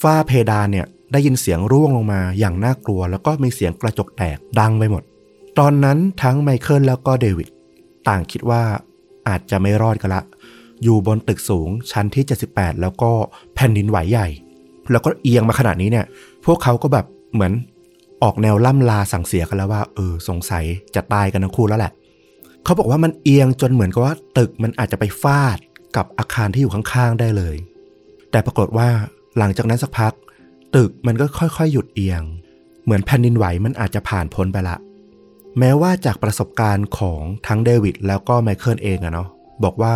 ฝ้าเพดานเนี่ยได้ยินเสียงร่วงลงมาอย่างน่ากลัว แล้วก็มีเสียงกระจกแตกดังไปหมด ตอนนั้นทั้งไมเคิลแล้วก็เดวิดต่างคิดว่าอาจจะไม่รอดกันละ อยู่บนตึกสูงชั้นที่ 78 แล้วก็แผ่นดินไหวใหญ่ แล้วก็เอียงมาขนาดนี้เนี่ย พวกเขาก็แบบเหมือนออกแนวล่ำลาสั่งเสียกันแล้วว่า เออสงสัยจะตายกันทั้งคู่แล้วแหละ เขาบอกว่ามันเอียงจนเหมือนกับว่า ตึกมันอาจจะไปฟาดกับอาคารที่อยู่ข้างๆได้เลย แต่ปรากฏว่าหลังจากนั้นสักพัก ตึกมันก็ค่อยๆ หยุดเอียง เหมือนแผ่นดินไหวมันอาจจะผ่านพ้นไปละ แม้ว่าจากประสบการณ์ของทั้งเดวิดแล้วก็ไมเคิลเองอะเนาะบอกว่า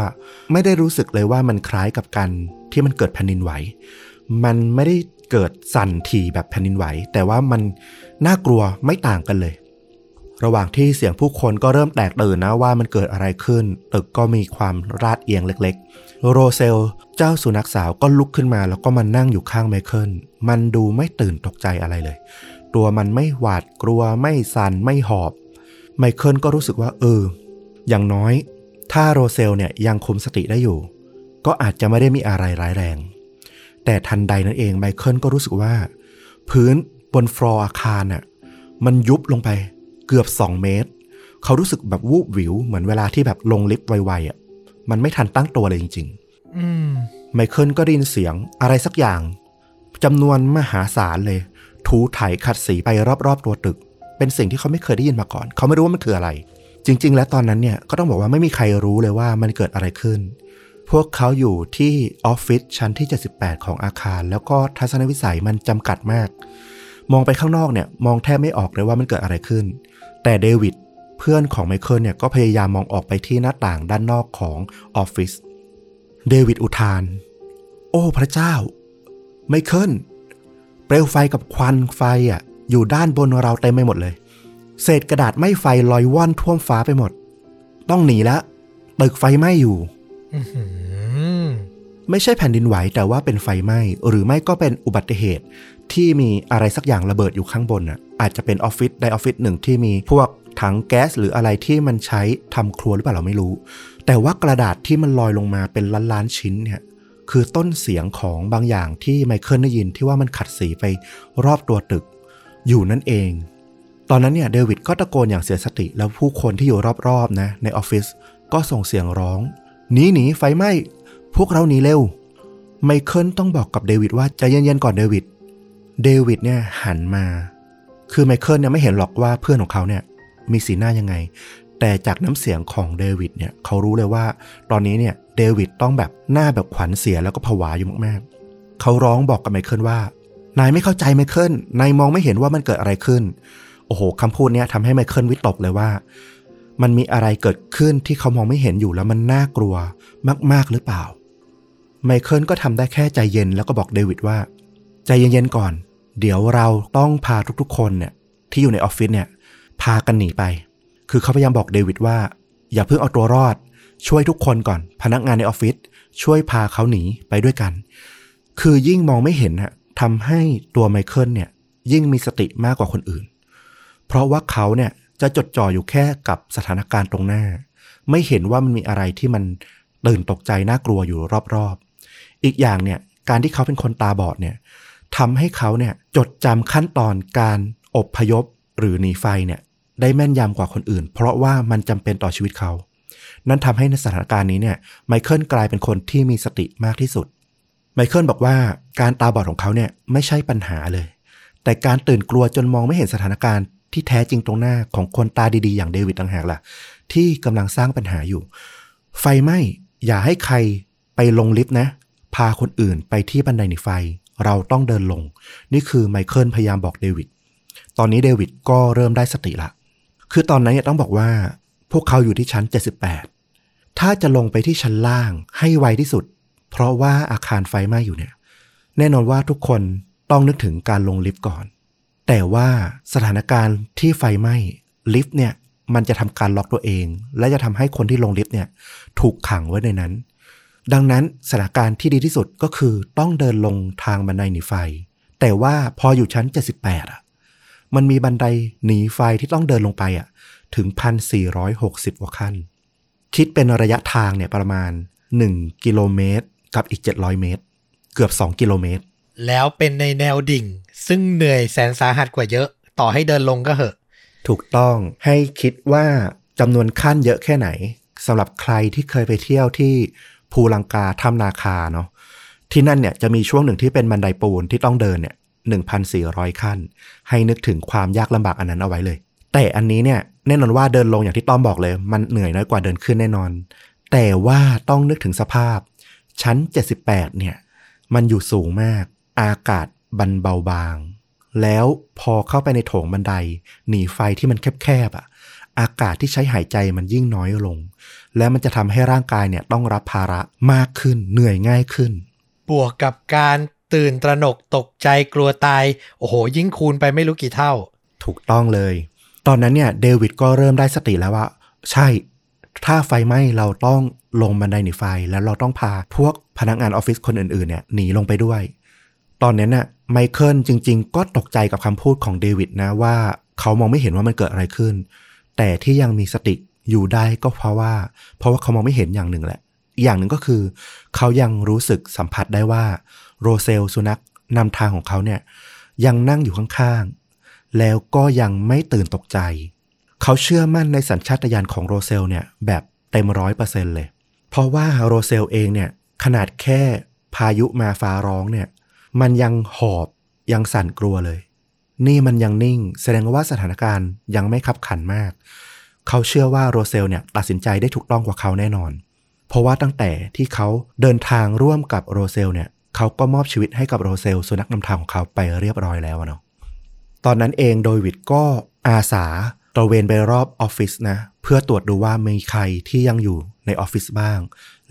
ไม่ได้รู้สึกเลยว่ามันคล้ายกับการที่มันเกิดแผ่นดินไหว มันไม่ได้เกิดสั่นถี่แบบแผ่นดินไหว แต่ว่ามันน่ากลัวไม่ต่างกันเลย ระหว่างที่เสียงผู้คนก็เริ่มแตกตื่นนะว่ามันเกิดอะไรขึ้น ตึกก็มีความราดเอียงเล็กๆ โรเซล เจ้าสุนัขสาวก็ลุกขึ้นมาแล้วก็มานั่งอยู่ข้างไมเคิล มันดูไม่ตื่นตกใจอะไรเลย ตัวมันไม่หวาดกลัวไม่สั่นไม่หอบ ไมเคิลก็รู้สึกว่าเออ อย่างน้อย ถ้าโรเซลเนี่ยยังคุมสติได้อยู่ ก็อาจจะไม่ได้มีอะไรร้ายแรง แต่ทันใดนั้นเองไมเคิลก็รู้สึกว่า พื้นบนฟลอร์อาคารน่ะมันยุบลงไป เกือบ 2 เมตร เขารู้สึกแบบวูบวิว เหมือนเวลาที่แบบลงลิฟต์ไวๆอะมันไม่ทันตั้งตัวเลยจริงอืมๆไมเคิลก็ได้ยินเสียงอะไรสักอย่างจำนวนมหาศาลเลย ถูไถขัดสีไปรอบๆตัวตึก เป็นสิ่งที่เขาไม่เคยได้ยินมาก่อน เขาไม่รู้ว่ามันคืออะไร จริง ๆ แล้วตอนนั้นเนี่ยก็ต้องบอกว่าไม่มีใครรู้เลยว่ามันเกิดอะไรขึ้น พวกเขาอยู่ที่ออฟฟิศชั้นที่ 78 ของอาคาร แล้วก็ทัศนวิสัยมันจำกัดมาก มองไปข้างนอกเนี่ย มองแทบไม่ออกเลยว่ามันเกิดอะไรขึ้น แต่เดวิดเพื่อนของไมเคิลเนี่ยก็พยายามมองออกไปที่หน้าต่างด้านนอกของออฟฟิศเดวิดอุทาน โอ้พระเจ้า ไมเคิลเปลวไฟกับควันไฟอะอยู่ด้านบนเราเต็มไปหมดเลย เศษกระดาษไหม้ไฟลอยว่อนท่วมฟ้าไปหมด ต้องหนีแล้วตึกไฟไหม้อยู่ ไม่ใช่แผ่นดินไหวแต่ว่าเป็นไฟไหม้หรือไม่ก็เป็นอุบัติเหตุ ที่มีอะไรสักอย่างระเบิดอยู่ข้างบนน่ะอาจจะเป็นออฟฟิศใดออฟฟิศหนึ่งที่มีพวกถังแก๊สหรืออะไรที่มันใช้ทำครัวหรือเปล่าเราไม่รู้ แต่ว่ากระดาษที่มันลอยลงมาเป็นล้านๆชิ้นเนี่ยคือต้นเสียงของบางอย่างที่ไมเคิลได้ยินที่ว่ามันขัดสีไปรอบตัวตึก อยู่นั่นเอง ตอนนั้นเนี่ยเดวิดก็ตะโกนอย่างเสียสติแล้วผู้คนที่อยู่รอบๆนะในออฟฟิศก็ส่งเสียงร้องหนีหนีไฟไหม้ พวกเราหนีเร็ว ไมเคิลต้องบอกกับเดวิดว่าใจเย็นๆก่อนเดวิด เดวิดเนี่ยหันมา คือไมเคิลเนี่ยไม่เห็นหรอกว่าเพื่อนของเขาเนี่ยมีสีหน้ายังไง แต่จากน้ำเสียงของเดวิดเนี่ยเขารู้เลยว่า ตอนนี้เนี่ยเดวิดต้องแบบหน้าแบบขวัญเสียแล้วก็ผวาอยู่มากๆ เขาร้องบอกกับไมเคิลว่านายไม่เข้าใจไมเคิล นายมองไม่เห็นว่ามันเกิดอะไรขึ้น โอ้โหคำพูดเนี้ยทำให้ไมเคิลวิตกเลยว่า มันมีอะไรเกิดขึ้นที่เขามองไม่เห็นอยู่แล้วมันน่ากลัวมาก ๆ หรือเปล่า ไมเคิลก็ทำได้แค่ใจเย็นแล้วก็บอกเดวิดว่า ใจเย็นๆก่อน เดี๋ยวเราต้องพาทุกๆ คนเนี่ยที่อยู่ในออฟฟิศเนี่ยพากันหนีไป คือเขาพยายามบอกเดวิดว่า อย่าเพิ่งเอาตัวรอด ช่วยทุกคนก่อน พนักงานในออฟฟิศช่วยพาเขาหนีไปด้วยกัน คือยิ่งมองไม่เห็นฮะทำให้ตัวไมเคิลเนี่ยยิ่งมีสติมากกว่าคนอื่น เพราะว่าเขาเนี่ยจะจดจ่ออยู่แค่กับสถานการณ์ตรงหน้า ไม่เห็นว่ามันมีอะไรที่มันตื่นตกใจน่ากลัวอยู่รอบๆ อีกอย่างเนี่ยการที่เขาเป็นคนตาบอดเนี่ยทำให้เขาเนี่ยจดจำขั้นตอนการอบพยพหรือหนีไฟเนี่ยได้แม่นยำกว่าคนอื่น เพราะว่ามันจำเป็นต่อชีวิตเขา นั่นทำให้ในสถานการณ์นี้เนี่ยไมเคิลกลายเป็นคนที่มีสติมากที่สุด ไมเคิลบอกว่าการตาบอดของเขาเนี่ยไม่ใช่ปัญหาเลย แต่การตื่นกลัวจนมองไม่เห็นสถานการณ์ที่แท้จริงตรงหน้าของคนตาดีๆ อย่างเดวิดต่างหากล่ะ ที่กำลังสร้างปัญหาอยู่ ไฟไหม้อย่าให้ใครไปลงลิฟต์นะ พาคนอื่นไปที่บันไดหนีไฟ เราต้องเดินลง นี่คือไมเคิลพยายามบอกเดวิด ตอนนี้เดวิดก็เริ่มได้สติละ คือตอนนั้นเนี่ยต้องบอกว่า พวกเขาอยู่ที่ชั้น 78 ถ้าจะลงไปที่ชั้นล่างให้ไวที่สุด เพราะว่าอาคารไฟไหม้อยู่เนี่ย แน่นอนว่าทุกคนต้องนึกถึงการลงลิฟต์ก่อน แต่ว่าสถานการณ์ที่ไฟไหม้ลิฟต์เนี่ยมันจะทำการล็อกตัวเอง และจะทำให้คนที่ลงลิฟต์เนี่ย ถูกขังไว้ในนั้น ดังนั้นสถานการณ์ที่ดีที่สุดก็คือต้องเดินลงทางบันไดหนีไฟ แต่ว่าพออยู่ชั้น 78 อะ มันมีบันไดหนีไฟที่ต้องเดินลงไปอะ ถึง 1,460กว่าขั้น คิดเป็นระยะทางเนี่ยประมาณ 1 กิโลเมตร กับอีก 700 เมตร เกือบ 2 กิโลเมตร แล้วเป็นในแนวดิ่ง ซึ่งเหนื่อยแสนสาหัสกว่าเยอะ ต่อให้เดินลงก็เหอะ ถูกต้องให้คิดว่าจำนวนขั้นเยอะแค่ไหนสำหรับใครที่เคยไปเที่ยวที่ ภูลังกาถ้ำนาคาเนาะที่นั่นเนี่ยจะมีช่วงหนึ่งที่เป็นบันไดปูนที่ต้องเดินเนี่ย1,400 ขั้น ให้นึกถึงความยากลำบากอันนั้นเอาไว้เลย แต่อันนี้เนี่ยแน่นอนว่าเดินลงอย่างที่ต้อมบอกเลย มันเหนื่อยน้อยกว่าเดินขึ้นแน่นอน แต่ว่าต้องนึกถึงสภาพ ชั้น 78 เนี่ย มันอยู่สูงมาก อากาศบันเบาบาง แล้วพอเข้าไปในโถงบันได หนีไฟที่มันแคบๆอะ อากาศที่ใช้หายใจมันยิ่งน้อยลง และมันจะทำให้ร่างกายเนี่ยต้องรับภาระมากขึ้นเหนื่อยง่ายขึ้น บวกกับการตื่นตระหนกตกใจกลัวตาย โอ้โห ยิ่งคูณไปไม่รู้กี่เท่า ถูกต้องเลย ตอนนั้นเนี่ยเดวิดก็เริ่มได้สติแล้วว่า ใช่ ถ้าไฟไหม้เราต้องลงบันไดหนีไฟ แล้วเราต้องพาพวกพนักงานออฟฟิศคนอื่นๆเนี่ยหนีลงไปด้วย ตอนนั้นน่ะไมเคิลจริง ๆ ก็ตกใจกับคำพูดของเดวิดนะว่า เขามองไม่เห็นว่ามันเกิดอะไรขึ้น แต่ที่ยังมีสติ อยู่ได้ก็เพราะว่า เพราะว่าเขามองไม่เห็นอย่างหนึ่งแหละ อีกอย่างหนึ่งก็คือ เขายังรู้สึกสัมผัสได้ว่าโรเซลสุนัขนำทางของเขาเนี่ยยังนั่งอยู่ข้างๆ แล้วก็ยังไม่ตื่นตกใจ เขาเชื่อมั่นในสัญชาตญาณของโรเซลเนี่ยแบบเต็มร้อยเปอร์เซ็นต์เลย เพราะว่าโรเซลเองเนี่ยขนาดแค่พายุมาฟ้าร้องเนี่ยมันยังหอบยังสั่นกลัวเลย นี่มันยังนิ่ง แสดงว่าสถานการณ์ยังไม่ขับขันมาก เขาเชื่อว่าโรเซลเนี่ยตัดสินใจได้ถูกต้องกว่าเขาแน่นอน เพราะว่าตั้งแต่ที่เขาเดินทางร่วมกับโรเซลเนี่ยเขาก็มอบชีวิตให้กับโรเซลสุนัขนำทางของเขาไปเรียบร้อยแล้วเนาะตอนนั้นเองโดยวิดก็อาสาตระเวนไปรอบออฟฟิศนะ เพื่อตรวจดูว่ามีใครที่ยังอยู่ในออฟฟิศบ้าง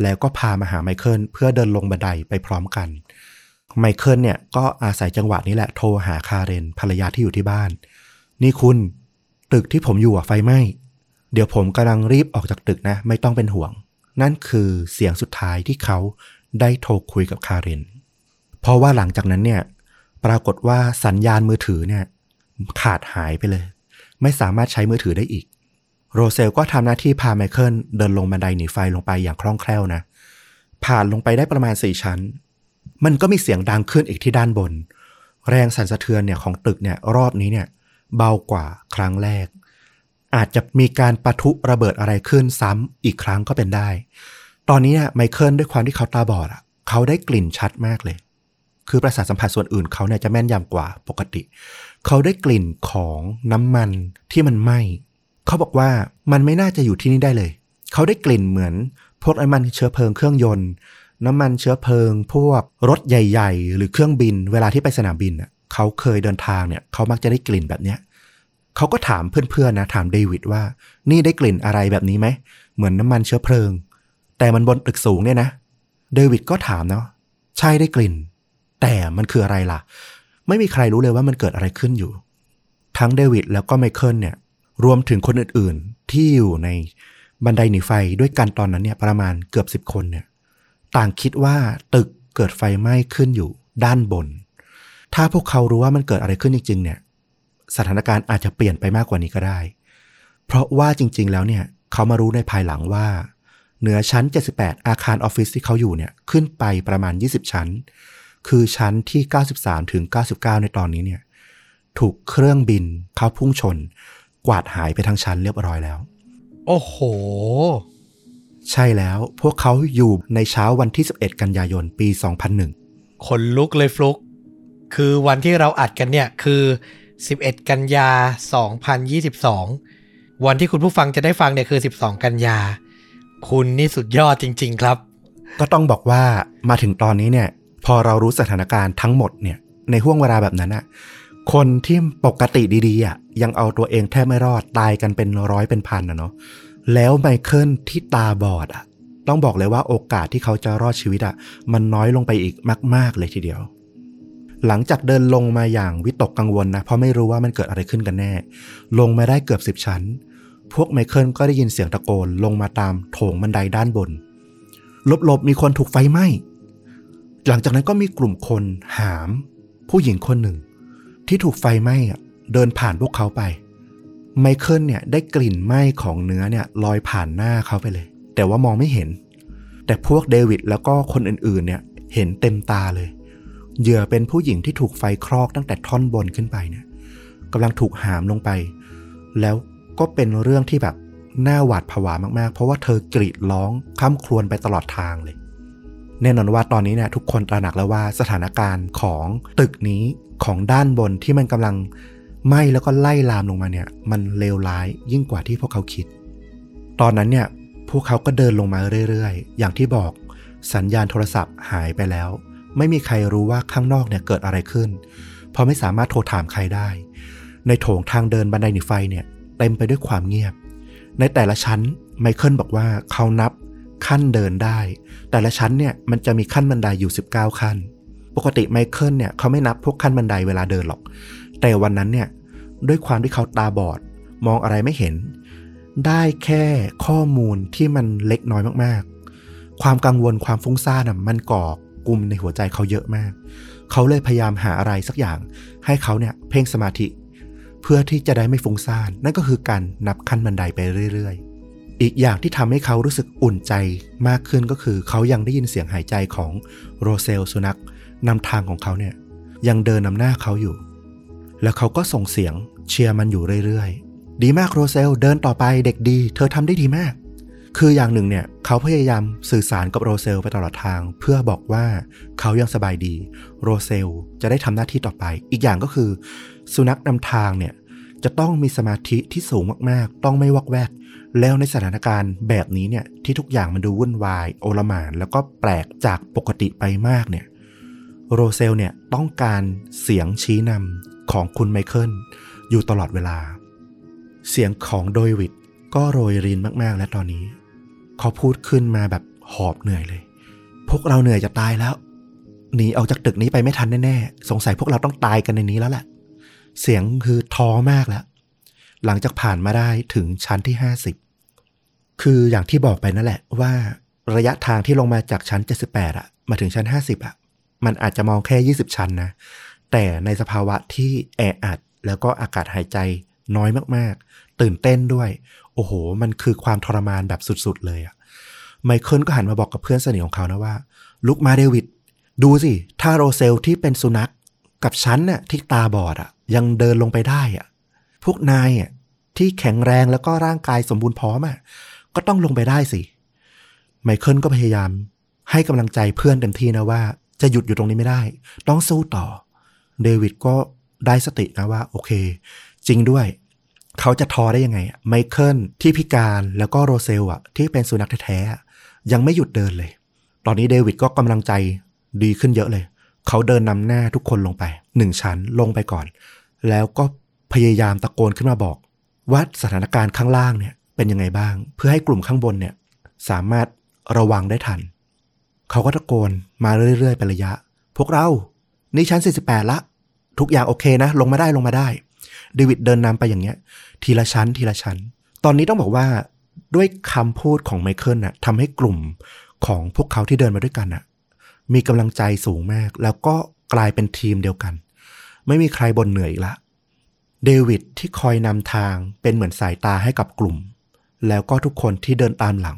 แล้วก็พามาหาไมเคิลเพื่อเดินลงบันไดไปพร้อมกัน ไมเคิลเนี่ยก็อาศัยจังหวะนี้แหละโทรหาคาเรนภรรยาที่อยู่ที่บ้าน นี่คุณ ตึกที่ผมอยู่อะไฟไหม้ เดี๋ยวผมกำลังรีบออกจากตึกนะ ไม่ต้องเป็นห่วง นั่นคือเสียงสุดท้ายที่เขาได้โทรคุยกับคาเรนเพราะว่าหลังจากนั้นเนี่ย ปรากฏว่าสัญญาณมือถือเนี่ย ขาดหายไปเลย ไม่สามารถใช้มือถือได้อีก โรเซลก็ทำหน้าที่พาไมเคิลเดินลงบันไดหนีไฟลงไปอย่างคล่องแคล่วนะ ผ่านลงไปได้ประมาณสี่ชั้น มันก็มีเสียงดังขึ้นอีกที่ด้านบน แรงสั่นสะเทือนเนี่ยของตึกเนี่ยรอบนี้เนี่ย เบากว่าครั้งแรก อาจจะมีการปะทุระเบิดอะไรขึ้นซ้ำอีกครั้งก็เป็นได้ ตอนนี้เนี่ยไมเคิลด้วยความที่เขาตาบอดอะ เขาได้กลิ่นชัดมากเลย คือประสาทสัมผัสส่วนอื่นเขาเนี่ยจะแม่นยำกว่าปกติ เขาได้กลิ่นของน้ำมันที่มันไหม้เขาบอกว่ามันไม่น่าจะอยู่ที่นี่ได้เลย เขาได้กลิ่นเหมือนพวกน้ำมันเชื้อเพลิงเครื่องยนต์ น้ำมันเชื้อเพลิง พวกรถใหญ่ ๆ หรือเครื่องบิน เวลาที่ไปสนามบินอะเขาเคยเดินทางเนี่ยเขามักจะได้กลิ่นแบบเนี้ย เขาก็ถามเพื่อนๆนะถามเดวิดว่า นี่ได้กลิ่นอะไรแบบนี้ไหม เหมือนน้ำมันเชื้อเพลิง แต่มันบนตึกสูงเนี่ยนะ เดวิดก็ถามเนาะใช่ได้กลิ่น แต่มันคืออะไรล่ะ ไม่มีใครรู้เลยว่ามันเกิดอะไรขึ้นอยู่ ทั้งเดวิดแล้วก็ไมเคิลเนี่ย รวมถึงคนอื่นๆ ที่อยู่ในบันไดหนีไฟด้วยกันตอนนั้นเนี่ยประมาณเกือบสิบคนเนี่ย ต่างคิดว่าตึกเกิดไฟไหม้ขึ้นอยู่ด้านบน ถ้าพวกเขารู้ว่ามันเกิดอะไรขึ้นจริงๆเนี่ย สถานการณ์อาจจะเปลี่ยนไปมากกว่านี้ก็ได้ เพราะว่าจริง ๆ แล้วเนี่ยเขามารู้ในภายหลังว่า เหนือชั้น 78 อาคารออฟฟิศที่เขาอยู่เนี่ยขึ้นไปประมาณ 20 ชั้น คือชั้นที่ 93 ถึง 99 ในตอนนี้เนี่ยถูกเครื่องบินเข้าพุ่งชน กวาดหายไปทั้งชั้นเรียบร้อยแล้ว โอ้โห ใช่แล้วพวกเขาอยู่ในเช้าวันที่ 11 กันยายนปี 2001ขนลุกเลยฟลุก คือวันที่เราอัดกันเนี่ยคือ 11 กันยา 2022 วันที่คุณผู้ฟังจะได้ฟังเนี่ยคือ 12 กันยา คุณนี่สุดยอดจริง ๆ ครับ ก็ต้องบอกว่ามาถึงตอนนี้เนี่ย พอเรารู้สถานการณ์ทั้งหมดเนี่ย ในห่วงเวลาแบบนั้นอะคนที่ปกติดีๆอะยังเอาตัวเองแทบไม่รอดตายกันเป็นร้อยเป็นพันนะเนาะแล้วไมเคิลที่ตาบอดอะต้องบอกเลยว่าโอกาสที่เขาจะรอดชีวิตอะมันน้อยลงไปอีกมาก ๆ เลยทีเดียว หลังจากเดินลงมาอย่างวิตกกังวลนะ เพราะไม่รู้ว่ามันเกิดอะไรขึ้นกันแน่ ลงมาได้เกือบสิบชั้น พวกไมเคิลก็ได้ยินเสียงตะโกนลงมาตามโถงบันไดด้านบน หลบๆ มีคนถูกไฟไหม้ หลังจากนั้นก็มีกลุ่มคนหาม ผู้หญิงคนหนึ่ง ที่ถูกไฟไหม้อะเดินผ่านพวกเขาไป ไมเคิลเนี่ยได้กลิ่นไหม้ของเนื้อเนี่ยลอยผ่านหน้าเขาไปเลย แต่ว่ามองไม่เห็น แต่พวกเดวิดแล้วก็คนอื่นๆเนี่ยเห็นเต็มตาเลย เหยื่อเป็นผู้หญิงที่ถูกไฟคลอกตั้งแต่ท่อนบนขึ้นไปเนี่ยกำลังถูกหามลงไป แล้วก็เป็นเรื่องที่แบบน่าหวาดผวามากๆ เพราะว่าเธอกรีดร้องข้ามครวญไปตลอดทางเลย แน่นอนว่าตอนนี้เนี่ยทุกคนตระหนักแล้วว่าสถานการณ์ของตึกนี้ของด้านบนที่มันกำลังไหม้แล้วก็ไล่ลามลงมาเนี่ย มันเลวร้ายยิ่งกว่าที่พวกเขาคิด ตอนนั้นเนี่ยพวกเขาก็เดินลงมาเรื่อยๆ อย่างที่บอกสัญญาณโทรศัพท์หายไปแล้ว ไม่มีใครรู้ว่าข้างนอกเนี่ยเกิดอะไรขึ้น เพราะไม่สามารถโทรถามใครได้ ในโถงทางเดินบันไดหนีไฟเนี่ยเต็มไปด้วยความเงียบ ในแต่ละชั้นไมเคิลบอกว่าเขานับขั้นเดินได้ แต่ละชั้นเนี่ยมันจะมีขั้นบันไดอยู่ 19 ขั้น ปกติไมเคิลเนี่ยเขาไม่นับพวกขั้นบันไดเวลาเดินหรอก แต่วันนั้นเนี่ยด้วยความที่เขาตาบอด มองอะไรไม่เห็น ได้แค่ข้อมูลที่มันเล็กน้อยมากๆ ความกังวลความฟุ้งซ่านมันก่อ กลุ่มในหัวใจเขาเยอะมาก เขาเลยพยายามหาอะไรสักอย่าง ให้เขาเนี่ยเพ่งสมาธิ เพื่อที่จะได้ไม่ฟุ้งซ่าน นั่นก็คือการนับขั้นบันไดไปเรื่อย ๆ อีกอย่างที่ทำให้เขารู้สึกอุ่นใจมากขึ้นก็คือ เขายังได้ยินเสียงหายใจของโรเซลสุนัขนำทางของเขาเนี่ยยังเดินนำหน้าเขาอยู่ แล้วเขาก็ส่งเสียงเชียร์มันอยู่เรื่อยๆ ดีมากโรเซลเดินต่อไปเด็กดี เธอทำได้ดีมาก คืออย่างหนึ่งเนี่ยเขาพยายามสื่อสารกับโรเซลไปตลอดทาง เพื่อบอกว่าเขายังสบายดี โรเซลจะได้ทำหน้าที่ต่อไป อีกอย่างก็คือ สุนัขนำทางเนี่ยจะต้องมีสมาธิที่สูงมากๆ ต้องไม่วอกแวก แล้วในสถานการณ์แบบนี้เนี่ยที่ทุกอย่างมันดูวุ่นวาย โอลหมาน แล้วก็แปลกจากปกติไปมากเนี่ยโรเซลเนี่ยต้องการเสียงชี้นำของคุณไมเคิลอยู่ตลอดเวลา เสียงของโดยวิดก็โรยรินมากๆ และตอนนี้ เขาพูดขึ้นมาแบบหอบเหนื่อยเลย พวกเราเหนื่อยจะตายแล้ว หนีออกจากตึกนี้ไปไม่ทันแน่ๆ สงสัยพวกเราต้องตายกันในนี้แล้วแหละ เสียงคือท้อมากแล้ว หลังจากผ่านมาได้ถึงชั้นที่50คืออย่างที่บอกไปนั่นแหละว่าระยะทางที่ลงมาจากชั้น78อะมาถึงชั้น50อะมันอาจจะมองแค่20ชั้นนะ แต่ในสภาวะที่แออัดแล้วก็อากาศหายใจน้อยมากๆ ตื่นเต้นด้วย อ้โห มันคือความทรมานแบบสุดๆ เลยอะไมเคิลก็หันมาบอกกับเพื่อนสนิทของเขานะว่า ลุกมาเดวิด ดูสิ ถ้าโรเซลที่เป็นสุนัขกับฉันน่ะที่ตาบอดอะยังเดินลงไปได้อะพวกนายอะที่แข็งแรงแล้วก็ร่างกายสมบูรณ์พร้อมอะก็ต้องลงไปได้สิ ไมเคิลก็พยายาม ให้กำลังใจเพื่อนเต็มที่นะว่า จะหยุดอยู่ตรงนี้ไม่ได้ ต้องสู้ต่อ เดวิดก็ได้สตินะว่า โอเค จริงด้วย เขาจะทอได้ยังไงไมเคิลที่พิการแล้วก็โรเซลอะที่เป็นสุนัขแท้ๆยังไม่หยุดเดินเลย ตอนนี้เดวิดก็กำลังใจดีขึ้นเยอะเลย เขาเดินนำหน้าทุกคนลงไปหนึ่งชั้นลงไปก่อน แล้วก็พยายามตะโกนขึ้นมาบอก ว่าสถานการณ์ข้างล่างเนี่ยเป็นยังไงบ้าง เพื่อให้กลุ่มข้างบนเนี่ยสามารถระวังได้ทัน เขาก็ตะโกนมาเรื่อยๆเป็นระยะ พวกเรา นี่ชั้น 48 ละ ทุกอย่างโอเคนะ ลงมาได้ลงมาได้ เดวิดเดินนำไปอย่างเงี้ย ทีละชั้นทีละชั้น ตอนนี้ต้องบอกว่าด้วยคำพูดของไมเคิลน่ะทำให้กลุ่มของพวกเขาที่เดินมาด้วยกันน่ะ มีกำลังใจสูงมาก แล้วก็กลายเป็นทีมเดียวกัน ไม่มีใครบ่นเหนื่อยอีกละเดวิดที่คอยนำทางเป็นเหมือนสายตาให้กับกลุ่ม แล้วก็ทุกคนที่เดินตามหลัง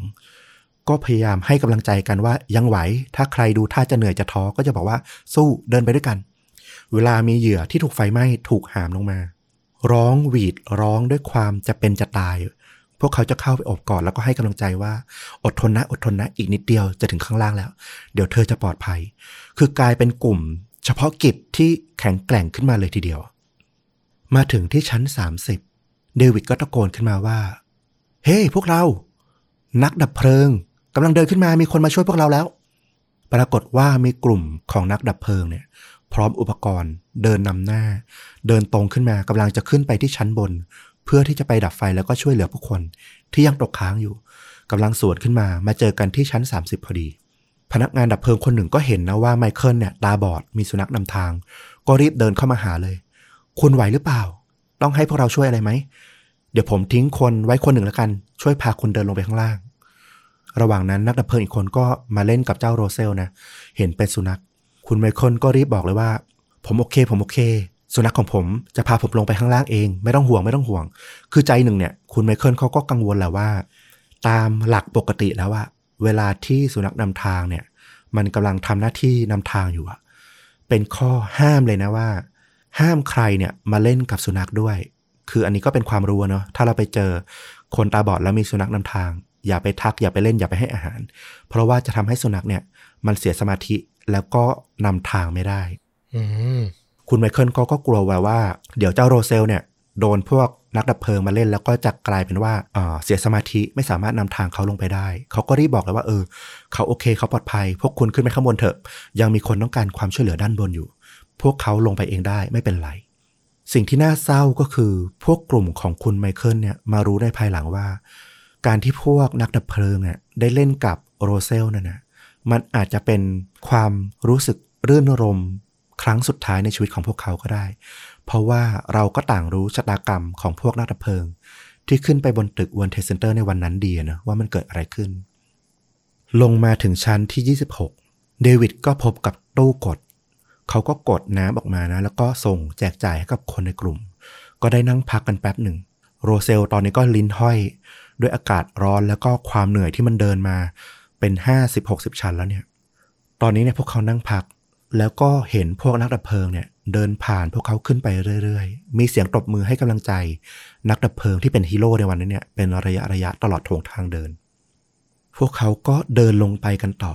ก็พยายามให้กำลังใจกันว่ายังไหว ถ้าใครดูท่าจะเหนื่อยจะท้อก็จะบอกว่าสู้เดินไปด้วยกัน เวลามีเหยื่อที่ถูกไฟไหม้ถูกหามลงมา ร้องหวีดร้องด้วยความจะเป็นจะตาย พวกเขาจะเข้าไปอบกอดแล้วก็ให้กำลังใจว่า อดทนนะอดทนนะอีกนิดเดียวจะถึงข้างล่างแล้ว เดี๋ยวเธอจะปลอดภัย คือกลายเป็นกลุ่ม เฉพาะกิจที่แข็งแกร่งขึ้นมาเลยทีเดียว มาถึงที่ชั้น 30 เดวิดก็ตะโกนขึ้นมาว่า เฮ้ hey, พวกเรา นักดับเพลิงกำลังเดินขึ้นมามีคนมาช่วยพวกเราแล้ว ปรากฏว่ามีกลุ่มของนักดับเพลิงเนี่ย พร้อมอุปกรณ์ เดินนำหน้า เดินตรงขึ้นมากำลังจะขึ้นไปที่ชั้นบน เพื่อที่จะไปดับไฟแล้วก็ช่วยเหลือผู้คนที่ยังตกค้างอยู่กำลังสวนขึ้นมามาเจอกันที่ชั้น 30 พอดี พนักงานดับเพลิงคนหนึ่งก็เห็นนะว่าไมเคิลเนี่ยตาบอดมีสุนัขนำทาง ก็รีบเดินเข้ามาหาเลย คุณไหวหรือเปล่า ต้องให้พวกเราช่วยอะไรไหมเดี๋ยวผมทิ้งคนไว้คนหนึ่งแล้วกัน ช่วยพาคุณเดินลงไปข้างล่าง ระหว่างนั้นนักดับเพลิงอีกคนก็มาเล่นกับเจ้าโรเซลนะ เห็นเป็นสุนัข คุณไมเคิลก็รีบบอกเลยว่า ผมโอเค ผมโอเค สุนัขของผมจะพาผมลงไปข้างล่างเอง ไม่ต้องห่วงไม่ต้องห่วง คือใจหนึ่งเนี่ยคุณไมเคิลเขาก็กังวลแหละว่า ตามหลักปกติแล้วว่าเวลาที่สุนัขนำทางเนี่ย มันกำลังทำหน้าที่นำทางอยู่อะเป็นข้อห้ามเลยนะว่า ห้ามใครเนี่ยมาเล่นกับสุนัขด้วย คืออันนี้ก็เป็นความรู้เนาะถ้าเราไปเจอคนตาบอดแล้วมีสุนัขนำทาง อย่าไปทักอย่าไปเล่นอย่าไปให้อาหาร เพราะว่าจะทำให้สุนัขเนี่ยมันเสียสมาธิแล้วก็นำทางไม่ได้ คุณไมเคิลก็ก็กลัวไว้ว่า เดี๋ยวเจ้าโรเซลเนี่ย โดนพวกนักดับเพลิงมาเล่น แล้วก็จะกลายเป็นว่าเอ่อเสียสมาธิไม่สามารถนำทางเขาลงไปได้ เขาก็รีบบอกเลยว่าเออเขาโอเคเขาปลอดภัย พวกคุณขึ้นไปข้างบนเถอะ ยังมีคนต้องการความช่วยเหลือด้านบนอยู่ พวกเขาลงไปเองได้ไม่เป็นไร สิ่งที่น่าเศร้าก็คือ พวกกลุ่มของคุณไมเคิลเนี่ยมารู้ในภายหลังว่า การที่พวกนักดับเพลิงเนี่ยได้เล่นกับโรเซลนั่นนะมันอาจจะเป็นความรู้สึกรื่นรมย ครั้งสุดท้ายในชีวิตของพวกเขาก็ได้ เพราะว่าเราก็ต่างรู้ชะตากรรมของพวกนักดับเพลิง ที่ขึ้นไปบนตึก World Trade Center ในวันนั้นดีนะว่ามันเกิดอะไรขึ้น ลงมาถึงชั้นที่ 26 เดวิดก็พบกับตู้กด เขาก็กดน้ำออกมานะ แล้วก็ส่งแจกจ่ายให้กับคนในกลุ่ม ก็ได้นั่งพักกันแป๊บหนึ่ง โรเซลตอนนี้ก็ลิ้นห้อย ด้วยอากาศร้อนแล้วก็ความเหนื่อยที่มันเดินมาเป็น 50-60 ชั้นแล้วเนี่ย ตอนนี้เนี่ยพวกเขานั่งพัก แล้วก็เห็นพวกนักดับเพลิงเนี่ยเดินผ่านพวกเขาขึ้นไปเรื่อยๆ มีเสียงตบมือให้กำลังใจ นักดับเพลิงที่เป็นฮีโร่ในวันนั้นเนี่ยเป็นระยะระยะตลอดโถงทางเดิน พวกเขาก็เดินลงไปกันต่อ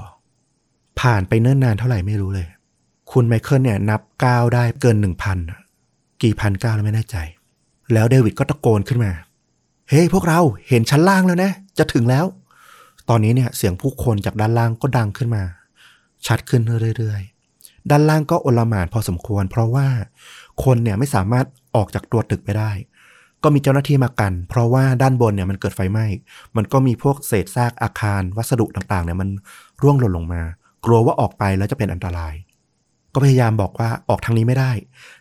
ผ่านไปเนิ่นนานเท่าไหร่ไม่รู้เลย คุณไมเคิลเนี่ยนับก้าวได้เกินหนึ่งพันกี่พันก้าวแล้วไม่แน่ใจ แล้วเดวิดก็ตะโกนขึ้นมา เฮ้ยพวกเราเห็นชั้นล่างแล้วนะ จะถึงแล้ว ตอนนี้เนี่ยเสียงผู้คนจากด้านล่างก็ดังขึ้นมา ชัดขึ้นเรื่อยๆ ด้านล่างก็โอลหม่านพอสมควร เพราะว่าคนเนี่ยไม่สามารถออกจากตัวตึกไปได้ ก็มีเจ้าหน้าที่มากัน เพราะว่าด้านบนเนี่ยมันเกิดไฟไหม้ มันก็มีพวกเศษซากอาคารวัสดุต่างๆเนี่ยมันร่วงหล่นลงมา กลัวว่าออกไปแล้วจะเป็นอันตราย ก็พยายามบอกว่าออกทางนี้ไม่ได้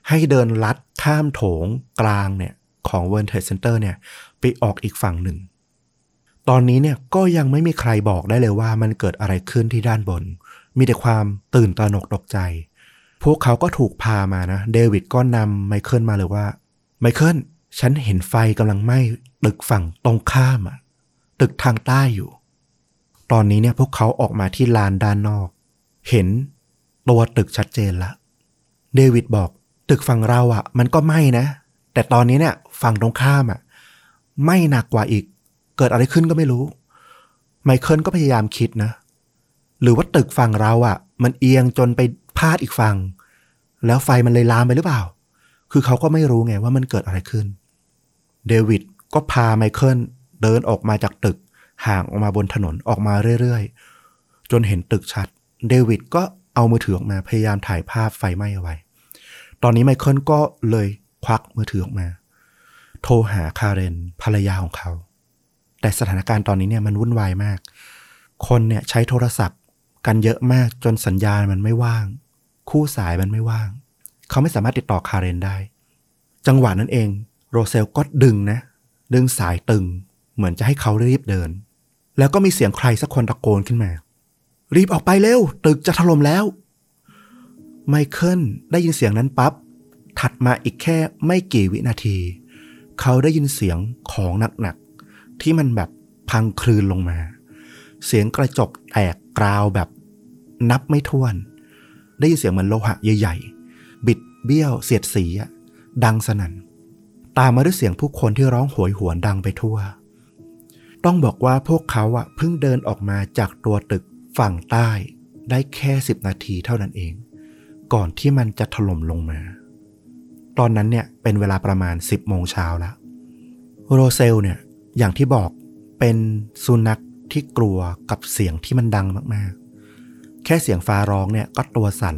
ให้เดินลัดข้ามโถงกลางเนี่ยของ World Trade Center เนี่ยไปออกอีกฝั่งหนึ่ง ตอนนี้เนี่ยก็ยังไม่มีใครบอกได้เลยว่ามันเกิดอะไรขึ้นที่ด้านบน มีแต่ความตื่นตระหนกตกใจ พวกเขาก็ถูกพามานะ เดวิดก็นำไมเคิลมาเลยว่า ไมเคิล ฉันเห็นไฟกำลังไหม้ตึกฝั่งตรงข้ามอะตึกทางใต้อยู่ ตอนนี้เนี่ยพวกเขาออกมาที่ลานด้านนอก เห็นตัวตึกชัดเจนละ เดวิดบอก ตึกฝั่งเราอะมันก็ไหม้นะ แต่ตอนนี้เนี่ยฝั่งตรงข้ามอะไหม้หนักกว่าอีก เกิดอะไรขึ้นก็ไม่รู้ ไมเคิลก็พยายามคิดนะ หรือว่าตึกฝั่งเราอะ่ะ มันเอียงจนไปพาดอีกฝั่ง แล้วไฟมันเลยลามไปหรือเปล่า คือเขาก็ไม่รู้ไงว่ามันเกิดอะไรขึ้น เดวิดก็พาไมเคิลเดินออกมาจากตึก ห่างออกมาบนถนนออกมาเรื่อยๆ จนเห็นตึกชัด เดวิดก็เอามือถือออกมาพยายามถ่ายภาพไฟไหม้เอาไว้ ตอนนี้ไมเคิลก็เลยควักมือถือออกมา โทรหาคาเรนภรรยาของเขา แต่สถานการณ์ตอนนี้เนี่ยมันวุ่นวายมาก คนเนี่ยใช้โทรศัพท์ กันเยอะมากจนสัญญาณมันไม่ว่าง คู่สายมันไม่ว่าง เขาไม่สามารถติดต่อคาเรนได้ จังหวะนั้นเอง โรเซลก็ดึงนะ ดึงสายตึง เหมือนจะให้เขารีบเดิน แล้วก็มีเสียงใครสักคนตะโกนขึ้นมา รีบออกไปเร็ว ตึกจะถล่มแล้ว ไมเคิลได้ยินเสียงนั้นปับ๊บถัดมาอีกแค่ไม่กี่วินาที เขาได้ยินเสียงของหนักๆที่มันแบบพังคลืนลงมา เสียงกระจกแตกกราวแบบ นับไม่ถ้วน ได้ยินเสียงเหมือนโลหะใหญ่ๆ บิดเบี้ยวเสียดสีอะดังสนั่น ตามมาด้วยเสียงผู้คนที่ร้องโหยหวนดังไปทั่ว ต้องบอกว่าพวกเขาอะเพิ่งเดินออกมาจากตัวตึกฝั่งใต้ได้แค่สิบนาทีเท่านั้นเอง ก่อนที่มันจะถล่มลงมา ตอนนั้นเนี่ยเป็นเวลาประมาณ10โมงเช้าแล้ว โรเซลเนี่ยอย่างที่บอกเป็นสุนัขที่กลัวกับเสียงที่มันดังมากๆ แค่เสียงฟ้าร้องเนี่ยก็ตัวสั่น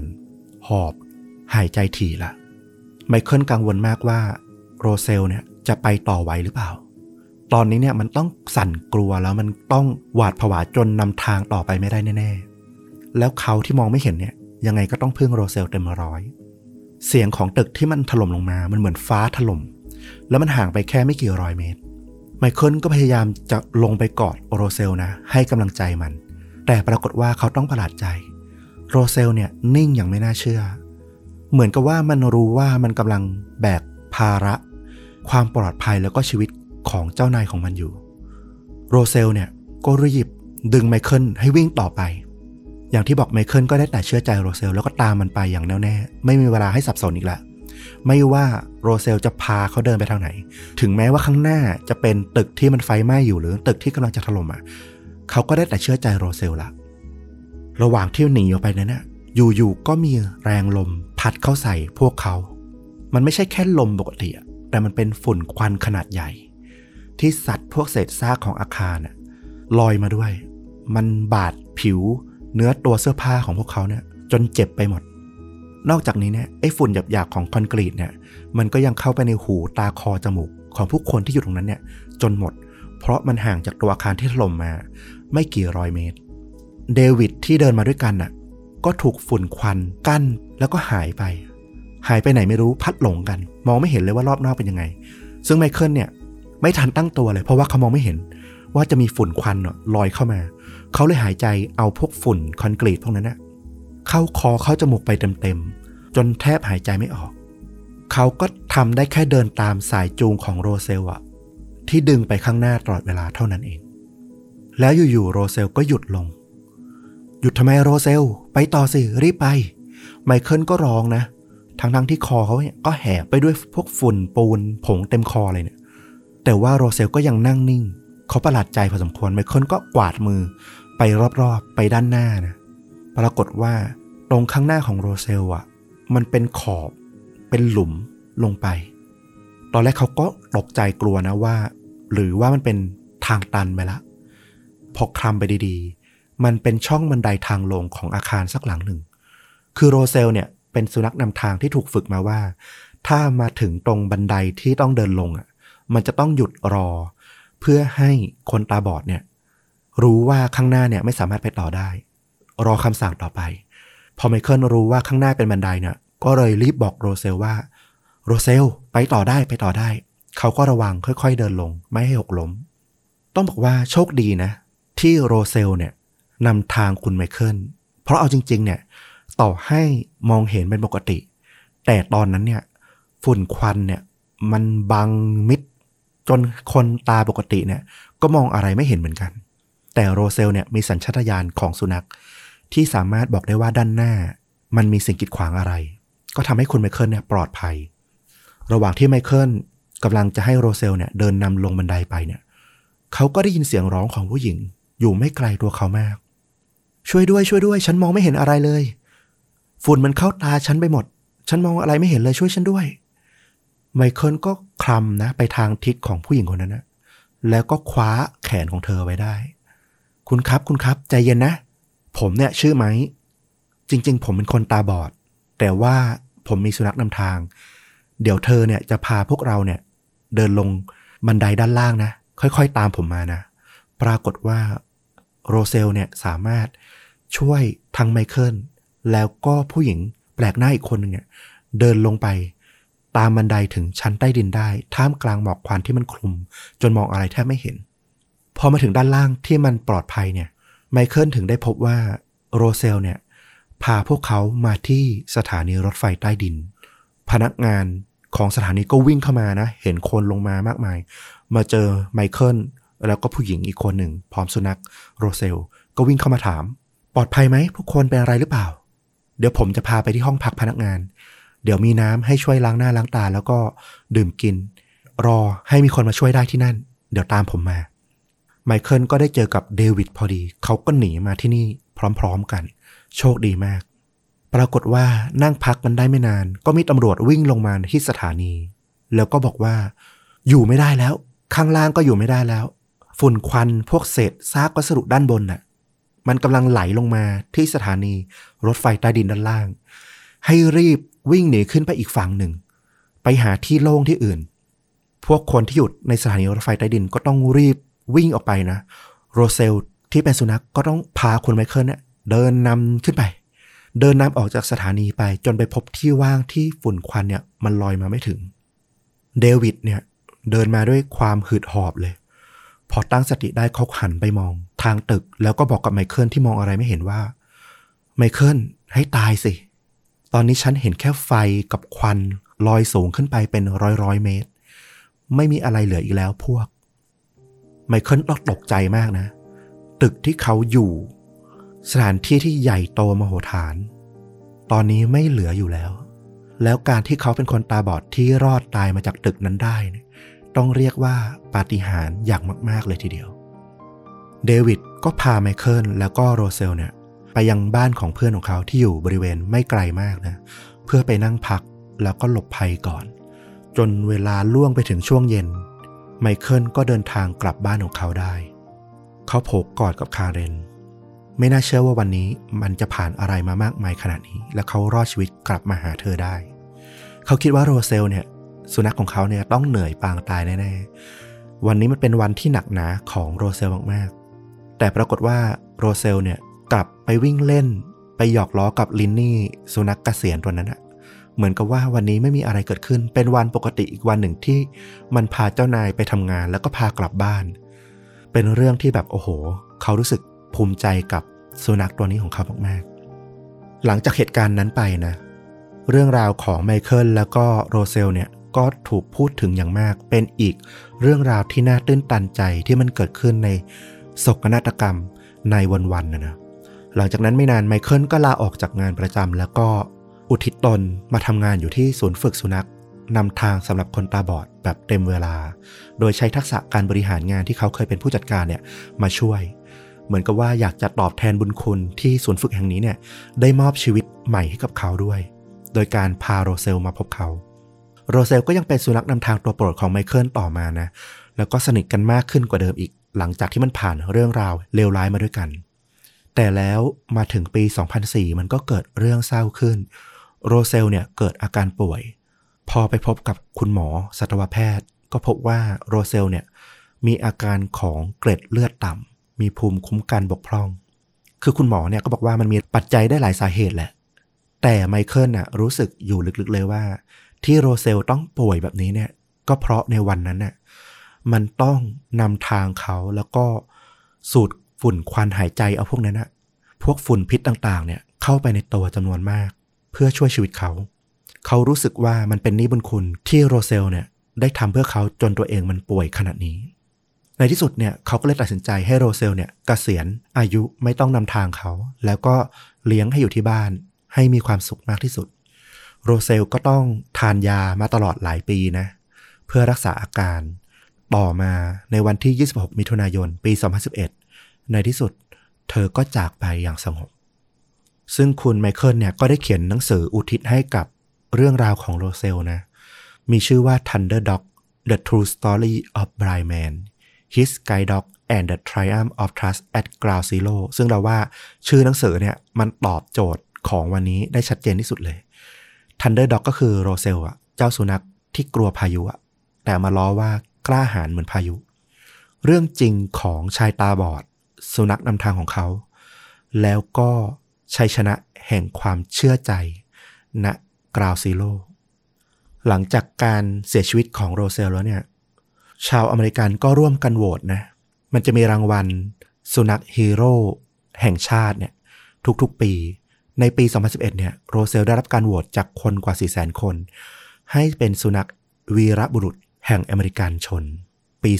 หอบ หายใจถี่ละ ไมเคิลกังวลมากว่าโรเซลเนี่ยจะไปต่อไหวหรือเปล่า ตอนนี้เนี่ยมันต้องสั่นกลัวแล้วมันต้องหวาดผวาจนนำทางต่อไปไม่ได้แน่ๆ แล้วเขาที่มองไม่เห็นเนี่ยยังไงก็ต้องพึ่งโรเซลเต็มร้อย เสียงของตึกที่มันถล่มลงมา มันเหมือนฟ้าถล่ม แล้วมันห่างไปแค่ไม่กี่ร้อยเมตร ไมเคิลก็พยายามจะลงไปกอดโรเซลนะ ให้กำลังใจมัน แต่ปรากฏว่าเขาต้องประหลาดใจ โรเซลเนี่ยนิ่งอย่างไม่น่าเชื่อ เหมือนกับว่ามันรู้ว่ามันกำลังแบกภาระ ความปลอดภัยแล้วก็ชีวิตของเจ้านายของมันอยู่ โรเซลเนี่ยก็รีบดึงไมเคิลให้วิ่งต่อไป อย่างที่บอกไมเคิลก็ได้แต่เชื่อใจโรเซลแล้วก็ตามมันไปอย่างแน่วแน่ ไม่มีเวลาให้สับสนอีกแล้วไม่ว่าโรเซลจะพาเขาเดินไปทางไหน ถึงแม้ว่าข้างหน้าจะเป็นตึกที่มันไฟไหม้อยู่หรือตึกที่กำลังจะถล่มอะ เขาก็ได้แต่เชื่อใจโรเซลละระหว่างที่หนีออกไปนั้นน่ะอยู่ๆก็มีแรงลมพัดเข้าใส่พวกเขา มันไม่ใช่แค่ลมปกติอะแต่มันเป็นฝุ่นควันขนาดใหญ่ ที่สัตว์พวกเศษซากของอาคารน่ะลอยมาด้วย มันบาดผิว เนื้อตัวเสื้อผ้าของพวกเขาเนี่ยจนเจ็บไปหมด นอกจากนี้เนี่ยไอ้ฝุ่นหยาบๆของคอนกรีตเนี่ย มันก็ยังเข้าไปในหูตาคอจมูกของผู้คนที่อยู่ตรงนั้นเนี่ย จนหมด เพราะมันห่างจากตัวอาคารที่ถล่มมา ไม่กี่ร้อยเมตร เดวิดที่เดินมาด้วยกันน่ะ ก็ถูกฝุ่นควันกั้นแล้วก็หายไป หายไปไหนไม่รู้พัดหลงกัน มองไม่เห็นเลยว่ารอบนอกเป็นยังไง ซึ่งไมเคิลเนี่ย ไม่ทันตั้งตัวเลย เพราะว่าเขามองไม่เห็น ว่าจะมีฝุ่นควันลอยเข้ามา เขาเลยหายใจเอาพวกฝุ่นคอนกรีตพวกนั้นนะเข้าคอเข้าจมูกไปเต็มๆจนแทบหายใจไม่ออก เขาก็ทำได้แค่เดินตามสายจูงของโรเซลอะที่ดึงไปข้างหน้าตลอดเวลาเท่านั้นเอง แล้วอยู่ๆโรเซลก็หยุดลง หยุดทำไมโรเซล ไปต่อสิ รีบไป ไมเคิลก็ร้องนะ ทั้งทั้งๆที่คอเขาเนี่ยก็แหบไปด้วยพวกฝุ่นปูน ผงเต็มคอเลยเนี่ย แต่ว่าโรเซลก็ยังนั่งนิ่ง เขาประหลาดใจพอสมควรไมเคิลก็กวาดมือ ไปรอบๆ ไปด้านหน้านะ ปรากฏว่าตรงข้างหน้าของโรเซลอะมันเป็นขอบ เป็นหลุมลงไป ตอนแรกเขาก็ตกใจกลัวนะว่า หรือว่ามันเป็นทางตันไปละ พอคลำไปดีๆ มันเป็นช่องบันไดทางลงของอาคารสักหลังหนึ่ง คือโรเซลเนี่ยเป็นสุนัขนำทางที่ถูกฝึกมาว่า ถ้ามาถึงตรงบันไดที่ต้องเดินลงอะ มันจะต้องหยุดรอ เพื่อให้คนตาบอดเนี่ย รู้ว่าข้างหน้าเนี่ยไม่สามารถไปต่อได้ รอคำสั่งต่อไป พอไมเคิลรู้ว่าข้างหน้าเป็นบันไดเนี่ย ก็เลยรีบบอกโรเซลว่า โรเซลไปต่อได้ไปต่อได้ เขาก็ระวังค่อยๆเดินลง ไม่ให้หกล้ม ต้องบอกว่าโชคดีนะ ที่โรเซลเนี่ยนำทางคุณไมเคิล เพราะเอาจริง ๆ เนี่ย ต่อให้มองเห็นเป็นปกติ แต่ตอนนั้นเนี่ย ฝุ่นควันเนี่ย มันบังมิด จนคนตาปกติเนี่ย ก็มองอะไรไม่เห็นเหมือนกัน แต่โรเซลเนี่ยมีสัญชาตญาณของสุนัข ที่สามารถบอกได้ว่าด้านหน้า มันมีสิ่งกีดขวางอะไร ก็ทำให้คุณไมเคิลเนี่ยปลอดภัย ระหว่างที่ไมเคิลกำลังจะให้โรเซลเนี่ยเดินนำลงบันไดไปเนี่ย เขาก็ได้ยินเสียงร้องของผู้หญิง อยู่ไม่ไกลตัวเขามาก ช่วยด้วยช่วยด้วย ฉันมองไม่เห็นอะไรเลย ฝุ่นมันเข้าตาฉันไปหมด ฉันมองอะไรไม่เห็นเลยช่วยฉันด้วย ไมเคิลก็คลำนะ ไปทางทิศของผู้หญิงคนนั้นนะแล้วก็คว้าแขนของเธอไว้ได้ คุณครับคุณครับ ใจเย็นนะ ผมเนี่ยชื่อไหมจริง ๆ ผมเป็นคนตาบอด แต่ว่าผมมีสุนัขนำทาง เดี๋ยวเธอเนี่ยจะพาพวกเราเนี่ย เดินลงบันไดด้านล่างนะ ค่อย ๆ ตามผมมานะ ปรากฏว่า โรเซลเนี่ยสามารถช่วยทั้งไมเคิลแล้วก็ผู้หญิงแปลกหน้าอีกคนหนึ่งเนี่ยเดินลงไปตามบันไดถึงชั้นใต้ดินได้ ท่ามกลางหมอกควันที่มันคลุม จนมองอะไรแทบไม่เห็น พอมาถึงด้านล่างที่มันปลอดภัยเนี่ยไมเคิลถึงได้พบว่าโรเซลเนี่ยพาพวกเขามาที่สถานีรถไฟใต้ดิน พนักงานของสถานีก็วิ่งเข้ามานะ เห็นคนลงมามากมาย มาเจอไมเคิล แล้วก็ผู้หญิงอีกคนหนึ่ง พร้อมสุนัขโรเซล ก็วิ่งเข้ามาถาม ปลอดภัยไหมทุกคนเป็นอะไรหรือเปล่า เดี๋ยวผมจะพาไปที่ห้องพักพนักงาน เดี๋ยวมีน้ำให้ช่วยล้างหน้าล้างตา แล้วก็ดื่มกิน รอให้มีคนมาช่วยได้ที่นั่น เดี๋ยวตามผมมา ไมเคิลก็ได้เจอกับเดวิดพอดี เขาก็หนีมาที่นี่พร้อมๆกัน โชคดีมาก ปรากฏว่านั่งพักกันได้ไม่นาน ก็มีตำรวจวิ่งลงมาที่สถานี แล้วก็บอกว่า อยู่ไม่ได้แล้ว ข้างล่างก็อยู่ไม่ได้แล้ว ฝุ่นควันพวกเศษซากวัสดุด้านบนน่ะ มันกำลังไหลลงมาที่สถานีรถไฟใต้ดินด้านล่าง ให้รีบวิ่งหนีขึ้นไปอีกฝั่งหนึ่ง ไปหาที่โล่งที่อื่น พวกคนที่อยู่ในสถานีรถไฟใต้ดินก็ต้องรีบวิ่งออกไปนะ โรเซลที่เป็นสุนัขก็ต้องพาคุณไมเคิลเนี่ยเดินนำขึ้นไป เดินนำออกจากสถานีไปจนไปพบที่ว่างที่ฝุ่นควันเนี่ยมันลอยมาไม่ถึง เดวิดเนี่ยเดินมาด้วยความหืดหอบเลย พอตั้งสติได้เขาหันไปมอง ทางตึก แล้วก็บอกกับไมเคิลที่มองอะไรไม่เห็นว่า ไมเคิลให้ตายสิ ตอนนี้ฉันเห็นแค่ไฟกับควันลอยสูงขึ้นไปเป็นร้อยร้อยเมตร ไม่มีอะไรเหลืออีกแล้วพวก ไมเคิลตกใจมากนะ ตึกที่เขาอยู่ สถานที่ที่ใหญ่โตมโหฬารตอนนี้ไม่เหลืออยู่แล้ว แล้วการที่เขาเป็นคนตาบอดที่รอดตายมาจากตึกนั้นได้เนี่ย ต้องเรียกว่าปาฏิหาริย์อย่างมาก ๆ เลยทีเดียว เดวิดก็พาไมเคิลแล้วก็โรเซลเนี่ยไปยังบ้านของเพื่อนของเขาที่อยู่บริเวณไม่ไกลมากนะ เพื่อไปนั่งพักแล้วก็หลบภัยก่อน จนเวลาล่วงไปถึงช่วงเย็น ไมเคิลก็เดินทางกลับบ้านของเขาได้ เขาโผกอดกับคาเรน ไม่น่าเชื่อว่าวันนี้มันจะผ่านอะไรมามากมายขนาดนี้ และเขารอดชีวิตกลับมาหาเธอได้ เขาคิดว่าโรเซลเนี่ย สุนัขของเขาเนี่ยต้องเหนื่อยปางตายแน่ๆ วันนี้มันเป็นวันที่หนักหนาของโรเซลมากๆ แต่ปรากฏว่าโรเซลเนี่ยกลับไปวิ่งเล่น ไปหยอกล้อกับลินนี่สุนัขกเกษียณตัวนั้นอะเหมือนกับว่าวันนี้ไม่มีอะไรเกิดขึ้น เป็นวันปกติอีกวันหนึ่งที่มันพาเจ้านายไปทำงานแล้วก็พากลับบ้าน เป็นเรื่องที่แบบโอ้โห เขารู้สึกภูมิใจกับสุนัขตัวนี้ของเขามากๆ หลังจากเหตุการณ์นั้นไปนะ เรื่องราวของไมเคิลแล้วก็โรเซลเนี่ย ก็ถูกพูดถึงอย่างมาก เป็นอีกเรื่องราวที่น่าตื้นตันใจที่มันเกิดขึ้นในโศกนาฏกรรมในวันๆนะนะหลังจากนั้นไม่นานไมเคิลก็ลาออกจากงานประจำแล้วก็อุทิศตนมาทำงานอยู่ที่ศูนย์ฝึกสุนัขนำทางสำหรับคนตาบอดแบบเต็มเวลา โดยใช้ทักษะการบริหารงานที่เขาเคยเป็นผู้จัดการเนี่ยมาช่วย เหมือนกับว่าอยากจะตอบแทนบุญคุณที่ศูนย์ฝึกแห่งนี้เนี่ยได้มอบชีวิตใหม่ให้กับเขาด้วย โดยการพาโรเซลมาพบเขา โรเซลก็ยังเป็นสุนัขนำทางตัวโปรดของไมเคิลต่อมานะ แล้วก็สนิทกันมากขึ้นกว่าเดิมอีก หลังจากที่มันผ่านเรื่องราวเลวร้ายมาด้วยกัน แต่แล้วมาถึงปี 2004 มันก็เกิดเรื่องเศร้าขึ้น โรเซลเนี่ยเกิดอาการป่วย พอไปพบกับคุณหมอสัตวแพทย์ ก็พบว่าโรเซลเนี่ยมีอาการของเกล็ดเลือดต่ำ มีภูมิคุ้มกันบกพร่อง คือคุณหมอเนี่ยก็บอกว่ามันมีปัจจัยได้หลายสาเหตุแหละ แต่ไมเคิลน่ะรู้สึกอยู่ลึกๆเลยว่า ที่โรเซลต้องป่วยแบบนี้เนี่ย ก็เพราะในวันนั้นน่ะมันต้องนำทางเขาแล้วก็สูดฝุ่นควันหายใจเอาพวกนั้นน่ะพวกฝุ่นพิษต่างๆ เนี่ย เข้าไปในตัวจำนวนมาก เพื่อช่วยชีวิตเขา เขารู้สึกว่ามันเป็นนิบุญคุณที่โรเซลเนี่ยได้ทำเพื่อเขาจนตัวเองมันป่วยขนาดนี้ ในที่สุดเนี่ยเขาก็เลยตัดสินใจให้โรเซลเนี่ยกเกษียณอายุไม่ต้องนำทางเขา แล้วก็เลี้ยงให้อยู่ที่บ้านให้มีความสุขมากที่สุด โรเซลก็ต้องทานยามาตลอดหลายปีนะ เพื่อรักษาอาการ ต่อมาในวันที่ 26 มิถุนายน ปี 2011 ในที่สุด เธอก็จากไปอย่างสงบ ซึ่งคุณไมเคิลเนี่ยก็ได้เขียนหนังสืออุทิศให้กับเรื่องราวของโรเซลนะ มีชื่อว่า Thunder Dog The True Story of Blind Man His Guide Dog and the Triumph of Trust at Ground Zero ซึ่งเราว่าชื่อหนังสือเนี่ยมันตอบโจทย์ของวันนี้ได้ชัดเจนที่สุดเลย Thunder Dog ก็คือโรเซลอะเจ้าสุนัขที่กลัวพายุอะแต่มาล้อว่ากล้าหาญเหมือนพายุ เรื่องจริงของชายตาบอด สุนัขนำทางของเขา แล้วก็ชัยชนะแห่งความเชื่อใจณกราวซีโร่หลังจากการเสียชีวิตของโรเซลแล้วเนี่ย ชาวอเมริกันก็ร่วมกันโหวตนะ มันจะมีรางวัล สุนัขฮีโร่แห่งชาติเนี่ยทุกๆปี ในปี 2011 เนี่ยโรเซลได้รับการโหวตจากคนกว่า 400,000 คน ให้เป็นสุนัขวีรบุรุษแห่งอเมริกันชน ปี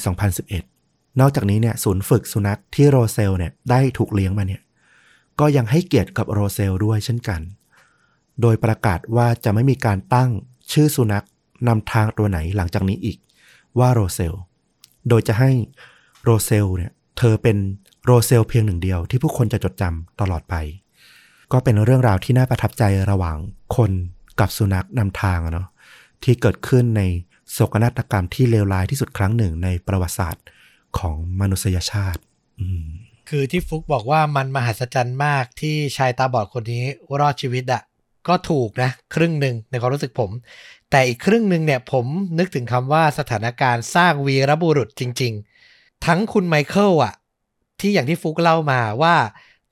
2011 นอกจากนี้เนี่ยศูนย์ฝึกสุนัขที่โรเซลเนี่ยได้ถูกเลี้ยงมาเนี่ยก็ยังให้เกียรติกับโรเซลด้วยเช่นกัน โดยประกาศว่าจะไม่มีการตั้งชื่อสุนัขนำทางตัวไหนหลังจากนี้อีกว่าโรเซล โดยจะให้โรเซลเนี่ยเธอเป็นโรเซลเพียงหนึ่งเดียวที่ผู้คนจะจดจำตลอดไป ก็เป็นเรื่องราวที่น่าประทับใจระหว่างคนกับสุนัขนำทางเนาะที่เกิดขึ้นในโศกนาฏกรรมที่เลวร้ายที่สุดครั้งหนึ่งในประวัติศาสตร์ของมนุษยชาติคือที่ฟุกบอกว่ามันมหัศจรรย์มากที่ชายตาบอดคนนี้รอดชีวิตอะก็ถูกนะครึ่งหนึ่งในความรู้สึกผม แต่อีกครึ่งหนึ่งเนี่ยผมนึกถึงคำว่าสถานการณ์สร้างวีรบุรุษจริง ๆ ทั้งคุณไมเคิลอะที่อย่างที่ฟุกเล่ามาว่า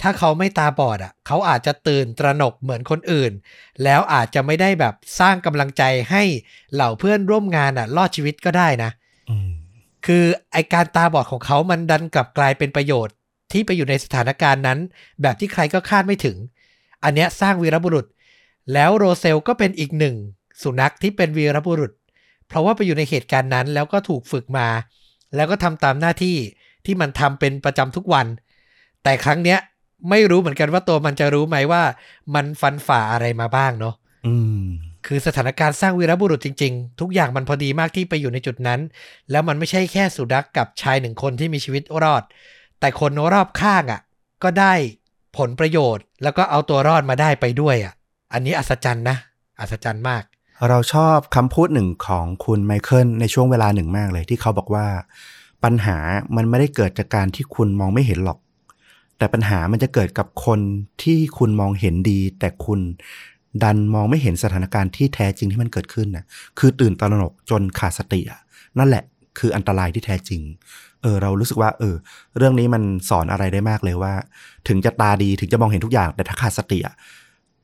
ถ้าเขาไม่ตาบอดอะเขาอาจจะตื่นตระหนกเหมือนคนอื่น แล้วอาจจะไม่ได้แบบสร้างกำลังใจให้เหล่าเพื่อนร่วมงานอะรอดชีวิตก็ได้นะอืมคือไอการตาบอดของเขามันดันกลับกลายเป็นประโยชน์ ที่ไปอยู่ในสถานการณ์นั้น แบบที่ใครก็คาดไม่ถึง อันเนี้ยสร้างวีรบุรุษ แล้วโรเซลก็เป็นอีกหนึ่งสุนัขที่เป็นวีรบุรุษ เพราะว่าไปอยู่ในเหตุการณ์นั้น แล้วก็ถูกฝึกมา แล้วก็ทำตามหน้าที่ที่มันทำเป็นประจำทุกวัน แต่ครั้งเนี้ย ไม่รู้เหมือนกันว่าตัวมันจะรู้ไหมว่า มันฟันฝ่าอะไรมาบ้างเนาะอืมคือสถานการณ์สร้างวีรบุรุษจริง ๆ ทุกอย่างมันพอดีมากที่ไปอยู่ในจุดนั้น แล้วมันไม่ใช่แค่สุนัขกกับชายหนึ่งคนที่มีชีวิตรอด แต่คนรอบข้างอะ ก็ได้ผลประโยชน์ แล้วก็เอาตัวรอดมาได้ไปด้วยอะ อันนี้อัศจรรย์นะ อัศจรรย์มาก เราชอบคำพูดหนึ่งของคุณไมเคิลในช่วงเวลาหนึ่งมากเลยที่เขาบอกว่า ปัญหามันไม่ได้เกิดจากการที่คุณมองไม่เห็นหรอก แต่ปัญหามันจะเกิดกับคนที่คุณมองเห็นดี แต่คุณดันมองไม่เห็นสถานการณ์ที่แท้จริงที่มันเกิดขึ้นนะคือตื่นตระหนกจนขาดสติอะนั่นแหละคืออันตรายที่แท้จริง เออ เรารู้สึกว่า เออ เรื่องนี้มันสอนอะไรได้มากเลยว่า ถึงจะตาดีถึงจะมองเห็นทุกอย่างแต่ถ้าขาดสติอะ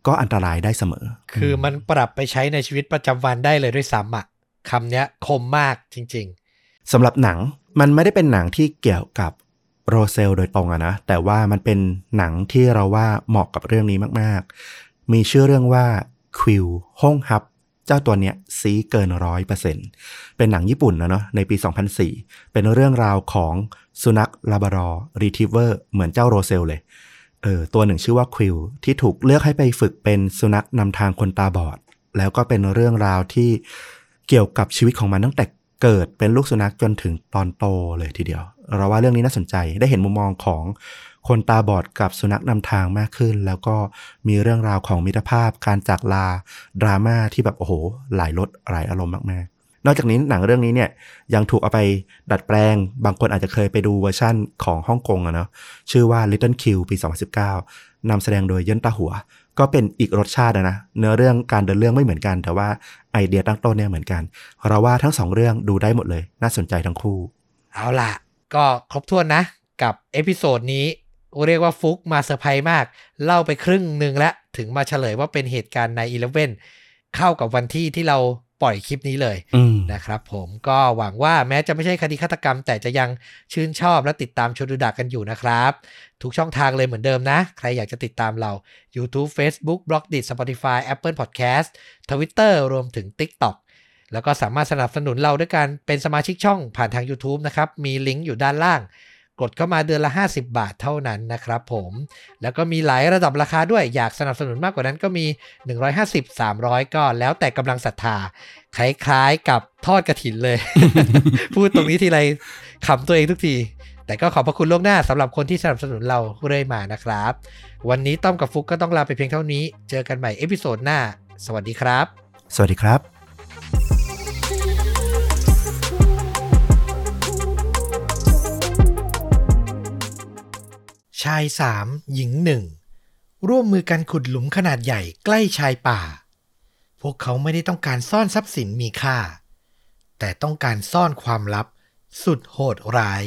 ก็อันตรายได้เสมอ คือมันปรับไปใช้ในชีวิตประจำวันได้เลยด้วยซ้ำอะคำเนี้ยคมมากจริงสำหรับหนังมันไม่ได้เป็นหนังที่เกี่ยวกับ โรเซลโดยตรงอะนะ แต่ว่ามันเป็นหนังที่เราว่าเหมาะกับเรื่องนี้มาก ๆ มีชื่อเรื่องว่า Quill โฮ่งฮับ เจ้าตัวเนี้ยซี้เกินร้อยเปอร์เซ็นต์เป็นหนังญี่ปุ่นนะเนาะในปี 2004 เป็นเรื่องราวของสุนัข Labrador Retriever เหมือนเจ้าโรเซลเลยเออตัวหนึ่งชื่อว่า Quill ที่ถูกเลือกให้ไปฝึกเป็นสุนัขนำทางคนตาบอด แล้วก็เป็นเรื่องราวที่เกี่ยวกับชีวิตของมันตั้งแต่เกิดเป็นลูกสุนัขจนถึงตอนโตเลยทีเดียว เราว่าเรื่องนี้น่าสนใจ ได้เห็นมุมมองของคนตาบอดกับสุนัขนำทางมากขึ้น แล้วก็มีเรื่องราวของมิตรภาพ การจากลา ดราม่าที่แบบโอ้โห หลายรสหลายอารมณ์มาก ๆ นอกจากนี้หนังเรื่องนี้เนี่ยยังถูกเอาไปดัดแปลง บางคนอาจจะเคยไปดูเวอร์ชั่นของฮ่องกงอะเนาะชื่อว่า Little Q ปี 2019นำแสดงโดยเยินตาหัว ก็เป็นอีกรสชาติอะนะเนื้อเรื่องการเดินเรื่องไม่เหมือนกัน แต่ว่าไอเดียตั้งต้นเนี่ยเหมือนกัน เราว่าทั้งสองเรื่องดูได้หมดเลย น่าสนใจทั้งคู่ เอาล่ะ ก็ครบถ้วนนะ กับ episode นี้เรียกว่าฟลุกมาก เซอร์ไพรส์มาก เล่าไปครึ่งหนึ่งแล้วถึงมาเฉลยว่าเป็นเหตุการณ์ Nine Eleven เข้ากับวันที่ที่เราปล่อยคลิปนี้เลยอืมนะครับผมก็หวังว่าแม้จะไม่ใช่คดีฆาตกรรม แต่จะยังชื่นชอบและติดตามชวนดูดะกันอยู่นะครับ ทุกช่องทางเลยเหมือนเดิมนะ ใครอยากจะติดตามเรา YouTube Facebook b l o g d i t Spotify Apple Podcast Twitter รวมถึง TikTok แล้วก็สามารถสนับสนุนเราด้วยการเป็นสมาชิกช่องผ่านทาง YouTube นะครับ มีลิงก์อยู่ด้านล่าง กดเข้ามาเดือนละ 50 บาทเท่านั้นนะครับผม แล้วก็มีหลายระดับราคาด้วย อยากสนับสนุนมากกว่านั้นก็มี 150 300 ก็แล้วแต่กำลังศรัทธา คล้ายๆกับทอดกระถินเลย พูดตรงนี้ทีไรขำตัวเองทุกทีแต่ก็ขอบพระคุณล่วงหน้าสำหรับคนที่สนับสนุนเราเรื่อยมานะครับ วันนี้ต้อมกับฟุกก็ต้องลาไปเพียงเท่านี้ เจอกันใหม่ episode หน้า สวัสดีครับ สวัสดีครับ ชายสามหญิงหนึ่งร่วมมือกันขุดหลุมขนาดใหญ่ใกล้ชายป่า พวกเขาไม่ได้ต้องการซ่อนทรัพย์สินมีค่า แต่ต้องการซ่อนความลับสุดโหดร้าย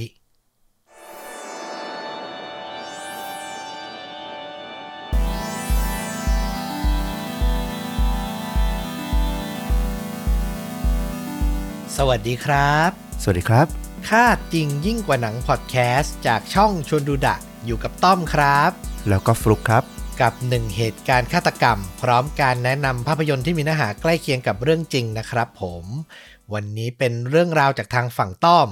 สวัสดีครับ สวัสดีครับ ค่าจริงยิ่งกว่าหนังพอดแคสต์จากช่องชวนดูดะ อยู่กับต้อมครับ แล้วก็ฟลุกครับ กับหนึ่งเหตุการณ์ฆาตกรรม พร้อมการแนะนำภาพยนตร์ที่มีเนื้อหาใกล้เคียงกับเรื่องจริงนะครับ ผม วันนี้เป็นเรื่องราวจากทางฝั่งต้อม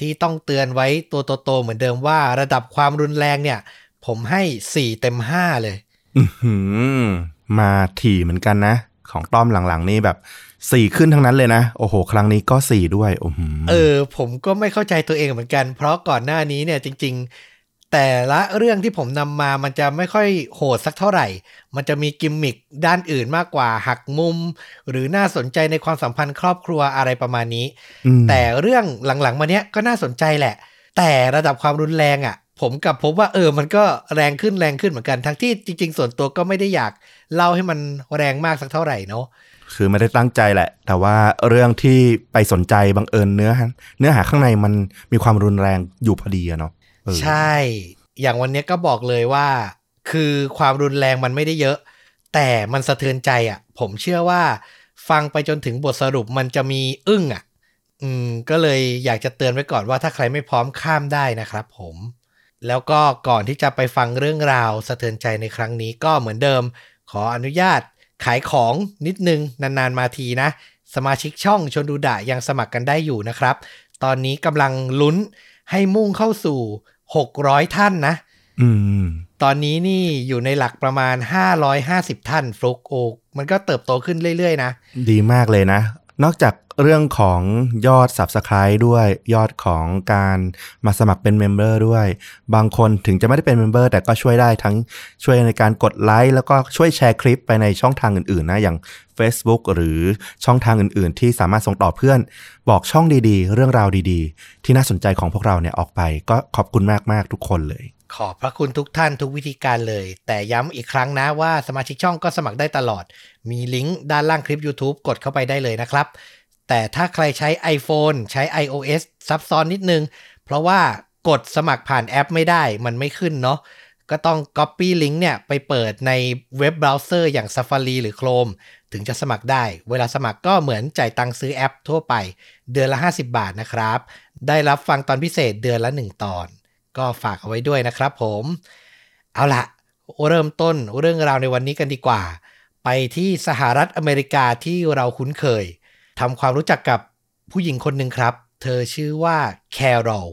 ที่ต้องเตือนไว้ตัวโตๆเหมือนเดิมว่า ระดับความรุนแรงเนี่ย ผมให้4เต็ม5เลยอื้อหือมาถี่เหมือนกันนะ ของต้อมหลังๆนี่แบบสี่ขึ้นทั้งนั้นเลยนะ โอ้โห ครั้งนี้ก็สี่ด้วยโอ้โหเออ ผมก็ไม่เข้าใจตัวเองเหมือนกัน เพราะก่อนหน้านี้เนี่ยจริง ๆ แต่ละเรื่องที่ผมนำมามันจะไม่ค่อยโหดสักเท่าไหร่ มันจะมีกิมมิคด้านอื่นมากกว่าหักมุม หรือน่าสนใจในความสัมพันธ์ครอบครัวอะไรประมาณนี้อืมแต่เรื่องหลังๆมาเนี้ยก็น่าสนใจแหละ แต่ระดับความรุนแรงอะ ผมกลับพบว่าเออมันก็แรงขึ้นแรงขึ้นเหมือนกัน ทั้งที่จริง ๆ ส่วนตัวก็ไม่ได้อยากเล่าให้มันแรงมากสักเท่าไหร่เนาะคือไม่ได้ตั้งใจแหละ แต่ว่าเรื่องที่ไปสนใจบังเอิญเนื้อหาเนื้อหาข้างในมันมีความรุนแรงอยู่พอดีอะเนาะเออ ใช่ อย่างวันนี้ก็บอกเลยว่า คือความรุนแรงมันไม่ได้เยอะ แต่มันสะเทือนใจอะ ผมเชื่อว่า ฟังไปจนถึงบทสรุปมันจะมีอึ้งอะ อืม ก็เลยอยากจะเตือนไว้ก่อนว่าถ้าใครไม่พร้อมข้ามได้นะครับผมแล้วก็ก่อนที่จะไปฟังเรื่องราวสะเทือนใจในครั้งนี้ก็เหมือนเดิม ขออนุญาตขายของนิดนึง นาน ๆ มาทีนะ สมาชิกช่องชนดูดะยังสมัครกันได้อยู่นะครับ ตอนนี้กำลังลุ้นให้มุ่งเข้าสู่ 600ท่านนะอืมตอนนี้นี่อยู่ในหลักประมาณ 550 ท่านฟลุกโอกมันก็เติบโตขึ้นเรื่อย ๆ นะ ดีมากเลยนะ นอกจากเรื่องของยอด Subscribe ด้วยยอดของการมาสมัครเป็น member ด้วย บางคนถึงจะไม่ได้เป็น member แต่ก็ช่วยได้ทั้งช่วยในการกดไลค์แล้วก็ช่วยแชร์คลิปไปในช่องทางอื่นๆนะ อย่าง Facebook หรือช่องทางอื่นๆ ที่สามารถส่งต่อเพื่อน บอกช่องดีๆ เรื่องราวดีๆ ที่น่าสนใจของพวกเราเนี่ยออกไป ก็ขอบคุณมากๆทุกคนเลยขอบพระคุณทุกท่านทุกวิธีการเลย แต่ย้ำอีกครั้งนะว่าสมาชิกช่องก็สมัครได้ตลอด มีลิงก์ด้านล่างคลิป YouTube กดเข้าไปได้เลยนะครับ แต่ถ้าใครใช้ iPhone ใช้ iOS ซับซ้อนนิดนึง เพราะว่ากดสมัครผ่านแอปไม่ได้มันไม่ขึ้นเนาะก็ต้อง Copy ลิงก์เนี่ยไปเปิดในเว็บเบราว์เซอร์อย่าง Safari หรือ Chrome ถึงจะสมัครได้ เวลาสมัครก็เหมือนจ่ายตังค์ซื้อแอปทั่วไป เดือนละ 50 บาทนะครับ ได้รับฟังตอนพิเศษเดือนละ 1 ตอน ก็ฝากเอาไว้ด้วยนะครับผม เอาละเริ่มต้นเรื่องราวในวันนี้กันดีกว่า ไปที่สหรัฐอเมริกาที่เราคุ้นเคยทำความรู้จักกับผู้หญิงคนหนึ่งครับ เธอชื่อว่าแคโรล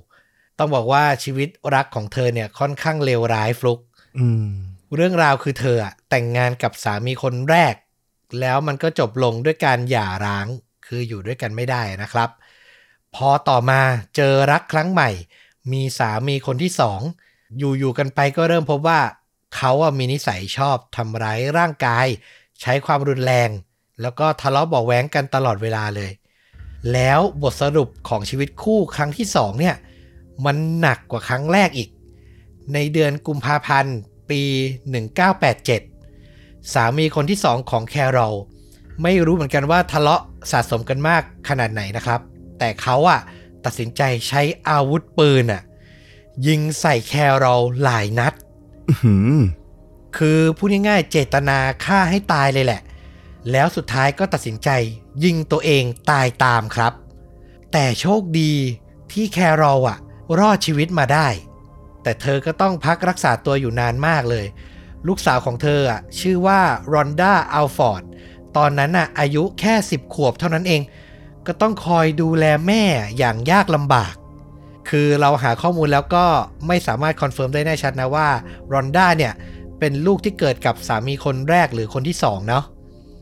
ต้องบอกว่าชีวิตรักของเธอเนี่ยค่อนข้างเลวร้ายฟลุกอืมเรื่องราวคือเธออะแต่งงานกับสามีคนแรก แล้วมันก็จบลงด้วยการหย่าร้างคืออยู่ด้วยกันไม่ได้นะครับ พอต่อมาเจอรักครั้งใหม่ มีสามีคนที่สองอยู่อยู่กันไปก็เริ่มพบว่าเขาอะมีนิสัยชอบทำร้ายร่างกาย ใช้ความรุนแรง แล้วก็ทะเลาะเบาะแว้งกันตลอดเวลาเลย แล้วบทสรุปของชีวิตคู่ครั้งที่สองเนี่ยมันหนักกว่าครั้งแรกอีก ในเดือนกุมภาพันธ์ ปี 1987 สามีคนที่สองของแคโรลไม่รู้เหมือนกันว่าทะเลาะสะสมกันมากขนาดไหนนะครับ แต่เขาอะตัดสินใจใช้อาวุธปืนอะยิงใส่แคโรลหลายนัด คือพูดง่ายๆ เจตนาฆ่าให้ตายเลยแหละ แล้วสุดท้ายก็ตัดสินใจยิงตัวเองตายตามครับ แต่โชคดีที่แคโรลอะรอดชีวิตมาได้ แต่เธอก็ต้องพักรักษาตัวอยู่นานมากเลย ลูกสาวของเธออะชื่อว่ารอนด้าอัลฟอร์ดตอนนั้นน่ะอายุแค่ 10 ขวบเท่านั้นเอง ก็ต้องคอยดูแลแม่อย่างยากลำบาก คือเราหาข้อมูลแล้วก็ไม่สามารถ confirm ได้แน่ชัดนะว่ารอนด้าเนี่ย เป็นลูกที่เกิดกับสามีคนแรกหรือคนที่สองเนาะ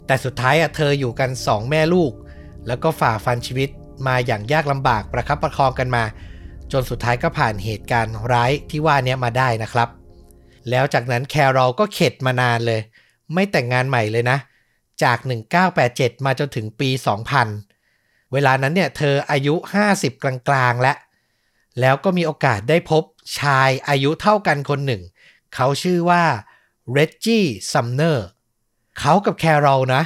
แต่สุดท้ายอะเธออยู่กันสองแม่ลูก แล้วก็ฝ่าฟันชีวิตมาอย่างยากลำบากประคับประคองกันมา จนสุดท้ายก็ผ่านเหตุการณ์ร้ายที่ว่านี้มาได้นะครับ แล้วจากนั้นแคโรลก็เข็ดมานานเลย ไม่แต่งงานใหม่เลยนะ จาก 1987 มาจนถึงปี 2000 เวลานั้นเนี่ยเธออายุ 50 กลางๆ แล้วแล้วก็มีโอกาสได้พบชายอายุเท่ากันคนหนึ่ง เขาชื่อว่า เรจจี้ซัมเนอร์เขากับแคโรลนะ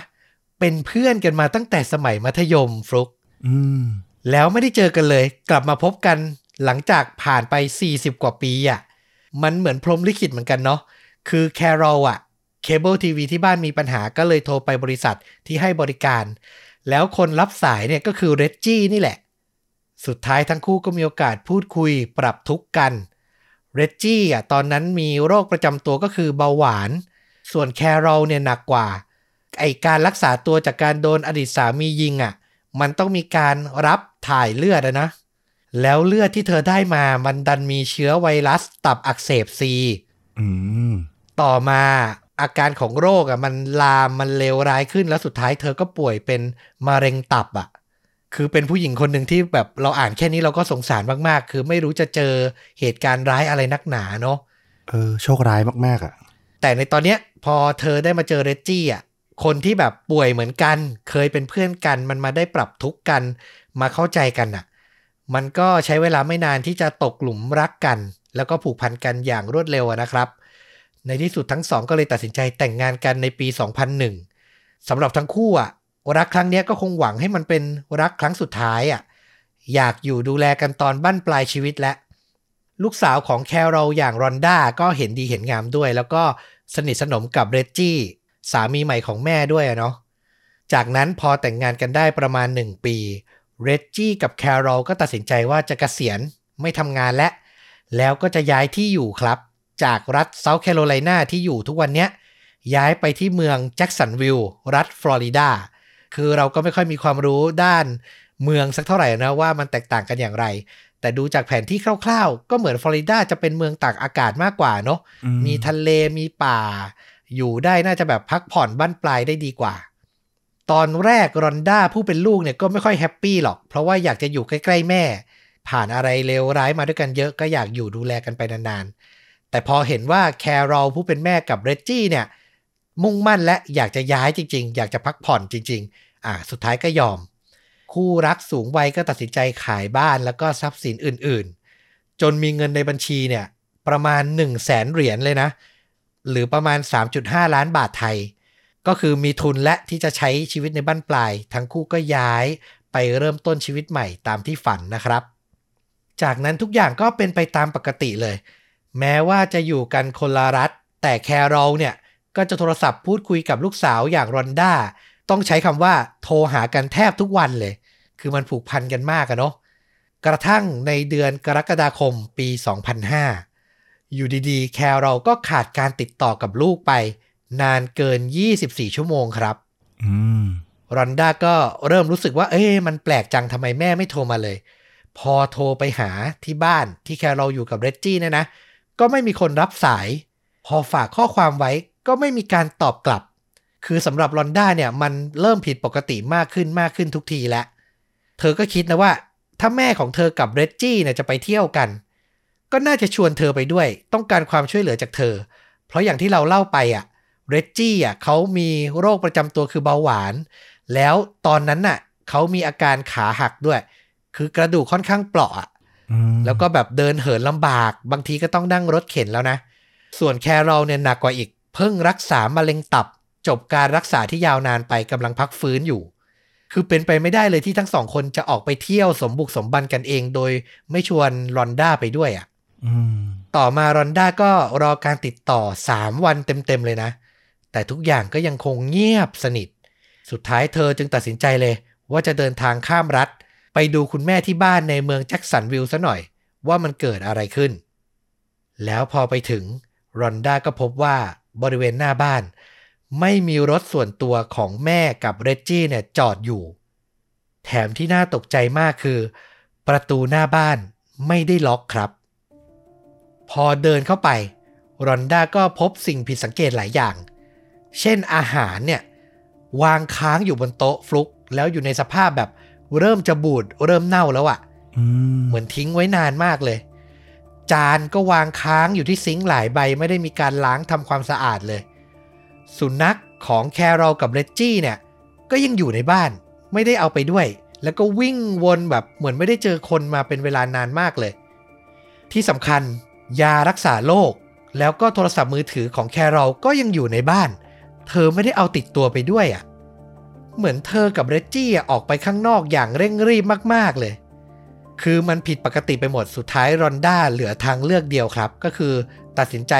เป็นเพื่อนกันมาตั้งแต่สมัยมัธยมฟลุกอืมแล้วไม่ได้เจอกันเลย กลับมาพบกันหลังจากผ่านไป 40 กว่าปีอะ่ะ มันเหมือนพรหมลิขิตเหมือนกันเนาะคือแคโรลอะเคเบิลทีวีที่บ้านมีปัญหาก็เลยโทรไปบริษัทที่ให้บริการ แล้วคนรับสายเนี่ยก็คือเรจจี้นี่แหละ สุดท้ายทั้งคู่ก็มีโอกาสพูดคุยปรับทุกข์กัน เรจจี้อะตอนนั้นมีโรคประจำตัวก็คือเบาหวาน ส่วนแคโรลเนี่ยหนักกว่า ไอ้การรักษาตัวจากการโดนอดีตสามียิงอะ มันต้องมีการรับถ่ายเลือดอะนะ แล้วเลือดที่เธอได้มามันดันมีเชื้อไวรัสตับอักเสบซีอืมต่อมาอาการของโรคอะมันลามมันเลวร้ายขึ้นแล้วสุดท้ายเธอก็ป่วยเป็นมะเร็งตับอะ คือเป็นผู้หญิงคนหนึ่งที่แบบเราอ่านแค่นี้เราก็สงสารมากๆ คือไม่รู้จะเจอเหตุการณ์ร้ายอะไรนักหนาเนาะเออโชคร้ายมากๆอะ แต่ในตอนเนี้ยพอเธอได้มาเจอเรจจี้อะคนที่แบบป่วยเหมือนกัน เคยเป็นเพื่อนกัน มันมาได้ปรับทุกข์กันมาเข้าใจกันอะ มันก็ใช้เวลาไม่นานที่จะตกหลุมรักกัน แล้วก็ผูกพันกันอย่างรวดเร็วอะนะครับ ในที่สุดทั้งสองก็เลยตัดสินใจแต่งงานกันในปี 2001สำหรับทั้งคู่อะ รักครั้งนี้ก็คงหวังให้มันเป็นรักครั้งสุดท้ายอะอยากอยู่ดูแลกันตอนบั้นปลายชีวิตและ ลูกสาวของแคโรลอย่างรอนด้าก็เห็นดีเห็นงามด้วย แล้วก็สนิทสนมกับเรจจี้สามีใหม่ของแม่ด้วยเนาะจากนั้นพอแต่งงานกันได้ประมาณ 1 ปีเรดจี้กับแคโรลก็ตัดสินใจว่าจะกะเกษียณไม่ทำงานและ แล้วก็จะย้ายที่อยู่ครับ จากรัฐเซาท์แคโรไลนาที่อยู่ทุกวันเนี้ยย้ายไปที่เมืองแจ็กสันวิลล์รัฐฟลอริดา คือเราก็ไม่ค่อยมีความรู้ด้านเมืองสักเท่าไหร่นะว่ามันแตกต่างกันอย่างไร แต่ดูจากแผนที่คร่าวๆ ก็เหมือนฟลอริดาจะเป็นเมืองตากอากาศมากกว่าเนาะอืมีทะเลมีป่า อยู่ได้น่าจะแบบพักผ่อนบ้านปลายได้ดีกว่า ตอนแรกรอนด้าผู้เป็นลูกเนี่ยก็ไม่ค่อยแฮปปี้หรอก เพราะว่าอยากจะอยู่ใกล้ๆแม่ ผ่านอะไรเลวร้ายมาด้วยกันเยอะก็อยากอยู่ดูแลกันไปนานๆแต่พอเห็นว่าแคโรลผู้เป็นแม่กับเรจจี้เนี่ย มุ่งมั่นและอยากจะย้ายจริง ๆ อยากจะพักผ่อนจริง ๆ อ่าสุดท้ายก็ยอม คู่รักสูงวัยก็ตัดสินใจขายบ้านแล้วก็ทรัพย์สินอื่น ๆ จนมีเงินในบัญชีเนี่ยประมาณ 1 0 0 0 0แสนเหรียญเลยนะ หรือประมาณ 3.5 ล้านบาทไทย ก็คือมีทุนและที่จะใช้ชีวิตในบ้านปลาย ทั้งคู่ก็ย้ายไปเริ่มต้นชีวิตใหม่ตามที่ฝันนะครับ จากนั้นทุกอย่างก็เป็นไปตามปกติเลย แม้ว่าจะอยู่กันคนละรัฐ แต่แคโรลเนี่ย ก็จะโทรศัพท์พูดคุยกับลูกสาวอย่างรอนด้า ต้องใช้คำว่าโทรหากันแทบทุกวันเลย คือมันผูกพันกันมากอะเนาะกระทั่งในเดือนกรกฎาคมปี 2005 อยู่ดีๆ แคโรลก็ขาดการติดต่อกับลูกไป นานเกิน 24 ชั่วโมงครับอืมรอนด้าก็เริ่มรู้สึกว่า เอ๊ะมันแปลกจังทำไมแม่ไม่โทรมาเลย พอโทรไปหาที่บ้านที่แคโรลอยู่กับเรจจี้เนี่ยนะ ก็ไม่มีคนรับสาย พอฝากข้อความไว้ ก็ไม่มีการตอบกลับ คือสำหรับรอนด้าเนี่ยมันเริ่มผิดปกติมากขึ้นมากขึ้นทุกทีแล้ว เธอก็คิดนะว่า ถ้าแม่ของเธอกับเรจจี้เนี่ยจะไปเที่ยวกัน ก็น่าจะชวนเธอไปด้วย ต้องการความช่วยเหลือจากเธอ เพราะอย่างที่เราเล่าไปอะเรจจี้อะเขามีโรคประจำตัวคือเบาหวาน แล้วตอนนั้นน่ะเขามีอาการขาหักด้วย คือกระดูกค่อนข้างเปราะอะอืมแล้วก็แบบเดินเหินลำบาก บางทีก็ต้องนั่งรถเข็นแล้วนะ ส่วนแคโรลเนี่ยหนักกว่าอีก เพิ่งรักษามะเร็งตับ จบการรักษาที่ยาวนานไปกำลังพักฟื้นอยู่ คือเป็นไปไม่ได้เลยที่ทั้งสองคนจะออกไปเที่ยวสมบุกสมบันกันเอง โดยไม่ชวนรอนด้าไปด้วยอะ่ะอืมต่อมารอนด้าก็รอการติดต่อ3วันเต็มๆเลยนะ แต่ทุกอย่างก็ยังคงเงียบสนิท สุดท้ายเธอจึงตัดสินใจเลย ว่าจะเดินทางข้ามรัฐ ไปดูคุณแม่ที่บ้านในเมืองแจ็คสันวิลล์ซะหน่อย ว่ามันเกิดอะไรขึ้น แล้วพอไปถึงรอนด้าก็พบว่า บริเวณหน้าบ้าน ไม่มีรถส่วนตัวของแม่กับเรจจี้เนี่ยจอดอยู่ แถมที่น่าตกใจมากคือ ประตูหน้าบ้านไม่ได้ล็อกครับ พอเดินเข้าไป รอนด้าก็พบสิ่งผิดสังเกตหลายอย่าง เช่นอาหารเนี่ยวางค้างอยู่บนโต๊ะฟลุก แล้วอยู่ในสภาพแบบเริ่มจะบูดเริ่มเน่าแล้วอะ่ะอืมเหมือนทิ้งไว้นานมากเลย จานก็วางค้างอยู่ที่ซิงค์หลายใบไม่ได้มีการล้างทำความสะอาดเลย สุนัขของแคโรลกับเรจจี้เนี่ย ก็ยังอยู่ในบ้าน ไม่ได้เอาไปด้วย แล้วก็วิ่งวนแบบเหมือนไม่ได้เจอคนมาเป็นเวลานานมากเลย ที่สำคัญยารักษาโรคแล้วก็โทรศัพท์มือถือของแคโรลก็ยังอยู่ในบ้าน เธอไม่ได้เอาติดตัวไปด้วยอะ่ะ เหมือนเธอกับเรจจี้ออกไปข้างนอกอย่างเร่งรีบมากๆเลย คือมันผิดปกติไปหมดสุดท้ายรอนด้าเหลือทางเลือกเดียวครับ ก็คือตัดสินใจ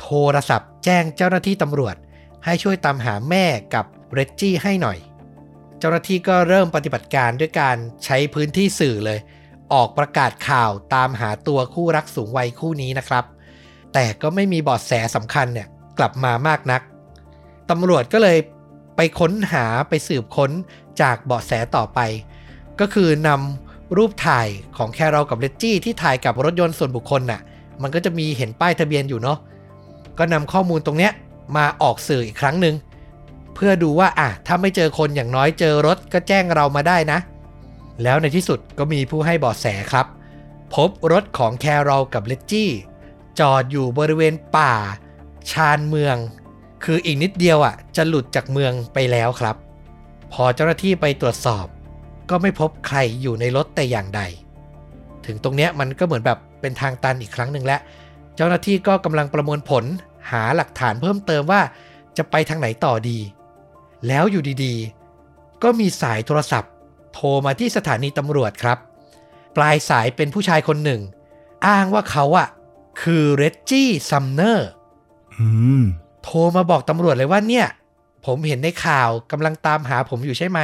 โทรศัพท์แจ้งเจ้าหน้าที่ตำรวจ ให้ช่วยตามหาแม่กับเรจจี้ให้หน่อย เจ้าหน้าที่ก็เริ่มปฏิบัติการด้วยการใช้พื้นที่สื่อเลย ออกประกาศข่าวตามหาตัวคู่รักสูงวัยคู่นี้นะครับ แต่ก็ไม่มีเบาะแสสำคัญเนี่ยกลับมามากนักตำรวจก็เลยไปค้นหาไปสืบค้นจากเบาะแสต่อไป ก็คือนำ รูปถ่ายของแคโรลกับเลจจี้ที่ถ่ายกับรถยนต์ส่วนบุคคลน่ะ มันก็จะมีเห็นป้ายทะเบียนอยู่เนาะ ก็นำข้อมูลตรงเนี้ยมาออกสื่ออีกครั้งหนึ่งเพื่อดูว่าอะถ้าไม่เจอคนอย่างน้อยเจอรถก็แจ้งเรามาได้นะ แล้วในที่สุดก็มีผู้ให้เบาะแสครับ พบรถของแคโรลกับเลจจี้จอดอยู่บริเวณป่า ชานเมือง คืออีกนิดเดียวอะจะหลุดจากเมืองไปแล้วครับ พอเจ้าหน้าที่ไปตรวจสอบ ก็ไม่พบใครอยู่ในรถแต่อย่างใด ถึงตรงเนี้ยมันก็เหมือนแบบเป็นทางตันอีกครั้งหนึ่งแล้ว เจ้าหน้าที่ก็กำลังประมวลผลหาหลักฐานเพิ่มเติมว่าจะไปทางไหนต่อดี แล้วอยู่ดีๆ ก็มีสายโทรศัพท์ โทรมาที่สถานีตำรวจครับ ปลายสายเป็นผู้ชายคนหนึ่ง อ้างว่าเขาอะคือเรจจี้ซัมเนอร์อืมโทรมาบอกตำรวจเลยว่าเนี่ย ผมเห็นในข่าวกำลังตามหาผมอยู่ใช่ไหม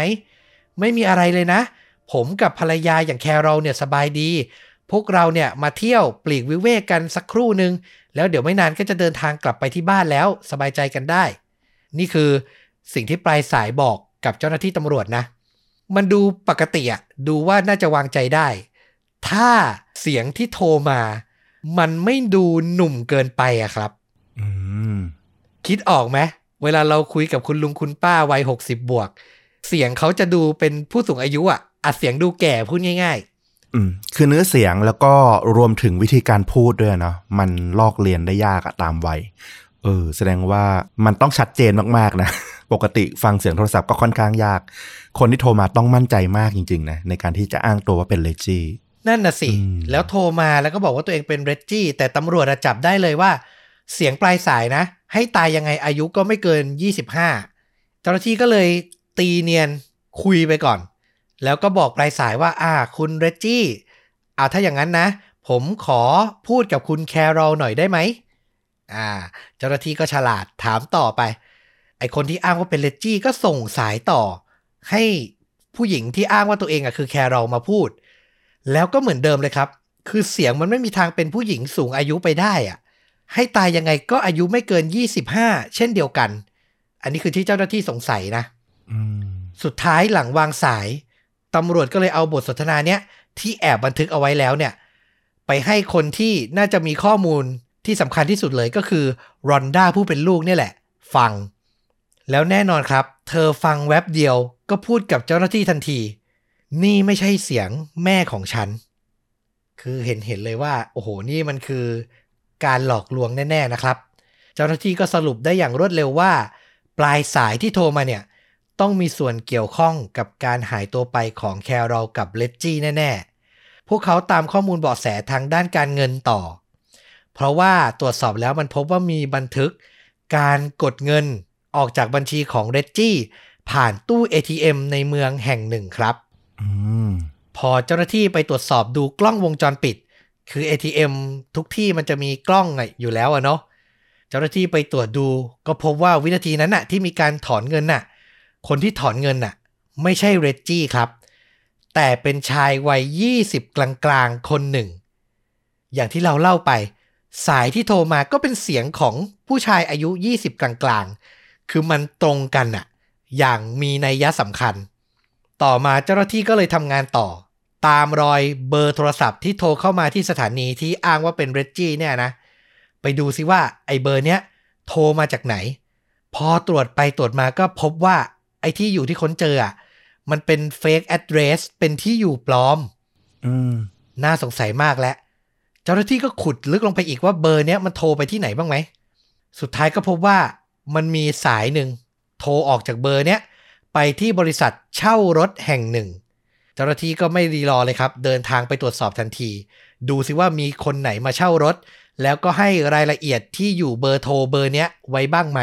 ไม่มีอะไรเลยนะ ผมกับภรรยาอย่างแครอลเนี่ยสบายดี พวกเราเนี่ยมาเที่ยวปลีกวิเวกกันสักครู่หนึ่งแล้วเดี๋ยวไม่นานก็จะเดินทางกลับไปที่บ้านแล้วสบายใจกันได้ นี่คือสิ่งที่ปลายสายบอกกับเจ้าหน้าที่ตำรวจนะ มันดูปกติอะดูว่าน่าจะวางใจได้ ถ้าเสียงที่โทรมา มันไม่ดูหนุ่มเกินไปอะครับอืมคิดออกไหมเวลาเราคุยกับคุณลุงคุณป้าวัยหกสิบบวก เสียงเขาจะดูเป็นผู้สูงอายุอะอัดเสียงดูแก่พูดง่ายอืมคือเนื้อเสียงแล้วก็รวมถึงวิธีการพูดด้วยเนาะมันลอกเรียนได้ยากอะตามวัยเออแสดงว่ามันต้องชัดเจนมากๆนะปกติฟังเสียงโทรศัพท์ก็ค่อนข้างยาก คนที่โทรมาต้องมั่นใจมากจริงๆนะในการที่จะอ้างตัวว่าเป็นเลจี้ๆนั่นน่ะสิอืมแล้วโทรมาแล้วก็บอกว่าตัวเองเป็นเรจจี้แต่ตำรวจอะจับได้เลยว่า เสียงปลายสายนะ ให้ตายยังไงอายุก็ไม่เกิน 25เจ้าหน้าที่ก็เลย ตีเนียนคุยไปก่อน แล้วก็บอกปลายสายว่า อ่า คุณเรจจี้อ่าถ้าอย่างนั้นนะ ผมขอพูดกับคุณแครอลหน่อยได้ไหมอ่า เจ้าหน้าที่ก็ฉลาดถามต่อไป ไอคนที่อ้างว่าเป็นเรจจี้ก็ส่งสายต่อ ให้ผู้หญิงที่อ้างว่าตัวเองอะคือแครอลมาพูด แล้วก็เหมือนเดิมเลยครับ คือเสียงมันไม่มีทางเป็นผู้หญิงสูงอายุไปได้อะให้ตายยังไงก็อายุไม่เกิน 25 เช่นเดียวกัน อันนี้คือที่เจ้าหน้าที่สงสัยนะ สุดท้ายหลังวางสายตำรวจก็เลยเอาบทสนทนาเนี้ยที่แอบบันทึกเอาไว้แล้วเนี่ย ไปให้คนที่น่าจะมีข้อมูลที่สำคัญที่สุดเลยก็คือรอนด้าผู้เป็นลูกเนี่ยแหละ ฟัง แล้วแน่นอนครับ เธอฟังแว็บเดียวก็พูดกับเจ้าหน้าที่ทันที นี่ไม่ใช่เสียงแม่ของฉัน คือเห็นเห็นเลยว่า โอ้โหนี่มันคือ การหลอกลวงแน่ ๆนะครับ เจ้าหน้าที่ก็สรุปได้อย่างรวดเร็วว่า ปลายสายที่โทรมาเนี่ย ต้องมีส่วนเกี่ยวข้องกับการหายตัวไปของแครอลกับเลจจี้แน่ๆ พวกเขาตามข้อมูลเบาะแสทางด้านการเงินต่อ เพราะว่าตรวจสอบแล้วมันพบว่ามีบันทึก การกดเงินออกจากบัญชีของเรจจี้ผ่านตู้ ATM ในเมืองแห่งหนึ่งครับอืมพอเจ้าหน้าที่ไปตรวจสอบดูกล้องวงจรปิด คือ ATM ทุกที่มันจะมีกล้องอะอยู่แล้วอะเนาะ เจ้าหน้าที่ไปตรวจดูก็พบว่าวินาทีนั้นน่ะที่มีการถอนเงินน่ะ คนที่ถอนเงินน่ะ ไม่ใช่เรจจี้ครับ แต่เป็นชายวัย 20 กลางๆ คนหนึ่ง อย่างที่เราเล่าไป สายที่โทรมาก็เป็นเสียงของผู้ชายอายุ 20 กลางๆ คือมันตรงกันน่ะ อย่างมีนัยยะสำคัญ ต่อมาเจ้าหน้าที่ก็เลยทำงานต่อ ตามรอยเบอร์โทรศัพท์ที่โทรเข้ามาที่สถานีที่อ้างว่าเป็นเรจจี้เนี่ยนะ ไปดูซิว่าไอ้เบอร์เนี้ยโทรมาจากไหน พอตรวจไปตรวจมาก็พบว่า ไอ้ที่อยู่ที่ค้นเจออะมันเป็น fake address เป็นที่อยู่ปลอมอืมน่าสงสัยมากแล้วเจ้าหน้าที่ก็ขุดลึกลงไปอีกว่าเบอร์เนี้ยมันโทรไปที่ไหนบ้างไหม สุดท้ายก็พบว่ามันมีสายหนึ่งโทรออกจากเบอร์เนี้ยไปที่บริษัทเช่ารถแห่งหนึ่ง เจ้าหน้าที่ก็ไม่รีรอเลยครับ เดินทางไปตรวจสอบทันที ดูซิว่ามีคนไหนมาเช่ารถ แล้วก็ให้รายละเอียดที่อยู่เบอร์โทรเบอร์เนี้ยไว้บ้างไหม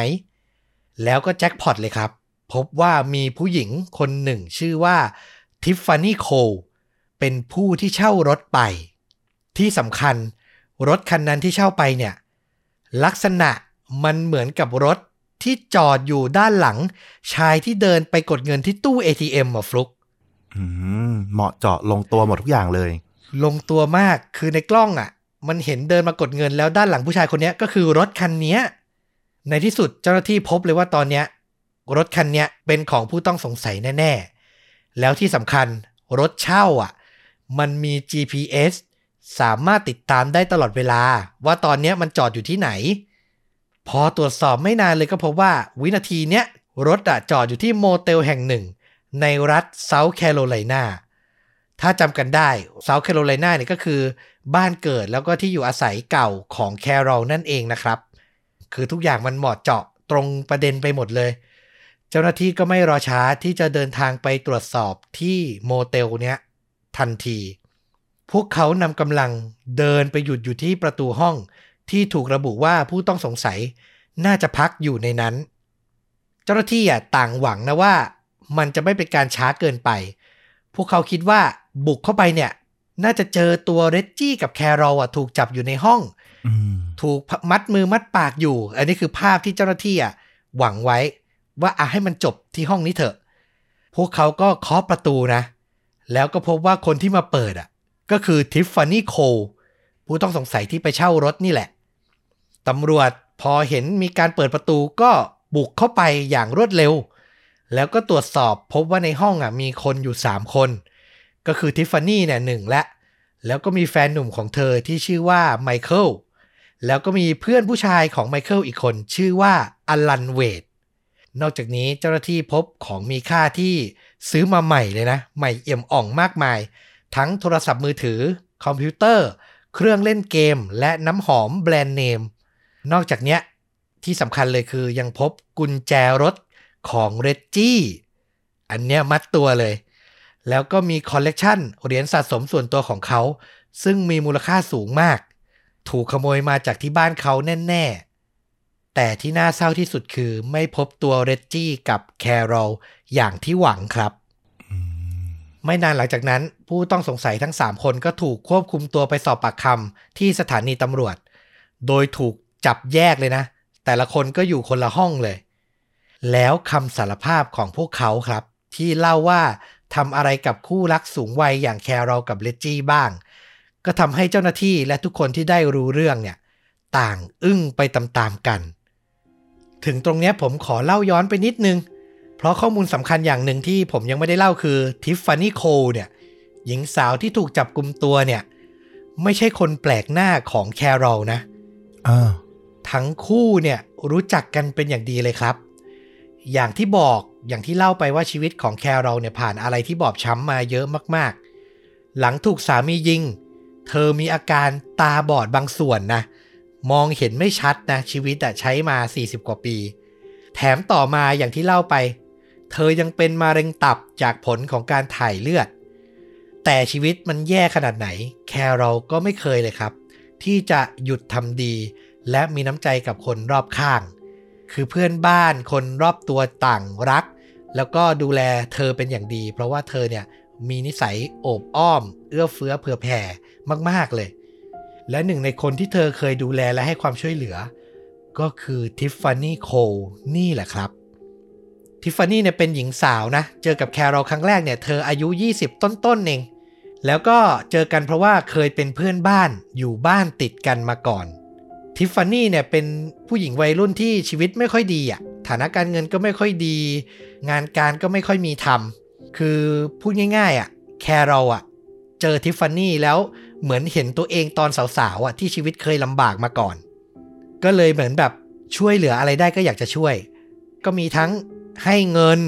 แล้วก็แจ็คพอตเลยครับ พบว่ามีผู้หญิงคนหนึ่งชื่อว่าทิฟฟานี่โคลเป็นผู้ที่เช่ารถไป ที่สำคัญรถคันนั้นที่เช่าไปเนี่ย ลักษณะมันเหมือนกับรถที่จอดอยู่ด้านหลัง ชายที่เดินไปกดเงินที่ตู้ ATM อะฟลุกอืมเหมาะเจาะลงตัวหมดทุกอย่างเลย ลงตัวมากคือในกล้องอะ มันเห็นเดินมากดเงินแล้วด้านหลังผู้ชายคนเนี้ยก็คือรถคันเนี้ยในที่สุดเจ้าหน้าที่พบเลยว่าตอนเนี้ย รถคันเนี้ยเป็นของผู้ต้องสงสัยแน่ ๆ แล้วที่สำคัญรถเช่าอะ มันมี GPS สามารถติดตามได้ตลอดเวลา ว่าตอนนี้มันจอดอยู่ที่ไหน พอตรวจสอบไม่นานเลยก็พบว่าวินาทีเนี้ยรถอะจอดอยู่ที่โมเตลแห่งหนึ่ง ในรัฐเซาท์แคโรไลนาถ้าจำกันได้เซาท์แคโรไลนาเนี่ยก็คือบ้านเกิดแล้วก็ที่อยู่อาศัยเก่าของแคโรลนั่นเองนะครับ คือทุกอย่างมันเหมาะเจาะตรงประเด็นไปหมดเลย เจ้าหน้าที่ก็ไม่รอช้าที่จะเดินทางไปตรวจสอบที่โมเตลเนี้ยทันที พวกเขานำกำลังเดินไปหยุดอยู่ที่ประตูห้องที่ถูกระบุว่าผู้ต้องสงสัยน่าจะพักอยู่ในนั้น เจ้าหน้าที่อะต่างหวังนะว่า มันจะไม่เป็นการช้าเกินไป พวกเขาคิดว่าบุกเข้าไปเนี่ย น่าจะเจอตัวเรจจี้กับแครอลอะถูกจับอยู่ในห้องอืมถูกมัดมือมัดปากอยู่ อันนี้คือภาพที่เจ้าหน้าที่อะหวังไว้ ว่าอะให้มันจบที่ห้องนี้เถอะ พวกเขาก็เคาะประตูนะ แล้วก็พบว่าคนที่มาเปิดอะ ก็คือทิฟฟานี่โคลผู้ต้องสงสัยที่ไปเช่ารถนี่แหละ ตำรวจพอเห็นมีการเปิดประตูก็บุกเข้าไปอย่างรวดเร็ว แล้วก็ตรวจสอบพบว่าในห้องอะมีคนอยู่ 3 คน ก็คือทิฟฟานี่เนี่ยหนึ่งและ แล้วก็มีแฟนหนุ่มของเธอที่ชื่อว่าไมเคิล แล้วก็มีเพื่อนผู้ชายของไมเคิลอีกคน ชื่อว่าอลันเวด นอกจากนี้เจ้าหน้าที่พบของมีค่าที่ซื้อมาใหม่เลยนะ ใหม่เอี่ยมอ่องมากมาย ทั้งโทรศัพท์มือถือ คอมพิวเตอร์ เครื่องเล่นเกม และน้ำหอมแบรนด์เนม นอกจากนี้ที่สำคัญเลยคือยังพบกุญแจรถของเรจจี้อันเนี้ยมัดตัวเลย แล้วก็มีคอลเลกชันเหรียญสะสมส่วนตัวของเขา ซึ่งมีมูลค่าสูงมาก ถูกขโมยมาจากที่บ้านเขาแน่ๆ แต่ที่น่าเศร้าที่สุดคือไม่พบตัวเรจจี้กับแคโรลอย่างที่หวังครับ ไม่นานหลังจากนั้น ผู้ต้องสงสัยทั้ง 3 คนก็ถูกควบคุมตัวไปสอบปากคำที่สถานีตำรวจ โดยถูกจับแยกเลยนะ แต่ละคนก็อยู่คนละห้องเลย แล้วคำสารภาพของพวกเขาครับ ที่เล่าว่าทำอะไรกับคู่รักสูงวัยอย่างแคโรลกับเลจจี้บ้าง ก็ทำให้เจ้าหน้าที่และทุกคนที่ได้รู้เรื่องเนี่ย ต่างอึ้งไปตามๆกัน ถึงตรงเนี้ยผมขอเล่าย้อนไปนิดนึง เพราะข้อมูลสำคัญอย่างหนึ่งที่ผมยังไม่ได้เล่าคือทิฟฟานี่โคลเนี่ยหญิงสาวที่ถูกจับกลุมตัวเนี่ย ไม่ใช่คนแปลกหน้าของแคโรลนะอ่าทั้งคู่เนี่ยรู้จักกันเป็นอย่างดีเลยครับ อย่างที่บอกอย่างที่เล่าไปว่าชีวิตของแคโรลเนี่ยผ่านอะไรที่บอบช้ำมาเยอะมาก ๆ หลังถูกสามียิง เธอมีอาการตาบอดบางส่วนนะ มองเห็นไม่ชัดนะชีวิตอะใช้มา 40 กว่าปี แถมต่อมาอย่างที่เล่าไป เธอยังเป็นมะเร็งตับจากผลของการถ่ายเลือด แต่ชีวิตมันแย่ขนาดไหน แคโรลก็ไม่เคยเลยครับ ที่จะหยุดทำดี และมีน้ำใจกับคนรอบข้าง คือเพื่อนบ้านคนรอบตัวต่างรัก แล้วก็ดูแลเธอเป็นอย่างดี เพราะว่าเธอเนี่ยมีนิสัยโอบอ้อม เอื้อเฟื้อเผื่อแผ่มาก ๆเลย และหนึ่งในคนที่เธอเคยดูแลและให้ความช่วยเหลือ ก็คือทิฟฟานี่โคลนี่แหละครับ ทิฟฟานี่เนี่ยเป็นหญิงสาวนะ เจอกับแคโรลครั้งแรกเนี่ยเธออายุ 20 ต้นๆเองแล้วก็เจอกันเพราะว่าเคยเป็นเพื่อนบ้านอยู่บ้านติดกันมาก่อน ทิฟฟานี่เนี่ยเป็นผู้หญิงวัยรุ่นที่ชีวิตไม่ค่อยดีอะ่ะฐานะการเงินก็ไม่ค่อยดี งานการก็ไม่ค่อยมีทำคือพูดง่ายๆอะ่ะแคโรลอะเจอทิฟฟานี่แล้ว เหมือนเห็นตัวเองตอนสาวๆอะที่ชีวิตเคยลำบากมาก่อน ก็เลยเหมือนแบบช่วยเหลืออะไรได้ก็อยากจะช่วย ก็มีทั้งให้เงิน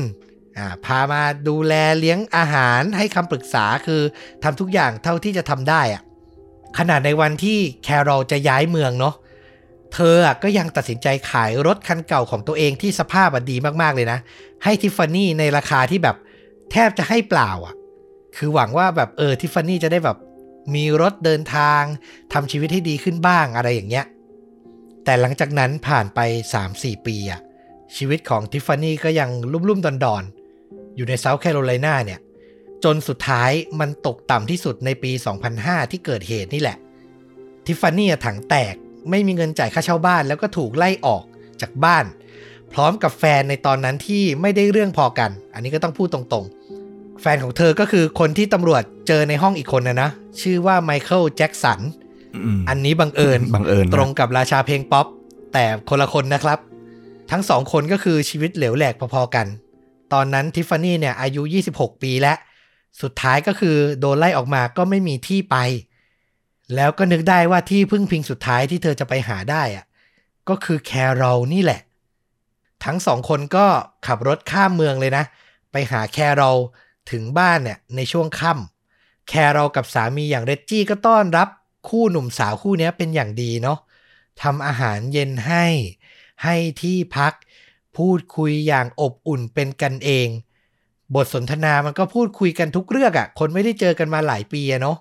อ่าพามาดูแลเลี้ยงอาหารให้คำปรึกษาคือทำทุกอย่างเท่าที่จะทำได้อะขนาดในวันที่แคโรลจะย้ายเมืองเนาะเธอก็ยังตัดสินใจขายรถคันเก่าของตัวเองที่สภาพดีมากๆเลยนะ ให้ทิฟฟานี่ในราคาที่แบบแทบจะให้เปล่าอะ คือหวังว่าแบบเออทิฟฟานี่จะได้แบบ มีรถเดินทางทำชีวิตให้ดีขึ้นบ้างอะไรอย่างเงี้ย แต่หลังจากนั้นผ่านไป 3-4 ปีอะชีวิตของทิฟฟานี่ก็ยังลุ่มๆ ดอนๆ อยู่ในเซาท์แคโรไลนาเนี่ย จนสุดท้ายมันตกต่ำที่สุดในปี 2005 ที่เกิดเหตุนี่แหละ ทิฟฟานี่อะถังแตกไม่มีเงินจ่ายค่าเช่าบ้าน แล้วก็ถูกไล่ออกจากบ้าน พร้อมกับแฟนในตอนนั้นที่ไม่ได้เรื่องพอกัน อันนี้ก็ต้องพูดตรงๆ แฟนของเธอก็คือคนที่ตำรวจเจอในห้องอีกคนนะนะ ชื่อว่าไมเคิลแจ็กสันมอันนี้บังเอิญบังเอิญนะตรงกับราชาเพลงป๊อป แต่คนละคนนะครับ ทั้งสองคนก็คือชีวิตเหลวแหลกพอๆกัน ตอนนั้นทิฟฟานี่เนี่ยอายุ 26 ปีแล้ว สุดท้ายก็คือโดนไล่ออกมาก็ไม่มีที่ไป แล้วก็นึกได้ว่าที่พึ่งพิงสุดท้ายที่เธอจะไปหาได้อะก็คือแคโรลนี่แหละ ทั้งสองคนก็ขับรถข้ามเมืองเลยนะ ไปหาแคโรล ถึงบ้านเนี่ยในช่วงค่ำแคโรลกับสามีอย่างเรจจี้ก็ต้อนรับคู่หนุ่มสาวคู่นี้เป็นอย่างดีเนาะทำอาหารเย็นให้ ให้ที่พัก พูดคุยอย่างอบอุ่นเป็นกันเอง บทสนทนามันก็พูดคุยกันทุกเรื่องอะ่ะ คนไม่ได้เจอกันมาหลายปีอะเนาะ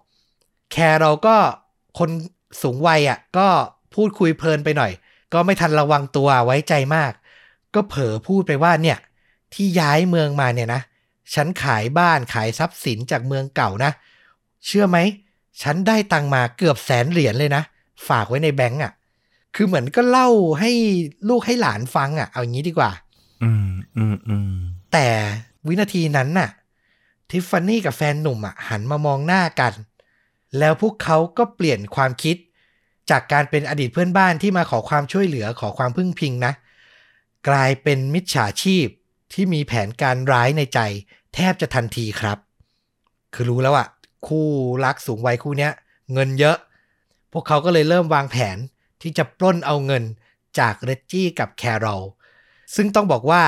แคร์เราก็คนสูงวัยอะ่ะก็พูดคุยเพลินไปหน่อย ก็ไม่ทันระวังตัวไว้ใจมาก ก็เผลอพูดไปว่าเนี่ยที่ย้ายเมืองมาเนี่ยนะ ฉันขายบ้านขายทรัพย์สินจากเมืองเก่านะ เชื่อไหม ฉันได้ตังค์มาเกือบแสนเหรียญเลยนะ ฝากไว้ในแบงก์อะ คือเหมือนก็เล่าให้ลูกให้หลานฟังอะ เอาอย่างนี้ดีกว่า อืมอืมอืมแต่วินาทีนั้นน่ะ ทิฟฟานี่กับแฟนหนุ่มอะ หันมามองหน้ากัน แล้วพวกเขาก็เปลี่ยนความคิด จากการเป็นอดีตเพื่อนบ้านที่มาขอความช่วยเหลือขอความพึ่งพิงนะ กลายเป็นมิจฉาชีพ ที่มีแผนการร้ายในใจ แทบจะทันทีครับ คือรู้แล้วอะคู่รักสูงวัยคู่เนี้ย เงินเยอะ พวกเขาก็เลยเริ่มวางแผนที่จะปล้นเอาเงินจากเรจจี้กับแคโรลซึ่งต้องบอกว่า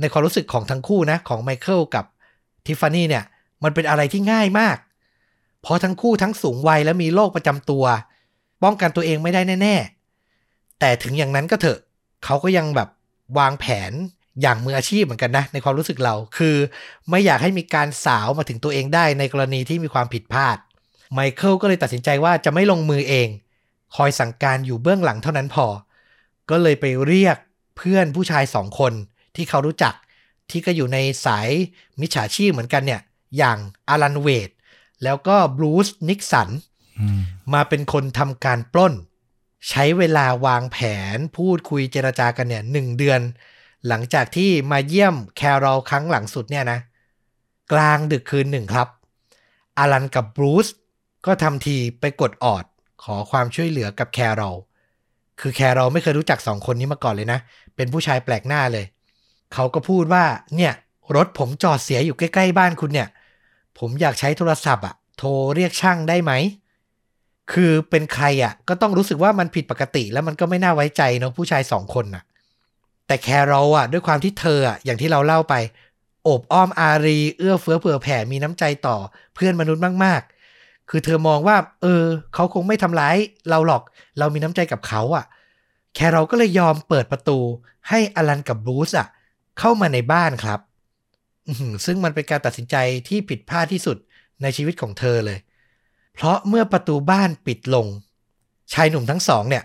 ในความรู้สึกของทั้งคู่นะ ของไมเคิลกับทิฟฟานี่เนี่ย มันเป็นอะไรที่ง่ายมาก เพราะทั้งคู่ทั้งสูงวัยและมีโรคประจำตัว ป้องกันตัวเองไม่ได้แน่ ๆ แต่ถึงอย่างนั้นก็เถอะ เขาก็ยังแบบวางแผน อย่างมืออาชีพเหมือนกันนะ ในความรู้สึกเราคือ ไม่อยากให้มีการสาวมาถึงตัวเองได้ในกรณีที่มีความผิดพลาดไมเคิลก็เลยตัดสินใจว่าจะไม่ลงมือเอง คอยสั่งการอยู่เบื้องหลังเท่านั้นพอ ก็เลยไปเรียกเพื่อนผู้ชายสองคนที่เขารู้จักที่ก็อยู่ในสายมิจฉาชีพเหมือนกันเนี่ย อย่างอารันเวดแล้วก็บรูซนิกสันอืมมาเป็นคนทำการปล้น ใช้เวลาวางแผนพูดคุยเจรจากันเนี่ยหนึ่งเดือน หลังจากที่มาเยี่ยมแคโรลครั้งหลังสุดเนี่ยนะ กลางดึกคืนหนึ่งครับอารันกับบรูซก็ทำทีไปกดออดขอความช่วยเหลือกับแคโรลคือแคโรลไม่เคยรู้จักสองคนนี้มาก่อนเลยนะ เป็นผู้ชายแปลกหน้าเลย เขาก็พูดว่าเนี่ยรถผมจอดเสียอยู่ใกล้ ๆ บ้านคุณเนี่ย ผมอยากใช้โทรศัพท์อะโทรเรียกช่างได้ไหม คือเป็นใครอะก็ต้องรู้สึกว่ามันผิดปกติแล้วมันก็ไม่น่าไว้ใจเนาะผู้ชายสองคนน่ะ แต่แคโรลอะด้วยความที่เธออะอย่างที่เราเล่าไป โอบอ้อมอารี เอื้อเฟื้อเผื่อแผ่มีน้ำใจต่อเพื่อนมนุษย์มากๆ คือเธอมองว่า เออ เขาคงไม่ทำร้ายเราหรอกเรามีน้ำใจกับเขาอะแคโรลก็เลยยอมเปิดประตู ให้อลันกับบรูซอะเข้ามาในบ้านครับซึ่งมันเป็นการตัดสินใจที่ผิดพลาดที่สุดในชีวิตของเธอเลย เพราะเมื่อประตูบ้านปิดลง ชายหนุ่มทั้งสองเนี่ย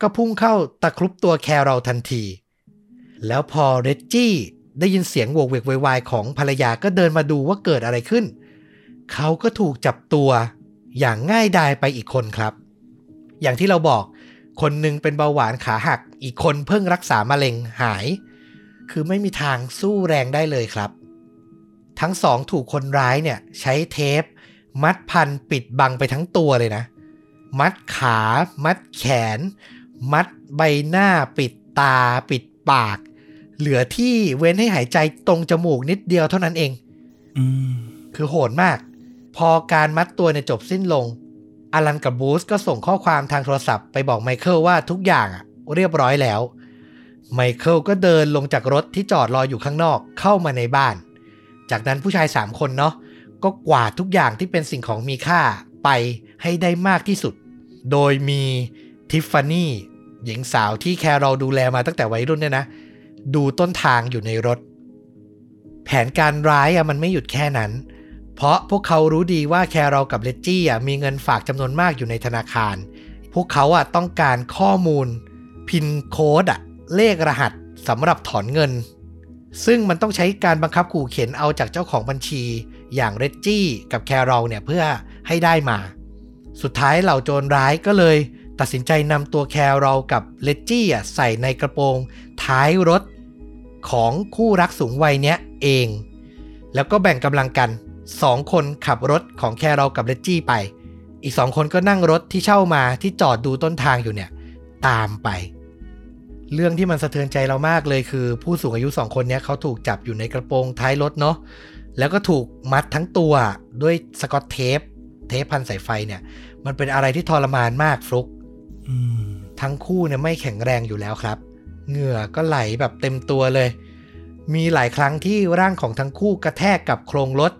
ก็พุ่งเข้าตะครุบตัวแคโรลทันที แล้วพอเรจจี้ได้ยินเสียงโวกเวกโวยวายของภรรยาก็เดินมาดูว่าเกิดอะไรขึ้น เขาก็ถูกจับตัวอย่างง่ายดายไปอีกคนครับ อย่างที่เราบอก คนหนึ่งเป็นเบาหวานขาหัก อีกคนเพิ่งรักษามะเร็งหาย คือไม่มีทางสู้แรงได้เลยครับ ทั้งสองถูกคนร้ายเนี่ยใช้เทป มัดพันปิดบังไปทั้งตัวเลยนะ มัดขา มัดแขน มัดใบหน้า ปิดตา ปิดปาก เหลือที่เว้นให้หายใจตรงจมูกนิดเดียวเท่านั้นเองอืมคือโหดมาก พอการมัดตัวเนี่ยจบสิ้นลง อลันกับบูสก็ส่งข้อความทางโทรศัพท์ไปบอกไมเคิลว่าทุกอย่างอะเรียบร้อยแล้ว ไมเคิลก็เดินลงจากรถที่จอดรออยู่ข้างนอกเข้ามาในบ้าน จากนั้นผู้ชาย3คนเนาะก็กวาดทุกอย่างที่เป็นสิ่งของมีค่าไปให้ได้มากที่สุด โดยมีทิฟฟานี่หญิงสาวที่แคโรลดูแลมาตั้งแต่วัยรุ่นเนี่ยนะ ดูต้นทางอยู่ในรถ แผนการร้ายอะมันไม่หยุดแค่นั้น เพราะพวกเขารู้ดีว่าแคโรลกับเลจจี้อะมีเงินฝากจำนวนมากอยู่ในธนาคาร พวกเขาอะต้องการข้อมูล พินโค้ดอะเลขรหัสสำหรับถอนเงิน ซึ่งมันต้องใช้การบังคับขู่เข็นเอาจากเจ้าของบัญชีอย่างเรจจี้กับแคโรลเนี่ยเพื่อให้ได้มา สุดท้ายเหล่าโจรร้ายก็เลย ตัดสินใจนำตัวแคโรลกับเลจจี้ใส่ในกระโปรงท้ายรถของคู่รักสูงวัยเนี้ยเอง แล้วก็แบ่งกำลังกันสองคนขับรถของแคโรลกับเลจจี้ไป อีกสองคนก็นั่งรถที่เช่ามาที่จอดดูต้นทางอยู่เนี่ย ตามไป เรื่องที่มันสะเทือนใจเรามากเลยคือ ผู้สูงอายุสองคนเนี้ยเขาถูกจับอยู่ในกระโปรงท้ายรถเนาะแล้วก็ถูกมัดทั้งตัวด้วยสกอตเทป เทปพันสายไฟเนี่ย มันเป็นอะไรที่ทรมานมากฟลุก ทั้งคู่เนี่ยไม่แข็งแรงอยู่แล้วครับ เหงื่อก็ไหลแบบเต็มตัวเลย มีหลายครั้งที่ร่างของทั้งคู่กระแทกกับโครงรถ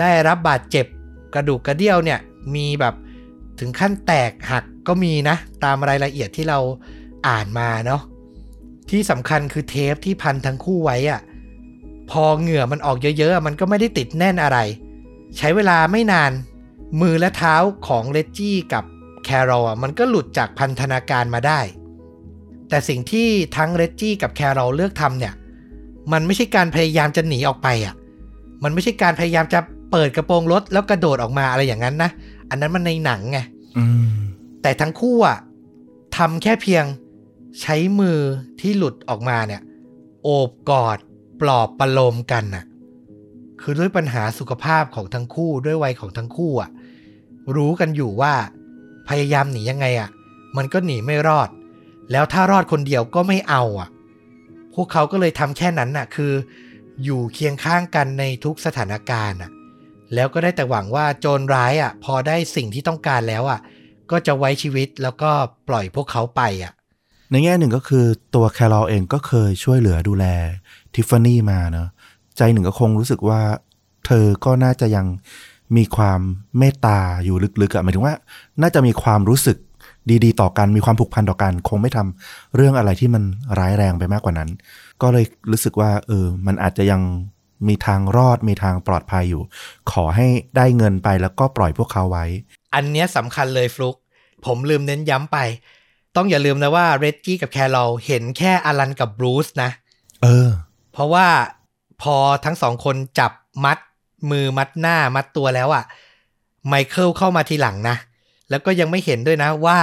ได้รับบาดเจ็บกระดูกกระเดี่ยวเนี่ยมีแบบถึงขั้นแตกหักก็มีนะ ตามรายละเอียดที่เราอ่านมาเนาะที่สำคัญคือเทปที่พันทั้งคู่ไว้อะพอเหงื่อมันออกเยอะๆ มันก็ไม่ได้ติดแน่นอะไร ใช้เวลาไม่นาน มือและเท้าของเลจจี้กับ แคโรลอะมันก็หลุดจากพันธนาการมาได้ แต่สิ่งที่ทั้งเรจจี้กับแคโรลเลือกทำเนี่ย มันไม่ใช่การพยายามจะหนีออกไปอะ มันไม่ใช่การพยายามจะเปิดกระโปรงรถแล้วกระโดดออกมาอะไรอย่างนั้นนะ อันนั้นมันในหนังไงอืมแต่ทั้งคู่อะทำแค่เพียงใช้มือที่หลุดออกมาเนี่ย โอบกอดปลอบประโลมกันน่ะ คือด้วยปัญหาสุขภาพของทั้งคู่ด้วยวัยของทั้งคู่อะ รู้กันอยู่ว่า พยายามหนียังไงอะ มันก็หนีไม่รอด แล้วถ้ารอดคนเดียวก็ไม่เอาอะ พวกเขาก็เลยทำแค่นั้นน่ะ คือ อยู่เคียงข้างกันในทุกสถานการณ์อะ แล้วก็ได้แต่หวังว่าโจรร้ายอะ พอได้สิ่งที่ต้องการแล้วอะ ก็จะไว้ชีวิตแล้วก็ปล่อยพวกเขาไปอะ ในแง่หนึ่งก็คือตัวแคลรอเองก็เคยช่วยเหลือดูแลทิฟฟานี่มาเนอะใจหนึ่งก็คงรู้สึกว่า เธอก็น่าจะยัง มีความเมตตาอยู่ลึกๆอะหมายถึงว่า น่าจะมีความรู้สึกดีๆ ต่อกันมีความผูกพันต่อกันคงไม่ทำเรื่องอะไรที่มันร้ายแรงไปมากกว่านั้น ก็เลยรู้สึกว่า เออ มันอาจจะยังมีทางรอดมีทางปลอดภัยอยู่ ขอให้ได้เงินไปแล้วก็ปล่อยพวกเขาไว้ อันเนี้ยสำคัญเลยฟลุก ผมลืมเน้นย้ำไป ต้องอย่าลืมนะว่าเรดจี้กับแคโรลเห็นแค่อลันกับบรูซนะ เออ เพราะว่าพอทั้งสองคนจับมัด มือมัดหน้ามัดตัวแล้วอะ่ะไมเคิลเข้ามาทีหลังนะ แล้วก็ยังไม่เห็นด้วยนะว่า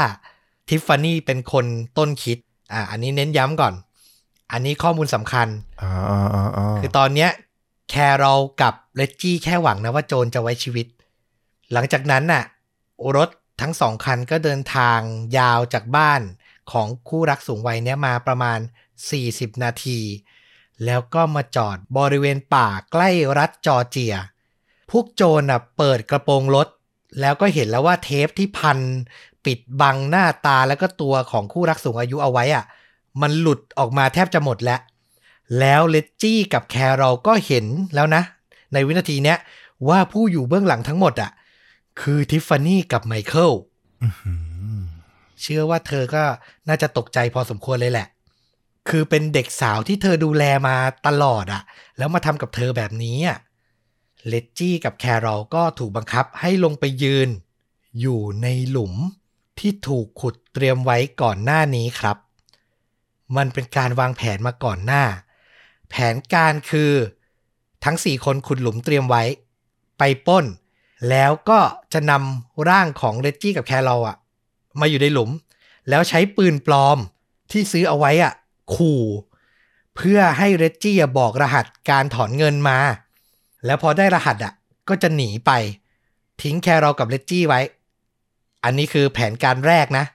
ทิฟฟานี่เป็นคนต้นคิดอ่าอันนี้เน้นย้ำก่อน อันนี้ข้อมูลสำคัญอ่าอ่าอ่าอ่าคือตอนเนี้ยแคโรลกับเรดจี้แค่หวังนะว่าโจรจะไว้ชีวิต หลังจากนั้นน่ะรถทั้งสองคันก็เดินทางยาวจากบ้านของคู่รักสูงวัยเนี้ยมาประมาณ 40 นาที แล้วก็มาจอดบริเวณป่าใกล้รัฐจอร์เจีย พวกโจรน่ะเปิดกระโปรงรถ แล้วก็เห็นแล้วว่าเทปที่พัน ปิดบังหน้าตาแล้วก็ตัวของคู่รักสูงอายุเอาไว้อะมันหลุดออกมาแทบจะหมดแล้ว แล้วเลดจี้กับแคโรลก็เห็นแล้วนะ ในวินาทีเนี้ยว่าผู้อยู่เบื้องหลังทั้งหมดอะคือทิฟฟานี่กับไมเคิลอื้อหือเชื่อว่าเธอก็น่าจะตกใจพอสมควรเลยแหละ คือเป็นเด็กสาวที่เธอดูแลมาตลอดอะแล้วมาทำกับเธอแบบนี้อะเลดจี้กับแคโรลก็ถูกบังคับให้ลงไปยืน อยู่ในหลุมที่ถูกขุดเตรียมไว้ก่อนหน้านี้ครับ มันเป็นการวางแผนมาก่อนหน้า แผนการคือทั้งสี่คนขุดหลุมเตรียมไว้ ไปป้น แล้วก็จะนำร่างของเรดจี้กับแคโรลอะมาอยู่ในหลุม แล้วใช้ปืนปลอมที่ซื้อเอาไว้อะ ขู่เพื่อให้เรดจี้อะบอกรหัสการถอนเงินมา แล้วพอได้รหัสอะ ก็จะหนีไป ทิ้งแครลกับเรดจี้ไว้ อันนี้คือแผนการแรกนะ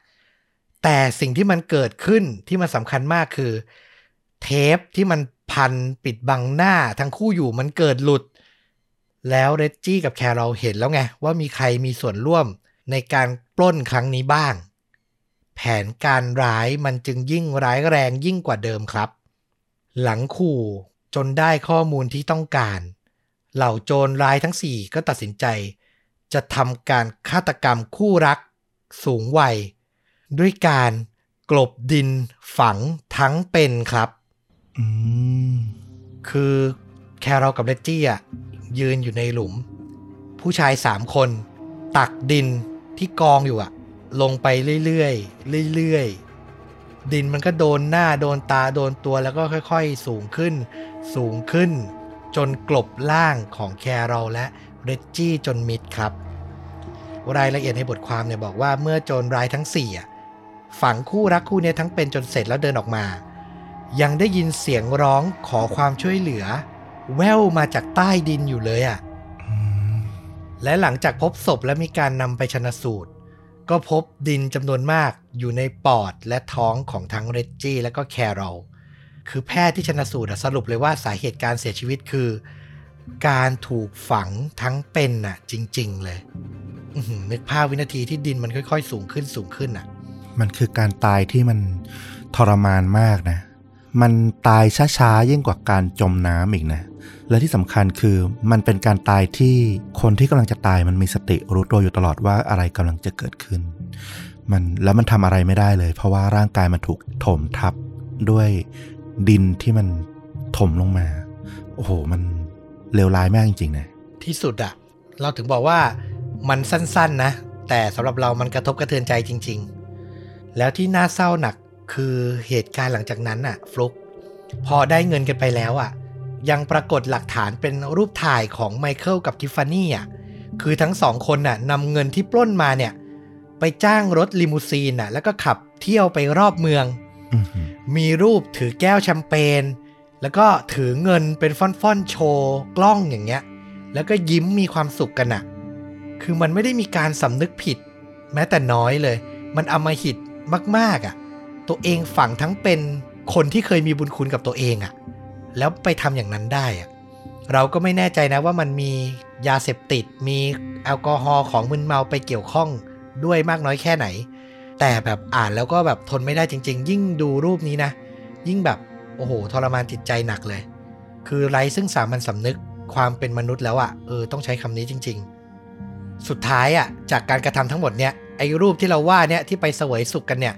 แต่สิ่งที่มันเกิดขึ้นที่มันสำคัญมากคือ เทปที่มันพันปิดบังหน้าทั้งคู่อยู่มันเกิดหลุด แล้วเรดจี้กับแครลเห็นแล้วไงว่ามีใครมีส่วนร่วมในการปล้นครั้งนี้บ้าง แผนการร้ายมันจึงยิ่งร้ายแรงยิ่งกว่าเดิมครับ หลังขู่จนได้ข้อมูลที่ต้องการ เหล่าโจรร้ายทั้งสี่ก็ตัดสินใจ จะทำการฆาตกรรมคู่รัก สูงวัย ด้วยการกลบดินฝังทั้งเป็นครับ อืม คือแคโรลกับเรดจี้อะยืนอยู่ในหลุม ผู้ชายสามคน ตักดินที่กองอยู่อะ ลงไปเรื่อยๆเรื่อยๆดินมันก็โดนหน้าโดนตาโดนตัวแล้วก็ค่อยๆ สูงขึ้น สูงขึ้น จนกลบล่างของแคโรลและเรดจี้จนมิดครับ รายละเอียดในบทความเนี่ยบอกว่าเมื่อโจรรายทั้งสี่ฝังคู่รักคู่เนี้ทั้งเป็นจนเสร็จแล้วเดินออกมา ยังได้ยินเสียงร้องขอความช่วยเหลือ แว่วมาจากใต้ดินอยู่เลยอะ่ะและหลังจากพบศพและมีการนำไปชนะสูตร ก็พบดินจำนวนมากอยู่ในปอดและท้องของทั้งเรดจี้และก็แคโรลคือแพทย์ที่ชนะสูตรสรุปเลยว่าสาเหตุการเสียชีวิตคือ การถูกฝังทั้งเป็นน่ะ จริง ๆ เลยนึกภาพวินาทีที่ดินมันค่อย ๆ สูงขึ้นสูงขึ้นอะ มันคือการตายที่มันทรมานมากนะ มันตายช้าๆยิ่งกว่าการจมน้ำอีกนะ และที่สำคัญคือมันเป็นการตายที่คนที่กำลังจะตายมันมีสติรู้ตัวอยู่ตลอดว่าอะไรกำลังจะเกิดขึ้น มันแล้วมันทำอะไรไม่ได้เลย เพราะว่าร่างกายมันถูกถมทับด้วยดินที่มันถมลงมา โอ้โห มันเลวร้ายมากจริงๆนะที่สุดอะเราถึงบอกว่ามันสั้นๆนะ แต่สำหรับเรามันกระทบกระเทือนใจจริง ๆ แล้วที่น่าเศร้าหนักคือเหตุการณ์หลังจากนั้นน่ะฟลุกพอได้เงินกันไปแล้วอะ ยังปรากฏหลักฐานเป็นรูปถ่ายของไมเคิลกับทิฟฟานี่อะคือทั้งสองคนน่ะนำเงินที่ปล้นมาเนี่ย ไปจ้างรถลิมูซีนน่ะ แล้วก็ขับเที่ยวไปรอบเมืองอื้อหือมีรูปถือแก้วแชมเปญแล้วก็ถือเงินเป็นฟ่อนๆโชว์กล้องอย่างเงี้ย แล้วก็ยิ้มมีความสุขกันอะคือมันไม่ได้มีการสำนึกผิด แม้แต่น้อยเลย มันอำมหิตมากๆอะตัวเองฝังทั้งเป็นคนที่เคยมีบุญคุณกับตัวเองอะ แล้วไปทำอย่างนั้นได้อะเราก็ไม่แน่ใจนะว่ามันมียาเสพติด มีแอลกอฮอล์ของมึนเมาไปเกี่ยวข้องด้วยมากน้อยแค่ไหน แต่แบบอ่านแล้วก็แบบทนไม่ได้จริง ๆ ยิ่งดูรูปนี้นะ ยิ่งแบบโอ้โหทรมานจิตใจหนักเลย คือไร้ซึ่งสามัญสำนึกความเป็นมนุษย์แล้วอะ่ะเออต้องใช้คำนี้จริง ๆ สุดท้ายอะ่ะจากการกระทำทั้งหมดเนี่ยไอ้รูปที่เราว่าเนี่ยที่ไปเสวยสุขกันเนี่ย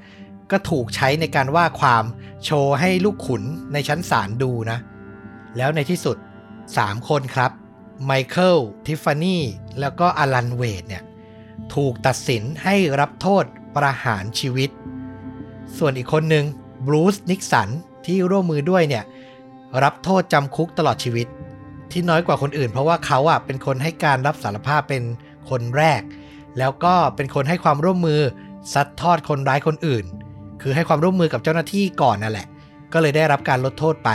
ก็ถูกใช้ในการว่าความโชว์ให้ลูกขุนในชั้นศาลดูนะ แล้วในที่สุด 3 คนครับไมเคิลทิฟฟานี่แล้วก็อลันเวดเนี่ยถูกตัดสินให้รับโทษประหารชีวิต ส่วนอีกคนหนึ่งบรูซนิกสันที่ร่วมมือด้วยเนี่ยรับโทษจำคุกตลอดชีวิต ที่น้อยกว่าคนอื่น เพราะว่าเขาอะเป็นคนให้การรับสารภาพเป็นคนแรก แล้วก็เป็นคนให้ความร่วมมือซัดทอดคนร้ายคนอื่น คือให้ความร่วมมือกับเจ้าหน้าที่ก่อนนั่นแหละ ก็เลยได้รับการลดโทษไป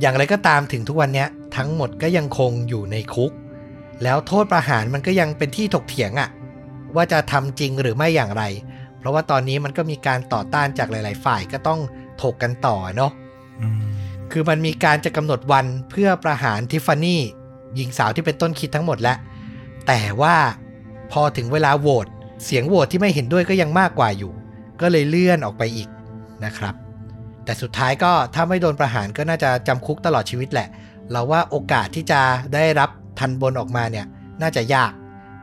อย่างไรก็ตามถึงทุกวันนี้ทั้งหมดก็ยังคงอยู่ในคุก แล้วโทษประหารมันก็ยังเป็นที่ถกเถียงอะ่ะว่าจะทำจริงหรือไม่อย่างไร เพราะว่าตอนนี้มันก็มีการต่อต้านจากหลาย ๆ ฝ่ายก็ต้องถกกันต่อเนาะอืมคือมันมีการจะกำหนดวันเพื่อประหารทิฟฟานี่หญิงสาวที่เป็นต้นคิดทั้งหมดแล้ว แต่ว่าพอถึงเวลาโหวตเสียงโหวตที่ไม่เห็นด้วยก็ยังมากกว่าอยู่ ก็เลยเลื่อนออกไปอีกนะครับ แต่สุดท้ายก็ถ้าไม่โดนประหารก็น่าจะจำคุกตลอดชีวิตแหละ เราว่าโอกาสที่จะได้รับทันบนออกมาเนี่ยน่าจะยาก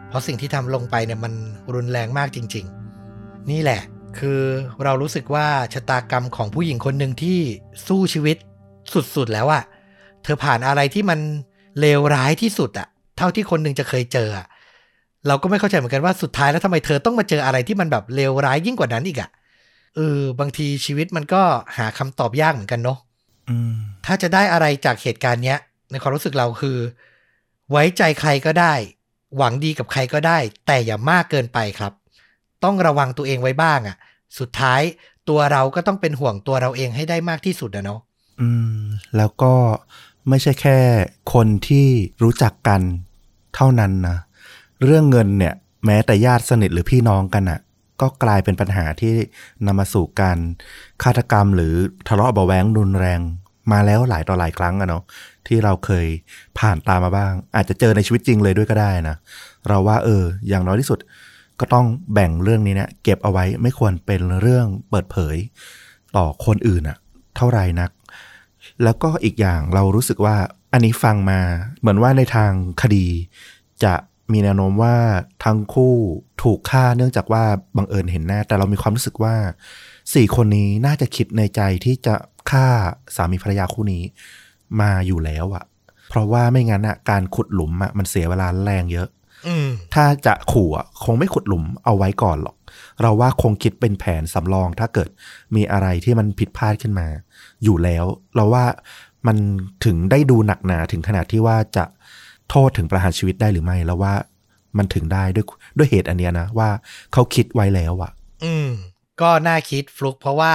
เพราะสิ่งที่ทำลงไปเนี่ยมันรุนแรงมากจริง ๆ นี่แหละ คือเรารู้สึกว่าชะตากรรมของผู้หญิงคนหนึ่งที่สู้ชีวิตสุดๆแล้วอะเธอผ่านอะไรที่มันเลวร้ายที่สุดอะเท่าที่คนหนึ่งจะเคยเจออะ เราก็ไม่เข้าใจเหมือนกันว่าสุดท้ายแล้วทำไมเธอต้องมาเจออะไรที่มันแบบเลวร้ายยิ่งกว่านั้นอีกอะเออบางทีชีวิตมันก็หาคำตอบยากเหมือนกันเนาะถ้าจะได้อะไรจากเหตุการณ์เนี้ย ในความรู้สึกเราคือ ไว้ใจใครก็ได้ หวังดีกับใครก็ได้ แต่อย่ามากเกินไปครับ ต้องระวังตัวเองไว้บ้างอะ่ะ สุดท้ายตัวเราก็ต้องเป็นห่วงตัวเราเองให้ได้มากที่สุดนะเนาะอืม แล้วก็ไม่ใช่แค่คนที่รู้จักกันเท่านั้นนะ เรื่องเงินเนี่ย แม้แต่ญาติสนิทหรือพี่น้องกันอะ่ะ ก็กลายเป็นปัญหาที่นำมาสู่การฆาตกรรมหรือทะเลาะเบาแวงรุนแรงมาแล้วหลายต่อหลายครั้งอะเนาะที่เราเคยผ่านตามมาบ้าง อาจจะเจอในชีวิตจริงเลยด้วยก็ได้นะ เราว่าเออ อย่างน้อยที่สุดก็ต้องแบ่งเรื่องนี้เนี่ยเก็บเอาไว้ไม่ควรเป็นเรื่องเปิดเผย ต่อคนอื่นอะเท่าไหร่นัก แล้วก็อีกอย่างเรารู้สึกว่าอันนี้ฟังมาเหมือนว่าในทางคดีจะ มีแนวโน้มว่าทั้งคู่ถูกฆ่าเนื่องจากว่าบังเอิญเห็นหน้า แต่เรามีความรู้สึกว่าสี่คนนี้น่าจะคิดในใจที่จะฆ่าสามีภรรยาคู่นี้มาอยู่แล้วอะเพราะว่าไม่งั้นอะการขุดหลุมอะมันเสียเวลาแรงเยอะอืมถ้าจะขู่อะคงไม่ขุดหลุมเอาไว้ก่อนหรอก เราว่าคงคิดเป็นแผนสำรอง ถ้าเกิดมีอะไรที่มันผิดพลาดขึ้นมา อยู่แล้ว เราว่ามันถึงได้ดูหนักหนาถึงขนาดที่ว่าจะ โทษถึงประหารชีวิตได้หรือไม่แล้วว่ามันถึงได้ด้วยด้วยเหตุอันเนี้ยนะว่าเขาคิดไว้แล้วอะอืม ก็น่าคิดฟลุกเพราะว่า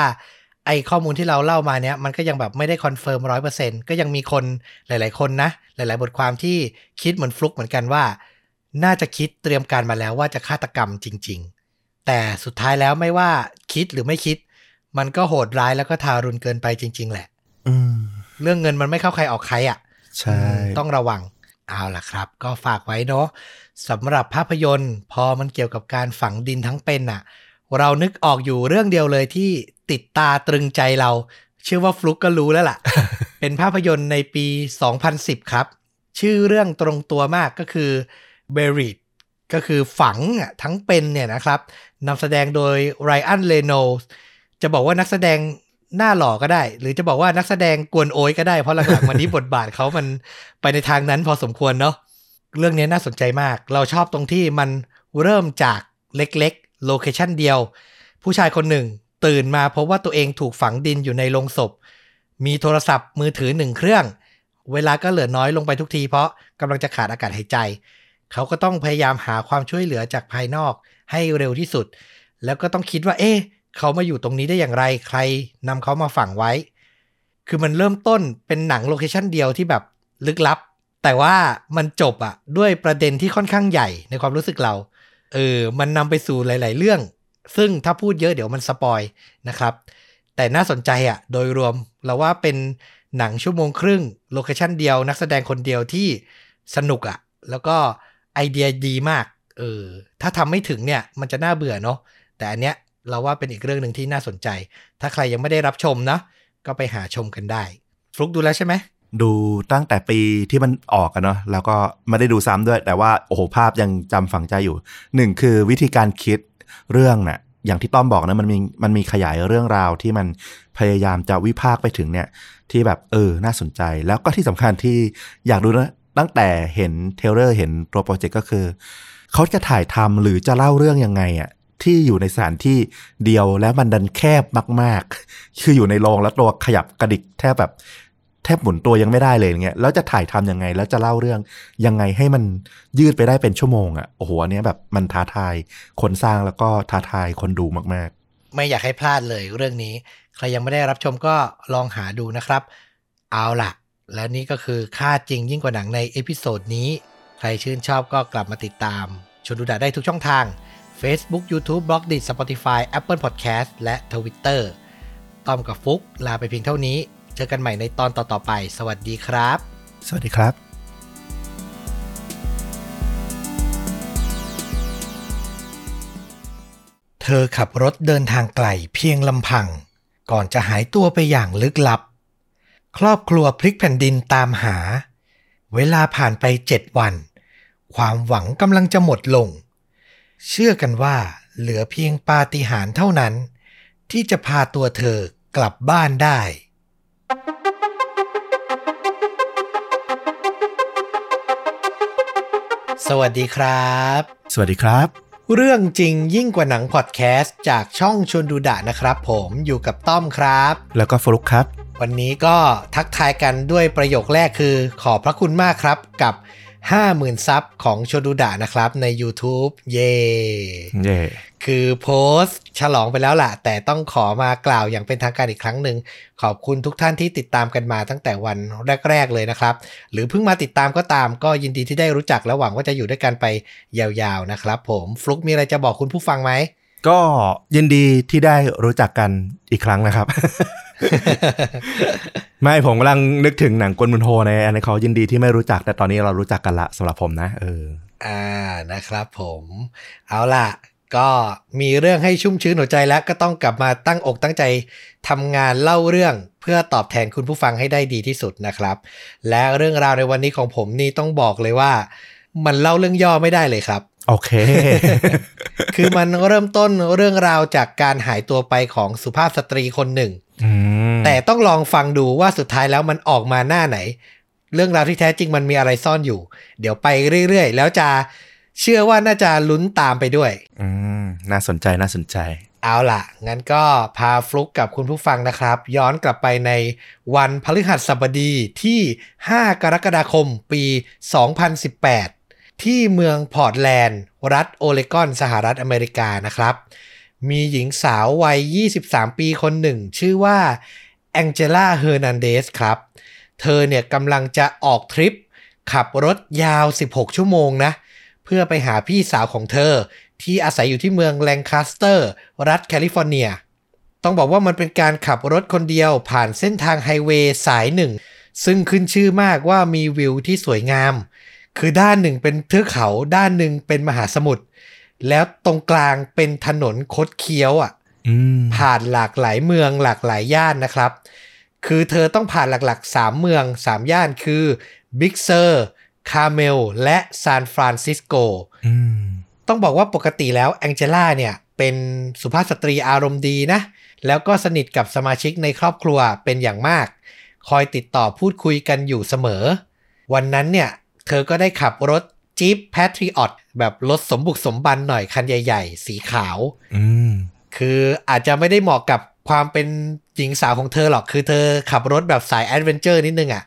ไอ้ข้อมูลที่เราเล่ามาเนี้ยมันก็ยังแบบไม่ได้ confirm ร้อยเปอร์เซ็นต์ก็ยังมีคนหลาย ๆ คนนะ หลาย ๆ บทความที่คิดเหมือนฟลุกเหมือนกันว่า น่าจะคิดเตรียมการมาแล้วว่าจะฆาตกรรมจริง ๆ แต่สุดท้ายแล้วไม่ว่าคิดหรือไม่คิด มันก็โหดร้ายแล้วก็ทารุณเกินไปจริง ๆ แหละอืมเรื่องเงินมันไม่เข้าใครออกใครอะใช่ต้องระวัง เอาล่ะครับ ก็ฝากไว้เนาะสำหรับภาพยนตร์ พอมันเกี่ยวกับการฝังดินทั้งเป็นน่ะเรานึกออกอยู่เรื่องเดียวเลยที่ติดตาตรึงใจเรา เชื่อว่าฟลุกก็รู้แล้วล่ะ เป็นภาพยนตร์ในปี 2010 ครับ ชื่อเรื่องตรงตัวมากก็คือ Buried ก็คือฝังอะทั้งเป็นเนี่ยนะครับนำแสดงโดยไรอันเลโนจะบอกว่านักแสดง หน้าหล่อก็ได้ หรือจะบอกว่านักแสดงกวนโอ๊ยก็ได้เพราะหลังๆมานี้บทบาทเขามันไปในทางนั้นพอสมควรเนาะเรื่องนี้น่าสนใจมาก เราชอบตรงที่มันเริ่มจากเล็กๆ location เดียว ผู้ชายคนหนึ่ง ตื่นมาพบว่าตัวเองถูกฝังดินอยู่ในโลงศพ มีโทรศัพท์มือถือหนึ่งเครื่อง เวลาก็เหลือน้อยลงไปทุกทีเพราะกำลังจะขาดอากาศหายใจ เขาก็ต้องพยายามหาความช่วยเหลือจากภายนอกให้เร็วที่สุด แล้วก็ต้องคิดว่าเอ๊ะ เขามาอยู่ตรงนี้ได้อย่างไรใครนำเขามาฝังไว้ คือมันเริ่มต้นเป็นหนังโลเคชันเดียวที่แบบลึกลับ แต่ว่ามันจบอะด้วยประเด็นที่ค่อนข้างใหญ่ในความรู้สึกเรา เออ มันนำไปสู่หลาย ๆ เรื่อง ซึ่งถ้าพูดเยอะเดี๋ยวมัน spoil นะครับ แต่น่าสนใจอะโดยรวมเราว่าเป็นหนังชั่วโมงครึ่ง location เดียวนักแสดงคนเดียวที่สนุกอะแล้วก็ไอเดียดีมาก เออ ถ้าทำไม่ถึงเนี่ย มันจะน่าเบื่อเนาะ แต่อันเนี้ย เราว่าเป็นอีกเรื่องหนึ่งที่น่าสนใจ ถ้าใครยังไม่ได้รับชมนะ ก็ไปหาชมกันได้ ฟลุกดูแล้วใช่ไหมดูตั้งแต่ปีที่มันออกกันเนาะแล้วก็ไม่ได้ดูซ้ำด้วย แต่ว่าโอ้โหภาพยังจำฝังใจอยู่หนึ่งคือวิธีการคิดเรื่องน่ะอย่างที่ต้อมบอกนะมันมีมันมีขยายเรื่องราวที่มันพยายามจะวิพากษ์ไปถึงเนี่ย ที่แบบเออน่าสนใจ แล้วก็ที่สำคัญที่อยากดูนะตั้งแต่เห็น trailer เห็นตัว project ก็คือ เขาจะถ่ายทำหรือจะเล่าเรื่องยังไงอะ่ะ ที่อยู่ในสถานที่เดียวแล้วมันดันแคบมาก ๆ คืออยู่ในโลงแล้วตัวขยับกระดิกแทบแบบแทบหมุนตัวยังไม่ได้เลยอย่างเงี้ยแล้วจะถ่ายทำยังไง แล้วจะเล่าเรื่องยังไงให้มันยืดไปได้เป็นชั่วโมงอะ่ะโอ้โหอันเนี้ยแบบมันท้าทายคนสร้างแล้วก็ท้าทายคนดูมากๆ ไม่อยากให้พลาดเลยเรื่องนี้ ใครยังไม่ได้รับชมก็ลองหาดูนะครับ เอาล่ะ และนี่ก็คือฆ่าจริงยิ่งกว่าหนังใน episode นี้ ใครชื่นชอบก็กลับมาติดตามชวนดูดะได้ทุกช่องทาง Facebook YouTube b l o g d i t Spotify Apple Podcast และ Twitter ต้อมกับฟลุกลาไปเพียงเท่านี้ เจอกันใหม่ในตอนต่อๆไป สวัสดีครับ สวัสดีครับเธอขับรถเดินทางไกลเพียงลำพัง ก่อนจะหายตัวไปอย่างลึกลับ ครอบครัวพลิกแผ่นดินตามหา เวลาผ่านไปเจ็ดวัน ความหวังกำลังจะหมดลง เชื่อกันว่าเหลือเพียงปาฏิหาริย์เท่านั้น ที่จะพาตัวเธอกลับบ้านได้ สวัสดีครับ สวัสดีครับ เรื่องจริงยิ่งกว่าหนังพอดแคสต์จากช่องชวนดูดะนะครับผมอยู่กับต้อมครับ แล้วก็ฟลุกครับ วันนี้ก็ทักทายกันด้วยประโยคแรกคือ ขอบพระคุณมากครับกับ 50,000 ซับของชวนดูดะนะครับ ใน YouTube เย่เย่คือโพสต์ฉลองไปแล้วล่ะ แต่ต้องขอมากล่าวอย่างเป็นทางการอีกครั้งหนึ่ง ขอบคุณทุกท่านที่ติดตามกันมาตั้งแต่วันแรก ๆ เลยนะครับ หรือเพิ่งมาติดตามก็ตามก็ยินดีที่ได้รู้จักและหวังว่าจะอยู่ด้วยกันไปยาวๆนะครับผมฟลุกมีอะไรจะบอกคุณผู้ฟังไหม ก็ยินดีที่ได้รู้จักกันอีกครั้งนะครับ ไม่ผมกำลังนึกถึงหนังกวนมุนโฮในอันนี้เขายินดีที่ไม่รู้จักแต่ตอนนี้เรารู้จักกันละสำหรับผมนะเออ อ่านะครับผม เอาล่ะ ก็มีเรื่องให้ชุ่มชื้นหัวใจแล้วก็ต้องกลับมาตั้งอกตั้งใจทำงานเล่าเรื่องเพื่อตอบแทนคุณผู้ฟังให้ได้ดีที่สุดนะครับ และเรื่องราวในวันนี้ของผมนี่ต้องบอกเลยว่า มันเล่าเรื่องย่อไม่ได้เลยครับ โอเค คือมันเริ่มต้นเรื่องราวจากการหายตัวไปของสุภาพสตรีคนหนึ่งอืมแต่ต้องลองฟังดูว่าสุดท้ายแล้วมันออกมาหน้าไหน เรื่องราวที่แท้จริงมันมีอะไรซ่อนอยู่ เดี๋ยวไปเรื่อยๆ แล้วจะเชื่อว่าน่าจะลุ้นตามไปด้วย อืม น่าสนใจน่าสนใจ เอาล่ะ งั้นก็พาฟลุกกับคุณผู้ฟังนะครับ ย้อนกลับไปในวันพฤหัสบดีที่ 5 กรกฎาคมปี 2018 ที่เมืองพอร์ตแลนด์ รัฐโอเลกอน สหรัฐอเมริกานะครับ มีหญิงสาววัย 23 ปีคนหนึ่ง ชื่อว่าแองเจล่าเฮอร์นันเดสครับ เธอเนี่ยกำลังจะออกทริป ขับรถยาว 16 ชั่วโมงนะ เพื่อไปหาพี่สาวของเธอ ที่อาศัยอยู่ที่เมืองแลงคาสเตอร์ รัฐแคลิฟอร์เนีย ต้องบอกว่ามันเป็นการขับรถคนเดียวผ่านเส้นทางไฮเวย์สายหนึ่งซึ่งขึ้นชื่อมากว่ามีวิวที่สวยงาม คือด้านหนึ่งเป็นเทือกเขาด้านหนึ่งเป็นมหาสมุทรแล้วตรงกลางเป็นถนนคดเคี้ยวอะอืมผ่านหลากหลายเมืองหลากหลายย่านนะครับ คือเธอต้องผ่านหลักๆ 3 เมือง 3 ย่านคือบิ๊กเซอร์คาเมลและซานฟรานซิสโกอืมต้องบอกว่าปกติแล้วแองเจล่าเนี่ย เป็นสุภาพสตรีอารมณ์ดีนะ แล้วก็สนิทกับสมาชิกในครอบครัวเป็นอย่างมาก คอยติดต่อพูดคุยกันอยู่เสมอ วันนั้นเนี่ย เธอก็ได้ขับรถจี๊ปแพทริออตแบบรถสมบุกสมบันหน่อยคันใหญ่ ๆ สีขาวอืมคืออาจจะไม่ได้เหมาะกับความเป็นหญิงสาวของเธอหรอก คือเธอขับรถแบบสาย adventure นิดนึงอะ่ะ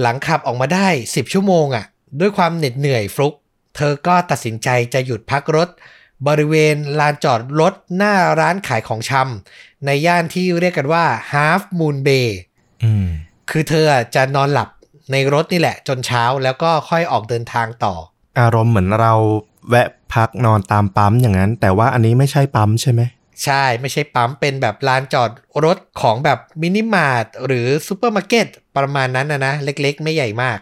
หลังขับออกมาได้ 10 ชั่วโมงอะ่ะ ด้วยความเหน็ดเหนื่อยฟลุก เธอก็ตัดสินใจจะหยุดพักรถ บริเวณลานจอดรถหน้าร้านขายของชำในย่านที่เรียกกันว่า Half Moon Bay อืมคือเธอจะนอนหลับ ในรถนี่แหละ จนเช้าแล้วก็ค่อยออกเดินทางต่อ อารมณ์เหมือนเราแวะพักนอนตามปั๊มอย่างนั้น แต่ว่าอันนี้ไม่ใช่ปั๊มใช่ไหมใช่ไม่ใช่ปั๊มเป็นแบบลานจอดรถของแบบมินิมาร์ทหรือซูเปอร์มาร์เก็ตประมาณนั้นนะนะ เล็กๆ ไม่ใหญ่มาก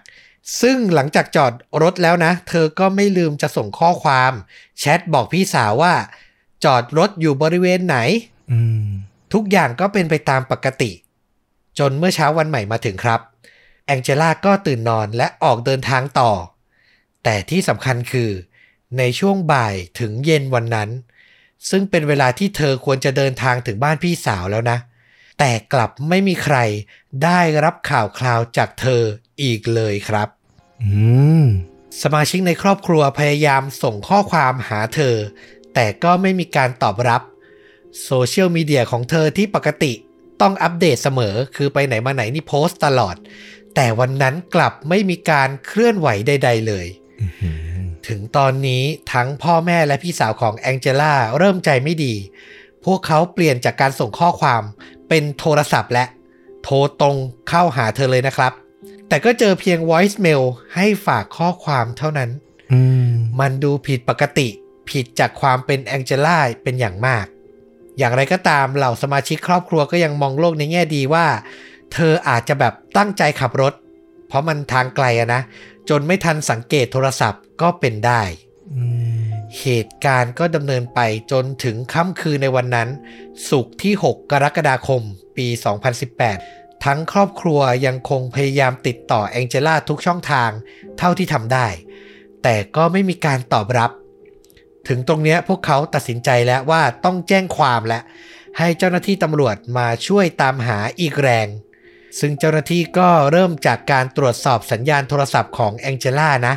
ซึ่งหลังจากจอดรถแล้วนะ เธอก็ไม่ลืมจะส่งข้อความ แชทบอกพี่สาวว่า จอดรถอยู่บริเวณไหนอืมทุกอย่างก็เป็นไปตามปกติ จนเมื่อเช้าวันใหม่มาถึงครับ แองเจล่าก็ตื่นนอนและออกเดินทางต่อ แต่ที่สำคัญคือ ในช่วงบ่ายถึงเย็นวันนั้น ซึ่งเป็นเวลาที่เธอควรจะเดินทางถึงบ้านพี่สาวแล้วนะ แต่กลับไม่มีใครได้รับข่าวคราวจากเธออีกเลยครับ อืมสมาชิกในครอบครัวพยายามส่งข้อความหาเธอ แต่ก็ไม่มีการตอบรับ โซเชียลมีเดียของเธอที่ปกติต้องอัปเดตเสมอ คือไปไหนมาไหนนี่โพสต์ตลอด แต่วันนั้นกลับไม่มีการเคลื่อนไหวใด ๆ เลยอื้อหือถึงตอนนี้ทั้งพ่อแม่และพี่สาวของแองเจล่าเริ่มใจไม่ดี พวกเขาเปลี่ยนจากการส่งข้อความเป็นโทรศัพท์และ โทรตรงเข้าหาเธอเลยนะครับ แต่ก็เจอเพียง voice mail ให้ฝากข้อความเท่านั้นอืมมันดูผิดปกติผิดจากความเป็นแองเจล่าเป็นอย่างมาก อย่างไรก็ตามเหล่าสมาชิกครอบครัวก็ยังมองโลกในแง่ดีว่า เธออาจจะแบบตั้งใจขับรถ เพราะมันทางไกลอะนะ จนไม่ทันสังเกตโทรศัพท์ก็เป็นได้อืมเหตุการณ์ก็ดำเนินไปจนถึงค่ำคืนในวันนั้นศุกร์ที่ 6 กรกฎาคม ปี 2018 ทั้งครอบครัวยังคงพยายามติดต่อแองเจล่าทุกช่องทางเท่าที่ทำได้ แต่ก็ไม่มีการตอบรับ ถึงตรงเนี้ยพวกเขาตัดสินใจแล้วว่าต้องแจ้งความและให้เจ้าหน้าที่ตำรวจมาช่วยตามหาอีกแรง ซึ่งเจ้าหน้าที่ก็เริ่มจากการตรวจสอบสัญญาณโทรศัพท์ของแองเจล่านะ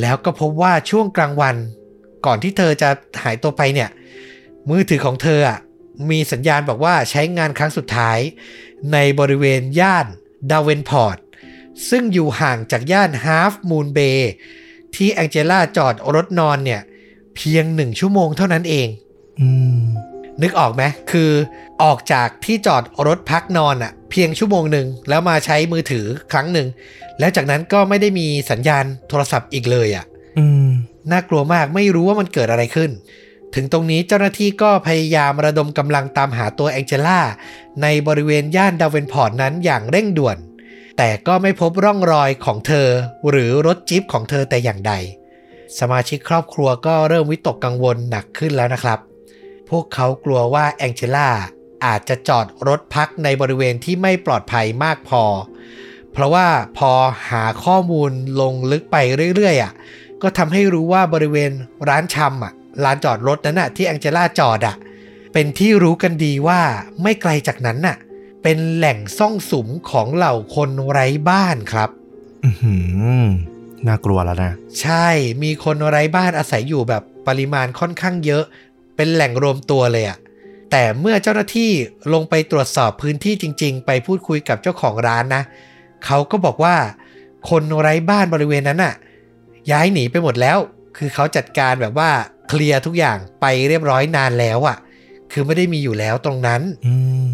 แล้วก็พบว่าช่วงกลางวัน ก่อนที่เธอจะหายตัวไปเนี่ย มือถือของเธออะมีสัญญาณบอกว่าใช้งานครั้งสุดท้าย ในบริเวณย่านดาเวนพอร์ต ซึ่งอยู่ห่างจากย่านฮาฟมูนเบย์ที่แองเจล่าจอดรถนอนเนี่ย เพียงหนึ่งชั่วโมงเท่านั้นเองอืมนึกออกไหมคือออกจากที่จอดรถพักนอนอะ เพียงชั่วโมงหนึ่งแล้วมาใช้มือถือครั้งหนึ่ง แล้วจากนั้นก็ไม่ได้มีสัญญาณโทรศัพท์อีกเลยอะอืมน่ากลัวมากไม่รู้ว่ามันเกิดอะไรขึ้น ถึงตรงนี้เจ้าหน้าที่ก็พยายามระดมกำลังตามหาตัวแองเจล่า ในบริเวณย่านดาเวนพอร์ตนั้นอย่างเร่งด่วน แต่ก็ไม่พบร่องรอยของเธอ หรือรถจิ๊ปของเธอแต่อย่างใด สมาชิกครอบครัวก็เริ่มวิตกกังวลหนักขึ้นแล้วนะครับ พวกเขากลัวว่าแองเจล่า อาจจะจอดรถพักในบริเวณที่ไม่ปลอดภัยมากพอ เพราะว่าพอหาข้อมูลลงลึกไปเรื่อยๆอะก็ทำให้รู้ว่าบริเวณร้านชำอะลานจอดรถนั้นอะที่แองเจล่าจอดอะเป็นที่รู้กันดีว่าไม่ไกลจากนั้นน่ะ เป็นแหล่งซ่องสุมของเหล่าคนไร้บ้านครับอือหือน่ากลัวแล้วนะ ใช่มีคนไร้บ้านอาศัยอยู่แบบปริมาณค่อนข้างเยอะ เป็นแหล่งรวมตัวเลยอะ แต่เมื่อเจ้าหน้าที่ลงไปตรวจสอบพื้นที่จริง ๆ ไปพูดคุยกับเจ้าของร้านนะ เขาก็บอกว่า คนไร้บ้านบริเวณนั้นอะย้ายหนีไปหมดแล้ว คือเขาจัดการแบบว่าเคลียร์ทุกอย่างไปเรียบร้อยนานแล้วอะคือไม่ได้มีอยู่แล้วตรงนั้นอืม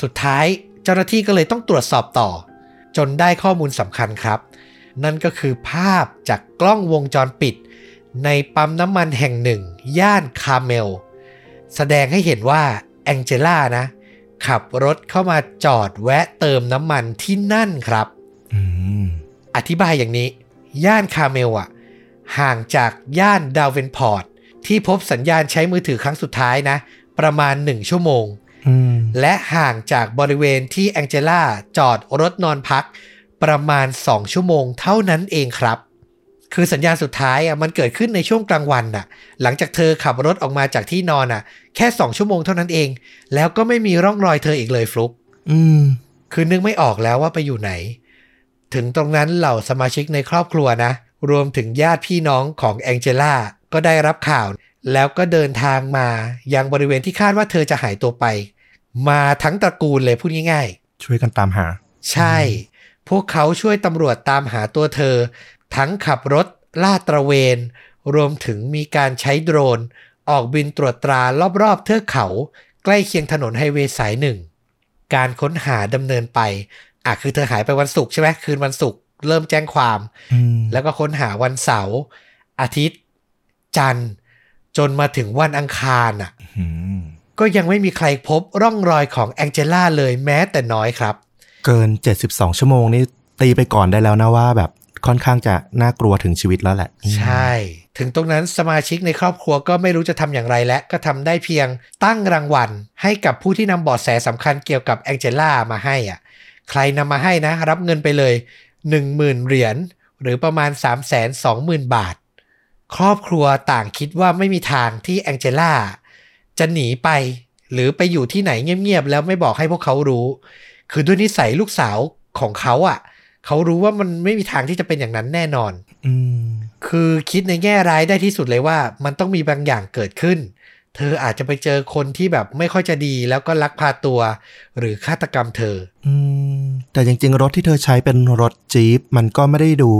สุดท้ายเจ้าหน้าที่ก็เลยต้องตรวจสอบต่อ จนได้ข้อมูลสำคัญครับ นั่นก็คือภาพจากกล้องวงจรปิด ในปั๊มน้ำมันแห่งหนึ่ง ย่านคาร์เมล แสดงให้เห็นว่าแองเจล่านะ ขับรถเข้ามาจอดแวะเติมน้ำมันที่นั่นครับอืมอธิบายอย่างนี้ ย่านคาร์เมลอะห่างจากย่านดาวเวนพอร์ต ที่พบสัญญาณใช้มือถือครั้งสุดท้ายนะ ประมาณ1ชั่วโมงอืมและห่างจากบริเวณที่แองเจล่าจอดรถนอนพัก ประมาณ2ชั่วโมงเท่านั้นเองครับ คือสัญญาณสุดท้ายอะมันเกิดขึ้นในช่วงกลางวันน่ะ หลังจากเธอขับรถออกมาจากที่นอนอะ แค่2ชั่วโมงเท่านั้นเอง แล้วก็ไม่มีร่องรอยเธออีกเลยฟลุก อืม คือนึกไม่ออกแล้วว่าไปอยู่ไหน ถึงตรงนั้นเหล่าสมาชิกในครอบครัวนะ รวมถึงญาติพี่น้องของแองเจล่าก็ได้รับข่าว แล้วก็เดินทางมายังบริเวณที่คาดว่าเธอจะหายตัวไป มาทั้งตระกูลเลยพูดง่ายๆ ช่วยกันตามหา ใช่ พวกเขาช่วยตำรวจตามหาตัวเธอ ทั้งขับรถลาดตระเวน รวมถึงมีการใช้โดรน ออกบินตรวจตรารอบๆเทือกเขา ใกล้เคียงถนนไฮเวย์สายหนึ่ง การค้นหาดำเนินไป อะคือเธอหายไปวันศุกร์ใช่ไหมคืนวันศุกร์เริ่มแจ้งความอืมแล้วก็ค้นหาวันเสาร์อาทิตย์ จันทร์ จนมาถึงวันอังคารอะอืมก็ยังไม่มีใครพบร่องรอยของแองเจล่าเลยแม้แต่น้อยครับ เกิน 72 ชั่วโมงนี่ตีไปก่อนได้แล้วนะว่าแบบ ค่อนข้างจะน่ากลัวถึงชีวิตแล้วแหละ ใช่ ถึงตรงนั้นสมาชิกในครอบครัวก็ไม่รู้จะทำอย่างไรและก็ทำได้เพียงตั้งรางวัล ให้กับผู้ที่นำเบาะแสสำคัญเกี่ยวกับแองเจล่ามาให้อะใครนำมาให้นะ รับเงินไปเลย 10,000 เหรียญหรือประมาณ 320,000 บาท ครอบครัวต่างคิดว่าไม่มีทางที่แองเจล่าจะหนีไป หรือไปอยู่ที่ไหนเงียบๆแล้วไม่บอกให้พวกเขารู้ คือด้วยนิสัยลูกสาวของเขาอะ เขารู้ว่ามันไม่มีทางที่จะเป็นอย่างนั้นแน่นอน อืมคือคิดในแง่ร้ายได้ที่สุดเลยว่า มันต้องมีบางอย่างเกิดขึ้น เธออาจจะไปเจอคนที่แบบไม่ค่อยจะดีแล้วก็ลักพาตัว หรือฆาตกรรมเธอ อืม แต่จริง ๆ รถที่เธอใช้เป็นรถจี๊ปมันก็ไม่ได้ดู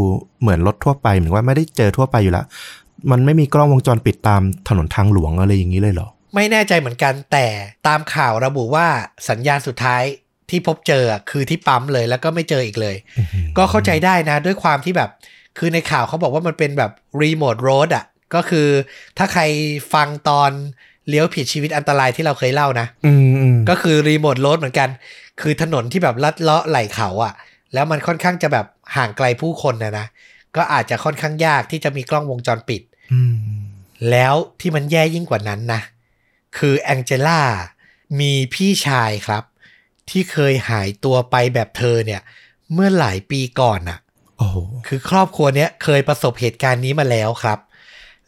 เหมือนรถทั่วไปเหมือนว่าไม่ได้เจอทั่วไปอยู่แล้วมันไม่มีกล้องวงจรปิดตามถนนทางหลวงอะไรอย่างนี้เลยเหรอ ไม่แน่ใจเหมือนกันแต่ตามข่าวระบุว่าสัญญาณสุดท้าย ที่พบเจอคือที่ปั๊มเลยแล้วก็ไม่เจออีกเลย ก็เข้าใจได้นะ ด้วยความที่แบบ คือในข่าวเขาบอกว่ามันเป็นแบบรีโมทโรดอะ ก็คือถ้าใครฟังตอนเลี้ยวผิดชีวิตอันตรายที่เราเคยเล่านะอืมอืมก็คือรีโมทโรดเหมือนกัน คือถนนที่แบบลัดเลาะไหลเขาอะ่ะ แล้วมันค่อนข้างจะแบบห่างไกลผู้คนนะนะก็อาจจะค่อนข้างยากที่จะมีกล้องวงจรปิดอืมแล้วที่มันแย่ยิ่งกว่านั้นนะ คือแองเจล่ามีพี่ชายครับ ที่เคยหายตัวไปแบบเธอเนี่ย เมื่อหลายปีก่อนน่ะโอ้โหคือครอบครัวเนี้ยเคยประสบเหตุการณ์นี้มาแล้วครับ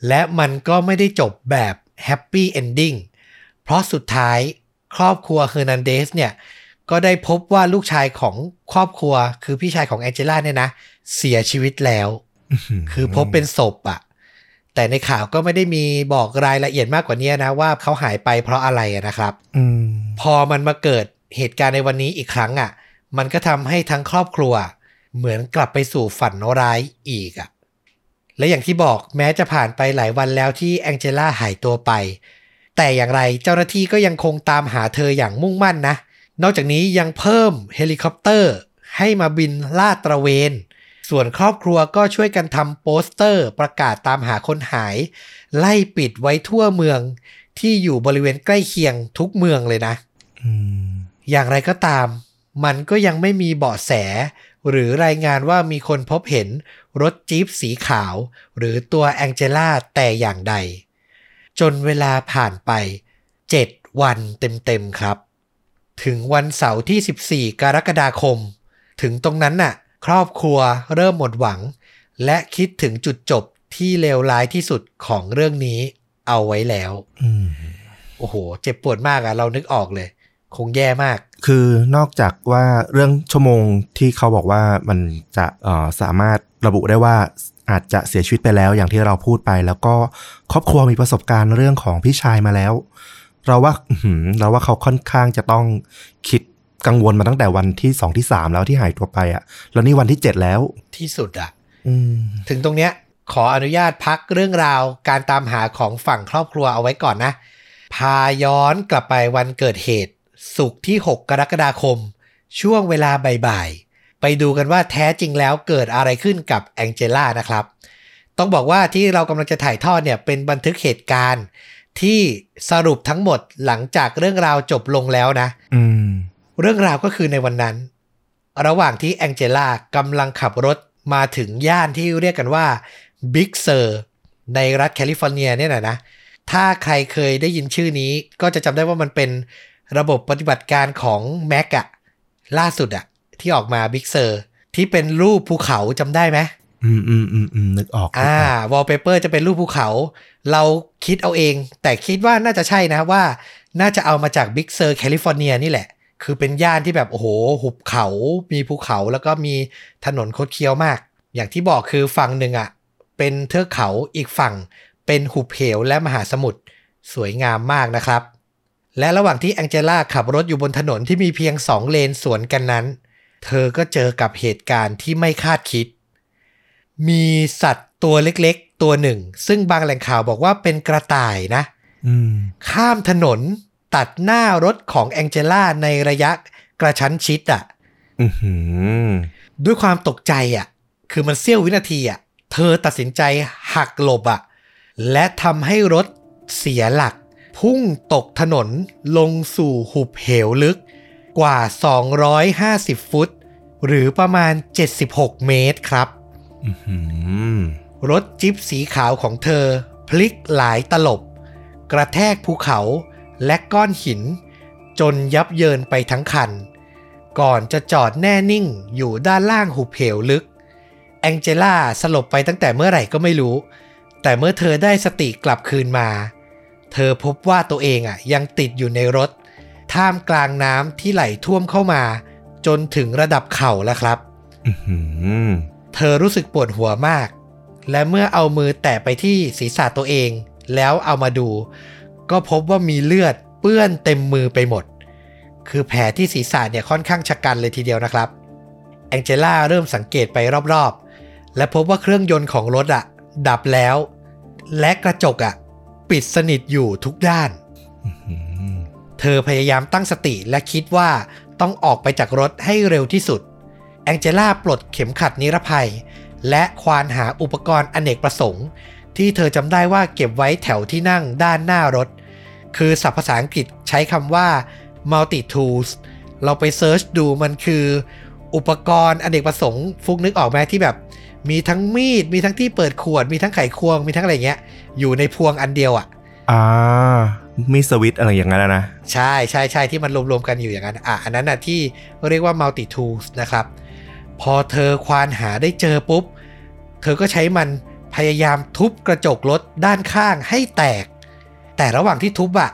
และมันก็ไม่ได้จบแบบ happy ending เพราะสุดท้ายครอบครัวเฮอร์นันเดสเนี่ย ก็ได้พบว่าลูกชายของครอบครัว คือพี่ชายของแองเจล่าเนี่ยนะ เสียชีวิตแล้ว คือพบเป็นศพอะแต่ในข่าวก็ไม่ได้มีบอกรายละเอียดมากกว่านี้นะ ว่าเขาหายไปเพราะอะไรอะนะครับอืมพอมันมาเกิด เหตุการณ์ในวันนี้อีกครั้งอะ มันก็ทำให้ทั้งครอบครัว เหมือนกลับไปสู่ฝันร้ายอีกอะ และอย่างที่บอกแม้จะผ่านไปหลายวันแล้วที่แองเจล่าหายตัวไป แต่อย่างไรเจ้าหน้าที่ก็ยังคงตามหาเธออย่างมุ่งมั่นนะ นอกจากนี้ยังเพิ่มเฮลิคอปเตอร์ ให้มาบินลาดตระเวน ส่วนครอบครัวก็ช่วยกันทำโปสเตอร์ประกาศตามหาคนหาย ไล่ปิดไว้ทั่วเมืองที่อยู่บริเวณใกล้เคียงทุกเมืองเลยนะ อืม อย่างไรก็ตาม มันก็ยังไม่มีเบาะแส หรือรายงานว่ามีคนพบเห็นรถจี๊ปสีขาว หรือตัวแองเจล่าแต่อย่างใด จนเวลาผ่านไป 7 วันเต็มๆครับ ถึงวันเสาร์ที่ 14 กรกฎาคม ถึงตรงนั้นน่ะ ครอบครัวเริ่มหมดหวัง และคิดถึงจุดจบที่เลวร้ายที่สุดของเรื่องนี้เอาไว้แล้วอืมโอ้โห เจ็บปวดมากอะเรานึกออกเลย คงแย่มาก คือนอกจากว่าเรื่องชั่วโมงที่เขาบอกว่ามันจะเอ่อสามารถระบุได้ว่าอาจจะเสียชีวิตไปแล้วอย่างที่เราพูดไป แล้วก็ครอบครัวมีประสบการณ์เรื่องของพี่ชายมาแล้ว เราว่าอื้อหือเราว่าเขาค่อนข้างจะต้องคิดกังวลมาตั้งแต่วันที่สองที่สามแล้วที่หายตัวไปอะ่ะ แล้วนี่วันที่เจ็ดแล้วที่สุดอะอืมถึงตรงเนี้ย ขออนุญาตพักเรื่องราวการตามหาของฝั่งครอบครัวเอาไว้ก่อนนะ พาย้อนกลับไปวันเกิดเหตุ สุกร์ที่ 6 กรกฎาคม ช่วงเวลาบ่ายๆ ไปดูกันว่าแท้จริงแล้วเกิดอะไรขึ้นกับแองเจล่านะครับ ต้องบอกว่าที่เรากำลังจะถ่ายทอดเนี่ยเป็นบันทึกเหตุการณ์ ที่สรุปทั้งหมดหลังจากเรื่องราวจบลงแล้วนะอืมเรื่องราวก็คือในวันนั้น ระหว่างที่แองเจล่ากำลังขับรถมาถึงย่านที่เรียกกันว่าบิ๊กเซอร์ในรัฐแคลิฟอร์เนียเนี่ยนะนะถ้าใครเคยได้ยินชื่อนี้ก็จะจำได้ว่ามันเป็น ระบบปฏิบัติการของ Mac อะล่าสุดอะที่ออกมาบิ๊กเซอร์ที่เป็นรูปภูเขาจำได้ไหมอืมอืมอืมอืมนึกออกนึกอ่าออกวอลเปเปอร์จะเป็นรูปภูเขา เราคิดเอาเอง แต่คิดว่าน่าจะใช่นะว่า น่าจะเอามาจากบิ๊กเซอร์แคลิฟอร์เนียนี่แหละ คือเป็นย่านที่แบบ โอ้โห หุบเขา มีภูเขาแล้วก็มีถนนคดเคี้ยวมาก อย่างที่บอกคือฝั่งหนึ่งอะ่ะเป็นเทือกเขาอีกฝั่งเป็นหุบเหวและมหาสมุทรสวยงามมากนะครับ และระหว่างที่แองเจล่าขับรถอยู่บนถนนที่มีเพียงสองเลนสวนกันนั้น เธอก็เจอกับเหตุการณ์ที่ไม่คาดคิด มีสัตว์ตัวเล็กๆ ตัวหนึ่ง ซึ่งบางแหล่งข่าวบอกว่าเป็นกระต่ายนะอืมข้ามถนนตัดหน้ารถของแองเจล่าในระยะกระชั้นชิดอะ่ะอือหือด้วยความตกใจอะ่ะ คือมันเสี้ยววินาทีอะ เธอตัดสินใจหักหลบอะ และทำให้รถเสียหลัก พุ่งตกถนนลงสู่หุบเหวลึกกว่า 250 ฟุต หรือประมาณ 76 เมตรครับอื้อหือรถจิ๊บสีขาวของเธอ พลิกหลายตลบ กระแทกภูเขาและก้อนหิน จนยับเยินไปทั้งคัน ก่อนจะจอดแน่นิ่งอยู่ด้านล่างหุบเหวลึก แองเจล่าสลบไปตั้งแต่เมื่อไหร่ก็ไม่รู้ แต่เมื่อเธอได้สติกลับคืนมา เธอพบว่าตัวเองอะยังติดอยู่ในรถ ท่ามกลางน้ำที่ไหลท่วมเข้ามา จนถึงระดับเข่าแล้วครับอื้อหือเธอรู้สึกปวดหัวมาก และเมื่อเอามือแตะไปที่ศีรษะตัวเอง แล้วเอามาดู ก็พบว่ามีเลือดเปื้อนเต็มมือไปหมด คือแผลที่ศีรษะเนี่ยค่อนข้างชะกันเลยทีเดียวนะครับ แองเจล่าเริ่มสังเกตไปรอบๆ และพบว่าเครื่องยนต์ของรถอะดับแล้ว และกระจกอะ ปิดสนิทอยู่ทุกด้านอื้อหือเธอพยายามตั้งสติและคิดว่าต้องออกไปจากรถให้เร็วที่สุด แองเจล่าปลดเข็มขัดนิรภัย และควานหาอุปกรณ์อเนกประสงค์ ที่เธอจำได้ว่าเก็บไว้แถวที่นั่งด้านหน้ารถ คือศัพท์ภาษาอังกฤษใช้คำว่า multi tools เราไปเซิร์ชดูมันคือ อุปกรณ์อเนกประสงค์ ฟุกนึกออกไหมที่แบบ มีทั้งมีด มีทั้งที่เปิดขวด มีทั้งไขควง มีทั้งอะไรเงี้ย อยู่ในพวงอันเดียวอะ่ะ อ่า มีสวิตช์อะไรอย่างนั้นอะนะ ใช่ใช่ใช่ที่มันรวมๆกันอยู่อย่างนั้น อะ อันนั้นน่ะที่เรียกว่า multi tools นะครับ พอเธอควานหาได้เจอปุ๊บ เธอก็ใช้มันพยายามทุบกระจกรถด้านข้างให้แตก แต่ระหว่างที่ทุบอะ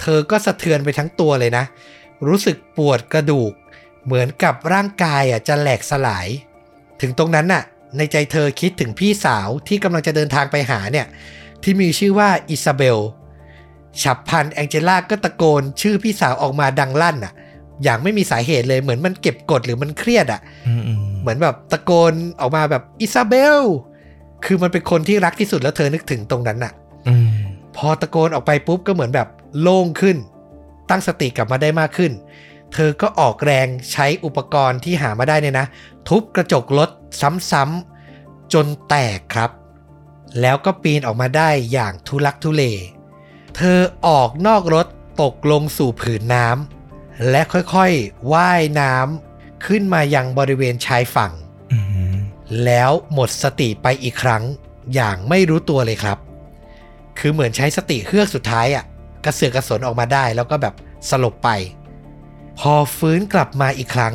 เธอก็สะเทือนไปทั้งตัวเลยนะ รู้สึกปวดกระดูก เหมือนกับร่างกายอะจะแหลกสลาย ถึงตรงนั้นน่ะ ในใจเธอคิดถึงพี่สาวที่กำลังจะเดินทางไปหาเนี่ย ที่มีชื่อว่าอิซาเบล ฉับพลันแองเจล่าก็ตะโกน ชื่อพี่สาวออกมาดังลั่นอะ อย่างไม่มีสาเหตุเลยเหมือนมันเก็บกดหรือมันเครียดอะอืมอืมเหมือนแบบตะโกนออกมาแบบอิซาเบล คือมันเป็นคนที่รักที่สุดแล้วเธอนึกถึงตรงนั้นน่ะอืมพอตะโกนออกไปปุ๊บก็เหมือนแบบโล่งขึ้น ตั้งสติกลับมาได้มากขึ้น เธอก็ออกแรงใช้อุปกรณ์ที่หามาได้เนี่ยนะ ทุบกระจกรถซ้ำๆจนแตกครับ แล้วก็ปีนออกมาได้อย่างทุลักทุเล เธอออกนอกรถตกลงสู่ผืนน้ำและค่อยๆว่ายน้ำขึ้นมายังบริเวณชายฝั่งอืมแล้วหมดสติไปอีกครั้งอย่างไม่รู้ตัวเลยครับ คือเหมือนใช้สติเฮือกสุดท้ายอะ่ะกระเสือกกระสนออกมาได้แล้วก็แบบสลบไป พอฟื้นกลับมาอีกครั้ง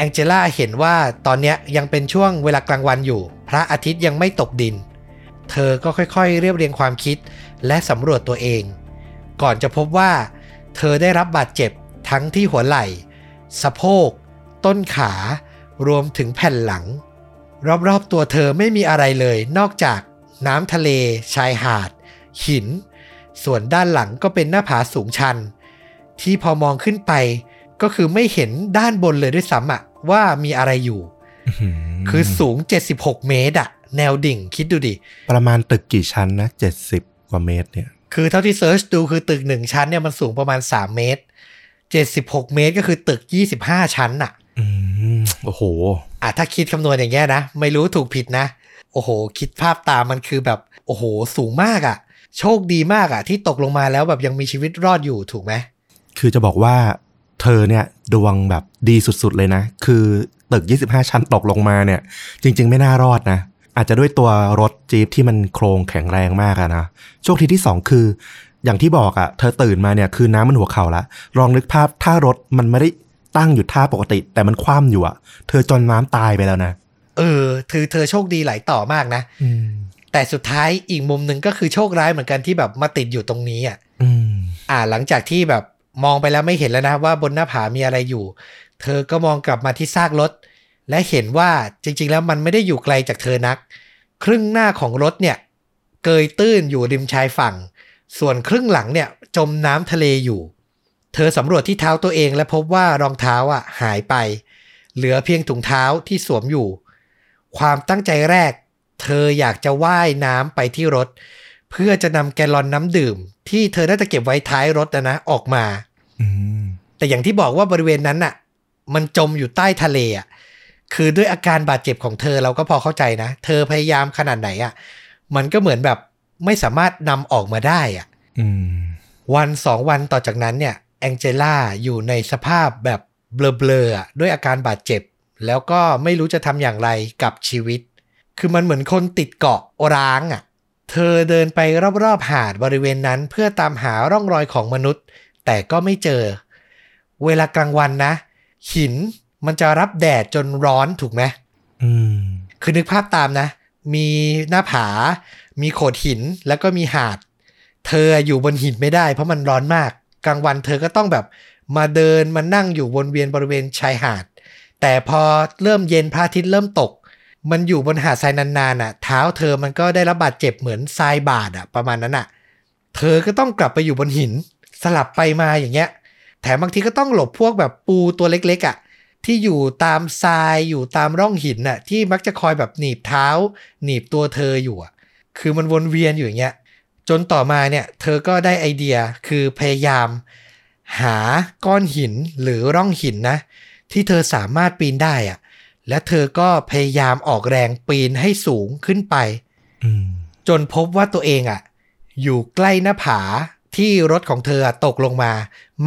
แองเจล่าเห็นว่าตอนนี้ยังเป็นช่วงเวลากลางวันอยู่ พระอาทิตย์ยังไม่ตกดิน เธอก็ค่อยๆ เรียบเรียงความคิดและสำรวจตัวเอง ก่อนจะพบว่า เธอได้รับบาดเจ็บทั้งที่หัวไหล่ สะโพก ต้นขารวมถึงแผ่นหลัง รอบๆตัวเธอไม่มีอะไรเลย นอกจากน้ำทะเล ชายหาด หิน ส่วนด้านหลังก็เป็นหน้าผาสูงชัน ที่พอมองขึ้นไปก็คือไม่เห็นด้านบนเลยด้วยซ้ำอะ ว่ามีอะไรอยู่อื้อหืคือสูง 76 เมตรอะแนวดิ่งคิดดูดิ ประมาณตึกกี่ชั้นนะเจ็ดสิบกว่าเมตรเนี่ย คือเท่าที่เซิร์ชดูคือตึก 1 ชั้นเนี่ยมันสูงประมาณ 3 เมตร 76 เมตรก็คือตึก 25 ชั้นอะอืมโอ้โหอะถ้าคิดคำนวณอย่างเงี้ยนะ ไม่รู้ถูกผิดนะ โอ้โห คิดภาพตามมันคือแบบ โอ้โห สูงมากอะ่ะ โชคดีมากอะ่ะ ที่ตกลงมาแล้วแบบยังมีชีวิตรอดอยู่ถูกไหม คือจะบอกว่า เธอเนี่ยดวงแบบดีสุดๆเลยนะ คือตึก 25 ชั้นตกลงมาเนี่ย จริง ๆ ไม่น่ารอดนะ อาจจะด้วยตัวรถจี๊ปที่มันโครงแข็งแรงมากอะนะโชคดีที่ 2 คือ อย่างที่บอกอะเธอตื่นมาเนี่ยคือน้ำมันหัวเข่าละลองนึกภาพถ้ารถมันไม่ได้ตั้งอยู่ท่าปกติ แต่มันคว่ำอยู่อะเธอจนน้ำตายไปแล้วนะเออคือเธอโชคดีหลายต่อมากนะอืมแต่สุดท้ายอีกมุมหนึ่งก็คือโชคร้ายเหมือนกันที่แบบมาติดอยู่ตรงนี้อะอืมอ่า หลังจากที่แบบ มองไปแล้วไม่เห็นแล้วนะว่าบนหน้าผามีอะไรอยู่ เธอก็มองกลับมาที่ซากรถ และเห็นว่าจริง ๆ แล้วมันไม่ได้อยู่ไกลจากเธอนัก ครึ่งหน้าของรถเนี่ยเกยตื้นอยู่ริมชายฝั่ง ส่วนครึ่งหลังเนี่ยจมน้ำทะเลอยู่ เธอสำรวจที่เท้าตัวเองและพบว่ารองเท้าอะหายไป เหลือเพียงถุงเท้าที่สวมอยู่ ความตั้งใจแรก เธออยากจะว่ายน้ำไปที่รถ เพื่อจะนำแกลลอนน้ำดื่ม ที่เธอน่าจะเก็บไว้ท้ายรถนะนะออกมาอืมแต่อย่างที่บอกว่าบริเวณนั้นน่ะ มันจมอยู่ใต้ทะเลอะคือด้วยอาการบาดเจ็บของเธอเราก็พอเข้าใจนะ เธอพยายามขนาดไหนอะ่ะ มันก็เหมือนแบบไม่สามารถนำออกมาได้อะ่ะอืมวันสองวันต่อจากนั้นเนี่ย แองเจล่าอยู่ในสภาพแบบเบลอๆอะด้วยอาการบาดเจ็บ แล้วก็ไม่รู้จะทำอย่างไรกับชีวิต คือมันเหมือนคนติดเกาะร้างอะ่ะ เธอเดินไปรอบๆหาดบริเวณนั้นเพื่อตามหาร่องรอยของมนุษย์ แต่ก็ไม่เจอ เวลากลางวันนะ หินมันจะรับแดดจนร้อนถูกไหมอืม คือนึกภาพตามนะ มีหน้าผา มีโขดหินแล้วก็มีหาด เธออยู่บนหินไม่ได้ เพราะมันร้อนมาก กลางวันเธอก็ต้องแบบ มาเดินมานั่งอยู่วนเวียนบริเวณชายหาด แต่พอเริ่มเย็นพระอาทิตย์เริ่มตก มันอยู่บนหาดทรายนานๆอะ เท้าเธอมันก็ได้รับบาดเจ็บเหมือนทรายบาดอะ ประมาณนั้นอะ เธอก็ต้องกลับไปอยู่บนหิน สลับไปมาอย่างเงี้ย แถมบางทีก็ต้องหลบพวกแบบปูตัวเล็กๆอะที่อยู่ตามทรายอยู่ตามร่องหินน่ะ ที่มักจะคอยแบบหนีบเท้า หนีบตัวเธออยู่อะ คือมันวนเวียนอยู่อย่างเงี้ย จนต่อมาเนี่ย เธอก็ได้ไอเดียคือพยายาม หาก้อนหินหรือร่องหินนะ ที่เธอสามารถปีนได้อะ และเธอก็พยายามออกแรงปีนให้สูงขึ้นไปอืมจนพบว่าตัวเองอะ อยู่ใกล้หน้าผาที่รถของเธออะตกลงมา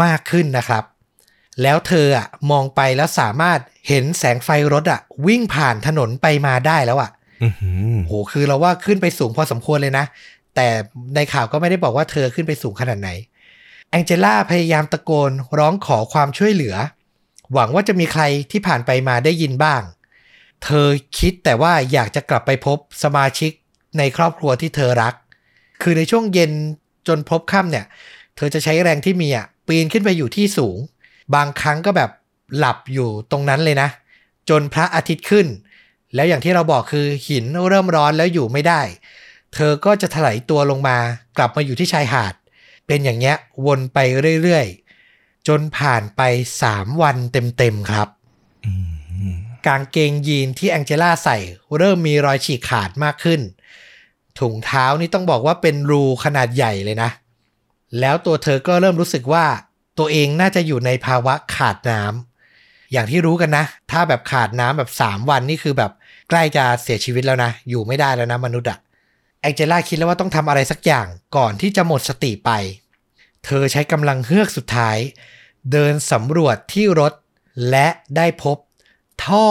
มากขึ้นนะครับ แล้วเธออะมองไปแล้วสามารถเห็นแสงไฟรถอะ วิ่งผ่านถนนไปมาได้แล้วอะอือหือโหคือเราว่าขึ้นไปสูงพอสมควรเลยนะ แต่ในข่าวก็ไม่ได้บอกว่าเธอขึ้นไปสูงขนาดไหน แองเจล่าพยายามตะโกนร้องขอความช่วยเหลือ หวังว่าจะมีใครที่ผ่านไปมาได้ยินบ้าง เธอคิดแต่ว่าอยากจะกลับไปพบสมาชิกในครอบครัวที่เธอรัก คือในช่วงเย็นจนพบค่ำเนี่ย เธอจะใช้แรงที่มีอะปีนขึ้นไปอยู่ที่สูง บางครั้งก็แบบหลับอยู่ตรงนั้นเลยนะ จนพระอาทิตย์ขึ้น แล้วอย่างที่เราบอกคือหินเริ่มร้อนแล้วอยู่ไม่ได้ เธอก็จะถลายตัวลงมากลับมาอยู่ที่ชายหาด เป็นอย่างเงี้ยวนไปเรื่อยๆ จนผ่านไป3วันเต็มๆครับอืมกางเกงยีนที่แองเจล่าใส่เริ่มมีรอยฉีกขาดมากขึ้น ถุงเท้านี่ต้องบอกว่าเป็นรูขนาดใหญ่เลยนะ แล้วตัวเธอก็เริ่มรู้สึกว่าตัวเองน่าจะอยู่ในภาวะขาดน้ำอย่างที่รู้กันนะ ถ้าแบบขาดน้ำแบบ3วันนี่คือแบบใกล้จะเสียชีวิตแล้วนะ อยู่ไม่ได้แล้วนะมนุษย์อะแองเจล่าคิดแล้วว่าต้องทำอะไรสักอย่างก่อนที่จะหมดสติไป เธอใช้กำลังเฮือกสุดท้าย เดินสำรวจที่รถ และได้พบ ท่อ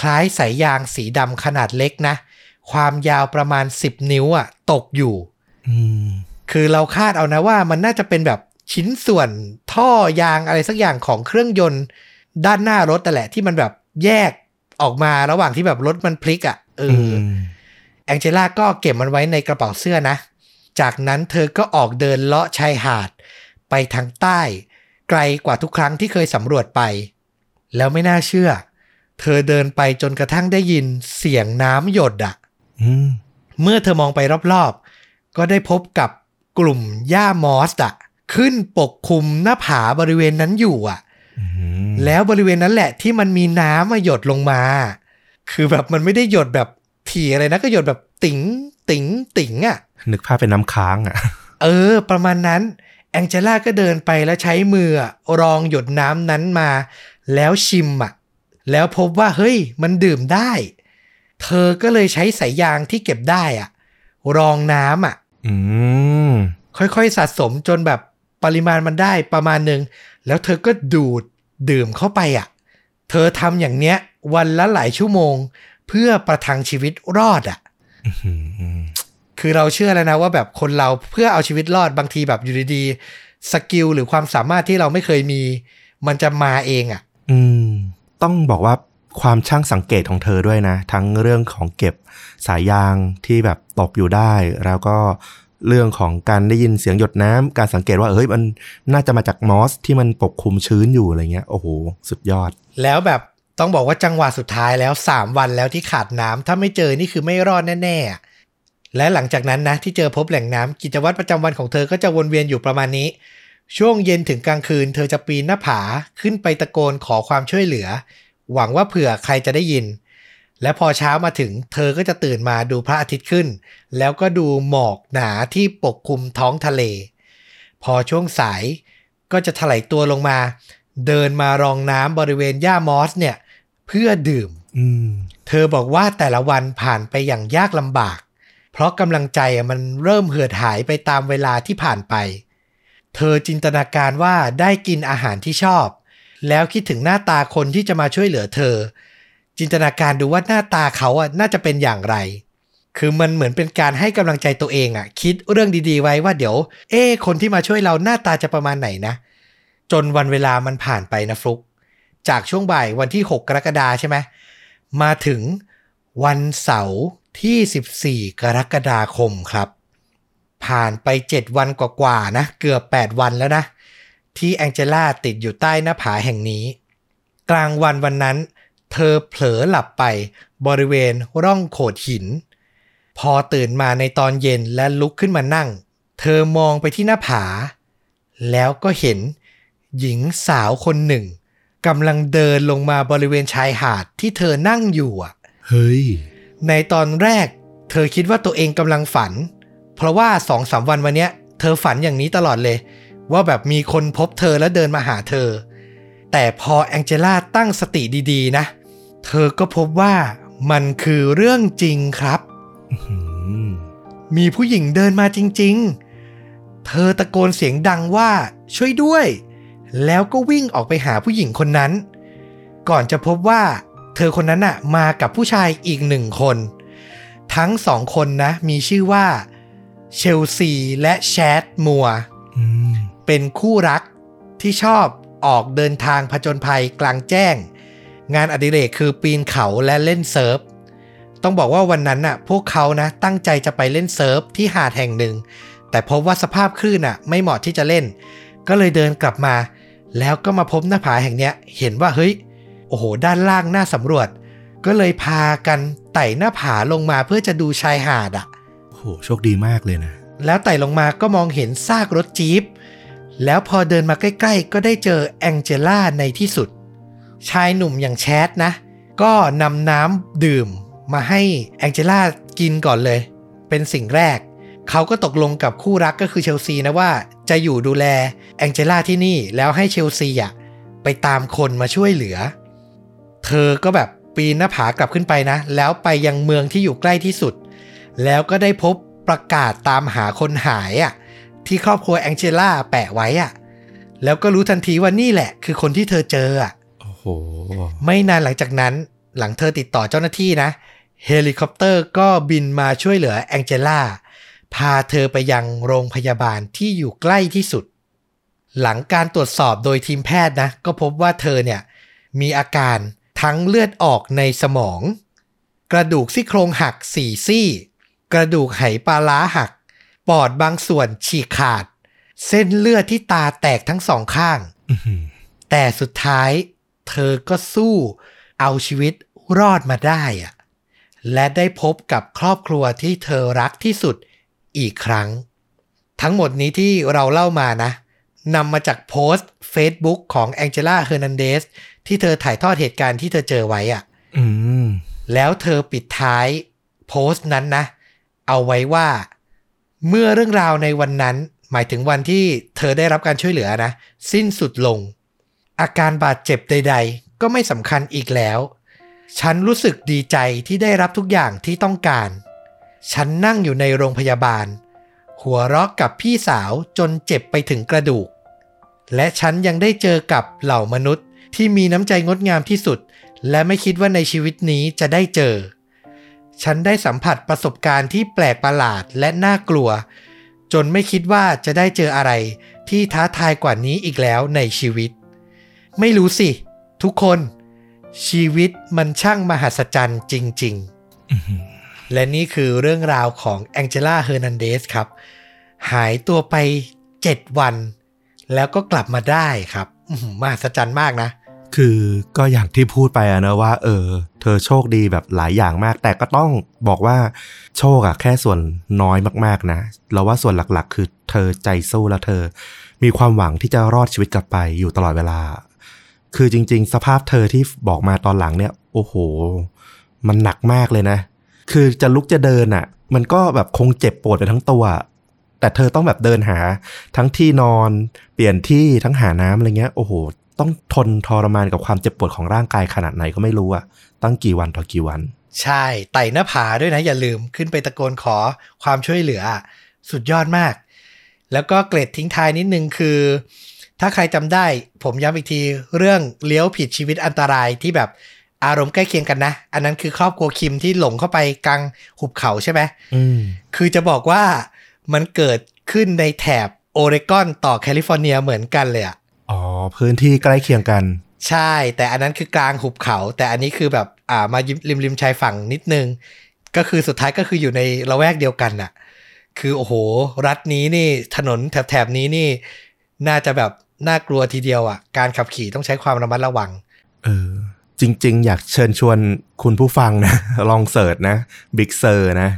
คล้ายสายยางสีดำขนาดเล็กนะ ความยาวประมาณ 10 นิ้วอะตกอยู่อืมคือเราคาดเอานะว่ามันน่าจะเป็นแบบชิ้นส่วนท่อยางอะไรสักอย่างของเครื่องยนต์ ด้านหน้ารถแต่นแหละที่มันแบบแยกออกมาระหว่างที่แบบรถมันพลิกอะ่ะเอออมแองเจล่าก็เก็บมันไว้ในกระเป๋าเสื้อนะ จากนั้นเธอก็ออกเดินเลาะชายหาด ไปทางใต้ ไกลกว่าทุกครั้งที่เคยสำรวจไป แล้วไม่น่าเชื่อ เธอเดินไปจนกระทั่งได้ยินเสียงน้ำหยดอะอืมเมื่อเธอมองไปรอบๆ ก็ได้พบกับกลุ่มหญ้ามอสอะขึ้นปกคลุมหน้าผาบริเวณนั้นอยู่อะอืมแล้วบริเวณนั้นแหละที่มันมีน้ำมาหยดลงมา คือแบบมันไม่ได้หยดแบบถี่อะไรนะก็หยดแบบติ๋งติ๋งติ๋งอะ นึกภาพเป็นน้ำค้างอะ เออ ประมาณนั้น แองเจล่าก็เดินไปแล้วใช้มืออะรองหยดน้ำนั้นมา แล้วชิมอะแล้วพบว่าเฮ้ย มันดื่มได้ เธอก็เลยใช้สายยางที่เก็บได้อะรองน้ำอะอืม ค่อยๆสะสมจนแบบปริมาณมันได้ประมาณหนึ่ง แล้วเธอก็ดูดดื่มเข้าไปอะ เธอทำอย่างเนี้ย วันละหลายชั่วโมง เพื่อประทังชีวิตรอดอะอืม คือเราเชื่อแล้วนะว่าแบบคนเราเพื่อเอาชีวิตรอดบางทีแบบอยู่ดีๆสกิลหรือความสามารถที่เราไม่เคยมี มันจะมาเองอะ อืม ต้องบอกว่าความช่างสังเกตของเธอด้วยนะ ทั้งเรื่องของเก็บสายยางที่แบบตกอยู่ได้ แล้วก็เรื่องของการได้ยินเสียงหยดน้ำการสังเกตว่าเฮ้ยมันน่าจะมาจากมอสที่มันปกคลุมชื้นอยู่อะไรเงี้ยโอ้โห สุดยอด แล้วแบบต้องบอกว่าจังหวะสุดท้ายแล้ว 3 วันแล้วที่ขาดน้ำถ้าไม่เจอนี่คือไม่รอดแน่ๆ และหลังจากนั้นนะที่เจอพบแหล่งน้ำกิจวัตรประจำวันของเธอก็จะวนเวียนอยู่ประมาณนี้ ช่วงเย็นถึงกลางคืน เธอจะปีนหน้าผาขึ้นไปตะโกนขอความช่วยเหลือ หวังว่าเผื่อใครจะได้ยิน และพอเช้ามาถึง เธอก็จะตื่นมาดูพระอาทิตย์ขึ้น แล้วก็ดูหมอกหนาที่ปกคลุมท้องทะเล พอช่วงสายก็จะถลายตัวลงมา เดินมารองน้ำบริเวณหญ้ามอสเนี่ย เพื่อดื่มอืมเธอบอกว่าแต่ละวันผ่านไปอย่างยากลำบาก เพราะกำลังใจอะมันเริ่มเหือดหายไปตามเวลาที่ผ่านไป เธอจินตนาการว่าได้กินอาหารที่ชอบ แล้วคิดถึงหน้าตาคนที่จะมาช่วยเหลือเธอ จินตนาการดูว่าหน้าตาเขาอะน่าจะเป็นอย่างไรคือมันเหมือนเป็นการให้กำลังใจตัวเองอะคิดเรื่องดีๆ ไว้ว่าเดี๋ยว เอ๊คนที่มาช่วยเราหน้าตาจะประมาณไหนนะ จนวันเวลามันผ่านไปนะฟลุก จากช่วงบ่ายวันที่ 6 กรกฎาใช่ไหมมาถึงวันเสาร์ ที่ 14 กรกฎาคมครับ ผ่านไป 7 วันกว่าๆนะ เกือบ 8 วันแล้วนะ ที่แองเจล่าติดอยู่ใต้หน้าผาแห่งนี้ กลางวันวันนั้น เธอเผลอหลับไปบริเวณร่องโขดหิน พอตื่นมาในตอนเย็นและลุกขึ้นมานั่ง เธอมองไปที่หน้าผา แล้วก็เห็นหญิงสาวคนหนึ่งกำลังเดินลงมาบริเวณชายหาดที่เธอนั่งอยู่อะเฮ้ย ในตอนแรก เธอคิดว่าตัวเองกำลังฝัน เพราะว่าสองสามวันวันเนี้ยเธอฝันอย่างนี้ตลอดเลย ว่าแบบมีคนพบเธอแล้วเดินมาหาเธอ แต่พอแองเจล่าตั้งสติดีๆ นะ เธอก็พบว่ามันคือเรื่องจริงครับอืมมีผู้หญิงเดินมาจริง ๆ เธอตะโกนเสียงดังว่าช่วยด้วย แล้วก็วิ่งออกไปหาผู้หญิงคนนั้น ก่อนจะพบว่า เธอคนนั้นน่ะมากับผู้ชายอีกหนึ่งคน ทั้งสองคนนะ มีชื่อว่าเชลซีและแชดมัวอืมเป็นคู่รักที่ชอบออกเดินทางผจญภัยกลางแจ้ง งานอดิเรกคือปีนเขาและเล่นเซิร์ฟ ต้องบอกว่าวันนั้นน่ะ พวกเขานะตั้งใจจะไปเล่นเซิร์ฟที่หาดแห่งหนึ่ง แต่พบว่าสภาพคลื่นน่ะ ไม่เหมาะที่จะเล่น ก็เลยเดินกลับมา แล้วก็มาพบหน้าผาแห่งเนี้ย เห็นว่าเฮ้ย โอ้โห ด้านล่างน่าสำรวจ ก็เลยพากันไต่หน้าผาลงมาเพื่อจะดูชายหาดอะโอ้โหโชคดีมากเลยนะ แล้วไต่ลงมาก็มองเห็นซากรถจี๊ปแล้วพอเดินมาใกล้ๆ ก็ได้เจอแองเจล่าในที่สุด ชายหนุ่มอย่างแชทนะ ก็นำน้ำดื่มมาให้แองเจล่ากินก่อนเลย เป็นสิ่งแรก เขาก็ตกลงกับคู่รักก็คือเชลซีนะว่า จะอยู่ดูแลแองเจล่าที่นี่แล้วให้เชลซีอะไปตามคนมาช่วยเหลือ เธอก็แบบปีนหน้าผากลับขึ้นไปนะ แล้วไปยังเมืองที่อยู่ใกล้ที่สุด แล้วก็ได้พบประกาศตามหาคนหายอะที่ครอบครัวแองเจล่าแปะไว้อะแล้วก็รู้ทันทีว่านี่แหละ คือคนที่เธอเจออะโอ้โหไม่นานหลังจากนั้นหลังเธอติดต่อเจ้าหน้าที่นะ เฮลิคอปเตอร์ก็บินมาช่วยเหลือแองเจล่าพาเธอไปยังโรงพยาบาลที่อยู่ใกล้ที่สุด หลังการตรวจสอบโดยทีมแพทย์นะ ก็พบว่าเธอเนี่ยมีอาการ ทั้งเลือดออกในสมอง กระดูกซี่โครงหักสี่ซี่ กระดูกไหปลาร้าหัก ปอดบางส่วนฉีกขาด เส้นเลือดที่ตาแตกทั้งสองข้างอื้อหือแต่สุดท้าย เธอก็สู้เอาชีวิตรอดมาได้อะและได้พบกับครอบครัวที่เธอรักที่สุดอีกครั้ง ทั้งหมดนี้ที่เราเล่ามานะ นำมาจากโพสต์ Facebook ของแองเจล่าเฮอร์นันเดสที่เธอถ่ายทอดเหตุการณ์ที่เธอเจอไว้อะอืมแล้วเธอปิดท้ายโพสต์นั้นนะ เอาไว้ว่า เมื่อเรื่องราวในวันนั้น หมายถึงวันที่เธอได้รับการช่วยเหลือนะ สิ้นสุดลง อาการบาดเจ็บใด ๆ ก็ไม่สำคัญอีกแล้ว ฉันรู้สึกดีใจที่ได้รับทุกอย่างที่ต้องการ ฉันนั่งอยู่ในโรงพยาบาล หัวเราะกับพี่สาวจนเจ็บไปถึงกระดูก และฉันยังได้เจอกับเหล่ามนุษย์ที่มีน้ำใจงดงามที่สุด และไม่คิดว่าในชีวิตนี้จะได้เจอ ฉันได้สัมผัสประสบการณ์ที่แปลกประหลาดและน่ากลัว จนไม่คิดว่าจะได้เจออะไรที่ท้าทายกว่านี้อีกแล้วในชีวิต ไม่รู้สิ ทุกคน ชีวิตมันช่างมหัศจรรย์จริง ๆ และนี่คือเรื่องราวของแองเจล่าเฮอร์นันเดสครับ หายตัวไป 7 วัน แล้วก็กลับมาได้ครับมหัศจรรย์มากนะ คือก็อย่างที่พูดไปอะนะว่า เออ เธอโชคดีแบบหลายอย่างมาก แต่ก็ต้องบอกว่าโชคอะแค่ส่วนน้อยมากๆนะเราว่าส่วนหลักๆ คือเธอใจสู้แล้วเธอ มีความหวังที่จะรอดชีวิตกลับไปอยู่ตลอดเวลา คือจริง ๆ สภาพเธอที่บอกมาตอนหลังเนี่ย โอ้โห มันหนักมากเลยนะ คือจะลุกจะเดินอะมันก็แบบคงเจ็บปวดไปทั้งตัว แต่เธอต้องแบบเดินหาทั้งที่นอน เปลี่ยนที่ทั้งหาน้ำอะไรเงี้ย โอ้โห ต้องทนทรมานกับความเจ็บปวดของร่างกายขนาดไหนก็ไม่รู้อะตั้งกี่วันต่อกี่วัน ใช่ไต่หน้าผาด้วยนะ อย่าลืมขึ้นไปตะโกนขอความช่วยเหลือ สุดยอดมาก แล้วก็เกรดทิ้งท้ายนิดนึงคือ ถ้าใครจำได้ ผมย้ำอีกทีเรื่องเลี้ยวผิดชีวิตอันตรายที่แบบอารมณ์ใกล้เคียงกันนะ อันนั้นคือครอบครัวคิมที่หลงเข้าไปกลางหุบเขาใช่ไหมอืมคือจะบอกว่า มันเกิดขึ้นในแถบโอเรกอนต่อแคลิฟอร์เนียเหมือนกันเลยอะอ๋อ พื้นที่ใกล้เคียงกัน ใช่ แต่อันนั้นคือกลางหุบเขา แต่อันนี้คือแบบอ่ามาริมริมชายฝั่งนิดนึง ก็คือสุดท้ายก็คืออยู่ในละแวกเดียวกันน่ะ คือโอ้โห รัฐนี้นี่ถนนแถบแถบนี้นี่ น่าจะแบบน่ากลัวทีเดียวอะ การขับขี่ต้องใช้ความระมัดระวัง เออ จริง ๆ อยากเชิญชวนคุณผู้ฟังนะ ลอง search นะบิ๊กเซอร์นะ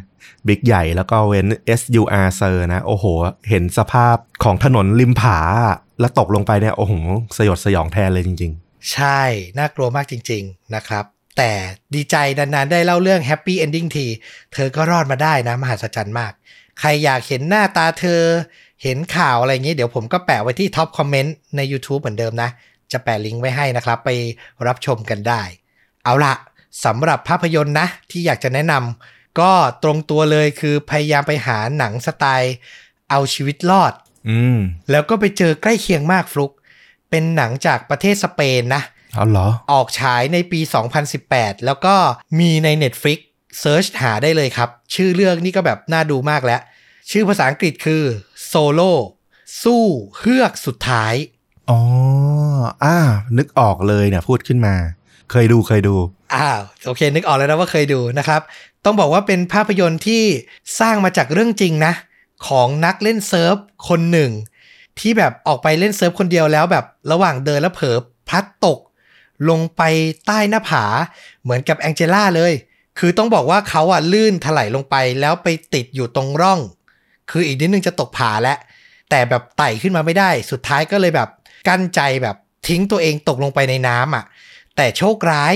big ใหญ่แล้วก็เว้น S U R เซอร์นะ โอ้โห เห็นสภาพของถนนริมผา แล้วตกลงไปเนี่ย โอ้โห สยดสยองแทนเลยจริง ๆ ใช่ น่ากลัวมากจริง ๆ นะครับ แต่ดีใจนานๆ ได้เล่าเรื่อง happy ending ที เธอก็รอดมาได้นะ มหัศจรรย์มาก ใครอยากเห็นหน้าตาเธอ เห็นข่าวอะไรอย่างนี้ เดี๋ยวผมก็แปะไว้ที่ top comment ใน YouTube เหมือนเดิมนะ จะแปะลิงก์ไว้ให้นะครับ ไปรับชมกันได้ เอาละสำหรับภาพยนตร์นะที่อยากจะแนะนำ ก็ตรงตัวเลยคือพยายามไปหาหนังสไตล์เอาชีวิตรอดๆอืม แล้วก็ไปเจอใกล้เคียงมากฟลุก เป็นหนังจากประเทศสเปนนะเอาเหรอ ออกฉายในปี 2018 แล้วก็มีใน Netflix เซิร์ชหาได้เลยครับ ชื่อเรื่องนี่ก็แบบน่าดูมากแล้ว ชื่อภาษาอังกฤษคือ Solo สู้เฮือกสุดท้าย อ๋อ อ่า นึกออกเลยเนี่ยพูดขึ้นมา เคยดูเคยดู อ้าว โอเค นึกออกแล้วนะว่าเคยดูนะครับ ต้องบอกว่าเป็นภาพยนตร์ที่สร้างมาจากเรื่องจริงนะ ของนักเล่นเซิร์ฟคนหนึ่ง ที่แบบออกไปเล่นเซิร์ฟคนเดียวแล้วแบบระหว่างเดินแล้วเผลอพลัดตก ลงไปใต้หน้าผาเหมือนกับแองเจล่าเลย คือต้องบอกว่าเขาอะลื่นถลายลงไปแล้วไปติดอยู่ตรงร่อง คืออีกนิดนึงจะตกผาแล้วแต่แบบไต่ขึ้นมาไม่ได้ สุดท้ายก็เลยแบบ กลั้นใจแบบทิ้งตัวเองตกลงไปในน้ำอะ แต่โชคร้าย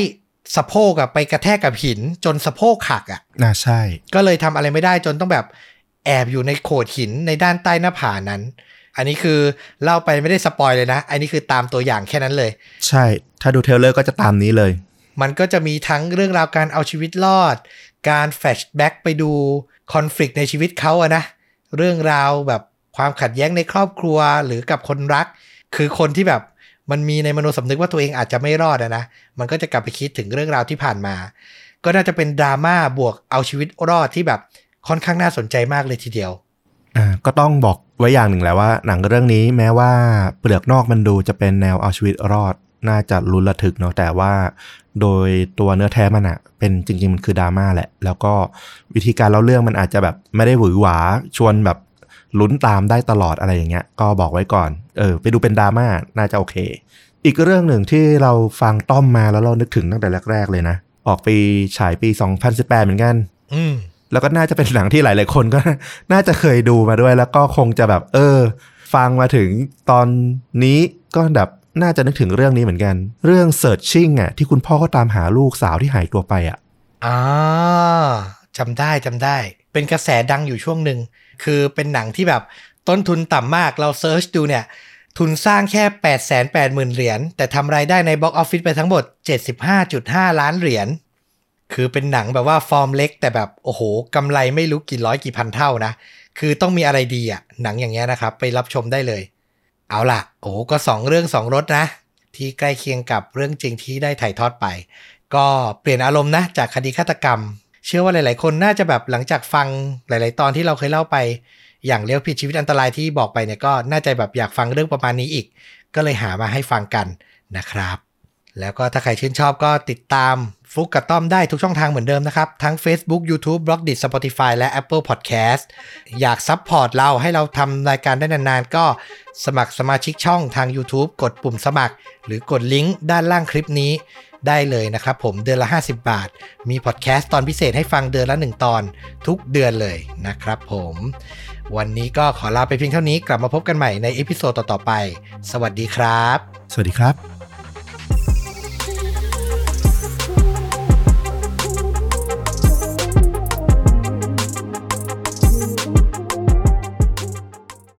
สะโพกอะไปกระแทกกับหินจนสะโพกหักอะน่าใช่ ก็เลยทำอะไรไม่ได้จนต้องแบบแอบอยู่ในโขดหินในด้านใต้หน้าผานั้น อันนี้คือเล่าไปไม่ได้ spoil เลยนะ อันนี้คือตามตัวอย่างแค่นั้นเลย ใช่ ถ้าดู trailer ก็จะตามนี้เลย มันก็จะมีทั้งเรื่องราวการเอาชีวิตรอด การแฟลชแบ็กไปดูคอน FLICT ในชีวิตเขาอะนะ เรื่องราวแบบความขัดแย้งในครอบครัวหรือกับคนรัก คือคนที่แบบ มันมีในมโนสำนึกว่าตัวเองอาจจะไม่รอดอะนะ มันก็จะกลับไปคิดถึงเรื่องราวที่ผ่านมา ก็น่าจะเป็นดราม่าบวกเอาชีวิตรอดที่แบบค่อนข้างน่าสนใจมากเลยทีเดียว อ่า ก็ต้องบอกไว้อย่างหนึ่งแหละว่า หนังเรื่องนี้แม้ว่าเปลือกนอกมันดูจะเป็นแนวเอาชีวิตรอด น่าจะลุ้นระทึกเนาะ แต่ว่าโดยตัวเนื้อแท้มันอะเป็นจริง ๆ มันคือดราม่าแหละ แล้วก็วิธีการเล่าเรื่องมันอาจจะแบบไม่ได้หวือหวาชวนแบบลุ้นตามได้ตลอดอะไรอย่างเงี้ย ก็บอกไว้ก่อน เออไปดูเป็นดราม่าน่าจะโอเค อีกเรื่องหนึ่งที่เราฟังต้อมมาแล้วเรานึกถึงตั้งแต่แรกๆเลยนะ ออกปีฉายปี 2018 เหมือนกัน อืมแล้วก็น่าจะเป็นหนังที่หลายๆคนก็ น่าจะเคยดูมาด้วย แล้วก็คงจะแบบ เออ ฟังมาถึงตอนนี้ก็แบบน่าจะนึกถึงเรื่องนี้เหมือนกัน เรื่อง Searching อะที่คุณพ่อก็ตามหาลูกสาวที่หายตัวไปอะอ่าจำได้จำได้ เป็นกระแสดังอยู่ช่วงหนึ่ง คือเป็นหนังที่แบบต้นทุนต่ำมากเรา search ดูเนี่ย ทุนสร้างแค่ 8 8 0 0 0 0 เหรียญ แต่ทำรายได้ใน box office ไปทั้งหมด 75.5 ล้านเหรียญ คือเป็นหนังแบบว่าฟอร์มเล็ก แต่แบบ โอ้โหกำไรไม่รู้กี่ร้อยกี่พันเท่านะ คือต้องมีอะไรดีอะหนังอย่างเงี้ยนะครับ ไปรับชมได้เลย เอาล่ะ โอ้โก็สองเรื่องสองรสนะ ที่ใกล้เคียงกับเรื่องจริงที่ได้ถ่ายทอดไป ก็เปลี่ยนอารมณ์นะ จากคดีฆาตกรรม เชื่อว่าหลาย ๆ คนน่าจะแบบหลังจากฟังหลาย ๆ ตอนที่เราเคยเล่าไป อย่างเลี้ยวผิดชีวิตอันตรายที่บอกไปเนี่ยก็น่าจะแบบอยากฟังเรื่องประมาณนี้อีก ก็เลยหามาให้ฟังกันนะครับ แล้วก็ถ้าใครชื่นชอบก็ติดตามฟลุกกับต้อมได้ทุกช่องทางเหมือนเดิมนะครับ ทั้ง Facebook YouTube b l o g d i t Spotify และ Apple Podcast อยาก support เราให้เราทำรายการได้นานๆ ก็สมัครสมาชิกช่องทาง YouTube กดปุ่มสมัคร หรือกดลิงก์ด้านล่างคลิปนี้ได้เลยนะครับผมเดือนละ 50 บาท มีพอดแคสต์ตอนพิเศษให้ฟังเดือนละ 1 ตอนทุกเดือนเลยนะครับผม วันนี้ก็ขอลาไปเพียงเท่านี้กลับมาพบกันใหม่ใน episode ต่อๆไป สวัสดีครับ สวัสดีครับ